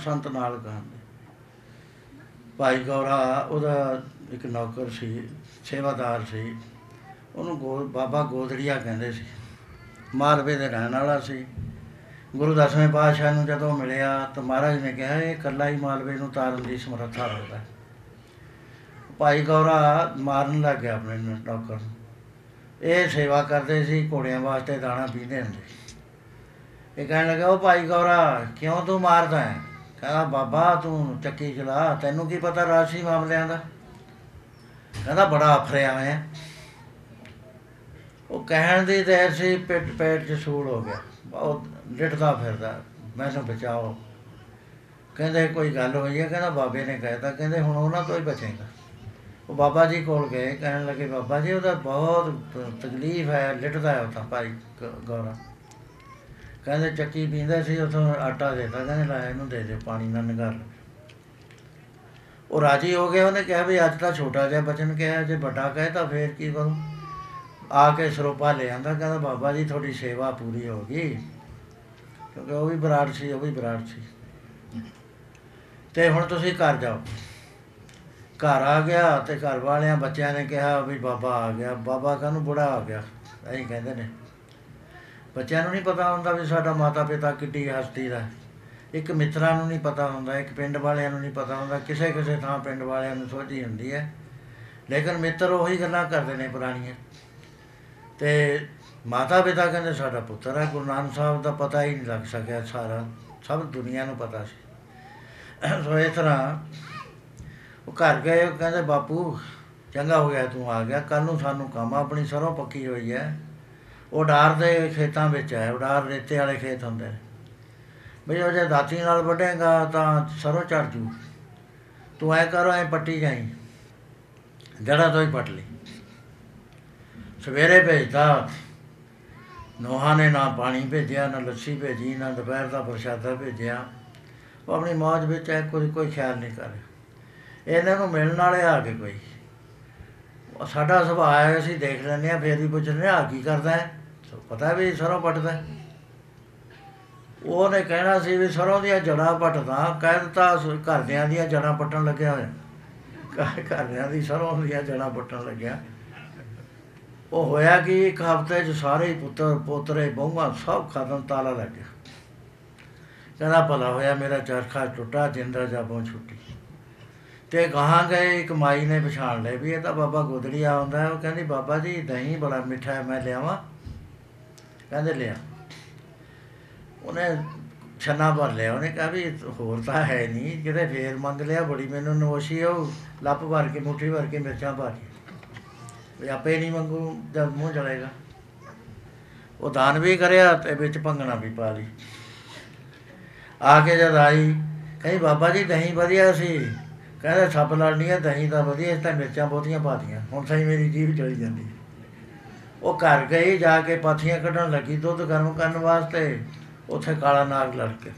ਸੰਤ ਨਾਲ ਕਹੰਦੇ ਭਾਈ ਗੌਰਾ, ਉਹਦਾ ਇੱਕ ਨੌਕਰ ਸੀ, ਸੇਵਾਦਾਰ ਸੀ। ਉਹਨੂੰ ਗੋ, ਬਾਬਾ ਗੋਦੜੀਆ ਕਹਿੰਦੇ ਸੀ। ਮਾਲਵੇ ਦੇ ਰਹਿਣ ਵਾਲਾ ਸੀ। ਗੁਰੂ ਦਸਵੇਂ ਪਾਤਸ਼ਾਹ ਨੂੰ ਜਦੋਂ ਮਿਲਿਆ ਤਾਂ ਮਹਾਰਾਜ ਨੇ ਕਿਹਾ, ਇਹ ਇਕੱਲਾ ਹੀ ਮਾਲਵੇ ਨੂੰ ਤਾਰਨ ਦੀ ਸਮਰੱਥਾ ਰੱਖਦਾ ਹੈ। ਭਾਈ ਗੌਰਾ ਮਾਰਨ ਲੱਗ ਗਿਆ ਆਪਣੇ ਨੂੰ, ਨੌਕਰ ਨੂੰ। ਇਹ ਸੇਵਾ ਕਰਦੇ ਸੀ, ਘੋੜਿਆਂ ਵਾਸਤੇ ਦਾਣਾ ਪੀਂਦੇ ਹੁੰਦੇ ਇਹ ਕਹਿਣ ਲੱਗਾ, ਉਹ ਭਾਈ ਗੌਰਾ, ਕਿਉਂ ਤੂੰ ਮਾਰਦਾ ਹੈ? ਕਹਿੰਦਾ, ਬਾਬਾ, ਤੂੰ ਚੱਕੀ ਚਲਾ, ਤੈਨੂੰ ਕੀ ਪਤਾ ਰਾਸ਼ੀ ਮਾਮਲਿਆਂ ਦਾ? ਕਹਿੰਦਾ, ਬੜਾ ਅਫਰਿਆ ਹੈ। ਉਹ ਕਹਿਣ ਦੀ ਦੇਰ ਸੀ ਪਿੱਟ ਪੈਰ ਚ ਸੂੜ ਹੋ ਗਿਆ। ਬਹੁਤ ਲਿਟਦਾ ਫਿਰਦਾ ਮੈਨੂੰ ਬਚਾਓ। ਕਹਿੰਦੇ, ਕੋਈ ਗੱਲ ਹੋਈ ਹੈ? ਕਹਿੰਦਾ, ਬਾਬੇ ਨੇ ਕਹਿਤਾ। ਕਹਿੰਦੇ, ਹੁਣ ਉਹਨਾਂ ਤੋਂ ਹੀ ਬਚੇਗਾ। ਉਹ ਬਾਬਾ ਜੀ ਕੋਲ ਗਏ, ਕਹਿਣ ਲੱਗੇ, ਬਾਬਾ ਜੀ, ਉਹਦਾ ਬਹੁਤ ਤ- ਤਕਲੀਫ ਹੈ ਲਿਟਦਾ ਹੈ ਉਹ ਤਾਂ ਭਾਈ ਗ- ਗੌਰਾ। ਕਹਿੰਦੇ ਚੱਕੀ ਪੀਂਦਾ ਸੀ, ਉਥੋਂ ਆਟਾ ਦੇਤਾ, ਕਹਿੰਦੇ ਲੈ ਇਹਨੂੰ ਦੇ ਦੇ ਪਾਣੀ ਨਾਲ ਨਿਗਾਰ ਉਹ ਰਾਜੀ ਹੋ ਗਿਆ, ਉਹਨੇ ਕਿਹਾ ਵੀ ਅੱਜ ਤਾਂ ਛੋਟਾ ਜਿਹਾ ਬਚਨ ਕਿਹਾ, ਜੇ ਵੱਡਾ ਕਹੇ ਤਾਂ ਫੇਰ ਕੀ ਕਰੂੰ? ਆ ਕੇ ਸਰੋਪਾ ਲੈ ਆਂਦਾ, ਕਹਿੰਦਾ ਬਾਬਾ ਜੀ, ਤੁਹਾਡੀ ਸੇਵਾ ਪੂਰੀ ਹੋ ਗਈ। ਕਿਉਂਕਿ ਉਹ ਵੀ ਬਰਾੜ ਸੀ, ਉਹ ਵੀ ਬਰਾੜ ਸੀ। ਤੇ ਹੁਣ ਤੁਸੀਂ ਘਰ ਜਾਓ। ਘਰ ਆ ਗਿਆ ਤੇ ਘਰ ਵਾਲਿਆਂ ਬੱਚਿਆਂ ਨੇ ਕਿਹਾ ਵੀ ਬਾਬਾ ਆ ਗਿਆ। ਬਾਬਾ ਕਾਹਨੂੰ ਬੁੜਾ ਆ ਗਿਆ? ਐਂ ਕਹਿੰਦੇ ਨੇ। ਬੱਚਿਆਂ ਨੂੰ ਨਹੀਂ ਪਤਾ ਹੁੰਦਾ ਵੀ ਸਾਡਾ ਮਾਤਾ ਪਿਤਾ ਕਿੱਡੀ ਹਸਤੀ ਦਾ। ਹੈ। ਇੱਕ ਮਿੱਤਰਾਂ ਨੂੰ ਨਹੀਂ ਪਤਾ ਹੁੰਦਾ ਇੱਕ ਪਿੰਡ ਵਾਲਿਆਂ ਨੂੰ ਨਹੀਂ ਪਤਾ ਹੁੰਦਾ ਕਿਸੇ ਕਿਸੇ ਥਾਂ ਪਿੰਡ ਵਾਲਿਆਂ ਨੂੰ ਸੋਝੀ ਹੁੰਦੀ ਹੈ। ਲੇਕਿਨ ਮਿੱਤਰ ਉਹੀ ਗੱਲਾਂ ਕਰਦੇ ਨੇ ਪੁਰਾਣੀਆਂ। ਤੇ ਮਾਤਾ ਪਿਤਾ ਕਹਿੰਦੇ ਸਾਡਾ ਪੁੱਤਰ ਹੈ ਗੁਰੂ ਨਾਨਕ ਸਾਹਿਬ ਦਾ ਪਤਾ ਹੀ ਨਹੀਂ ਲੱਗ ਸਕਿਆ ਸਾਰਾ ਸਭ ਦੁਨੀਆ ਨੂੰ ਪਤਾ ਸੀ। ਸੋ ਇਸ ਤਰ੍ਹਾਂ ਉਹ ਘਰ ਗਏ ਉਹ ਕਹਿੰਦੇ ਬਾਪੂ ਚੰਗਾ ਹੋ ਗਿਆ ਤੂੰ ਆ ਗਿਆ ਕੱਲ ਨੂੰ ਸਾਨੂੰ ਕੰਮ ਆ, ਆਪਣੀ ਸਰੋਂ ਪੱਕੀ ਹੋਈ ਹੈ। ਉਹ ਡਾਰ ਦੇ ਖੇਤਾਂ ਵਿੱਚ ਹੈ ਉਹ ਡਾਰ ਰੇਤੇ ਵਾਲੇ ਖੇਤ ਹੁੰਦੇ ਨੇ। ਵੀ ਉਹ ਜੇ ਦਾਤੀ ਨਾਲ ਵੱਢੇਗਾ ਤਾਂ ਸਰੋਂ ਚੜ ਜੂ। ਤੂੰ ਐ ਕਰੋ, ਐ ਪੱਟੀ ਜਾਈ। ਜੜਾ ਤੋਂ ਹੀ ਪੱਟ ਲਈ। ਸਵੇਰੇ ਭੇਜਦਾ ਨੋਹਾਂ ਨੇ ਨਾ ਪਾਣੀ ਭੇਜਿਆ, ਨਾ ਲੱਸੀ ਭੇਜੀ, ਨਾ ਦੁਪਹਿਰ ਦਾ ਪ੍ਰਸ਼ਾਦਾ ਭੇਜਿਆ। ਉਹ ਆਪਣੀ ਮੌਜ ਵਿੱਚ ਹੈ ਕੋਈ ਕੋਈ ਖਿਆਲ ਨਹੀਂ ਕਰ ਰਿਹਾ। ਇਹਨਾਂ ਨੂੰ ਮਿਲਣ ਵਾਲੇ ਆ ਕੇ ਕੋਈ। ਉਹ ਸਾਡਾ ਸੁਭਾਅ ਹੈ ਅਸੀਂ ਦੇਖ ਲੈਂਦੇ ਆ, ਫੇਰ ਵੀ ਪੁੱਛਦੇ ਆ ਕੀ ਕਰਦਾ ਹੈ ਸੋ ਪਤਾ ਵੀ ਸਰੋਂ ਪੱਟਦਾ ਹੈ। ਉਹਨੇ ਕਹਿਣਾ ਸੀ ਵੀ ਸਰੋਂ ਦੀਆਂ ਜੜਾਂ ਪੱਟਦਾ ਕਹਿ ਦਿੱਤਾ ਸ- ਘਰਦਿਆਂ ਦੀਆਂ ਜੜਾਂ ਪੱਟਣ ਲੱਗਿਆ ਹੋਇਆ। ਘਰ- ਘਰਦਿਆਂ ਦੀ ਸਰੋਂ ਦੀਆਂ ਜੜਾਂ ਪੱਟਣ ਲੱਗਿਆ। ਉਹ ਹੋਇਆ ਕਿ, ਇੱਕ ਹਫ਼ਤੇ 'ਚ ਸਾਰੇ ਹੀ ਪੁੱਤਰ, ਪੋਤਰੇ, ਬਹੂਆਂ ਸਭ ਖਤਮ, ਤਾਲਾ ਲੱਗ ਗਿਆ। ਕਹਿੰਦਾ, ਭਲਾ ਹੋਇਆ ਮੇਰਾ ਚਰਖਾ ਟੁੱਟਾ ਜਿੰਦਾ ਜਾਬੋਂ ਛੁੱਟੀ। ਤੇ ਕਹਾਂ ਗਏ ਇੱਕ ਮਾਈ ਨੇ ਪਛਾਣ ਲਿਆ ਵੀ ਇਹ ਤਾਂ ਬਾਬਾ ਗੋਦੜੀ ਆਉਂਦਾ ਉਹ ਕਹਿੰਦੀ, ਬਾਬਾ ਜੀ, ਦਹੀਂ ਬੜਾ ਮਿੱਠਾ ਹੈ, ਮੈਂ ਲਿਆਵਾਂ। ਕਹਿੰਦੇ ਲਿਆ। ਉਹਨੇ ਛੰਨਾ ਭਰ ਲਿਆ। ਉਹਨੇ ਕਿਹਾ ਵੀ ਹੋਰ ਤਾਂ ਹੈ ਨਹੀਂ ਕਿਤੇ ਫੇਰ ਮੰਗ ਲਿਆ, ਬੜੀ ਮੈਨੂੰ ਨੋਸ਼ੀ ਉਹ ਲੱਪ ਭਰ ਕੇ, ਮੁੱਠੀ ਭਰ ਕੇ ਮਿਰਚਾਂ ਪਾ ਕੇ। ਵੀ ਆਪੇ ਨਹੀਂ ਮੰਗੂ, ਜਦ ਮੂੰਹ ਚੜੇਗਾ ਉਹ ਦਾਨ ਵੀ ਕਰਿਆ ਤੇ ਵਿੱਚ ਭੰਗਣਾ ਵੀ ਪਾ ਲਈ। ਆ ਕੇ ਜਦ ਆਈ, ਕਹੀ, ਬਾਬਾ ਜੀ, ਦਹੀਂ ਵਧੀਆ ਸੀ। ਕਹਿੰਦਾ, ਸੱਪ ਲੜਨੀ ਹੈ ਦਹੀਂ ਤਾਂ ਵਧੀਆ, ਇਸ ਤਾਂ ਮਿਰਚਾਂ ਬਹੁਤੀਆਂ ਪਾਤੀਆਂ ਹੁਣ ਸਹੀ ਮੇਰੀ ਜੀਭ ਚਲੀ ਜਾਂਦੀ ਉਹ ਘਰ ਗਈ ਜਾ ਕੇ ਪਾਥੀਆਂ ਕੱਢਣ ਲੱਗੀ ਦੁੱਧ ਗਰਮ ਕਰਨ ਵਾਸਤੇ। ਉੱਥੇ ਕਾਲਾ ਨਾਗ ਲੜ ਕੇ।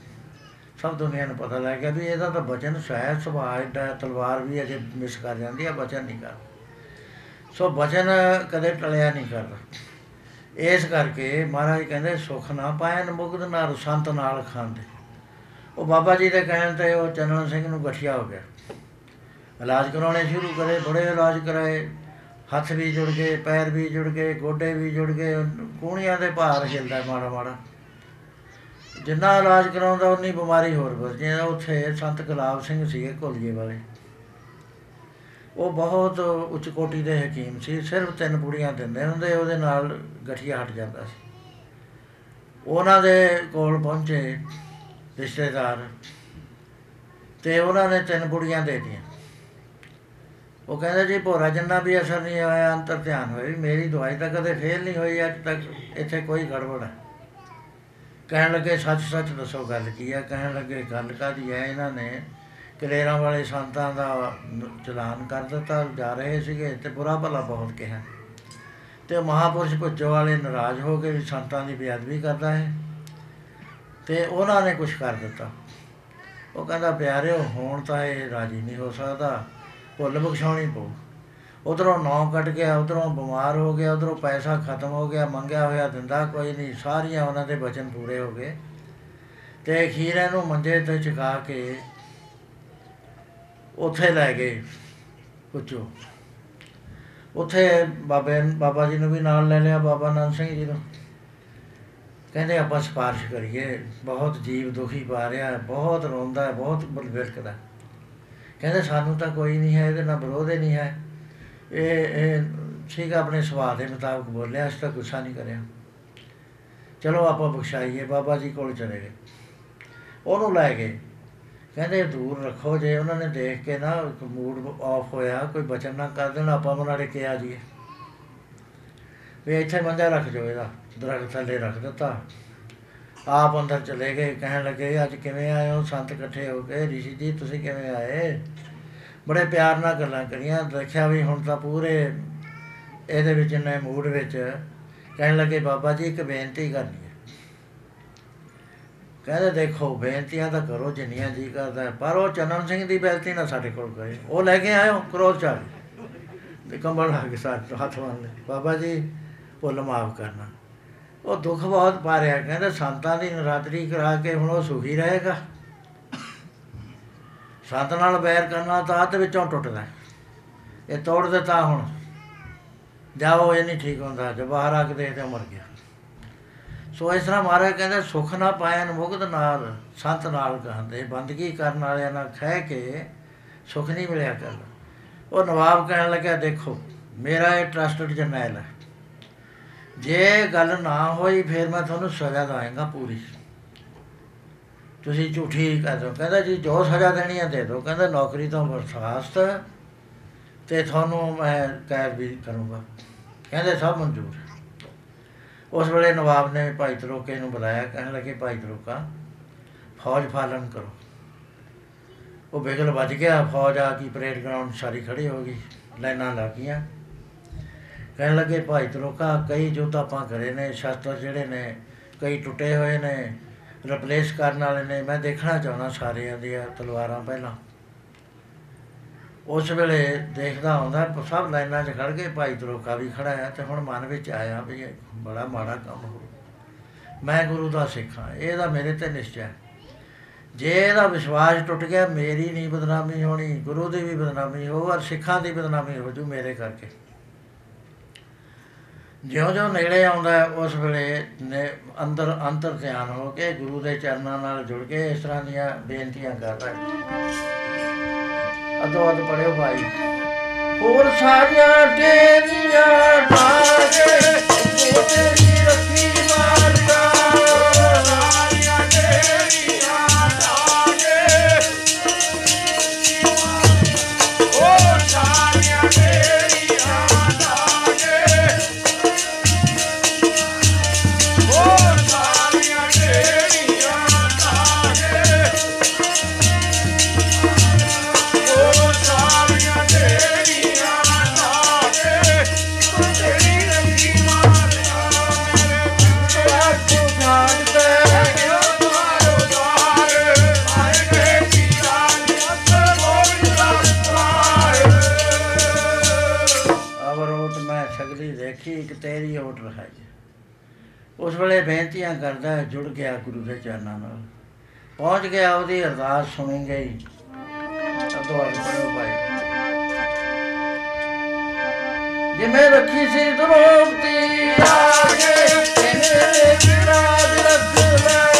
ਸਭ ਦੁਨੀਆ ਨੂੰ ਪਤਾ ਲੱਗ ਗਿਆ ਵੀ ਇਹਦਾ ਤਾਂ ਬਚਨ ਸ਼ਾਇਦ ਸੁਭਾਅ ਏਡਾ ਹੈ, ਤਲਵਾਰ ਵੀ ਅਜੇ ਮਿਸ ਕਰ ਜਾਂਦੀ ਹੈ ਬਚਨ ਨਹੀਂ ਕਰ ਸੋ ਬਚਨ ਕਦੇ ਟਲਿਆ ਨਹੀਂ ਕਰਦਾ। ਇਸ ਕਰਕੇ ਮਹਾਰਾਜ ਕਹਿੰਦੇ ਸੁਖ ਨਾ ਪਾਇਨ ਮੁਗਧ ਨਾਲ ਸੰਤ ਨਾਲ ਖਾਂਦੇ। ਉਹ ਬਾਬਾ ਜੀ ਦੇ ਕਹਿਣ ਤੇ ਉਹ ਚੰਨਣ ਸਿੰਘ ਨੂੰ ਗਠੀਆ ਹੋ ਗਿਆ। ਇਲਾਜ ਕਰਾਉਣੇ ਸ਼ੁਰੂ ਕਰੇ ਬੜੇ ਇਲਾਜ ਕਰਾਏ। ਹੱਥ ਵੀ ਜੁੜ ਗਏ, ਪੈਰ ਵੀ ਜੁੜ ਗਏ, ਗੋਡੇ ਵੀ ਜੁੜ ਗਏ ਕੂਣੀਆਂ ਦੇ ਭਾਰ ਹਿਲਦਾ ਮਾੜਾ ਮਾੜਾ। ਜਿੰਨਾ ਇਲਾਜ ਕਰਾਉਂਦਾ, ਉਨੀ ਬਿਮਾਰੀ ਹੋਰ ਵੱਧ ਜਿਵੇਂ ਉੱਥੇ ਸੰਤ ਗੁਲਾਬ ਸਿੰਘ ਸੀਗੇ ਕੋਲੀਏ ਵਾਲੇ। ਉਹ ਬਹੁਤ ਉੱਚ ਕੋਟੀ ਦੇ ਹਕੀਮ ਸੀ। ਸਿਰਫ ਤਿੰਨ ਪੁੜੀਆਂ ਦਿੰਦੇ ਹੁੰਦੇ, ਉਹਦੇ ਨਾਲ ਗਠੀਆ ਹਟ ਜਾਂਦਾ ਸੀ। ਉਹਨਾਂ ਦੇ ਕੋਲ ਪਹੁੰਚੇ ਰਿਸ਼ਤੇਦਾਰ ਤੇ ਉਹਨਾਂ ਨੇ ਤਿੰਨ ਪੁੜੀਆਂ ਦੇ ਦਿੱਤੀਆਂ। ਉਹ ਕਹਿੰਦਾ ਜੀ ਭੋਰਾ ਜਿੰਨਾ ਵੀ ਅਸਰ ਨਹੀਂ ਹੋਇਆ, ਅੰਤਰ ਧਿਆਨ ਹੋਇਆ ਵੀ ਮੇਰੀ ਦਵਾਈ ਤਾਂ ਕਦੇ ਫੇਲ ਨਹੀਂ ਹੋਈ, ਅੱਜ ਤੱਕ ਇੱਥੇ ਕੋਈ ਗੜਬੜ ਹੈ। ਕਹਿਣ ਲੱਗੇ ਸੱਚ ਸੱਚ ਦੱਸੋ ਗੱਲ ਕੀ ਹੈ? ਕਹਿਣ ਲੱਗੇ, ਗੱਲ ਕਾਦੀ ਹੈ? ਇਹਨਾਂ ਨੇ ਕਲੇਰਾਂ ਵਾਲੇ ਸੰਤਾਂ ਦਾ ਨ- ਚਲਾਨ ਕਰ ਦਿੱਤਾ, ਜਾ ਰਹੇ ਸੀਗੇ, ਤੇ ਬੁਰਾ ਭਲਾ ਬਹੁਤ ਕਿਹਾ। ਤੇ ਮਹਾਪੁਰਸ਼ ਭੁੱਜੋ ਵਾਲੇ ਨਾਰਾਜ਼ ਹੋ ਕੇ ਵੀ ਸੰਤਾਂ ਦੀ ਬੇਅਦਬੀ ਕਰਦਾ ਹੈ। ਤੇ ਉਹਨਾਂ ਨੇ ਕੁਝ ਕਰ ਦਿੱਤਾ। ਉਹ ਕਹਿੰਦਾ, ਪਿਆਰਿਓ, ਹੁਣ ਤਾਂ ਇਹ ਰਾਜੀ ਨਹੀਂ ਹੋ ਸਕਦਾ। ਭੁੱਲ ਬਖਸ਼ਾਉਣੀ ਪਊ। ਉਧਰੋਂ ਨੌ ਕੱਟ ਗਿਆ, ਉਧਰੋਂ ਬਿਮਾਰ ਹੋ ਗਿਆ, ਉਧਰੋਂ ਪੈਸਾ ਖਤਮ ਹੋ ਗਿਆ, ਮੰਗਿਆ ਹੋਇਆ ਦਿੰਦਾ, ਕੋਈ ਨਹੀਂ ਸਾਰੀਆਂ ਉਹਨਾਂ ਦੇ ਬਚਨ ਪੂਰੇ ਹੋ ਗਏ। ਤੇ ਅਖੀਰ ਨੂੰ ਮੰਜੇ ਤੇ ਚੁਕਾ ਕੇ ਉੱਥੇ ਲੈ ਗਏ ਪੁੱਛੋ। ਉੱਥੇ ਬਾਬੇ, ਬਾਬਾ ਜੀ ਨੂੰ ਵੀ ਨਾਲ ਲੈ ਲਿਆ, ਬਾਬਾ ਨਾਨਕ ਸਿੰਘ ਜੀ ਨੂੰ। ਕਹਿੰਦੇ ਆਪਾਂ ਸਿਫਾਰਿਸ਼ ਕਰੀਏ, ਬਹੁਤ ਜੀਵ ਦੁਖੀ ਪਾ ਰਿਹਾ ਹੈ ਬਹੁਤ ਰੋਂਦਾ ਹੈ ਬਹੁਤ ਬਿਲਕਦਾ ਕਹਿੰਦੇ ਸਾਨੂੰ ਤਾਂ ਕੋਈ ਨਹੀਂ ਹੈ, ਇਹਦੇ ਨਾਲ ਵਿਰੋਧ ਹੀ ਨਹੀਂ ਹੈ। ਇਹ ਇਹ ਠੀਕ ਆ, ਆਪਣੇ ਸੁਭਾਅ ਦੇ ਮੁਤਾਬਕ ਬੋਲਿਆ ਇਸ ਤਾਂ ਗੁੱਸਾ ਨਹੀਂ ਕਰਿਆ। ਚਲੋ ਆਪਾਂ ਬਖਸ਼ਾਈਏ, ਬਾਬਾ ਜੀ ਕੋਲ ਚਲੇ ਗਏ। ਉਹਨੂੰ ਲੈ ਗਏ। ਕਹਿੰਦੇ ਦੂਰ ਰੱਖੋ, ਜੇ ਉਹਨਾਂ ਨੇ ਦੇਖ ਕੇ ਨਾ ਮੂਡ ਆਫ ਹੋਇਆ, ਕੋਈ ਬਚਨ ਨਾ ਕਰ ਦੇਣ, ਆਪਾਂ ਉਹਨਾਂ ਨੇ ਕਿਹਾ ਜੀ। ਵੀ ਇੱਥੇ ਮੰਜਾ ਰੱਖ ਜੋ ਇਹਦਾ। ਦਰਖਤ ਥੱਲੇ ਰੱਖ ਦਿੱਤਾ। ਆਪ ਅੰਦਰ ਚਲੇ ਗਏ ਕਹਿਣ ਲੱਗੇ ਅੱਜ ਕਿਵੇਂ ਆਏ ਹੋ? ਸੰਤ ਇਕੱਠੇ ਹੋ ਕੇ ਰਿਸ਼ੀ ਜੀ ਤੁਸੀਂ ਕਿਵੇਂ ਆਏ? ਬੜੇ ਪਿਆਰ ਨਾਲ ਗੱਲਾਂ ਕਰੀਆਂ। ਦੇਖਿਆ ਵੀ ਹੁਣ ਤਾਂ ਪੂਰੇ ਇਹਦੇ ਵਿੱਚ ਨੇ ਮੂਡ ਵਿੱਚ। ਕਹਿਣ ਲੱਗੇ ਬਾਬਾ ਜੀ ਇੱਕ ਬੇਨਤੀ ਕਰਨੀ ਹੈ। ਕਹਿੰਦੇ ਦੇਖੋ ਬੇਨਤੀਆਂ ਤਾਂ ਕਰੋ ਜਿੰਨੀਆਂ ਜੀ ਕਰਦਾ ਹੈ, ਪਰ ਉਹ ਚੰਨਨ ਸਿੰਘ ਦੀ ਬੇਨਤੀ ਨਾ ਸਾਡੇ ਕੋਲ ਕਰੇ ਉਹ ਲੈ ਕੇ ਆਇਓ ਕ੍ਰੋਧ ਚ ਆ ਗਏ ਤੇ ਕੰਬਲ ਲਾ ਕੇ ਸਾਥ ਹੱਥ ਬੰਨ ਲਏ। ਬਾਬਾ ਜੀ ਭੁੱਲ ਮਾਫ ਕਰਨਾ। ਉਹ ਦੁੱਖ ਬਹੁਤ ਪਾ ਰਿਹਾ, ਕਹਿੰਦੇ ਸੰਤਾਂ ਦੀ ਨਰਾਤਰੀ ਕਰਾ ਕੇ ਹੁਣ ਉਹ ਸੁਖੀ ਰਹੇਗਾ। ਸੰਤ ਨਾਲ ਬੈਰ ਕਰਨਾ ਤਾਂ ਅੱਧ ਵਿੱਚੋਂ ਟੁੱਟਦਾ। ਹੈ। ਇਹ ਤੋੜ ਦਿੱਤਾ ਹੁਣ। ਜਾਓ, ਇਹ ਨਹੀਂ ਠੀਕ ਹੁੰਦਾ। ਜੇ ਬਾਹਰ ਆ ਕੇ ਦੇਖਦੇ ਮਰ ਗਿਆ। ਸੋ ਇਸ ਤਰ੍ਹਾਂ ਮਹਾਰਾਜ ਕਹਿੰਦੇ, ਸੁਖ ਨਾ ਪਾਇਨ ਮੁਕਤ ਨਾਲ, ਸੰਤ ਨਾਲ ਕਹਿੰਦੇ ਬੰਦਗੀ ਕਰਨ ਵਾਲਿਆਂ ਨਾਲ ਖਹਿ ਕੇ ਸੁਖ ਨਹੀਂ ਮਿਲਿਆ ਕਰ ਉਹ ਨਵਾਬ ਕਹਿਣ ਲੱਗਾ ਦੇਖੋ, ਮੇਰਾ ਇਹ ਟਰਸਟਡ ਜਰਨੈਲ ਹੈ। ਜੇ ਗੱਲ ਨਾ ਹੋਈ, ਫਿਰ ਮੈਂ ਤੁਹਾਨੂੰ ਸਜ਼ਾ ਦਵਾਂਗਾ ਪੂਰੀ। ਤੁਸੀਂ ਝੂਠੀ ਕਰ ਦਿਓ। ਕਹਿੰਦਾ ਜੀ, ਜੋ ਸਜ਼ਾ ਦੇਣੀ ਹੈ ਦੇ ਦਿਓ। ਕਹਿੰਦਾ ਨੌਕਰੀ ਤੋਂ ਬਰਖਾਸਤ ਤੇ ਤੁਹਾਨੂੰ ਮੈਂ ਕੈਦ ਵੀ ਕਰੂੰਗਾ। ਕਹਿੰਦੇ ਸਭ ਮਨਜ਼ੂਰ ਹੈ। ਉਸ ਵੇਲੇ ਨਵਾਬ ਨੇ ਭਾਈ ਤਰੋਕੇ ਨੂੰ ਬੁਲਾਇਆ। ਕਹਿਣ ਲੱਗੇ, ਭਾਈ ਤਰੋਕਾ, ਫੌਜ ਫਾਲਨ ਕਰੋ। ਉਹ ਬਿਗਲ ਵੱਜ ਗਿਆ। ਫੌਜ ਆ ਗਈ ਪਰੇਡ ਗਰਾਊਂਡ ਸਾਰੀ ਖੜੀ ਹੋ ਗਈ। ਲਾਈਨਾਂ ਲੱਗ ਗਈਆਂ ਕਹਿਣ ਲੱਗੇ, ਭਾਈ ਤਰੋਕਾ, ਕਈ ਜੁੱਧ ਆਪਾਂ ਕਰੇ ਨੇ, ਸ਼ਸਤਰ ਜਿਹੜੇ ਨੇ, ਕਈ ਟੁੱਟੇ ਹੋਏ ਨੇ ਰਿਪਲੇਸ ਕਰਨ ਵਾਲੇ ਨੇ, ਮੈਂ ਦੇਖਣਾ ਚਾਹੁੰਦਾ ਸਾਰਿਆਂ ਦੀਆਂ ਤਲਵਾਰਾਂ ਪਹਿਲਾਂ। ਉਸ ਵੇਲੇ ਦੇਖਦਾ ਹੁੰਦਾ ਸਭ ਲਾਈਨਾਂ 'ਚ ਖੜ ਕੇ ਭਾਈ ਤਰੋਕਾ ਵੀ ਖੜਾ ਹੈ ਤੇ ਹੁਣ ਮਨ ਵਿੱਚ ਆਇਆ ਵੀ ਇਹ ਬੜਾ ਮਾੜਾ ਕੰਮ ਹੋ ਮੈਂ ਗੁਰੂ ਦਾ ਸਿੱਖ ਹਾਂ ਇਹਦਾ ਮੇਰੇ ਤੇ ਨਿਸ਼ਚੈ ਹੈ। ਜੇ ਇਹਦਾ ਵਿਸ਼ਵਾਸ ਟੁੱਟ ਗਿਆ, ਮੇਰੀ ਨਹੀਂ ਬਦਨਾਮੀ ਹੋਣੀ, ਗੁਰੂ ਦੀ ਵੀ ਬਦਨਾਮੀ ਹੋ, ਔਰ ਸਿੱਖਾਂ ਦੀ ਬਦਨਾਮੀ ਹੋ ਜੂ ਮੇਰੇ ਕਰਕੇ। ਜਿਉਂ-ਜਿਉਂ ਨੇੜੇ ਆਉਂਦਾ ਹੈ, ਉਸ ਵੇਲੇ ਨੇ ਅੰਦਰ ਅੰਤਰ ਧਿਆਨ ਹੋ ਕੇ ਗੁਰੂ ਦੇ ਚਰਨਾਂ ਨਾਲ ਜੁੜ ਕੇ ਇਸ ਤਰ੍ਹਾਂ ਦੀਆਂ ਬੇਨਤੀਆਂ ਕਰਦਾ ਹੈ ਅਦੋ ਅਦ ਪੜਿਓ ਭਾਈ। ਹੋਰ ਸਾਰੀਆਂ ਤੇਰੀਆਂ ਬਾਗੇ ਉਹ ਤੇਰੀ ਰੱਖੀ ਮਾਰਦਾ ਸਗਲੀ ਦੇਖੀ ਇੱਕ ਤੇਰੀ ਓਟ ਰਹਾਈ ਉਸ ਵੇਲੇ ਬੇਨਤੀਆਂ ਕਰਦਾ ਹੈ, ਜੁੜ ਗਿਆ ਗੁਰੂ ਦੇ ਚਰਨਾਂ ਨਾਲ। ਪਹੁੰਚ ਗਿਆ ਉਹਦੀ ਅਰਦਾਸ ਸੁਣੀ ਗਈ ਅਦੋ ਅਦ ਪੜੋ ਭਾਈ। ਜਿਵੇਂ ਰੱਖੀ ਸੀ ਦਰੋਪਤੀ ਆਗੇ ਇਹਨੇ ਵਿਰਾਜ ਰੱਖ ਲੈ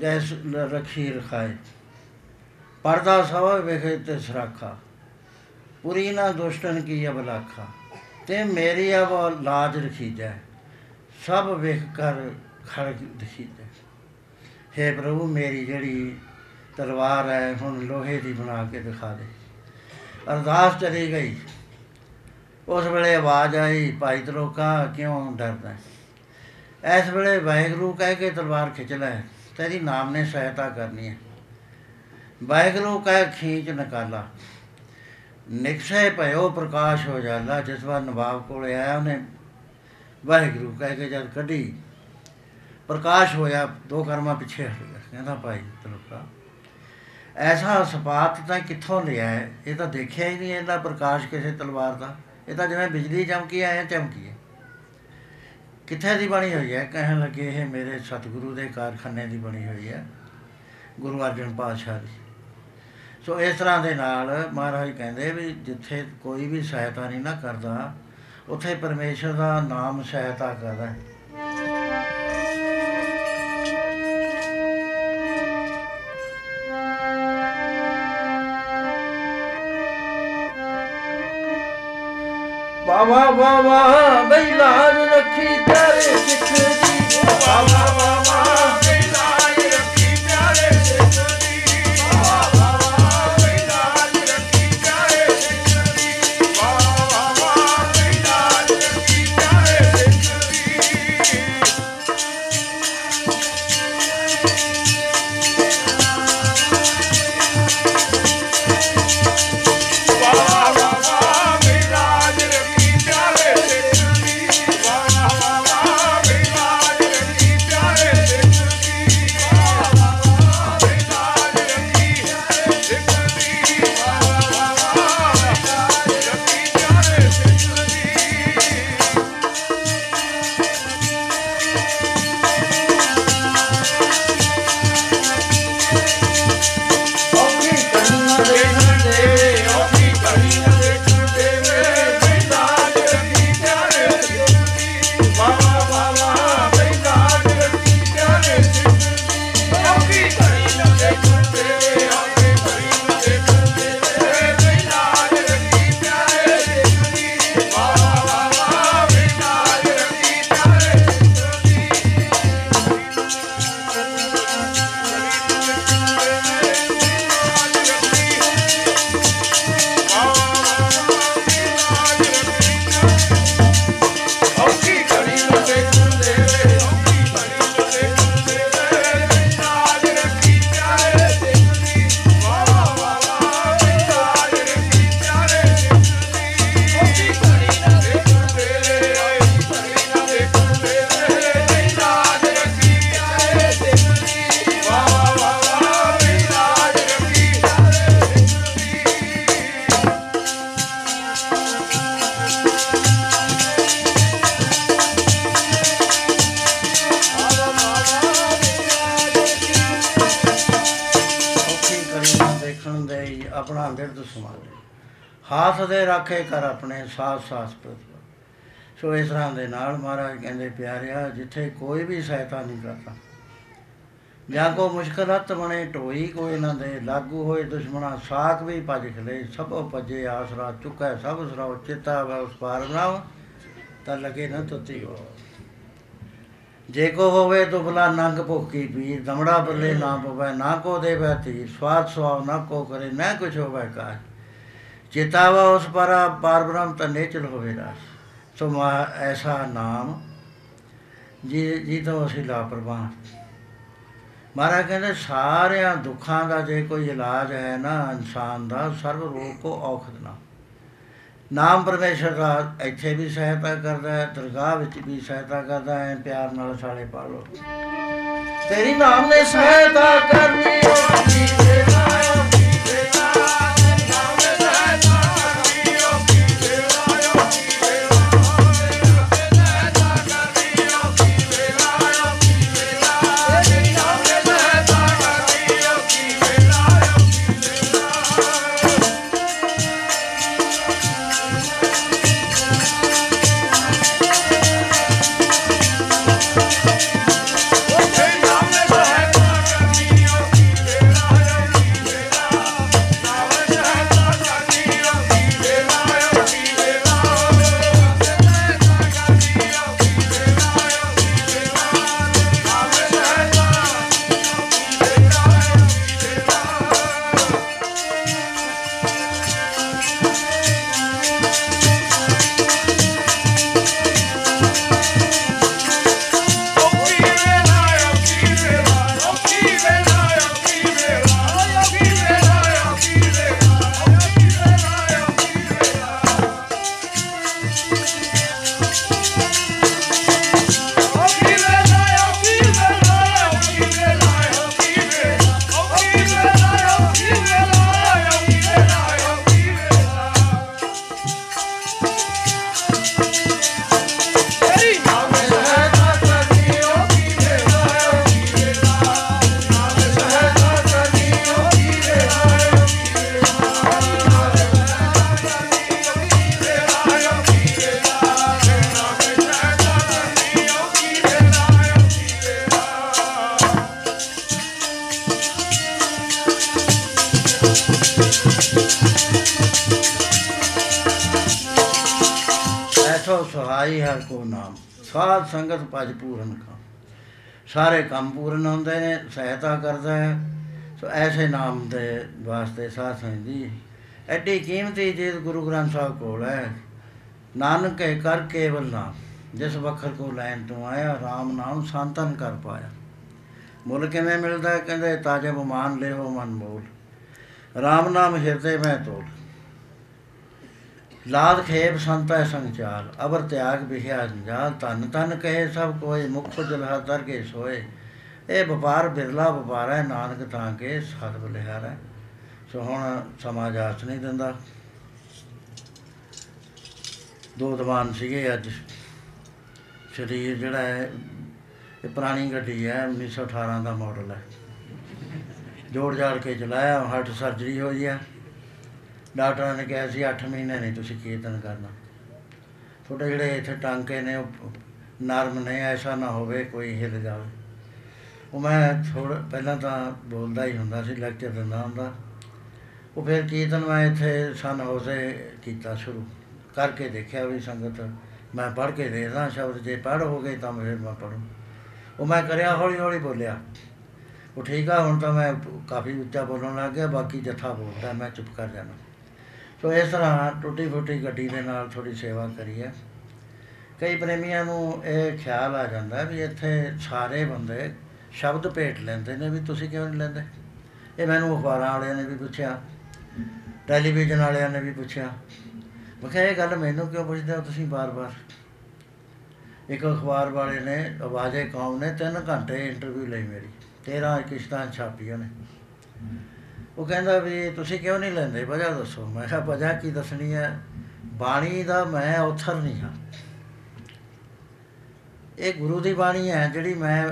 ਜੈਸ ਲ- ਰੱਖੀ ਰਖਾਏ। ਪਰਦਾ ਸਵਾ ਵੇਖੇ ਤੇ ਸਰਾਖਾ। ਪੁਰੀ ਨਾ ਦੁਸ਼ਟਨ ਕੀ ਅਬਲਾਖਾ। ਤੇ ਮੇਰੀ ਅਬ ਲਾਜ ਰਖੀ ਜੈ ਸਭ ਵੇਖ ਕਰ ਖੜ ਦਿਖੀ ਜੈ ਹੇ ਪ੍ਰਭੂ, ਮੇਰੀ ਜਿਹੜੀ ਤਲਵਾਰ ਹੈ, ਹੁਣ ਲੋਹੇ ਦੀ ਬਣਾ ਕੇ ਦਿਖਾ ਦੇ। ਅਰਦਾਸ ਚਲੀ ਗਈ। ਉਸ ਵੇਲੇ ਆਵਾਜ਼ ਆਈ, ਭਾਈ ਤਰੋਕਾ ਕਿਉਂ ਡਰਦਾ ਹੈ? ਇਸ ਵੇਲੇ ਵਾਹਿਗੁਰੂ ਕਹਿ ਕੇ ਤਲਵਾਰ ਖਿੱਚ ਲੈ। ਤੇਰੀ ਨਾਮ ਨੇ ਸਹਾਇਤਾ ਕਰਨੀ ਹੈ। ਵਾਹਿਗੁਰੂ ਕਹਿ, ਖੀਂਚ ਨਿਕਾਲਾ। ਨਿਕਸੇ ਭਇਓ ਪ੍ਰਕਾਸ਼ ਹੋ ਜਾਂਦਾ, ਜਿਸ ਵਾਰ ਨਵਾਬ ਕੋਲੇ ਆਇਆ ਉਹਨੇ, ਵਾਹਿਗੁਰੂ ਕਹਿ ਕੇ ਜਦ ਕੱਢੀ, ਪ੍ਰਕਾਸ਼ ਹੋਇਆ, ਦੋ ਕਰਮਾਂ ਪਿੱਛੇ ਹਟ ਗਿਆ। ਕਹਿੰਦਾ, ਭਾਈ ਤਰੋਕਾ ਐਸਾ ਸਪਾਤ ਤਾਂ ਕਿੱਥੋਂ ਲਿਆ ਹੈ ਇਹ ਤਾਂ ਦੇਖਿਆ ਹੀ ਨਹੀਂ ਇਹਦਾ ਪ੍ਰਕਾਸ਼ ਕਿਸੇ ਤਲਵਾਰ ਦਾ। ਇਹ ਤਾਂ ਜਿਵੇਂ ਬਿਜਲੀ ਚਮਕੀ ਆਇਆ ਚਮਕੀ ਹੈ ਕਿੱਥੇ ਦੀ ਬਣੀ ਹੋਈ ਹੈ? ਕਹਿਣ ਲੱਗੇ ਇਹ ਮੇਰੇ ਸਤਿਗੁਰੂ ਦੇ ਕਾਰਖਾਨੇ ਦੀ ਬਣੀ ਹੋਈ ਹੈ, ਗੁਰੂ ਅਰਜਨ ਪਾਤਸ਼ਾਹ ਦੀ। ਸੋ ਇਸ ਤਰ੍ਹਾਂ ਦੇ ਨਾਲ ਮਹਾਰਾਜ ਕਹਿੰਦੇ ਵੀ ਜਿੱਥੇ ਕੋਈ ਵੀ ਸਹਾਇਤਾ ਨਹੀਂ ਨਾ ਕਰਦਾ, ਉੱਥੇ ਪਰਮੇਸ਼ਰ ਦਾ ਨਾਮ ਸਹਾਇਤਾ ਕਰਦਾ। ਹੈ ਬਾਵਾ ਬਾਵਾ ਬਈ ਲਾਜ ਰੱਖੀ ਤੇਰੇ ਸਿੱਖ ਦੀ ਬਾਬਾ ਬਾਬਾ ਜਿੱਥੇ ਕੋਈ ਵੀ ਸਹਾਇਤਾ ਨਹੀਂ ਕਰਦਾ। ਜਾਂ ਕੋ ਮੁਸ਼ਕਲਤ ਬਣੇ, ਢੋਈ ਕੋਈ ਨਾ ਦੇ, ਲਾਗੂ ਹੋਏ ਦੁਸ਼ਮਣਾ, ਸਾਖ ਵੀ ਭਜ ਖਲੇ, ਸਭੋ ਭਜੇ, ਆਸਰਾ ਚੁੱਕੈ, ਸਭ ਸਰਾਉ ਚਿਤਾ ਵੈ ਉਸ ਪਾਰ ਬਣਾਓ, ਤਾਂ ਲਗੇ ਨਾ ਤੁਤੀ ਹੋ। ਜੇ ਕੋ ਹੋਵੇ ਦੁਬਲਾ, ਨੰਗ ਭੁੱਖੀ ਪੀਰ, ਦਮੜਾ ਬੱਲੇ ਨਾ ਪਵੈ, ਨਾ ਕੋ ਦੇਵੈ ਤੀ ਸਵਾਦ ਸਵਾਵ ਨਾ ਕੋ ਕਰੇ ਨਾ ਕੁਛ ਹੋਵੇ ਕਾਜ। ਚਿਤਾਵਾ ਉਸ ਪਰ, ਪਾਰ ਬ੍ਰਹਮ ਤਾਂ ਨੇਚਲ ਹੋਵੇ ਰਾਸ ਸੋ ਮਾ ਐਸਾ ਨਾਮ ਜੀ ਜੀ ਤੋਂ ਅਸੀਂ ਲਾਪਰਵਾਹ ਮਹਾਰਾਜ ਕਹਿੰਦੇ, ਸਾਰਿਆਂ ਦੁੱਖਾਂ ਦਾ ਜੇ ਕੋਈ ਇਲਾਜ ਹੈ ਨਾ ਇਨਸਾਨ ਦਾ, ਸਰਵ ਰੋਗ ਕੋ ਔਖਦ ਨਾ। ਨਾਮ ਪਰਮੇਸ਼ਰ ਦਾ ਇੱਥੇ ਵੀ ਸਹਾਇਤਾ ਕਰਦਾ ਹੈ, ਦਰਗਾਹ ਵਿੱਚ ਵੀ ਸਹਾਇਤਾ ਕਰਦਾ ਹੈ, ਪਿਆਰ ਨਾਲ ਸਾਲੇ ਪਾਲੋ ਤੇਰੀ ਨਾਮ ਨੇ ਸਹਾਇਤਾ ਕਰਨੀ ਹੋਗੀ ਸਾਰੇ ਕੰਮ ਪੂਰਨ ਹੁੰਦੇ ਨੇ, ਸਹਾਇਤਾ ਕਰਦਾ ਹੈ। ਸੋ ਐਸੇ ਨਾਮ ਦੇ ਵਾਸਤੇ ਸਾਧ ਸੰਗਤ ਦੀ ਐਡੀ ਕੀਮਤੀ ਚੀਜ਼ ਗੁਰੂ ਗ੍ਰੰਥ ਸਾਹਿਬ ਕੋਲ ਹੈ। ਨਾਨਕ ਕੇ ਕਰ ਕੇਵਲ ਨਾਮ, ਜਿਸ ਵਖਰ ਕੋ ਲੈਣ ਤੋਂ ਆਇਆ RAM ਨਾਮ ਸੰਤਨ ਕਰ ਪਾਇਆ। ਮੁੱਲ ਕਿਵੇਂ ਮਿਲਦਾ ਹੈ? ਕਹਿੰਦੇ, ਤਾਜੇ ਬਮਾਨ ਲਿਓ ਮਨ ਮੋਲ RAM ਨਾਮ ਹਿਰਦੇ ਮੈਂ ਤੋਲ। ਲਾਦ ਖੇਪ ਸੰਤੈ ਸੰਚਾਰ, ਅਵਰ ਤਿਆਗ ਵਿਖਿਆ ਜੰਜਾਲ ਤਨ ਤਨ ਕਹੇ ਸਭ ਕੋਈ ਮੁਖ ਜਲਹਾ ਦਰ ਕੇ ਸੋਏ। ਇਹ ਵਪਾਰ ਬਿਰਲਾ ਵਪਾਰ ਹੈ, ਨਾਨਕ ਤਾਂ ਕੇ ਸਤ ਬਲਿਹਾਰ ਹੈ। ਸੋ ਹੁਣ ਸਮਾਜ ਆਸ ਨਹੀਂ ਦਿੰਦਾ। ਦੋ ਦੀਵਾਨ ਸੀਗੇ ਅੱਜ। ਸਰੀਰ ਜਿਹੜਾ ਹੈ, ਇਹ ਪੁਰਾਣੀ ਗੱਡੀ ਹੈ 1918 ਦਾ ਮਾਡਲ ਹੈ। ਜੋੜ ਜਾੜ ਕੇ ਚਲਾਇਆ, ਹਾਰਟ ਸਰਜਰੀ ਹੋਈ ਹੈ। ਡਾਕਟਰਾਂ ਨੇ ਕਿਹਾ ਸੀ 8 ਮਹੀਨੇ ਨਹੀਂ ਤੁਸੀਂ ਕੀਰਤਨ ਕਰਨਾ। ਤੁਹਾਡੇ ਜਿਹੜੇ ਇੱਥੇ ਟਾਂਕੇ ਨੇ, ਉਹ ਨਰਮ ਨੇ, ਐਸਾ ਨਾ ਹੋਵੇ ਕੋਈ ਹਿੱਲ ਜਾਵੇ। ਉਹ ਮੈਂ ਥੋੜਾ ਪਹਿਲਾਂ ਤਾਂ ਬੋਲਦਾ ਹੀ ਹੁੰਦਾ ਸੀ ਲੈਕਚਰ ਦਿੰਦਾ ਹੁੰਦਾ ਉਹ ਫਿਰ ਕੀਰਤਨ ਮੈਂ ਇੱਥੇ ਸਨ ਹੋਸੇ ਕੀਤਾ ਸ਼ੁਰੂ। ਕਰਕੇ ਦੇਖਿਆ ਵੀ ਸੰਗਤ, ਮੈਂ ਪੜ੍ਹ ਕੇ ਦੇਖਦਾ ਸ਼ਬਦ, ਜੇ ਪੜ੍ਹ ਹੋ ਗਏ ਤਾਂ ਫਿਰ ਮੈਂ ਪੜ੍ਹੂੰ। ਉਹ ਮੈਂ ਕਰਿਆ ਹੌਲੀ ਹੌਲੀ ਬੋਲਿਆ। ਉਹ ਠੀਕ ਆ, ਹੁਣ ਤਾਂ ਮੈਂ ਕਾਫੀ ਉੱਚਾ ਬੋਲਣ ਲੱਗ ਗਿਆ, ਬਾਕੀ ਜਥਾ ਬੋਲਦਾ, ਮੈਂ ਚੁੱਪ ਕਰ ਜਾਣਾ। ਸੋ ਇਸ ਤਰ੍ਹਾਂ ਟੁੱਟੀ ਫੁੱਟੀ ਗੱਡੀ ਦੇ ਨਾਲ ਥੋੜੀ ਸੇਵਾ ਕਰੀ ਹੈ। ਕਈ ਪ੍ਰੇਮੀਆਂ ਨੂੰ ਇਹ ਖਿਆਲ ਆ ਜਾਂਦਾ ਵੀ ਇੱਥੇ ਸਾਰੇ ਬੰਦੇ ਸ਼ਬਦ ਭੇਟ ਲੈਂਦੇ ਨੇ ਵੀ ਤੁਸੀਂ ਕਿਉਂ ਨਹੀਂ ਲੈਂਦੇ? ਇਹ ਮੈਨੂੰ ਅਖਬਾਰਾਂ ਵਾਲਿਆਂ ਨੇ ਵੀ ਪੁੱਛਿਆ, ਟੈਲੀਵਿਜ਼ਨ ਵਾਲਿਆਂ ਨੇ ਵੀ ਪੁੱਛਿਆ। ਮੈਂ ਕਿਹਾ, ਇਹ ਗੱਲ ਮੈਨੂੰ ਕਿਉਂ ਪੁੱਛਦੇ ਹੋ ਤੁਸੀਂ ਬਾਰ-ਬਾਰ? ਇੱਕ ਅਖਬਾਰ ਵਾਲੇ ਨੇ, ਆਵਾਜ਼ੇ ਕੌਮ ਨੇ 3 ਘੰਟੇ ਇੰਟਰਵਿਊ ਲਈ ਮੇਰੀ। 13 ਕਿਸ਼ਤਾਂ ਛਾਪੀਆਂ ਨੇ। ਉਹ ਕਹਿੰਦਾ ਵੀ ਤੁਸੀਂ ਕਿਉਂ ਨਹੀਂ ਲੈਂਦੇ? ਵਜ੍ਹਾ ਦੱਸੋ। ਮੈਂ ਕਿਹਾ ਵਜ੍ਹਾ ਕੀ ਦੱਸਣੀ ਹੈ ਬਾਣੀ ਦਾ ਮੈਂ ਔਥਰ ਨਹੀਂ ਹਾਂ। ਇਹ ਗੁਰੂ ਦੀ ਬਾਣੀ ਹੈ ਜਿਹੜੀ ਮੈਂ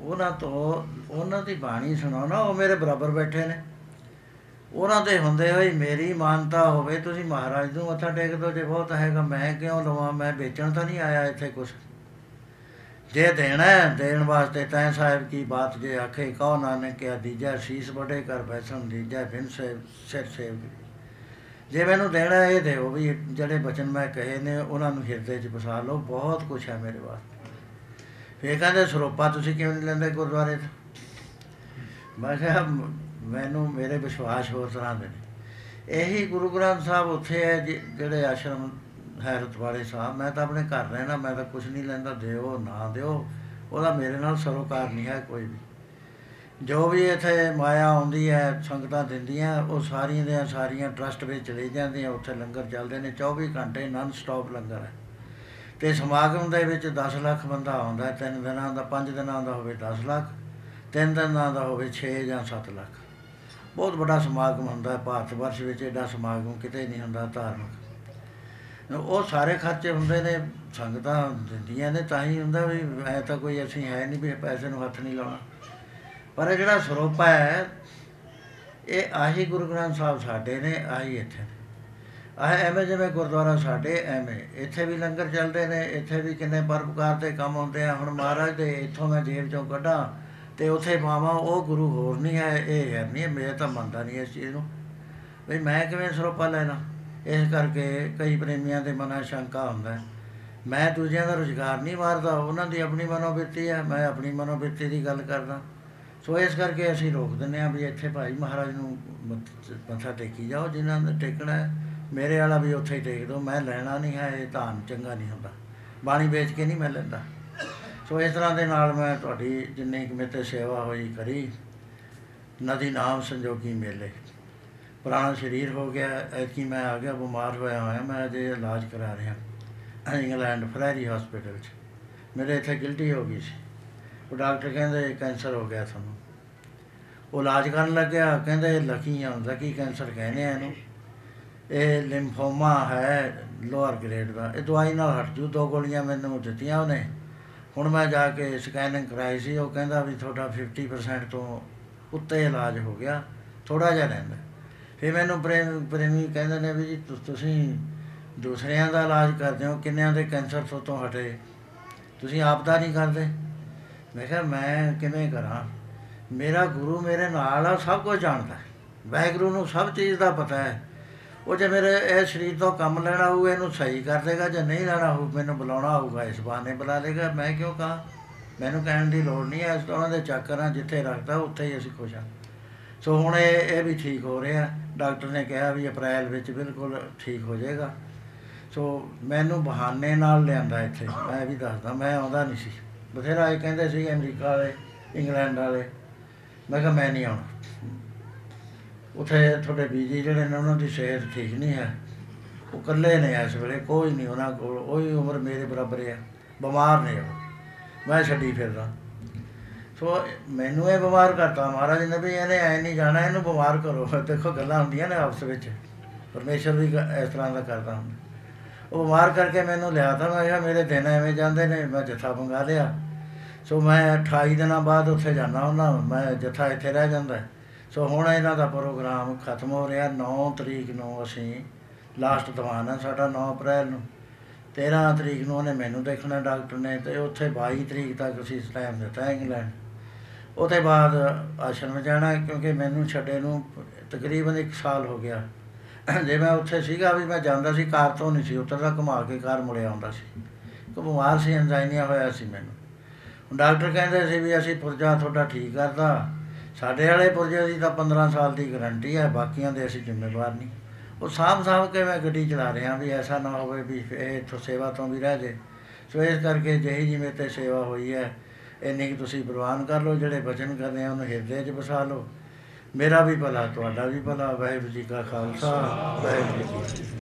ਉਹਨਾਂ ਤੋਂ, ਉਹਨਾਂ ਦੀ ਬਾਣੀ ਸੁਣਾਉਣਾ, ਉਹ ਮੇਰੇ ਬਰਾਬਰ ਬੈਠੇ ਨੇ। ਉਹਨਾਂ ਦੇ ਹੁੰਦੇ ਹੋਏ ਮੇਰੀ ਮਾਨਤਾ ਹੋਵੇ, ਤੁਸੀਂ ਮਹਾਰਾਜ ਨੂੰ ਮੱਥਾ ਟੇਕ ਦੋ ਜੇ ਬਹੁਤ ਹੈਗਾ, ਮੈਂ ਕਿਉਂ ਲਵਾਂ? ਮੈਂ ਵੇਚਣ ਤਾਂ ਨਹੀਂ ਆਇਆ ਇੱਥੇ ਕੁਛ। ਜੇ ਦੇਣਾ ਹੈ, ਦੇਣ ਵਾਸਤੇ ਤੈਂ ਸਾਹਿਬ ਕੀ ਬਾਤ ਜੇ ਆਖੇ ਕਹੋ ਨਾਨਕ ਕਿਆ ਦੀਜਾ ਸੀਸ ਬੜੇ ਕਰ ਬੈਸਣ ਦੀਜਾ ਬਿਨ ਸੇ ਸਿਰ ਸੇਵ ਜੇ ਮੈਨੂੰ ਦੇਣਾ ਹੈ, ਇਹ ਦਿਓ ਵੀ ਜਿਹੜੇ ਬਚਨ ਮੈਂ ਕਹੇ ਨੇ ਉਹਨਾਂ ਨੂੰ ਹਿਰਦੇ 'ਚ ਵਸਾ ਲਓ ਬਹੁਤ ਕੁਛ ਹੈ ਮੇਰੇ ਵਾਸਤੇ। ਫੇਰ ਕਹਿੰਦੇ ਸਰੋਪਾ ਤੁਸੀਂ ਕਿਉਂ ਨਹੀਂ ਲੈਂਦੇ ਗੁਰਦੁਆਰੇ 'ਚ? ਮੈਂ ਕਿਹਾ ਮ- ਮੈਨੂੰ ਮੇਰੇ ਵਿਸ਼ਵਾਸ ਹੋਰ ਤਰ੍ਹਾਂ ਦੇ ਨੇ। ਇਹੀ ਗੁਰੂ ਗ੍ਰੰਥ ਸਾਹਿਬ ਉੱਥੇ ਹੈ ਜਿ- ਜਿਹੜੇ ਆਸ਼ਰਮ ਹੈਰਤ ਵਾਲੇ ਸਾਹਿਬ ਮੈਂ ਤਾਂ ਆਪਣੇ ਘਰ ਰਹਿਣਾ ਮੈਂ ਤਾਂ ਕੁਝ ਨਹੀਂ ਲੈਂਦਾ ਦਿਓ ਨਾ ਦਿਓ ਉਹਦਾ ਮੇਰੇ ਨਾਲ ਸਰੋਕਾਰ ਨਹੀਂ ਹੈ ਕੋਈ ਵੀ। ਜੋ ਵੀ ਇੱਥੇ ਮਾਇਆ ਆਉਂਦੀ ਹੈ ਸੰਗਤਾਂ ਦਿੰਦੀਆਂ ਉਹ ਸਾਰੀਆਂ ਦੀਆਂ ਸਾਰੀਆਂ ਟਰਸਟ ਵਿੱਚ ਚਲੇ ਜਾਂਦੀਆਂ ਉੱਥੇ ਲੰਗਰ ਚੱਲਦੇ ਨੇ 24 ਘੰਟੇ ਨਾਨ ਸਟਾਪ ਲੰਗਰ ਹੈ। ਤੇ ਸਮਾਗਮ ਦੇ ਵਿੱਚ 10 ਲੱਖ ਬੰਦਾ ਆਉਂਦਾ ਹੈ, ਤਿੰਨ ਦਿਨਾਂ ਦਾ ਪੰਜ ਦਿਨਾਂ ਦਾ ਹੋਵੇ 10 ਲੱਖ ਤਿੰਨ ਦਿਨਾਂ ਦਾ ਹੋਵੇ 6 ਜਾਂ 7 ਲੱਖ। ਬਹੁਤ ਵੱਡਾ ਸਮਾਗਮ ਹੁੰਦਾ ਹੈ ਭਾਰਤ ਵਰਸ਼ ਵਿੱਚ ਐਡਾ ਸਮਾਗਮ ਕਿਤੇ ਨਹੀਂ ਹੁੰਦਾ ਧਾਰਮਿਕ। ਉਹ ਸਾਰੇ ਖਰਚੇ ਹੁੰਦੇ ਨੇ, ਸੰਗਤਾਂ ਦਿੰਦੀਆਂ ਨੇ, ਤਾਂ ਹੀ ਹੁੰਦਾ ਵੀ ਐ ਤਾਂ ਕੋਈ ਅਸੀਂ ਹੈ ਨਹੀਂ ਵੀ ਪੈਸੇ ਨੂੰ ਹੱਥ ਨਹੀਂ ਲਾਉਣਾ। ਪਰ ਇਹ ਜਿਹੜਾ ਸਰੋਪਾ ਹੈ, ਇਹ ਆਹੀ ਗੁਰੂ ਗ੍ਰੰਥ ਸਾਹਿਬ ਸਾਡੇ ਨੇ, ਆਹੀ ਇੱਥੇ ਨੇ। ਆਹ ਐਵੇਂ ਜਿਵੇਂ ਗੁਰਦੁਆਰਾ ਸਾਡੇ, ਐਵੇਂ। ਇੱਥੇ ਵੀ ਲੰਗਰ ਚੱਲਦੇ ਨੇ, ਇੱਥੇ ਵੀ ਕਿੰਨੇ ਪਰਪਕਾਰ ਦੇ ਕੰਮ ਹੁੰਦੇ ਆ। ਹੁਣ ਮਹਾਰਾਜ ਦੇ ਇੱਥੋਂ ਮੈਂ ਜੇਬ ਚੋਂ ਕੱਢਾਂ ਤੇ ਉੱਥੇ ਪਾਵਾਂ, ਉਹ ਗੁਰੂ ਹੋਰ ਨਹੀਂ ਹੈ, ਇਹ ਹੈ ਨਹੀਂ, ਮੈਂ ਤਾਂ ਮੰਨਦਾ ਨਹੀਂ ਇਸ ਚੀਜ਼ ਨੂੰ। ਵੀ ਮੈਂ ਕਿਵੇਂ ਸਰੋਪਾ ਲੈਣਾ? ਇਸ ਕਰਕੇ ਕਈ ਪ੍ਰੇਮੀਆਂ ਦੇ ਮਨਾਂ 'ਚ ਸ਼ੰਕਾ ਹੁੰਦਾ ਹੈ। ਮੈਂ ਦੂਜਿਆਂ ਦਾ ਰੁਜ਼ਗਾਰ ਨਹੀਂ ਮਾਰਦਾ ਉਹਨਾਂ ਦੀ ਆਪਣੀ ਮਨੋਬਿਰਤੀ ਹੈ, ਮੈਂ ਆਪਣੀ ਮਨੋਬਿਰਤੀ ਦੀ ਗੱਲ ਕਰਦਾ। ਸੋ ਇਸ ਕਰਕੇ ਅਸੀਂ ਰੋਕ ਦਿੰਦੇ ਹਾਂ ਵੀ ਇੱਥੇ ਭਾਈ ਮਹਾਰਾਜ ਨੂੰ ਮੱਥ- ਮੱਥਾ ਟੇਕੀ ਜਾਓ, ਜਿਨ੍ਹਾਂ ਦਾ ਟੇਕਣਾ ਹੈ, ਮੇਰੇ ਵਾਲਾ ਵੀ ਉੱਥੇ ਹੀ ਟੇਕ ਦਿਓ ਮੈਂ ਲੈਣਾ ਨਹੀਂ ਹੈ, ਇਹ ਧਾਨ ਚੰਗਾ ਨਹੀਂ ਹੁੰਦਾ। ਬਾਣੀ ਵੇਚ ਕੇ ਨਹੀਂ ਮੈਂ ਲੈਂਦਾ। ਸੋ ਇਸ ਤਰ੍ਹਾਂ ਦੇ ਨਾਲ ਮੈਂ ਤੁਹਾਡੀ ਜਿੰਨੀ ਕੁ ਮੇਰੇ ਤੇ ਸੇਵਾ ਹੋਈ ਕਰੀ, ਨਦੀ ਨਾਮ ਸੰਜੋਗੀ ਮੇਲੇ। ਪੁਰਾਣਾ ਸਰੀਰ ਹੋ ਗਿਆ, ਐਤਕੀ ਮੈਂ ਆ ਗਿਆ, ਬਿਮਾਰ ਹੋਇਆ ਹੋਇਆ, ਮੈਂ ਅਜੇ ਇਲਾਜ ਕਰਾ ਰਿਹਾ। ਇੰਗਲੈਂਡ ਫਰੈਰੀ ਹਸਪੀਟਲ 'ਚ। ਮੇਰੇ ਇੱਥੇ ਗਿਲਟੀ ਹੋ ਗਈ ਸੀ। ਉਹ ਡਾਕਟਰ ਕਹਿੰਦੇ ਕੈਂਸਰ ਹੋ ਗਿਆ ਤੁਹਾਨੂੰ। ਉਹ ਇਲਾਜ ਕਰਨ ਲੱਗਿਆ, ਕਹਿੰਦੇ ਲਕੀ ਆ, ਲਕੀ ਕੈਂਸਰ ਕਹਿੰਦੇ ਆ ਇਹਨੂੰ। ਇਹ ਲਿੰਫੋਮਾ ਹੈ ਲੋਅਰ ਗ੍ਰੇਡ ਦਾ। ਇਹ ਦਵਾਈ ਨਾਲ ਹਟ ਜੂ, ਦੋ ਗੋਲੀਆਂ ਮੈਨੂੰ ਦਿੱਤੀਆਂ ਉਹਨੇ। ਹੁਣ ਮੈਂ ਜਾ ਕੇ ਸਕੈਨਿੰਗ ਕਰਾਈ ਸੀ, ਉਹ ਕਹਿੰਦਾ ਵੀ ਤੁਹਾਡਾ 50% ਤੋਂ ਉੱਤੇ ਇਲਾਜ ਹੋ ਗਿਆ। ਥੋੜਾ ਜਿਹਾ ਰਹਿੰਦਾ। ਫਿਰ ਮੈਨੂੰ ਪ੍ਰੇਮ ਪ੍ਰੇਮੀ ਕਹਿੰਦੇ ਨੇ ਵੀ ਜੀ ਤੁ- ਤੁਸੀਂ ਦੂਸਰਿਆਂ ਦਾ ਇਲਾਜ ਕਰਦੇ ਹੋ, ਕਿੰਨਿਆਂ ਦੇ ਕੈਂਸਰ ਤੋਂ ਤੋਂ ਹਟੇ। ਤੁਸੀਂ ਆਪ ਦਾ ਨਹੀਂ ਕਰਦੇ। ਮੈਂ ਕਿਹਾ, ਮੈਂ ਕਿਵੇਂ ਕਰਾਂ? ਮੇਰਾ ਗੁਰੂ ਮੇਰੇ ਨਾਲ ਆ, ਸਭ ਕੁਝ ਜਾਣਦਾ ਹੈ। ਵਾਹਿਗੁਰੂ ਨੂੰ ਸਭ ਚੀਜ਼ ਦਾ ਪਤਾ ਹੈ। ਉਹ ਜੇ ਮੇਰੇ, ਇਹ ਸਰੀਰ ਤੋਂ ਕੰਮ ਲੈਣਾ ਹੋਊ, ਇਹਨੂੰ ਸਹੀ ਕਰ ਦੇਗਾ, ਜੇ ਨਹੀਂ ਲੈਣਾ ਹੋਊ, ਮੈਨੂੰ ਬੁਲਾਉਣਾ ਹੋਊਗਾ, ਇਸ ਬਹਾਨੇ ਬੁਲਾ ਲੇਗਾ। ਮੈਂ ਕਿਉਂ ਕਹਾਂ? ਮੈਨੂੰ ਕਹਿਣ ਦੀ ਲੋੜ ਨਹੀਂ ਹੈ, ਇਸ ਤੋਂ ਉਹਨਾਂ ਦੇ ਚੱਕਰਾਂ ਜਿੱਥੇ ਰੱਖਦਾ, ਉੱਥੇ ਹੀ ਅਸੀਂ ਖੁਸ਼ ਹਾਂ। ਸੋ ਹੁਣ ਇਹ ਇਹ ਵੀ ਠੀਕ ਹੋ ਰਿਹਾ। ਡਾਕਟਰ ਨੇ ਕਿਹਾ ਵੀ ਅਪ੍ਰੈਲ ਵਿੱਚ ਬਿਲਕੁਲ ਠੀਕ ਹੋ ਜਾਏਗਾ। ਸੋ ਮੈਨੂੰ ਬਹਾਨੇ ਨਾਲ ਲਿਆਂਦਾ ਇੱਥੇ। ਮੈਂ ਵੀ ਦੱਸਦਾ, ਮੈਂ ਆਉਂਦਾ ਨਹੀਂ ਸੀ। ਬਥੇਰਾ ਇਹ ਕਹਿੰਦੇ ਸੀ ਅਮਰੀਕਾ ਵਾਲੇ, ਇੰਗਲੈਂਡ ਵਾਲੇ। ਮੈਂ ਕਿਹਾ ਮੈਂ ਨਹੀਂ ਆਉਣਾ। ਉੱਥੇ ਤੁਹਾਡੇ ਬੀਜੀ ਜਿਹੜੇ ਨੇ, ਉਹਨਾਂ ਦੀ ਸਿਹਤ ਠੀਕ ਨਹੀਂ ਹੈ। ਉਹ ਇਕੱਲੇ ਨੇ ਇਸ ਵੇਲੇ, ਕੋਈ ਨਹੀਂ ਉਹਨਾਂ ਕੋਲ। ਉਹੀ ਉਮਰ ਮੇਰੇ ਬਰਾਬਰ ਹੈ ਬਿਮਾਰ ਨੇ ਉਹ। ਮੈਂ ਛੱਡੀ ਫਿਰਦਾ। ਸੋ ਮੈਨੂੰ ਇਹ ਬਿਮਾਰ ਕਰਤਾ। ਮਹਾਰਾਜ ਨੇ ਵੀ ਇਹਨੇ ਐ ਨਹੀਂ ਜਾਣਾ, ਇਹਨੂੰ ਬਿਮਾਰ ਕਰੋ। ਦੇਖੋ ਗੱਲਾਂ ਹੁੰਦੀਆਂ ਨੇ ਆਪਸ ਵਿੱਚ। ਪਰਮੇਸ਼ਰ ਵੀ ਕ- ਇਸ ਤਰ੍ਹਾਂ ਦਾ ਕਰਦਾ ਹੁੰਦਾ। ਉਹ ਬਿਮਾਰ ਕਰਕੇ ਮੈਨੂੰ ਲਿਆ ਤਾਂ ਮੈਂ ਕਿਹਾ, ਮੇਰੇ ਦਿਨ ਐਵੇਂ ਜਾਂਦੇ ਨੇ, ਮੈਂ ਜੱਥਾ ਮੰਗਾ ਲਿਆ। ਸੋ ਮੈਂ 28 ਦਿਨਾਂ ਬਾਅਦ ਉੱਥੇ ਜਾਣਾ ਹੁੰਦਾ। ਮੈਂ ਜੱਥਾ ਇੱਥੇ ਰਹਿ ਜਾਂਦਾ। ਸੋ ਹੁਣ ਇਹਨਾਂ ਦਾ ਪ੍ਰੋਗਰਾਮ ਖਤਮ ਹੋ ਰਿਹਾ। 9 ਤਰੀਕ ਨੂੰ ਅਸੀਂ ਲਾਸਟ ਦੀਵਾਨ ਹੈ ਸਾਡਾ 9 ਅਪ੍ਰੈਲ ਨੂੰ। 13 ਤਰੀਕ ਨੂੰ ਉਹਨੇ ਮੈਨੂੰ ਦੇਖਣਾ ਡਾਕਟਰ ਨੇ ਤੇ ਉੱਥੇ 22 ਤਰੀਕ ਤੱਕ ਅਸੀਂ ਟਾਈਮ ਦਿੱਤਾ ਇੰਗਲੈਂਡ। ਉਹਦੇ ਬਾਅਦ ਆਸ਼ਰਮ ਜਾਣਾ ਹੈ ਕਿਉਂਕਿ ਮੈਨੂੰ ਛੱਡੇ ਨੂੰ ਤਕਰੀਬਨ 1 ਸਾਲ ਹੋ ਗਿਆ। ਜੇ ਮੈਂ ਉੱਥੇ ਸੀਗਾ ਵੀ ਮੈਂ ਜਾਂਦਾ ਸੀ, ਕਾਰ ਤੋਂ ਨਹੀਂ ਸੀ ਉੱਤਰਦਾ ਘੁਮਾ ਕੇ ਕਾਰ ਮੁੜਿਆ ਆਉਂਦਾ ਸੀ। ਕਿ ਬਿਮਾਰ ਸੀ ਐਂਜ਼ਾਈਨੀਆ ਹੋਇਆ ਸੀ ਮੈਨੂੰ। ਹੁਣ ਡਾਕਟਰ ਕਹਿੰਦੇ ਸੀ ਵੀ ਅਸੀਂ ਪੁਰਜਾ ਤੁਹਾਡਾ ਠੀਕ ਕਰਦਾ ਸਾਡੇ ਵਾਲੇ ਪੁਰਜੇ ਦੀ ਤਾਂ 15 ਸਾਲ ਦੀ ਗਾਰੰਟੀ ਹੈ, ਬਾਕੀਆਂ ਦੇ ਅਸੀਂ ਜ਼ਿੰਮੇਵਾਰ ਨਹੀਂ। ਉਹ ਸਾਂਭ ਸਾਂਭ ਕੇ ਮੈਂ ਗੱਡੀ ਚਲਾ ਰਿਹਾ ਵੀ ਐਸਾ ਨਾ ਹੋਵੇ ਵੀ ਇਹ ਇੱਥੋਂ ਸੇਵਾ ਤੋਂ ਵੀ ਰਹਿ ਜੇ। ਸੋ ਇਸ ਕਰਕੇ ਜਿਹੀ ਜਿਵੇਂ ਤੇ ਸੇਵਾ ਹੋਈ ਹੈ ਇੰਨੀ ਕੁ ਤੁਸੀਂ ਪ੍ਰਵਾਨ ਕਰ ਲਓ, ਜਿਹੜੇ ਬਚਨ ਕਰਨੇ ਆ, ਉਹਨੂੰ ਹਿਰਦੇ 'ਚ ਵਸਾ ਲਓ। ਮੇਰਾ ਵੀ ਭਲਾ, ਤੁਹਾਡਾ ਵੀ ਭਲਾ। ਵਾਹਿਗੁਰੂ ਜੀ ਕਾ ਖਾਲਸਾ, ਵਾਹਿਗੁਰੂ ਜੀ ਕੀ ਫਤਿਹ।